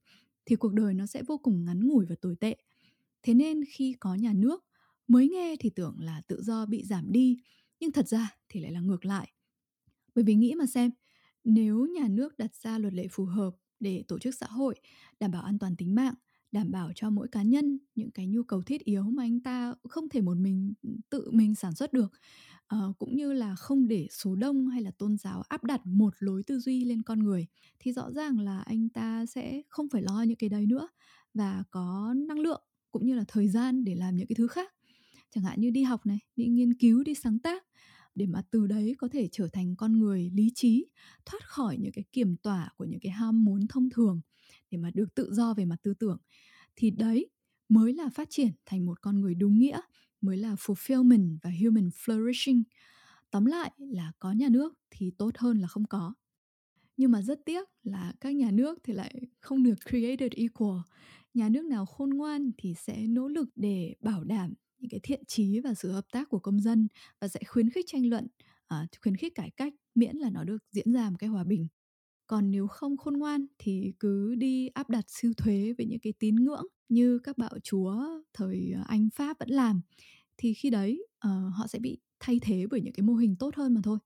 thì cuộc đời nó sẽ vô cùng ngắn ngủi và tồi tệ. Thế nên khi có nhà nước, mới nghe thì tưởng là tự do bị giảm đi, nhưng thật ra thì lại là ngược lại. Bởi vì nghĩ mà xem, nếu nhà nước đặt ra luật lệ phù hợp để tổ chức xã hội, đảm bảo an toàn tính mạng, đảm bảo cho mỗi cá nhân những cái nhu cầu thiết yếu mà anh ta không thể một mình ừ, tự mình sản xuất được uh, cũng như là không để số đông hay là tôn giáo áp đặt một lối tư duy lên con người thì rõ ràng là anh ta sẽ không phải lo những cái đấy nữa và có năng lượng cũng như là thời gian để làm những cái thứ khác. Chẳng hạn như đi học này đi nghiên cứu đi sáng tác để mà từ đấy có thể trở thành con người lý trí thoát khỏi những cái kiểm tỏa của những cái ham muốn thông thường để mà được tự do về mặt tư tưởng thì đấy mới là phát triển thành một con người đúng nghĩa mới là fulfillment và human flourishing. Tóm lại là có nhà nước thì tốt hơn là không có. Nhưng mà rất tiếc là các nhà nước thì lại không được created equal. Nhà nước nào khôn ngoan thì sẽ nỗ lực để bảo đảm những cái thiện trí và sự hợp tác của công dân và sẽ khuyến khích tranh luận ờ, khuyến khích cải cách miễn là nó được diễn ra một cách hòa bình còn nếu không khôn ngoan thì cứ đi áp đặt siêu thuế về những cái tín ngưỡng như các bạo chúa thời ờ, anh pháp vẫn làm. Thì khi đấy uh, họ sẽ bị thay thế bởi những cái mô hình tốt hơn mà thôi.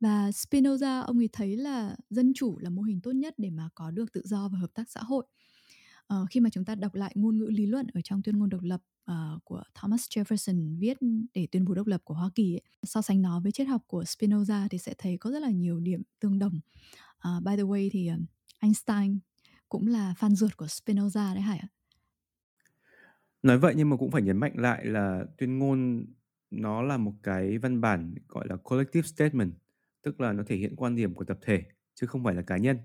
Và Spinoza ông ấy thấy là dân chủ là mô hình tốt nhất để mà có được tự do và hợp tác xã hội. Uh, khi mà chúng ta đọc lại ngôn ngữ lý luận ở trong tuyên ngôn độc lập uh, của Thomas Jefferson viết để tuyên bố độc lập của Hoa Kỳ ấy, so sánh nó với triết học của Spinoza thì sẽ thấy có rất là nhiều điểm tương đồng. Uh, by the way thì uh, Einstein cũng là fan ruột của Spinoza đấy Hải ạ.
Nói vậy nhưng mà cũng phải nhấn mạnh lại là tuyên ngôn nó là một cái văn bản gọi là collective statement, tức là nó thể hiện quan điểm của tập thể chứ không phải là cá nhân.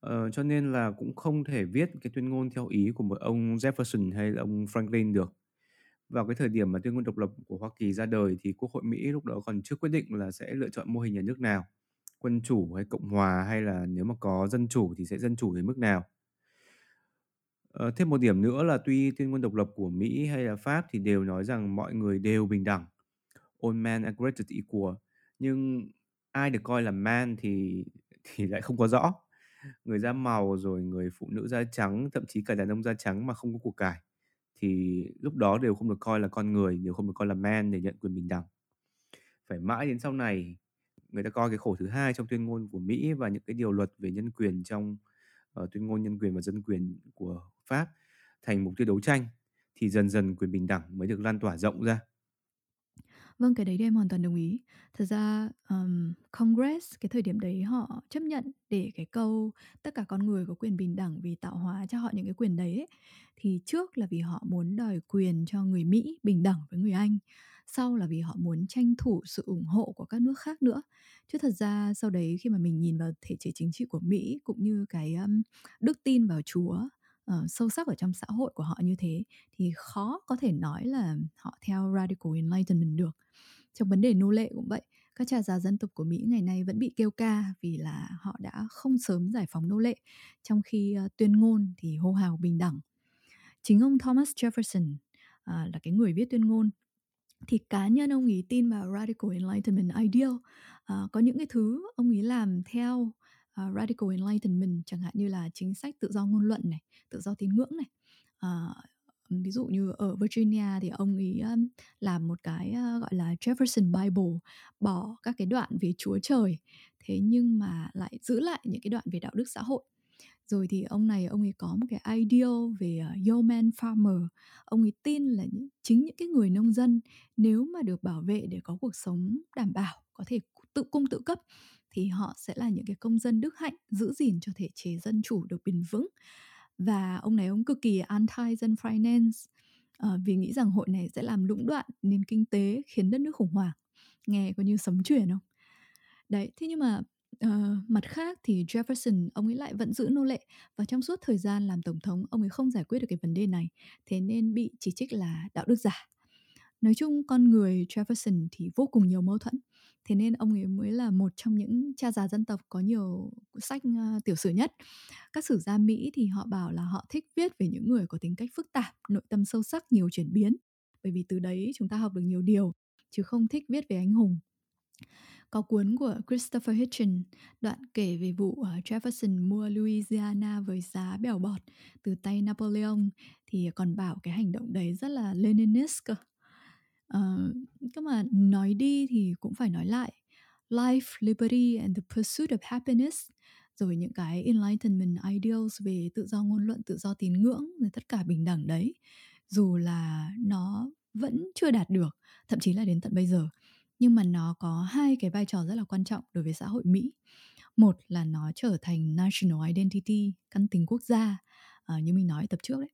Ờ, cho nên là cũng không thể viết cái tuyên ngôn theo ý của một ông Jefferson hay là ông Franklin được. Vào cái thời điểm mà tuyên ngôn độc lập của Hoa Kỳ ra đời thì Quốc hội Mỹ lúc đó còn chưa quyết định là sẽ lựa chọn mô hình nhà nước nào, quân chủ hay cộng hòa hay là nếu mà có dân chủ thì sẽ dân chủ đến mức nào. Ờ, thêm một điểm nữa là tuy tuyên ngôn độc lập của Mỹ hay là Pháp thì đều nói rằng mọi người đều bình đẳng, all men are created equal, nhưng ai được coi là man thì thì lại không có rõ. Người da màu rồi người phụ nữ da trắng thậm chí cả đàn ông da trắng mà không có cuộc cải thì lúc đó đều không được coi là con người đều không được coi là man để nhận quyền bình đẳng. Phải mãi đến sau này người ta coi cái khổ thứ hai trong tuyên ngôn của Mỹ và những cái điều luật về nhân quyền trong uh, tuyên ngôn nhân quyền và dân quyền của Pháp thành mục tiêu đấu tranh thì dần dần quyền bình đẳng mới được lan tỏa rộng ra
Vâng, cái đấy thì em hoàn toàn đồng ý. Thật ra, um, Congress cái thời điểm đấy họ chấp nhận để cái câu "Tất cả con người có quyền bình đẳng" vì tạo hóa cho họ những cái quyền đấy ấy, thì trước là vì họ muốn đòi quyền cho người Mỹ bình đẳng với người Anh, sau là vì họ muốn tranh thủ sự ủng hộ của các nước khác nữa. Chứ thật ra sau đấy khi mà mình nhìn vào thể chế chính trị của Mỹ cũng như cái, um, đức tin vào Chúa uh, sâu sắc ở trong xã hội của họ như thế thì khó có thể nói là họ theo radical enlightenment được trong vấn đề nô lệ cũng vậy các cha già dân tộc của Mỹ ngày nay vẫn bị kêu ca vì là họ đã không sớm giải phóng nô lệ trong khi uh, tuyên ngôn thì hô hào bình đẳng chính ông Thomas Jefferson uh, là cái người viết tuyên ngôn thì cá nhân ông ý tin vào radical enlightenment ideal. À, có những cái thứ ông ý làm theo uh, radical enlightenment chẳng hạn như là chính sách tự do ngôn luận này tự do tín ngưỡng này. À, ví dụ như ở Virginia thì ông ý um, làm một cái uh, gọi là Jefferson Bible bỏ các cái đoạn về Chúa trời thế nhưng mà lại giữ lại những cái đoạn về đạo đức xã hội rồi thì ông này ông ấy có một cái ideal về à, uh, yeoman farmer. Ông ấy tin là những, chính những cái người nông dân nếu mà được bảo vệ để có cuộc sống đảm bảo có thể tự cung tự cấp thì họ sẽ là những cái công dân đức hạnh giữ gìn cho thể chế dân chủ được bền vững. Và ông này ông cực kỳ anti dân finance uh, vì nghĩ rằng hội này sẽ làm lũng đoạn nền kinh tế khiến đất nước khủng hoảng. Nghe có như sấm chuyển không? Đấy thế nhưng mà uh, mặt khác thì Jefferson ông ấy lại vẫn giữ nô lệ và trong suốt thời gian làm tổng thống ông ấy không giải quyết được cái vấn đề này thế nên bị chỉ trích là đạo đức giả. Nói chung con người Jefferson thì vô cùng nhiều mâu thuẫn thế nên ông ấy mới là một trong những cha già dân tộc có nhiều sách uh, tiểu sử nhất. Các sử gia mỹ thì họ bảo là họ thích viết về những người có tính cách phức tạp nội tâm sâu sắc nhiều chuyển biến. Bởi vì từ đấy chúng ta học được nhiều điều chứ không thích viết về anh hùng có cuốn của Christopher Hitchens đoạn kể về vụ ờ, Jefferson mua Louisiana với giá bèo bọt từ tay Napoleon thì còn bảo cái hành động đấy rất là Leninist cơ. Ờ, uh, cơ mà nói đi thì cũng phải nói lại life, liberty and the pursuit of happiness rồi những cái enlightenment ideals về tự do ngôn luận, tự do tín ngưỡng rồi tất cả bình đẳng đấy dù là nó vẫn chưa đạt được thậm chí là đến tận bây giờ nhưng mà nó có hai cái vai trò rất là quan trọng đối với xã hội Mỹ. Một là nó trở thành national identity, căn tính quốc gia à, như mình nói ở tập trước đấy.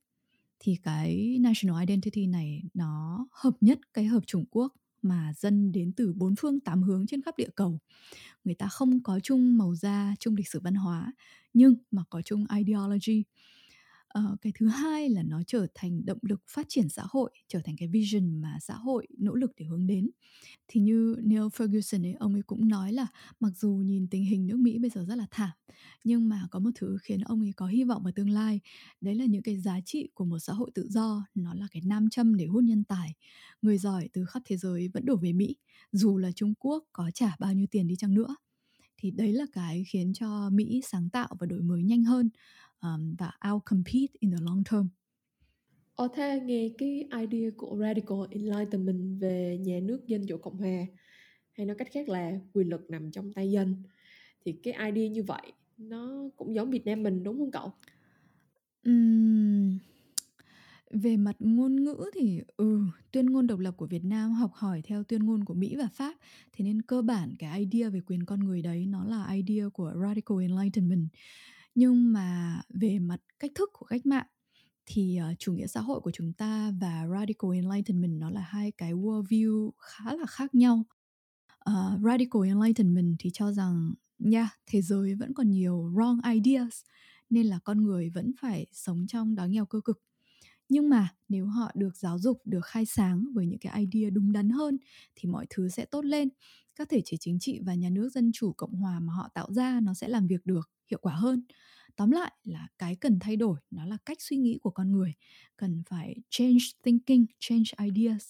Thì cái national identity này nó hợp nhất cái hợp chủng Quốc mà dân đến từ bốn phương tám hướng trên khắp địa cầu. Người ta không có chung màu da, chung lịch sử văn hóa, nhưng mà có chung ideology. Uh, cái thứ hai là nó trở thành động lực phát triển xã hội, trở thành cái vision mà xã hội nỗ lực để hướng đến. Thì như Neil Ferguson ấy, ông ấy cũng nói là mặc dù nhìn tình hình nước Mỹ bây giờ rất là thảm, nhưng mà có một thứ khiến ông ấy có hy vọng vào tương lai, đấy là những cái giá trị của một xã hội tự do, nó là cái nam châm để hút nhân tài. Người giỏi từ khắp thế giới vẫn đổ về Mỹ, dù là Trung Quốc có trả bao nhiêu tiền đi chăng nữa thì đấy là cái khiến cho Mỹ sáng tạo và đổi mới nhanh hơn um, và outcompete in the long term.
Ờ thế nghe cái idea của Radical Enlightenment về nhà nước dân chủ Cộng hòa hay nói cách khác là quyền lực nằm trong tay dân thì cái idea như vậy nó cũng giống Việt Nam mình đúng không cậu?
Uhm, về mặt ngôn ngữ thì ừ tuyên ngôn độc lập của Việt Nam học hỏi theo tuyên ngôn của Mỹ và Pháp thế nên cơ bản cái idea về quyền con người đấy nó là idea của radical enlightenment nhưng mà về mặt cách thức của cách mạng thì uh, chủ nghĩa xã hội của chúng ta và radical enlightenment nó là hai cái worldview khá là khác nhau. Uh, radical enlightenment thì cho rằng nha yeah, thế giới vẫn còn nhiều wrong ideas nên là con người vẫn phải sống trong đói nghèo cơ cực. Nhưng mà nếu họ được giáo dục được khai sáng với những cái idea đúng đắn hơn thì mọi thứ sẽ tốt lên. Các thể chế chính trị và nhà nước dân chủ cộng hòa mà họ tạo ra nó sẽ làm việc được hiệu quả hơn. Tóm lại là cái cần thay đổi nó là cách suy nghĩ của con người cần phải change thinking change ideas.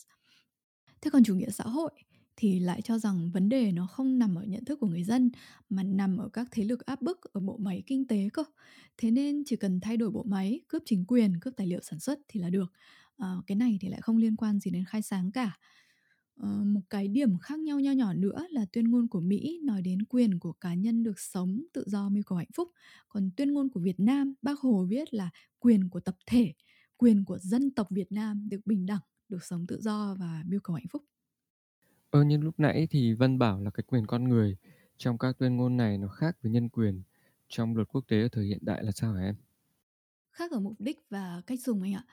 Thế còn chủ nghĩa xã hội thì lại cho rằng vấn đề nó không nằm ở nhận thức của người dân mà nằm ở các thế lực áp bức ở bộ máy kinh tế cơ. Thế nên chỉ cần thay đổi bộ máy cướp chính quyền cướp tài liệu sản xuất thì là được. À, cái này thì lại không liên quan gì đến khai sáng cả à, một cái điểm khác nhau nho nhỏ nữa là tuyên ngôn của mỹ nói đến quyền của cá nhân được sống tự do mưu cầu hạnh phúc còn tuyên ngôn của việt nam bác hồ viết là quyền của tập thể quyền của dân tộc việt nam được bình đẳng được sống tự do và mưu cầu hạnh phúc
Ơ, như lúc nãy thì Vân bảo là cái quyền con người trong các tuyên ngôn này nó khác với nhân quyền trong luật quốc tế ở thời hiện đại là sao hả em?
Khác ở mục đích và cách dùng anh ạ.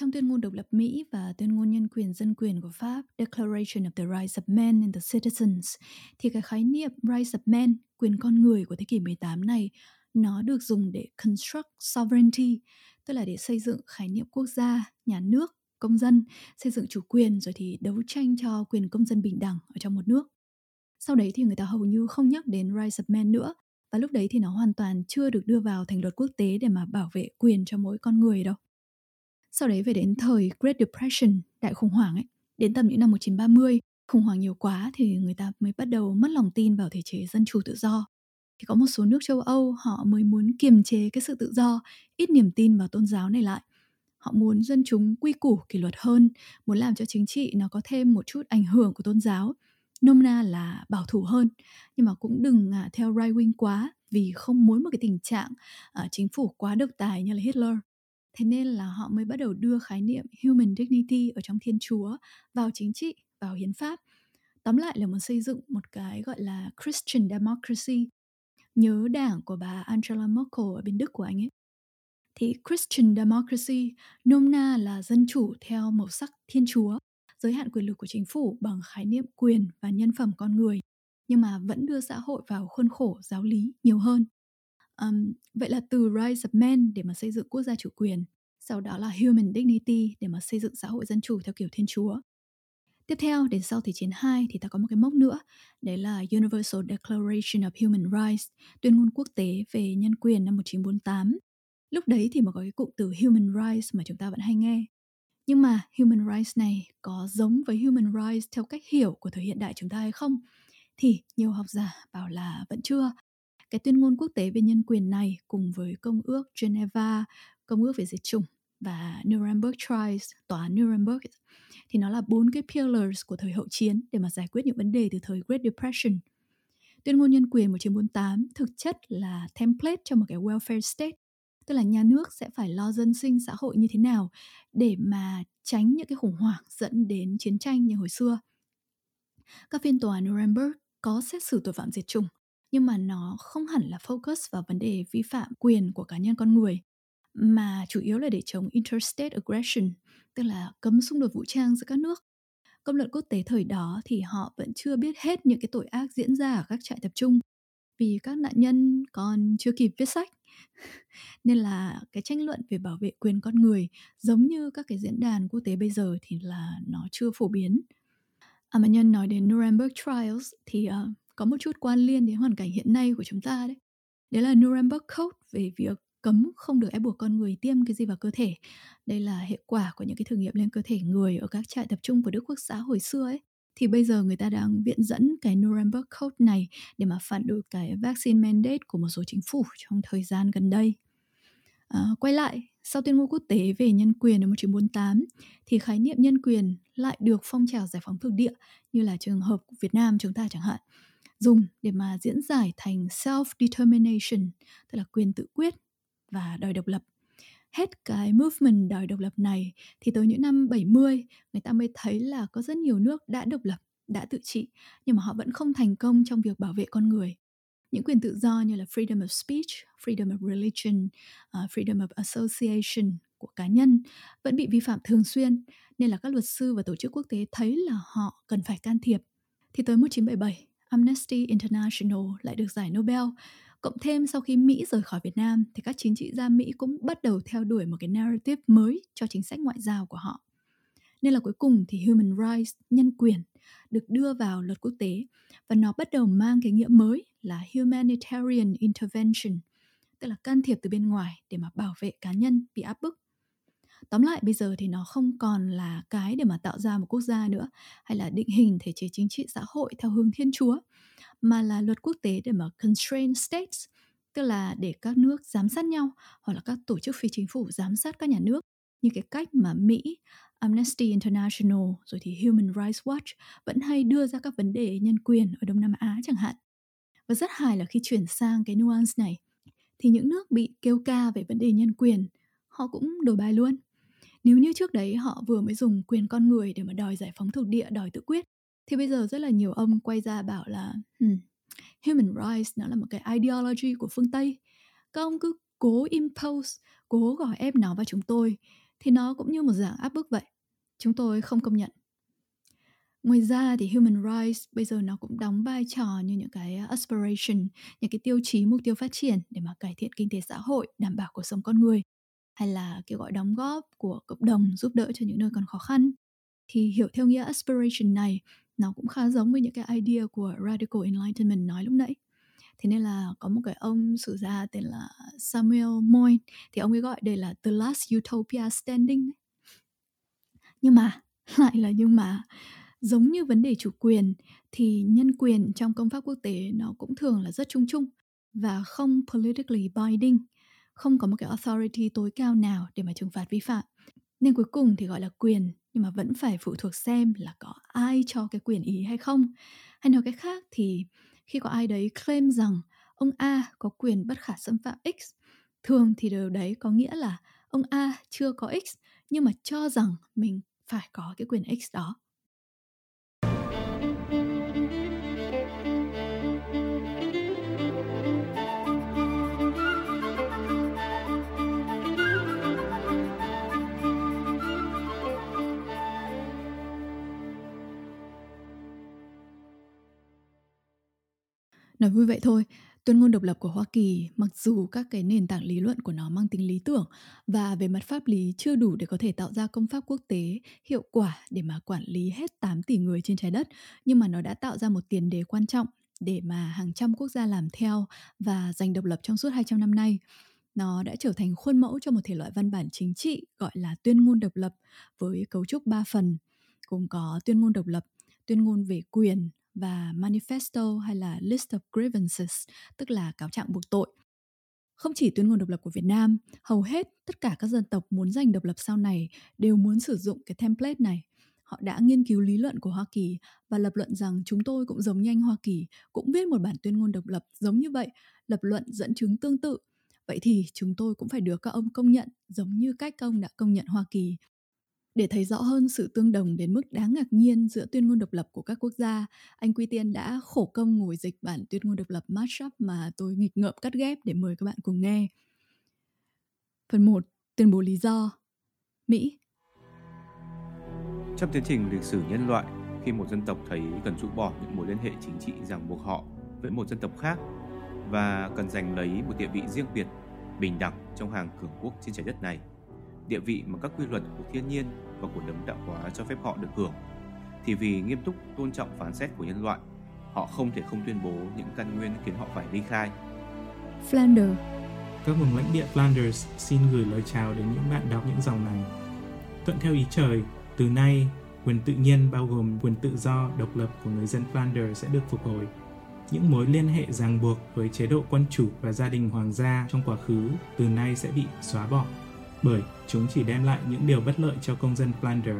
Trong tuyên ngôn độc lập Mỹ và tuyên ngôn nhân quyền dân quyền của Pháp, Declaration of the Rights of Men and the Citizens, thì cái khái niệm Rights of Men, quyền con người của thế kỷ 18 này, nó được dùng để construct sovereignty, tức là để xây dựng khái niệm quốc gia, nhà nước công dân, xây dựng chủ quyền rồi thì đấu tranh cho quyền công dân bình đẳng ở trong một nước. Sau đấy thì người ta hầu như không nhắc đến Rights of Man nữa và lúc đấy thì nó hoàn toàn chưa được đưa vào thành luật quốc tế để mà bảo vệ quyền cho mỗi con người đâu. Sau đấy về đến thời Great Depression, đại khủng hoảng ấy, đến tầm những năm 1930, khủng hoảng nhiều quá thì người ta mới bắt đầu mất lòng tin vào thể chế dân chủ tự do. Thì có một số nước châu Âu họ mới muốn kiềm chế cái sự tự do, ít niềm tin vào tôn giáo này lại. Họ muốn dân chúng quy củ kỷ luật hơn muốn làm cho chính trị nó có thêm một chút ảnh hưởng của tôn giáo nôm na là bảo thủ hơn. Nhưng mà cũng đừng à, theo right wing quá vì không muốn một cái tình trạng uh, chính phủ quá độc tài như là Hitler thế nên là họ mới bắt đầu đưa khái niệm human dignity ở trong thiên chúa vào chính trị vào hiến pháp. Tóm lại là muốn xây dựng một cái gọi là Christian democracy. Nhớ đảng của bà Angela Merkel ở bên Đức của anh ấy. Thì Christian democracy nôm na là dân chủ theo màu sắc thiên chúa, giới hạn quyền lực của chính phủ bằng khái niệm quyền và nhân phẩm con người, nhưng mà vẫn đưa xã hội vào khuôn khổ giáo lý nhiều hơn. Um, vậy là từ Rise of Men để mà xây dựng quốc gia chủ quyền, sau đó là Human Dignity để mà xây dựng xã hội dân chủ theo kiểu thiên chúa. Tiếp theo, đến sau Thế chiến 2 thì ta có một cái mốc nữa, đấy là Universal Declaration of Human Rights, tuyên ngôn quốc tế về nhân quyền năm 1948. Lúc đấy thì mới có cái cụm từ Human Rights mà chúng ta vẫn hay nghe. Nhưng mà Human Rights này có giống với Human Rights theo cách hiểu của thời hiện đại chúng ta hay không? Thì nhiều học giả bảo là vẫn chưa. Cái tuyên ngôn quốc tế về nhân quyền này cùng với Công ước Geneva, Công ước về diệt chủng và Nuremberg Trials, tòa Nuremberg thì nó là bốn cái pillars của thời hậu chiến để mà giải quyết những vấn đề từ thời Great Depression. Tuyên ngôn nhân quyền 1948 thực chất là template cho một cái welfare state, tức là nhà nước sẽ phải lo dân sinh xã hội như thế nào để mà tránh những cái khủng hoảng dẫn đến chiến tranh như hồi xưa. Các phiên tòa Nuremberg có xét xử tội phạm diệt chủng, nhưng mà nó không hẳn là focus vào vấn đề vi phạm quyền của cá nhân con người, mà chủ yếu là để chống interstate aggression, tức là cấm xung đột vũ trang giữa các nước. Công luận quốc tế thời đó thì họ vẫn chưa biết hết những cái tội ác diễn ra ở các trại tập trung vì các nạn nhân còn chưa kịp viết sách. Nên là cái tranh luận về bảo vệ quyền con người giống như các cái diễn đàn quốc tế bây giờ thì là nó chưa phổ biến. À mà nhân nói đến Nuremberg Trials thì uh, có một chút quan liên đến hoàn cảnh hiện nay của chúng ta đấy. Đấy là Nuremberg Code về việc cấm không được ép buộc con người tiêm cái gì vào cơ thể. Đây là hệ quả của những cái thử nghiệm lên cơ thể người ở các trại tập trung của Đức Quốc xã hồi xưa ấy. Thì bây giờ người ta đang viện dẫn cái Nuremberg Code này để mà phản đối cái vaccine mandate của một số chính phủ trong thời gian gần đây. À, quay lại, sau tuyên ngôn quốc tế về nhân quyền năm 1948 thì khái niệm nhân quyền lại được phong trào giải phóng thực địa như là trường hợp của Việt Nam chúng ta chẳng hạn dùng để mà diễn giải thành self-determination, tức là quyền tự quyết và đòi độc lập. Hết cái movement đòi độc lập này thì tới những năm 70 người ta mới thấy là có rất nhiều nước đã độc lập, đã tự trị nhưng mà họ vẫn không thành công trong việc bảo vệ con người. Những quyền tự do như là freedom of speech, freedom of religion, uh, freedom of association của cá nhân vẫn bị vi phạm thường xuyên nên là các luật sư và tổ chức quốc tế thấy là họ cần phải can thiệp. Thì tới 1977, Amnesty International lại được giải Nobel Cộng thêm sau khi Mỹ rời khỏi Việt Nam thì các chính trị gia Mỹ cũng bắt đầu theo đuổi một cái narrative mới cho chính sách ngoại giao của họ. Nên là cuối cùng thì human rights, nhân quyền được đưa vào luật quốc tế và nó bắt đầu mang cái nghĩa mới là humanitarian intervention, tức là can thiệp từ bên ngoài để mà bảo vệ cá nhân bị áp bức. Tóm lại bây giờ thì nó không còn là cái để mà tạo ra một quốc gia nữa hay là định hình thể chế chính trị xã hội theo hướng thiên chúa mà là luật quốc tế để mà constrain states tức là để các nước giám sát nhau hoặc là các tổ chức phi chính phủ giám sát các nhà nước như cái cách mà Mỹ, Amnesty International rồi thì Human Rights Watch vẫn hay đưa ra các vấn đề nhân quyền ở Đông Nam Á chẳng hạn. Và rất hài là khi chuyển sang cái nuance này thì những nước bị kêu ca về vấn đề nhân quyền họ cũng đổi bài luôn. Nếu như trước đấy họ vừa mới dùng quyền con người để mà đòi giải phóng thuộc địa, đòi tự quyết thì bây giờ rất là nhiều ông quay ra bảo là hmm, human rights nó là một cái ideology của phương Tây. Các ông cứ cố impose, cố gọi ép nó vào chúng tôi thì nó cũng như một dạng áp bức vậy. Chúng tôi không công nhận. Ngoài ra thì human rights bây giờ nó cũng đóng vai trò như những cái aspiration, những cái tiêu chí mục tiêu phát triển để mà cải thiện kinh tế xã hội, đảm bảo cuộc sống con người hay là kêu gọi đóng góp của cộng đồng giúp đỡ cho những nơi còn khó khăn. Thì hiểu theo nghĩa aspiration này, nó cũng khá giống với những cái idea của radical enlightenment nói lúc nãy. Thế nên là có một cái ông sử gia tên là Samuel Moyne, thì ông ấy gọi đây là the last utopia standing nhưng mà, lại là nhưng mà, giống như vấn đề chủ quyền, thì nhân quyền trong công pháp quốc tế nó cũng thường là rất chung chung và không politically binding không có một cái authority tối cao nào để mà trừng phạt vi phạm. Nên cuối cùng thì gọi là quyền, nhưng mà vẫn phải phụ thuộc xem là có ai cho cái quyền ý hay không. Hay nói cách khác thì khi có ai đấy claim rằng ông A có quyền bất khả xâm phạm X, thường thì điều đấy có nghĩa là ông A chưa có X, nhưng mà cho rằng mình phải có cái quyền X đó. Nói vui vậy thôi, tuyên ngôn độc lập của Hoa Kỳ mặc dù các cái nền tảng lý luận của nó mang tính lý tưởng và về mặt pháp lý chưa đủ để có thể tạo ra công pháp quốc tế hiệu quả để mà quản lý hết 8 tỷ người trên trái đất, nhưng mà nó đã tạo ra một tiền đề quan trọng để mà hàng trăm quốc gia làm theo và giành độc lập trong suốt 200 năm nay. Nó đã trở thành khuôn mẫu cho một thể loại văn bản chính trị gọi là tuyên ngôn độc lập với cấu trúc 3 phần, gồm có tuyên ngôn độc lập, tuyên ngôn về quyền và manifesto hay là list of grievances, tức là cáo trạng buộc tội. Không chỉ tuyên ngôn độc lập của Việt Nam, hầu hết tất cả các dân tộc muốn giành độc lập sau này đều muốn sử dụng cái template này. Họ đã nghiên cứu lý luận của Hoa Kỳ và lập luận rằng chúng tôi cũng giống như anh Hoa Kỳ, cũng viết một bản tuyên ngôn độc lập giống như vậy, lập luận dẫn chứng tương tự. Vậy thì chúng tôi cũng phải được các ông công nhận giống như cách công ông đã công nhận Hoa Kỳ để thấy rõ hơn sự tương đồng đến mức đáng ngạc nhiên giữa tuyên ngôn độc lập của các quốc gia, anh Quy Tiên đã khổ công ngồi dịch bản tuyên ngôn độc lập mashup mà tôi nghịch ngợm cắt ghép để mời các bạn cùng nghe. Phần 1. Tuyên bố lý do Mỹ
Trong tiến trình lịch sử nhân loại, khi một dân tộc thấy cần rũ bỏ những mối liên hệ chính trị ràng buộc họ với một dân tộc khác và cần giành lấy một địa vị riêng biệt, bình đẳng trong hàng cường quốc trên trái đất này, địa vị mà các quy luật của thiên nhiên và của đấng đạo hóa cho phép họ được hưởng, thì vì nghiêm túc tôn trọng phán xét của nhân loại, họ không thể không tuyên bố những căn nguyên khiến họ phải ly khai.
Flanders
Các vùng lãnh địa Flanders xin gửi lời chào đến những bạn đọc những dòng này. Thuận theo ý trời, từ nay, quyền tự nhiên bao gồm quyền tự do, độc lập của người dân Flanders sẽ được phục hồi. Những mối liên hệ ràng buộc với chế độ quân chủ và gia đình hoàng gia trong quá khứ từ nay sẽ bị xóa bỏ, bởi chúng chỉ đem lại những điều bất lợi cho công dân Plunder.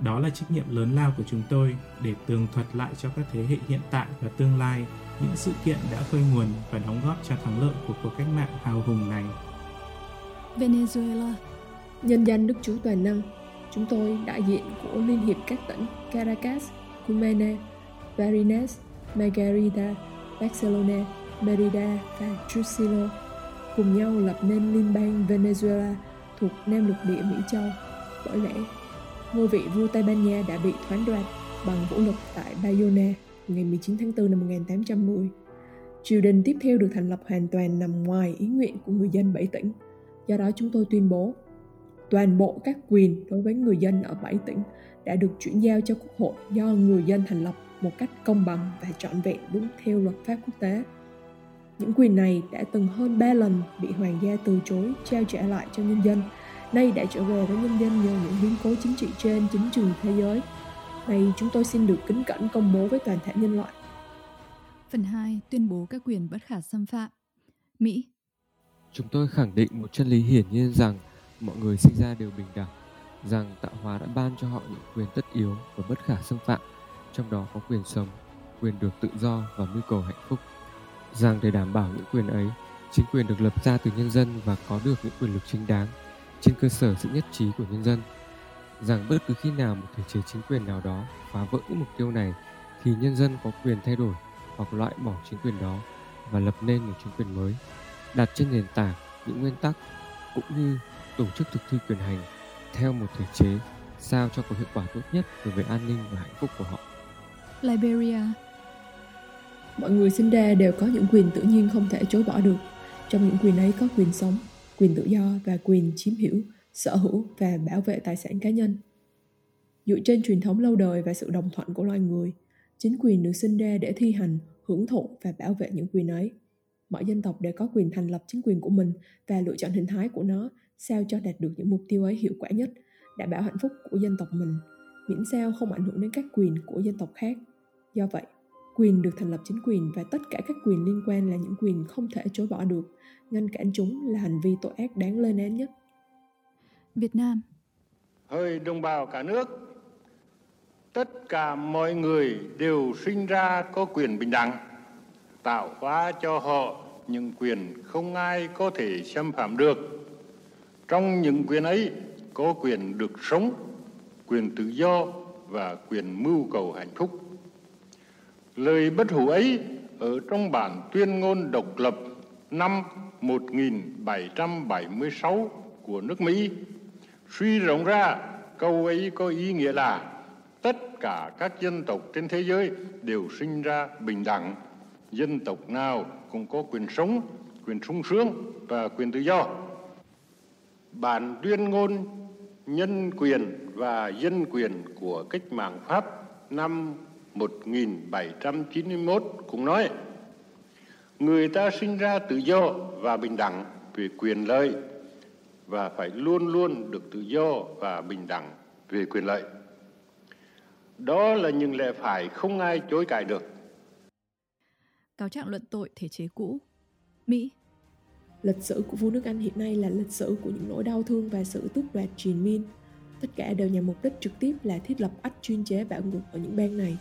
Đó là trách nhiệm lớn lao của chúng tôi để tường thuật lại cho các thế hệ hiện tại và tương lai những sự kiện đã khơi nguồn và đóng góp cho thắng lợi của cuộc cách mạng hào hùng này.
Venezuela
Nhân danh Đức Chúa Toàn Năng, chúng tôi đại diện của Liên hiệp các tỉnh Caracas, Cumana, Barinas, Margarita, Barcelona, Merida và Trujillo cùng nhau lập nên liên bang Venezuela thuộc Nam lục địa Mỹ Châu. Bởi lẽ, ngôi vị vua Tây Ban Nha đã bị thoán đoạt bằng vũ lực tại Bayona ngày 19 tháng 4 năm 1810. Triều đình tiếp theo được thành lập hoàn toàn nằm ngoài ý nguyện của người dân bảy tỉnh. Do đó chúng tôi tuyên bố toàn bộ các quyền đối với người dân ở bảy tỉnh đã được chuyển giao cho quốc hội do người dân thành lập một cách công bằng và trọn vẹn đúng theo luật pháp quốc tế. Những quyền này đã từng hơn 3 lần bị hoàng gia từ chối trao trả lại cho nhân dân, nay đã trở về với nhân dân nhờ những biến cố chính trị trên chính trường thế giới. Này chúng tôi xin được kính cẩn công bố với toàn thể nhân loại.
Phần 2. Tuyên bố các quyền bất khả xâm phạm Mỹ
Chúng tôi khẳng định một chân lý hiển nhiên rằng mọi người sinh ra đều bình đẳng, rằng tạo hóa đã ban cho họ những quyền tất yếu và bất khả xâm phạm, trong đó có quyền sống, quyền được tự do và mưu cầu hạnh phúc. Rằng để đảm bảo những quyền ấy, chính quyền được lập ra từ nhân dân và có được những quyền lực chính đáng trên cơ sở sự nhất trí của nhân dân. Rằng bất cứ khi nào một thể chế chính quyền nào đó phá vỡ những mục tiêu này thì nhân dân có quyền thay đổi hoặc loại bỏ chính quyền đó và lập nên một chính quyền mới đặt trên nền tảng những nguyên tắc cũng như tổ chức thực thi quyền hành theo một thể chế sao cho có hiệu quả tốt nhất đối với an ninh và hạnh phúc của họ.
Liberia
Mọi người sinh ra đều có những quyền tự nhiên không thể chối bỏ được. Trong những quyền ấy có quyền sống, quyền tự do và quyền chiếm hữu, sở hữu và bảo vệ tài sản cá nhân. Dựa trên truyền thống lâu đời và sự đồng thuận của loài người, chính quyền được sinh ra để thi hành, hưởng thụ và bảo vệ những quyền ấy. Mọi dân tộc đều có quyền thành lập chính quyền của mình và lựa chọn hình thái của nó sao cho đạt được những mục tiêu ấy hiệu quả nhất, đảm bảo hạnh phúc của dân tộc mình, miễn sao không ảnh hưởng đến các quyền của dân tộc khác. Do vậy, quyền được thành lập chính quyền và tất cả các quyền liên quan là những quyền không thể chối bỏ được. Ngăn cản chúng là hành vi tội ác đáng lên án nhất.
Việt Nam
Hỡi đồng bào cả nước, tất cả mọi người đều sinh ra có quyền bình đẳng, tạo hóa cho họ những quyền không ai có thể xâm phạm được. Trong những quyền ấy có quyền được sống, quyền tự do và quyền mưu cầu hạnh phúc. Lời bất hủ ấy ở trong bản tuyên ngôn độc lập năm 1776 của nước Mỹ suy rộng ra câu ấy có ý nghĩa là tất cả các dân tộc trên thế giới đều sinh ra bình đẳng dân tộc nào cũng có quyền sống, quyền sung sướng và quyền tự do. Bản tuyên ngôn nhân quyền và dân quyền của cách mạng Pháp năm 1791 cũng nói người ta sinh ra tự do và bình đẳng về quyền lợi và phải luôn luôn được tự do và bình đẳng về quyền lợi. Đó là những lẽ phải không ai chối cãi được.
Cáo trạng luận tội thể chế cũ. Mỹ
Lịch sử của vua nước Anh hiện nay là lịch sử của những nỗi đau thương và sự tước đoạt triền miên. Tất cả đều nhằm mục đích trực tiếp là thiết lập ách chuyên chế bạo ngược ở những bang này.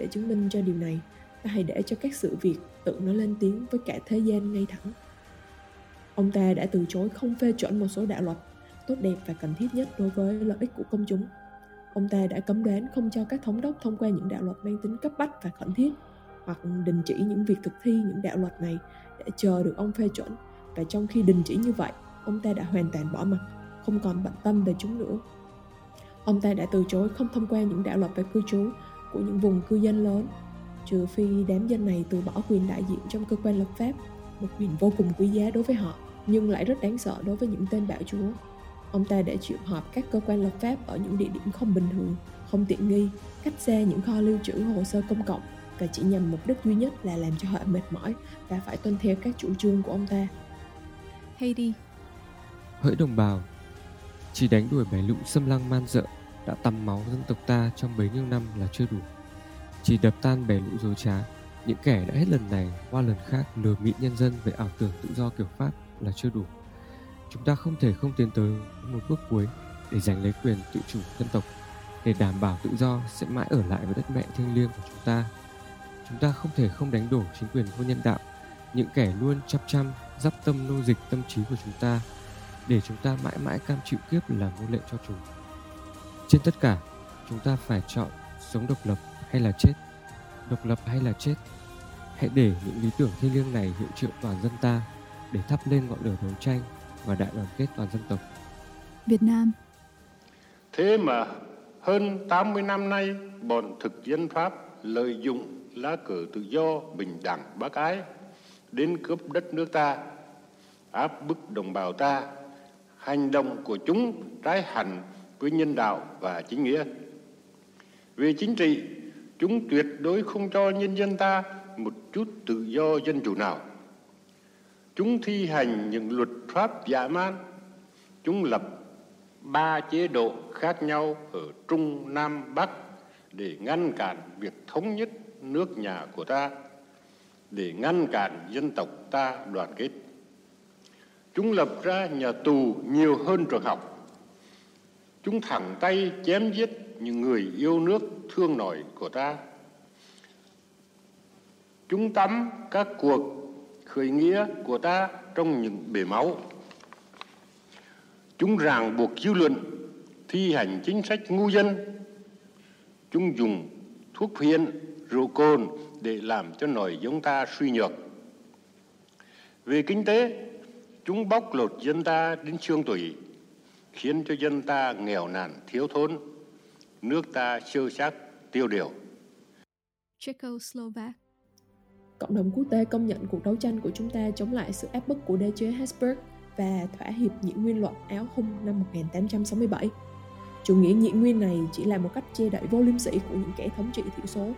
Để chứng minh cho điều này, ta hãy để cho các sự việc tự nó lên tiếng với cả thế gian ngay thẳng. Ông ta đã từ chối không phê chuẩn một số đạo luật tốt đẹp và cần thiết nhất đối với lợi ích của công chúng. Ông ta đã cấm đoán không cho các thống đốc thông qua những đạo luật mang tính cấp bách và khẩn thiết hoặc đình chỉ những việc thực thi những đạo luật này để chờ được ông phê chuẩn và trong khi đình chỉ như vậy ông ta đã hoàn toàn bỏ mặt không còn bận tâm về chúng nữa ông ta đã từ chối không thông qua những đạo luật về cư trú của những vùng cư dân lớn trừ phi đám dân này từ bỏ quyền đại diện trong cơ quan lập pháp một quyền vô cùng quý giá đối với họ nhưng lại rất đáng sợ đối với những tên bạo chúa. Ông ta đã chịu họp các cơ quan lập pháp ở những địa điểm không bình thường không tiện nghi cách xa những kho lưu trữ hồ sơ công cộng và chỉ nhằm mục đích duy nhất là làm cho họ mệt mỏi và phải tuân theo các chủ trương của ông ta.
Haiti
Hỡi đồng bào, chỉ đánh đuổi bè lũ xâm lăng man dợ đã tắm máu dân tộc ta trong bấy nhiêu năm là chưa đủ. Chỉ đập tan bè lũ dối trá, những kẻ đã hết lần này qua lần khác lừa mịn nhân dân về ảo tưởng tự do kiểu Pháp là chưa đủ. Chúng ta không thể không tiến tới một bước cuối để giành lấy quyền tự chủ dân tộc, để đảm bảo tự do sẽ mãi ở lại với đất mẹ thiêng liêng của chúng ta. Chúng ta không thể không đánh đổ chính quyền vô nhân đạo, những kẻ luôn chăm chăm dắp tâm nô dịch tâm trí của chúng ta để chúng ta mãi mãi cam chịu kiếp làm nô lệ cho chúng. Trên tất cả, chúng ta phải chọn sống độc lập hay là chết, độc lập hay là chết. Hãy để những lý tưởng thiêng liêng này hiệu triệu toàn dân ta để thắp lên ngọn lửa đấu tranh và đại đoàn kết toàn dân tộc.
Việt Nam
Thế mà hơn 80 năm nay, bọn thực dân Pháp lợi dụng lá cờ tự do, bình đẳng, bác ái đến cướp đất nước ta, áp bức đồng bào ta. Hành động của chúng trái hẳn với nhân đạo và chính nghĩa. Về chính trị, chúng tuyệt đối không cho nhân dân ta một chút tự do dân chủ nào. Chúng thi hành những luật pháp dã man. Chúng lập ba chế độ khác nhau ở Trung, Nam, Bắc để ngăn cản việc thống nhất nước nhà của ta, để ngăn cản dân tộc ta đoàn kết. Chúng lập ra nhà tù nhiều hơn trường học. Chúng thẳng tay chém giết những người yêu nước thương nổi của ta. Chúng tắm các cuộc khởi nghĩa của ta trong những bể máu. Chúng ràng buộc dư luận, thi hành chính sách ngu dân. Chúng dùng thuốc phiện, rượu cồn để làm cho nổi giống ta suy nhược. Về kinh tế, chúng bóc lột dân ta đến xương tủy, khiến cho dân ta nghèo nàn thiếu thốn, nước ta sơ xác tiêu điều.
Czechoslovak
Cộng đồng quốc tế công nhận cuộc đấu tranh của chúng ta chống lại sự áp bức của đế chế Habsburg và thỏa hiệp nhị nguyên luật áo hung năm 1867. Chủ nghĩa nhị nguyên này chỉ là một cách che đậy vô liêm sỉ của những kẻ thống trị thiểu số,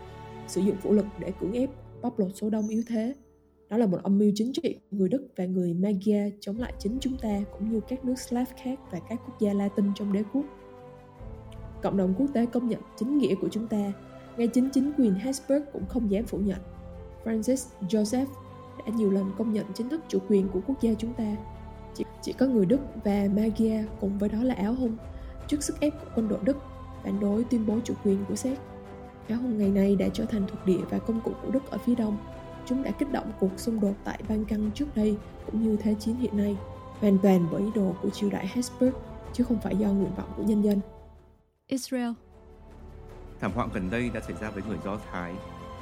sử dụng vũ lực để cưỡng ép, bóc lột số đông yếu thế. Đó là một âm mưu chính trị của người Đức và người Magyar chống lại chính chúng ta cũng như các nước Slav khác và các quốc gia Latin trong đế quốc. Cộng đồng quốc tế công nhận chính nghĩa của chúng ta, ngay chính chính quyền Habsburg cũng không dám phủ nhận. Francis Joseph đã nhiều lần công nhận chính thức chủ quyền của quốc gia chúng ta. Chỉ, chỉ có người Đức và Magyar cùng với đó là áo hung trước sức ép của quân đội Đức phản đối tuyên bố chủ quyền của Séc. Áo hung ngày nay đã trở thành thuộc địa và công cụ của Đức ở phía đông. Chúng đã kích động cuộc xung đột tại Ban Căng trước đây cũng như Thế chiến hiện nay, hoàn toàn bởi ý đồ của triều đại Habsburg chứ không phải do nguyện vọng của nhân dân.
Israel
Thảm họa gần đây đã xảy ra với người Do Thái.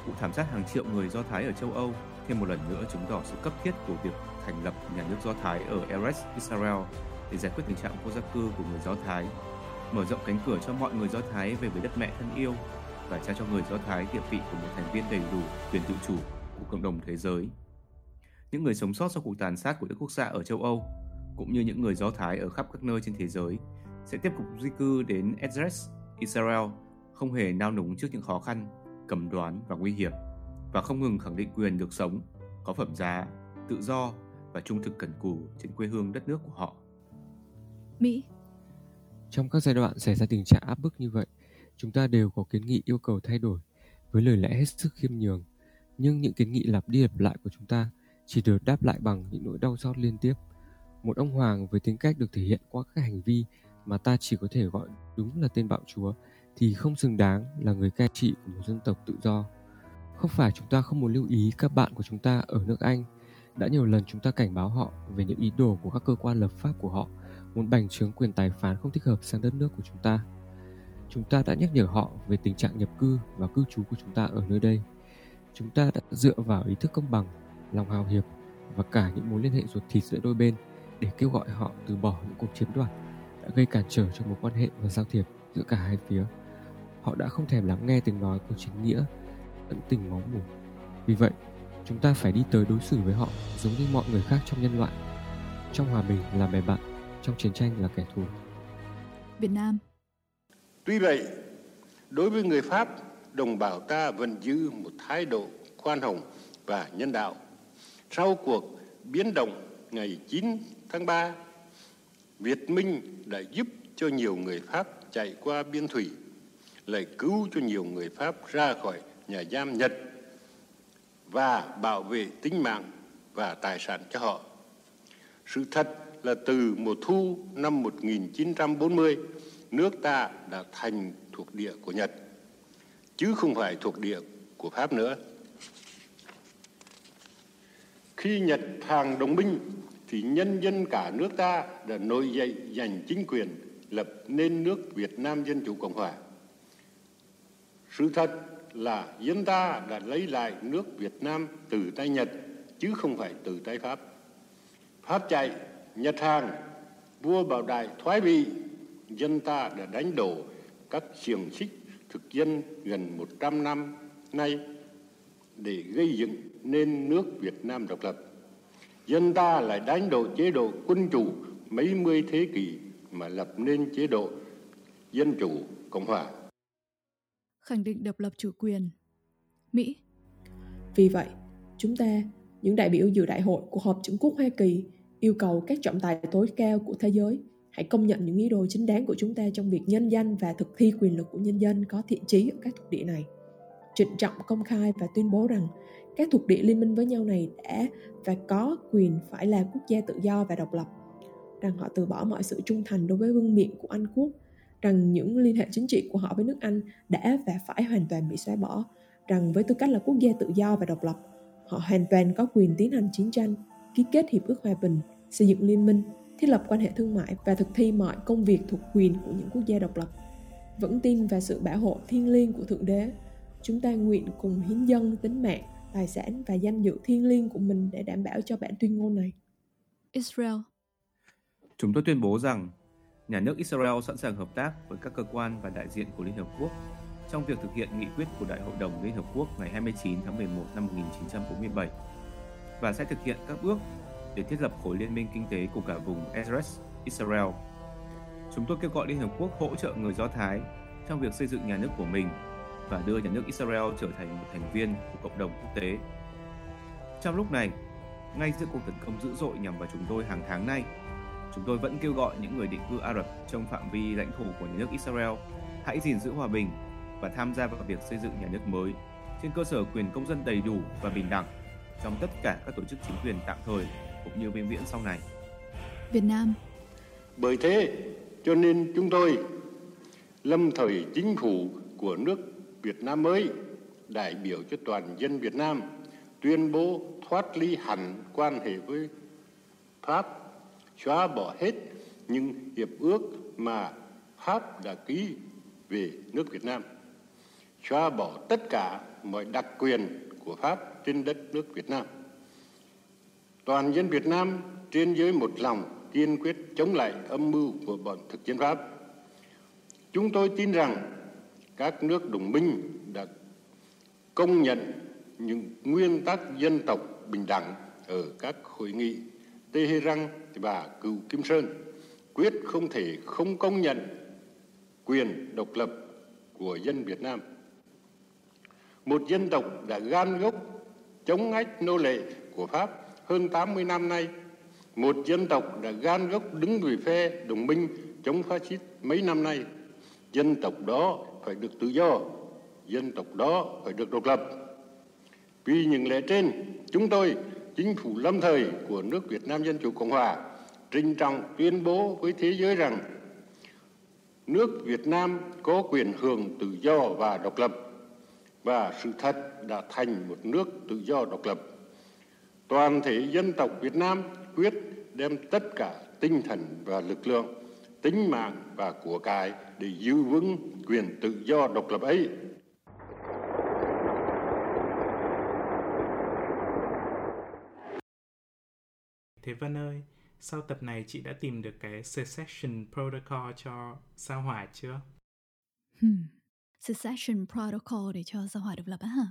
Vụ thảm sát hàng triệu người Do Thái ở châu Âu thêm một lần nữa chứng tỏ sự cấp thiết của việc thành lập nhà nước Do Thái ở Eretz, Israel để giải quyết tình trạng vô gia cư của người Do Thái, mở rộng cánh cửa cho mọi người Do Thái về với đất mẹ thân yêu và trao cho người Do Thái địa vị của một thành viên đầy đủ quyền tự chủ của cộng đồng thế giới. Những người sống sót sau cuộc tàn sát của các quốc gia ở châu Âu, cũng như những người Do Thái ở khắp các nơi trên thế giới, sẽ tiếp tục di cư đến Ezres, Israel, không hề nao núng trước những khó khăn, cầm đoán và nguy hiểm, và không ngừng khẳng định quyền được sống, có phẩm giá, tự do và trung thực cần cù trên quê hương đất nước của họ.
Mỹ
Trong các giai đoạn xảy ra tình trạng áp bức như vậy, chúng ta đều có kiến nghị yêu cầu thay đổi với lời lẽ hết sức khiêm nhường. Nhưng những kiến nghị lặp đi lặp lại của chúng ta chỉ được đáp lại bằng những nỗi đau xót liên tiếp. Một ông hoàng với tính cách được thể hiện qua các hành vi mà ta chỉ có thể gọi đúng là tên bạo chúa thì không xứng đáng là người cai trị của một dân tộc tự do. Không phải chúng ta không muốn lưu ý các bạn của chúng ta ở nước Anh. Đã nhiều lần chúng ta cảnh báo họ về những ý đồ của các cơ quan lập pháp của họ, muốn bành trướng quyền tài phán không thích hợp sang đất nước của chúng ta. Chúng ta đã nhắc nhở họ về tình trạng nhập cư và cư trú của chúng ta ở nơi đây. Chúng ta đã dựa vào ý thức công bằng, lòng hào hiệp và cả những mối liên hệ ruột thịt giữa đôi bên để kêu gọi họ từ bỏ những cuộc chiếm đoạt đã gây cản trở cho mối quan hệ và giao thiệp giữa cả hai phía. Họ đã không thèm lắng nghe tiếng nói của chính nghĩa, tận tình máu mủ. Vì vậy, chúng ta phải đi tới đối xử với họ giống như mọi người khác trong nhân loại. Trong hòa bình là bè bạn, trong chiến tranh là kẻ thù.
Việt Nam
Tuy vậy, đối với người Pháp, đồng bào ta vẫn giữ một thái độ khoan hồng và nhân đạo. Sau cuộc biến động ngày 9 tháng 3, Việt Minh đã giúp cho nhiều người Pháp chạy qua biên thủy, lại cứu cho nhiều người Pháp ra khỏi nhà giam Nhật và bảo vệ tính mạng và tài sản cho họ. Sự thật là từ mùa thu năm 1940, nước ta đã thành thuộc địa của Nhật, chứ không phải thuộc địa của Pháp nữa. Khi Nhật hàng đồng minh, thì nhân dân cả nước ta đã nổi dậy giành chính quyền, lập nên nước Việt Nam Dân Chủ Cộng Hòa. Sự thật là dân ta đã lấy lại nước Việt Nam từ tay Nhật, chứ không phải từ tay Pháp. Pháp chạy, Nhật hàng, vua Bảo Đại thoái vị, dân ta đã đánh đổ các xiềng xích thực dân gần 100 năm nay để gây dựng nên nước Việt Nam độc lập. Dân ta lại đánh đổ chế độ quân chủ mấy mươi thế kỷ mà lập nên chế độ dân chủ cộng hòa.
khẳng định độc lập chủ quyền. Mỹ
Vì vậy, chúng ta, những đại biểu dự đại hội của Họp Chữ Quốc Hoa Kỳ yêu cầu các trọng tài tối cao của thế giới hãy công nhận những ý đồ chính đáng của chúng ta trong việc nhân danh và thực thi quyền lực của nhân dân có thiện chí ở các thuộc địa này. Trịnh trọng công khai và tuyên bố rằng các thuộc địa liên minh với nhau này đã và có quyền phải là quốc gia tự do và độc lập, rằng họ từ bỏ mọi sự trung thành đối với vương miện của Anh quốc, rằng những liên hệ chính trị của họ với nước Anh đã và phải hoàn toàn bị xóa bỏ, rằng với tư cách là quốc gia tự do và độc lập, họ hoàn toàn có quyền tiến hành chiến tranh, ký kết hiệp ước hòa bình, xây dựng liên minh, thiết lập quan hệ thương mại và thực thi mọi công việc thuộc quyền của những quốc gia độc lập. Vẫn tin vào sự bảo hộ thiêng liêng của Thượng Đế, chúng ta nguyện cùng hiến dâng tính mạng, tài sản và danh dự thiêng liêng của mình để đảm bảo cho bản tuyên ngôn này.
Israel
Chúng tôi tuyên bố rằng nhà nước Israel sẵn sàng hợp tác với các cơ quan và đại diện của Liên Hợp Quốc trong việc thực hiện nghị quyết của Đại hội đồng Liên Hợp Quốc ngày 29 tháng 11 năm 1947 và sẽ thực hiện các bước để thiết lập khối liên minh kinh tế của cả vùng Ezres, Israel. Chúng tôi kêu gọi Liên Hợp Quốc hỗ trợ người Do Thái trong việc xây dựng nhà nước của mình và đưa nhà nước Israel trở thành một thành viên của cộng đồng quốc tế. Trong lúc này, ngay giữa cuộc tấn công dữ dội nhằm vào chúng tôi hàng tháng nay, chúng tôi vẫn kêu gọi những người định cư Ả Rập trong phạm vi lãnh thổ của nhà nước Israel hãy gìn giữ hòa bình và tham gia vào việc xây dựng nhà nước mới trên cơ sở quyền công dân đầy đủ và bình đẳng trong tất cả các tổ chức chính quyền tạm thời cũng như vĩnh viễn sau này.
Việt Nam
Bởi thế, cho nên chúng tôi lâm thời chính phủ của nước Việt Nam mới đại biểu cho toàn dân Việt Nam tuyên bố thoát ly hẳn quan hệ với Pháp, xóa bỏ hết những hiệp ước mà Pháp đã ký về nước Việt Nam, xóa bỏ tất cả mọi đặc quyền của Pháp trên đất nước Việt Nam. Toàn dân Việt Nam trên dưới một lòng kiên quyết chống lại âm mưu của bọn thực dân Pháp. Chúng tôi tin rằng các nước đồng minh đã công nhận những nguyên tắc dân tộc bình đẳng ở các hội nghị Tehran và Cựu Kim Sơn, quyết không thể không công nhận quyền độc lập của dân Việt Nam. Một dân tộc đã gan gốc chống ách nô lệ của Pháp hơn 80 năm nay, một dân tộc đã gan gốc đứng về phe đồng minh chống phát xít mấy năm nay. Dân tộc đó phải được tự do, dân tộc đó phải được độc lập. Vì những lẽ trên, chúng tôi, chính phủ lâm thời của nước Việt Nam Dân Chủ Cộng Hòa, trinh trọng tuyên bố với thế giới rằng nước Việt Nam có quyền hưởng tự do và độc lập và sự thật đã thành một nước tự do độc lập. Toàn thể dân tộc Việt Nam quyết đem tất cả tinh thần và lực lượng, tính mạng và của cải để giữ vững quyền tự do độc lập ấy.
Thế Vân ơi, sau tập này chị đã tìm được cái secession protocol cho sao hỏa chưa?
Hmm. Secession protocol để cho sao hỏa độc lập á hả?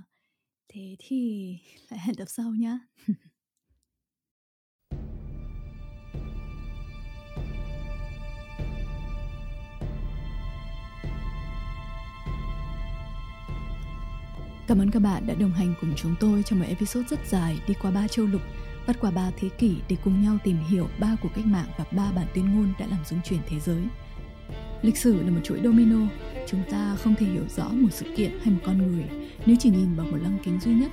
Thế thì lại hẹn tập sau nhá. Cảm ơn các bạn đã đồng hành cùng chúng tôi trong một episode rất dài đi qua ba châu lục, bắt qua ba thế kỷ để cùng nhau tìm hiểu ba cuộc cách mạng và ba bản tuyên ngôn đã làm rung chuyển thế giới. Lịch sử là một chuỗi domino, chúng ta không thể hiểu rõ một sự kiện hay một con người nếu chỉ nhìn bằng một lăng kính duy nhất.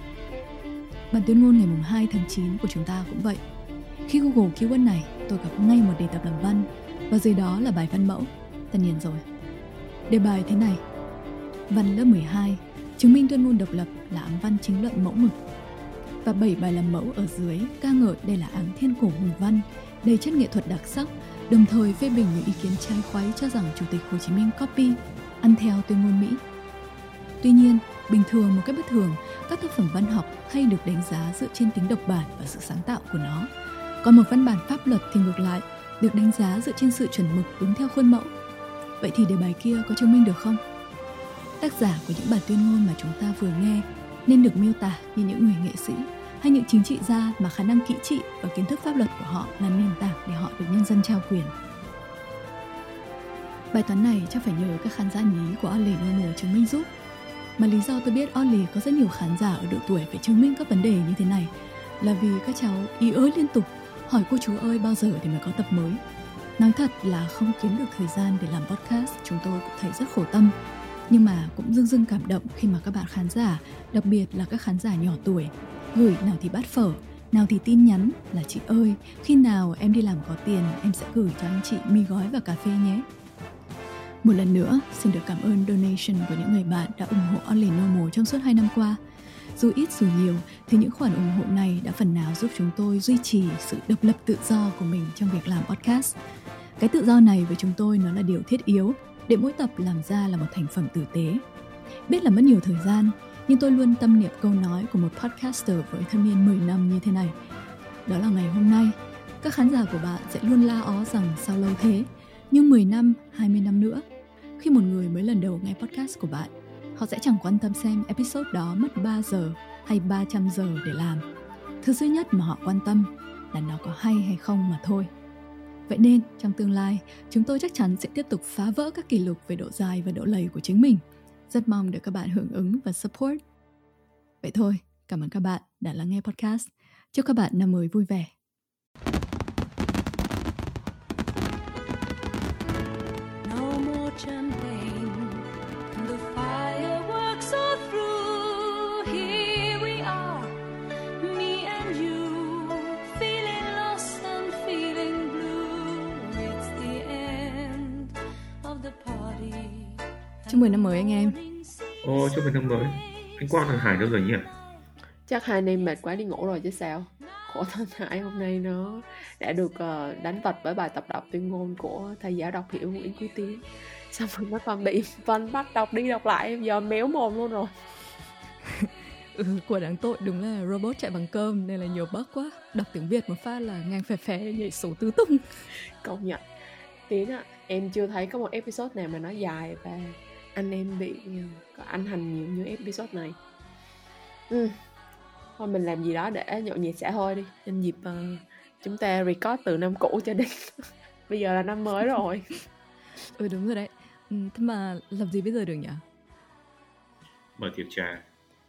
Bản tuyên ngôn ngày 2 tháng 9 của chúng ta cũng vậy. Khi Google keyword này, tôi gặp ngay một đề tập làm văn và dưới đó là bài văn mẫu. Tất nhiên rồi. Đề bài thế này. Văn lớp 12 chứng minh tuyên ngôn độc lập là áng văn chính luận mẫu mực. Và bảy bài làm mẫu ở dưới ca ngợi đây là áng thiên cổ hùng văn, đầy chất nghệ thuật đặc sắc, đồng thời phê bình những ý kiến trái khoái cho rằng chủ tịch hồ chí minh copy, ăn theo tuyên ngôn mỹ. Tuy nhiên, bình thường một cách bất thường, các tác phẩm văn học hay được đánh giá dựa trên tính độc bản và sự sáng tạo của nó. Còn một văn bản pháp luật thì ngược lại, được đánh giá dựa trên sự chuẩn mực đúng theo khuôn mẫu. Vậy thì đề bài kia có chứng minh được không? Tác giả của những bản tuyên ngôn mà chúng ta vừa nghe nên được miêu tả như những người nghệ sĩ hay những chính trị gia mà khả năng kỹ trị và kiến thức pháp luật của họ là nền tảng để họ được nhân dân trao quyền. Bài toán này chắc phải nhờ các khán giả nhí của Only Normal chứng minh giúp. Mà lý do tôi biết Ollie có rất nhiều khán giả ở độ tuổi phải chứng minh các vấn đề như thế này là vì các cháu ý ới liên tục hỏi cô chú ơi bao giờ thì mới có tập mới. Nói thật là không kiếm được thời gian để làm podcast, chúng tôi cũng thấy rất khổ tâm nhưng mà cũng dưng dưng cảm động khi mà các bạn khán giả, đặc biệt là các khán giả nhỏ tuổi, gửi nào thì bát phở, nào thì tin nhắn là chị ơi, khi nào em đi làm có tiền em sẽ gửi cho anh chị mì gói và cà phê nhé. Một lần nữa, xin được cảm ơn donation của những người bạn đã ủng hộ Only Normal trong suốt 2 năm qua. Dù ít dù nhiều thì những khoản ủng hộ này đã phần nào giúp chúng tôi duy trì sự độc lập tự do của mình trong việc làm podcast. Cái tự do này với chúng tôi nó là điều thiết yếu để mỗi tập làm ra là một thành phẩm tử tế. Biết là mất nhiều thời gian, nhưng tôi luôn tâm niệm câu nói của một podcaster với thâm niên 10 năm như thế này. Đó là ngày hôm nay, các khán giả của bạn sẽ luôn la ó rằng sao lâu thế, nhưng 10 năm, 20 năm nữa, khi một người mới lần đầu nghe podcast của bạn, họ sẽ chẳng quan tâm xem episode đó mất 3 giờ hay 300 giờ để làm. Thứ duy nhất mà họ quan tâm là nó có hay hay không mà thôi. Vậy nên, trong tương lai, chúng tôi chắc chắn sẽ tiếp tục phá vỡ các kỷ lục về độ dài và độ lầy của chính mình. Rất mong được các bạn hưởng ứng và support. Vậy thôi, cảm ơn các bạn đã lắng nghe podcast. Chúc các bạn năm mới vui vẻ. Chúc mừng năm mới anh em.
Ô, chúc mừng năm mới. Anh Quang thằng Hải đâu rồi nhỉ?
chắc hai anh em mệt quá đi ngủ rồi chứ sao khổ thân hải hôm nay nó đã được ờ, đánh vạch bởi bài tập đọc tuyên ngôn của thầy giáo đọc hiểu Nguyễn Quý Tiến xong rồi nó còn bị văn bắt đọc đi đọc lại giờ méo mồm luôn rồi
Ừ, của đáng tội đúng là robot chạy bằng cơm nên là nhiều bug quá. Đọc tiếng Việt một phát là ngang phè phè nhảy số tứ tung.
công nhận Tiến ạ em chưa thấy có một episode nào mà nó dài và anh em bị có anh hành nhiều như episode này. Ừ. thôi mình làm gì đó để nhộn nhịp xã hội đi. Nhân dịp uh, chúng ta record từ năm cũ cho đến bây giờ là năm mới rồi.
Ừ đúng rồi đấy. Ừ, thế mà làm gì bây giờ được nhỉ?
Mở tiệc trà.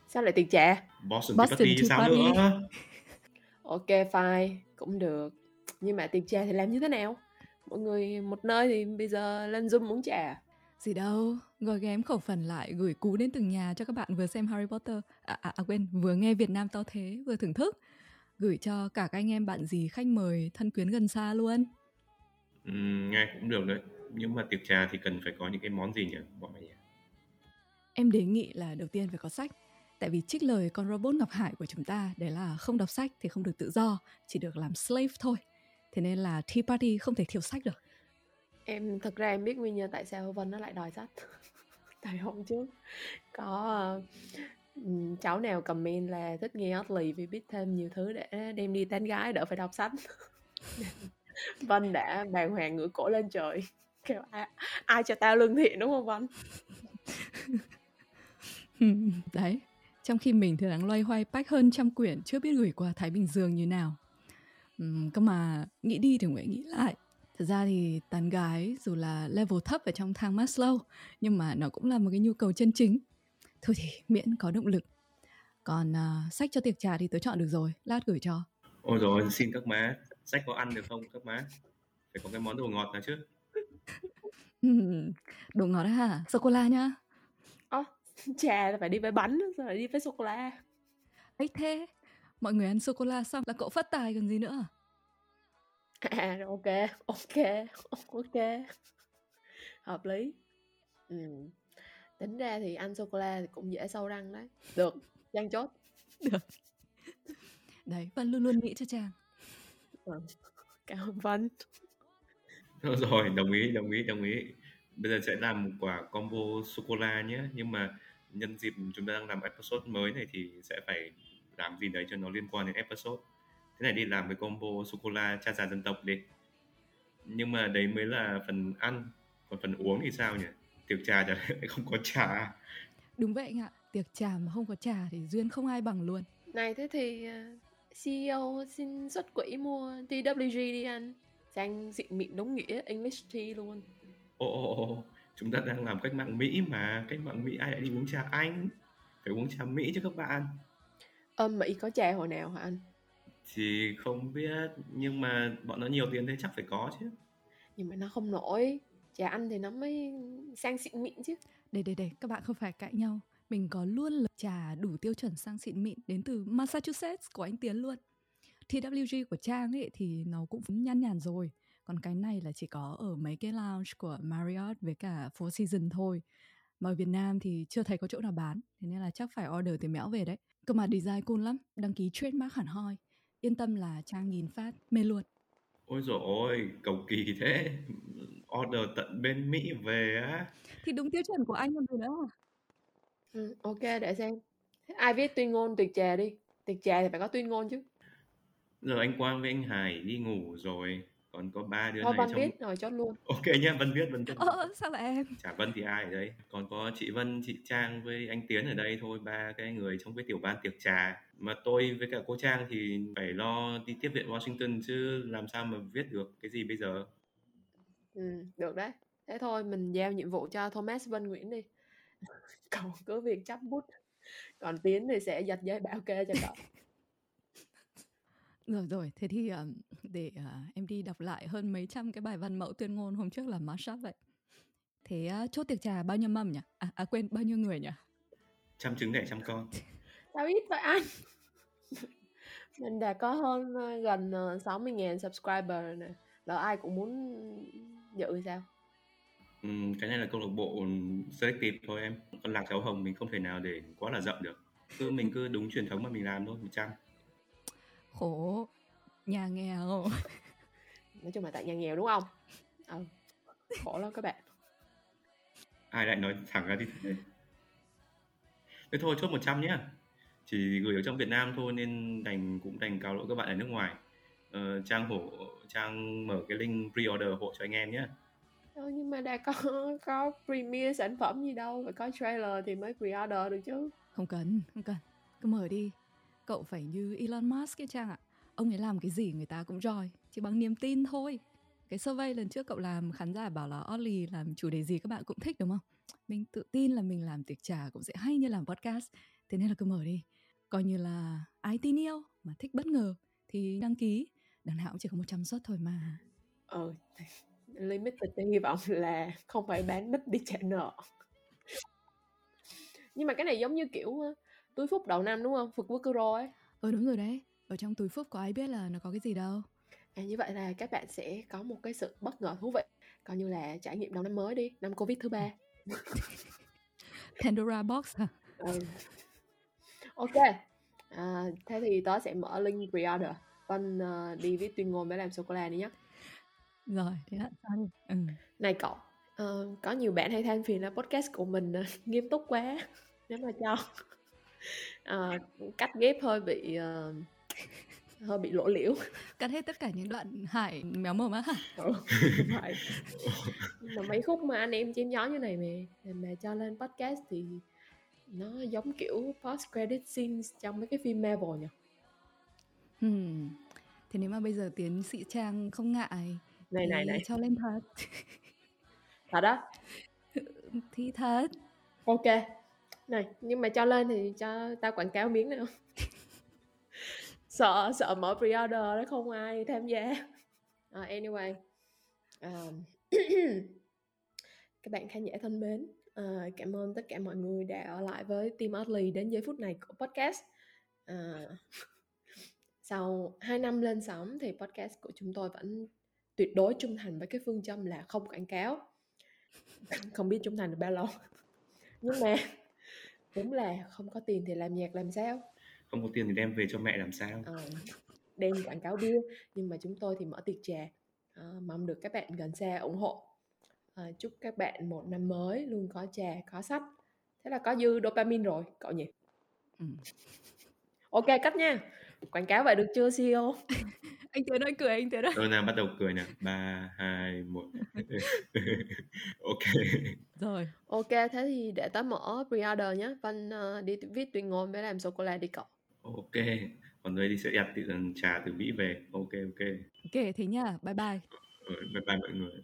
Sao lại tiệc trà?
Boston,
Boston
Tea Party sao
Party.
nữa?
Ok fine cũng được. Nhưng mà tiệc trà thì làm như thế nào? Mọi người một nơi thì bây giờ lên zoom uống trà.
Gì đâu gói ghém khẩu phần lại gửi cú đến từng nhà cho các bạn vừa xem Harry Potter. À, à, à quên vừa nghe Việt Nam to thế vừa thưởng thức. Gửi cho cả các anh em bạn gì khách mời thân quyến gần xa luôn.
Ừ, nghe cũng được đấy. Nhưng mà tiệc trà thì cần phải có những cái món gì nhỉ bọn mày nhỉ?
Em đề nghị là đầu tiên phải có sách. Tại vì trích lời con robot ngọc hải của chúng ta đấy là không đọc sách thì không được tự do chỉ được làm slave thôi. Thế nên là tea party không thể thiếu sách được.
Em thật ra em biết nguyên nhân tại sao Vân nó lại đòi sách tại hôm trước có uh, cháu nào comment là thích nghe Oddly vì biết thêm nhiều thứ để đem đi tán gái đỡ phải đọc sách. Vân đã bàng hoàng ngửa cổ lên trời kêu ai, ai cho tao lương thiện đúng không Vân?
Đấy trong khi mình thì đang loay hoay pack hơn trăm quyển chưa biết gửi qua Thái Bình Dương như nào. Uhm, cơ mà nghĩ đi thì Nguyễn nghĩ lại. Thật ra thì tán gái dù là level thấp ở trong thang Maslow nhưng mà nó cũng là một cái nhu cầu chân chính. Thôi thì miễn có động lực. Còn uh, sách cho tiệc trà thì tớ chọn được rồi, lát gửi cho.
ôi rồi xin các má sách có ăn được không các má phải có cái món đồ ngọt nào chứ
Đồ ngọt đấy hả? Sô-cô-la nhá.
Ồ, trà là phải đi với bánh rồi lại đi với sô cô la
ấy thế, mọi người ăn sô-cô-la xong là cậu phát tài còn gì nữa.
à rồi, ok ok ok hợp lý ừ. tính ra thì ăn sô cô la thì cũng dễ sâu răng đấy được Giang chốt
Được. Đấy, Vân luôn luôn nghĩ cho chàng.
ừ. cảm ơn Vân
rồi đồng ý đồng ý đồng ý bây giờ sẽ làm một quả combo sô cô la nhé nhưng mà nhân dịp chúng ta đang làm episode mới này thì sẽ phải làm gì đấy cho nó liên quan đến episode thế này đi làm cái combo sô cô la cha già dân tộc đi. Nhưng mà đấy mới là phần ăn còn phần uống thì sao nhỉ? Tiệc trà chả lẽ lại không có trà.
Đúng vậy anh ạ, tiệc trà mà không có trà thì duyên không ai bằng luôn.
này thế thì ờ, CEO xin xuất quỹ mua TWG đi anh. Giang xịn mịn đúng nghĩa English tea luôn.
Ồ ồ ồ chúng ta đang làm cách mạng Mỹ mà cách mạng Mỹ ai lại đi uống trà Anh? Phải uống trà Mỹ chứ các bạn.
Ơ Mỹ có trà hồi nào hả anh
thì không biết nhưng mà bọn nó nhiều tiền thế chắc phải có chứ
nhưng mà nó không nổi trà anh thì nó mới sang xịn mịn chứ
Để để để các bạn không phải cãi nhau. Mình có luôn là trà đủ tiêu chuẩn sang xịn mịn đến từ Massachusetts của anh Tiến luôn. TWG của Trang ấy thì nó cũng nhăn nhàn rồi. Còn cái này là chỉ có ở mấy cái lounge của Marriott với cả Four Seasons thôi. Mà ở Việt Nam thì chưa thấy có chỗ nào bán. Thế nên là chắc phải order từ mẽo về đấy. Cơ mà design cool lắm. Đăng ký trademark hẳn hoi. Yên tâm là Trang nhìn phát mê luôn.
ôi dồi ôi cầu kỳ thế. Order tận bên Mỹ về á.
Thì đúng tiêu chuẩn của anh còn gì nữa.
ừ, ok để xem. Ai viết tuyên ngôn tiệc trà đi? Tiệc trà thì phải có tuyên ngôn chứ.
Giờ anh Quang với anh Hải đi ngủ rồi. Còn có ba đứa
thôi
này
Vân
trong
viết rồi chốt luôn.
Ok nhá Vân viết Vân
Ờ, ờ, sao lại em?
chả Vân thì ai ở đây? Còn có chị Vân chị Trang với anh Tiến ở đây thôi. Ba cái người trong cái tiểu ban tiệc trà mà tôi với cả cô Trang thì phải lo đi tiếp viện Washington chứ làm sao mà viết được cái gì bây giờ?
Ừ, được đấy. Thế thôi mình giao nhiệm vụ cho Thomas Vân Nguyễn đi. Cậu cứ việc chấp bút. Còn Tiến thì sẽ giật giấy bảo kê cho cậu.
Rồi rồi, thế thì um, để uh, em đi đọc lại hơn mấy trăm cái bài văn mẫu tuyên ngôn hôm trước là mashup vậy. Thế uh, chốt tiệc trà bao nhiêu mâm nhỉ? À, à quên, bao nhiêu người nhỉ?
chăm trứng đẻ chăm con
sao ít vậy anh mình đã có hơn ờ, gần ờ, 60.000 subscriber rồi nè. Lỡ ai cũng muốn dự sao?
Ừm, cái này là câu lạc bộ selective thôi em. Còn lạc cháu hồng mình không thể nào để quá là rộng được. Cứ mình cứ đúng truyền thống mà mình làm thôi một trăm.
Khổ, nhà nghèo.
nói chung là tại nhà nghèo đúng không? Ừ. Khổ lắm các bạn.
Ai lại nói thẳng ra như thế thế thôi chốt 100 nhá chỉ gửi ở trong Việt Nam thôi nên đành cũng đành cáo lỗi các bạn ở nước ngoài ờ, trang hổ trang mở cái link pre-order hộ cho anh em nhé
ừ, nhưng mà đã có có premiere sản phẩm gì đâu phải có trailer thì mới pre-order được chứ
Không cần, không cần. Cứ mở đi. cậu phải như Elon Musk ấy Trang ạ. Ông ấy làm cái gì người ta cũng join, chỉ bằng niềm tin thôi. Cái survey lần trước cậu làm khán giả bảo là Ollie làm chủ đề gì các bạn cũng thích đúng không? Mình tự tin là mình làm tiệc trà cũng sẽ hay như làm podcast. Thế nên là cứ mở đi. Coi như là ai tin yêu mà thích bất ngờ thì đăng ký. Đằng nào cũng chỉ có 100 suất thôi mà.
Ờ, limited tôi hy vọng là không phải bán đích đi trả nợ. Nhưng mà cái này giống như kiểu ờ, túi phúc đầu năm đúng không? Phật quốc Kuro ấy.
Ờ đúng rồi đấy. Ở trong túi phúc có ai biết là nó có cái gì đâu.
À, như vậy là các bạn sẽ có một cái sự bất ngờ thú vị coi như là trải nghiệm đầu năm mới đi năm covid thứ ba
Pandora box hả?
ừ. Ok. À, thế thì tớ sẽ mở link pre-order. Vân uh, đi viết tuyên ngôn để làm sô cô la đi nhé
Rồi, thế là? Ừ.
này cậu uh, có nhiều bạn hay than phiền là podcast của mình uh, nghiêm túc quá. Nếu mà cho. Uh, cắt ghép hơi bị uh, hơi bị lộ liễu.
Cắt hết tất cả những đoạn hải méo mồm á hả?
Ừ, phải mà mấy khúc mà anh em chém gió như này mà mà cho lên podcast thì nó giống kiểu post credit scenes trong mấy cái phim Marvel nhỉ?
Hmm. thế nếu mà bây giờ tiến sĩ trang không ngại
này này này.
cho lên thật.
Thật đó
thì thật.
Ok. Này nhưng mà cho lên thì cho tao quảng cáo miếng nữa sợ sợ mở pre-order đó không ai tham gia. Uh, anyway. Um, các bạn khán giả thân mến uh, cảm ơn tất cả mọi người đã ở lại với team Oddly đến giây phút này của podcast. Uh, sau 2 năm lên sóng thì podcast của chúng tôi vẫn tuyệt đối trung thành với cái phương châm là không quảng cáo. Không biết trung thành được bao lâu. Nhưng mà đúng là không có tiền thì làm nhạc làm sao?
Không có tiền thì đem về cho mẹ làm sao? À,
đem quảng cáo bia. Nhưng mà chúng tôi thì mở tiệc trà. À, mong được các bạn gần xa ủng hộ à, chúc các bạn một năm mới luôn có trà có sách. Thế là có dư dopamine rồi cậu nhỉ? Ừ. ok cắt nha. Quảng cáo vậy được chưa CEO
anh Tiến ơi cười anh Tiến ơi
rồi nào bắt đầu cười nè. Ba hai một. Ok.
Rồi.
Ok thế thì để tớ mở pre-order nhé Văn uh, đi viết tuyên ngôn với làm sô cô la đi cậu.
Ok. Còn đây thì sẽ đặt tự trà từ mỹ về. Ok ok.
Ok thế nhá bye bye.
Ừ, bye bye mọi người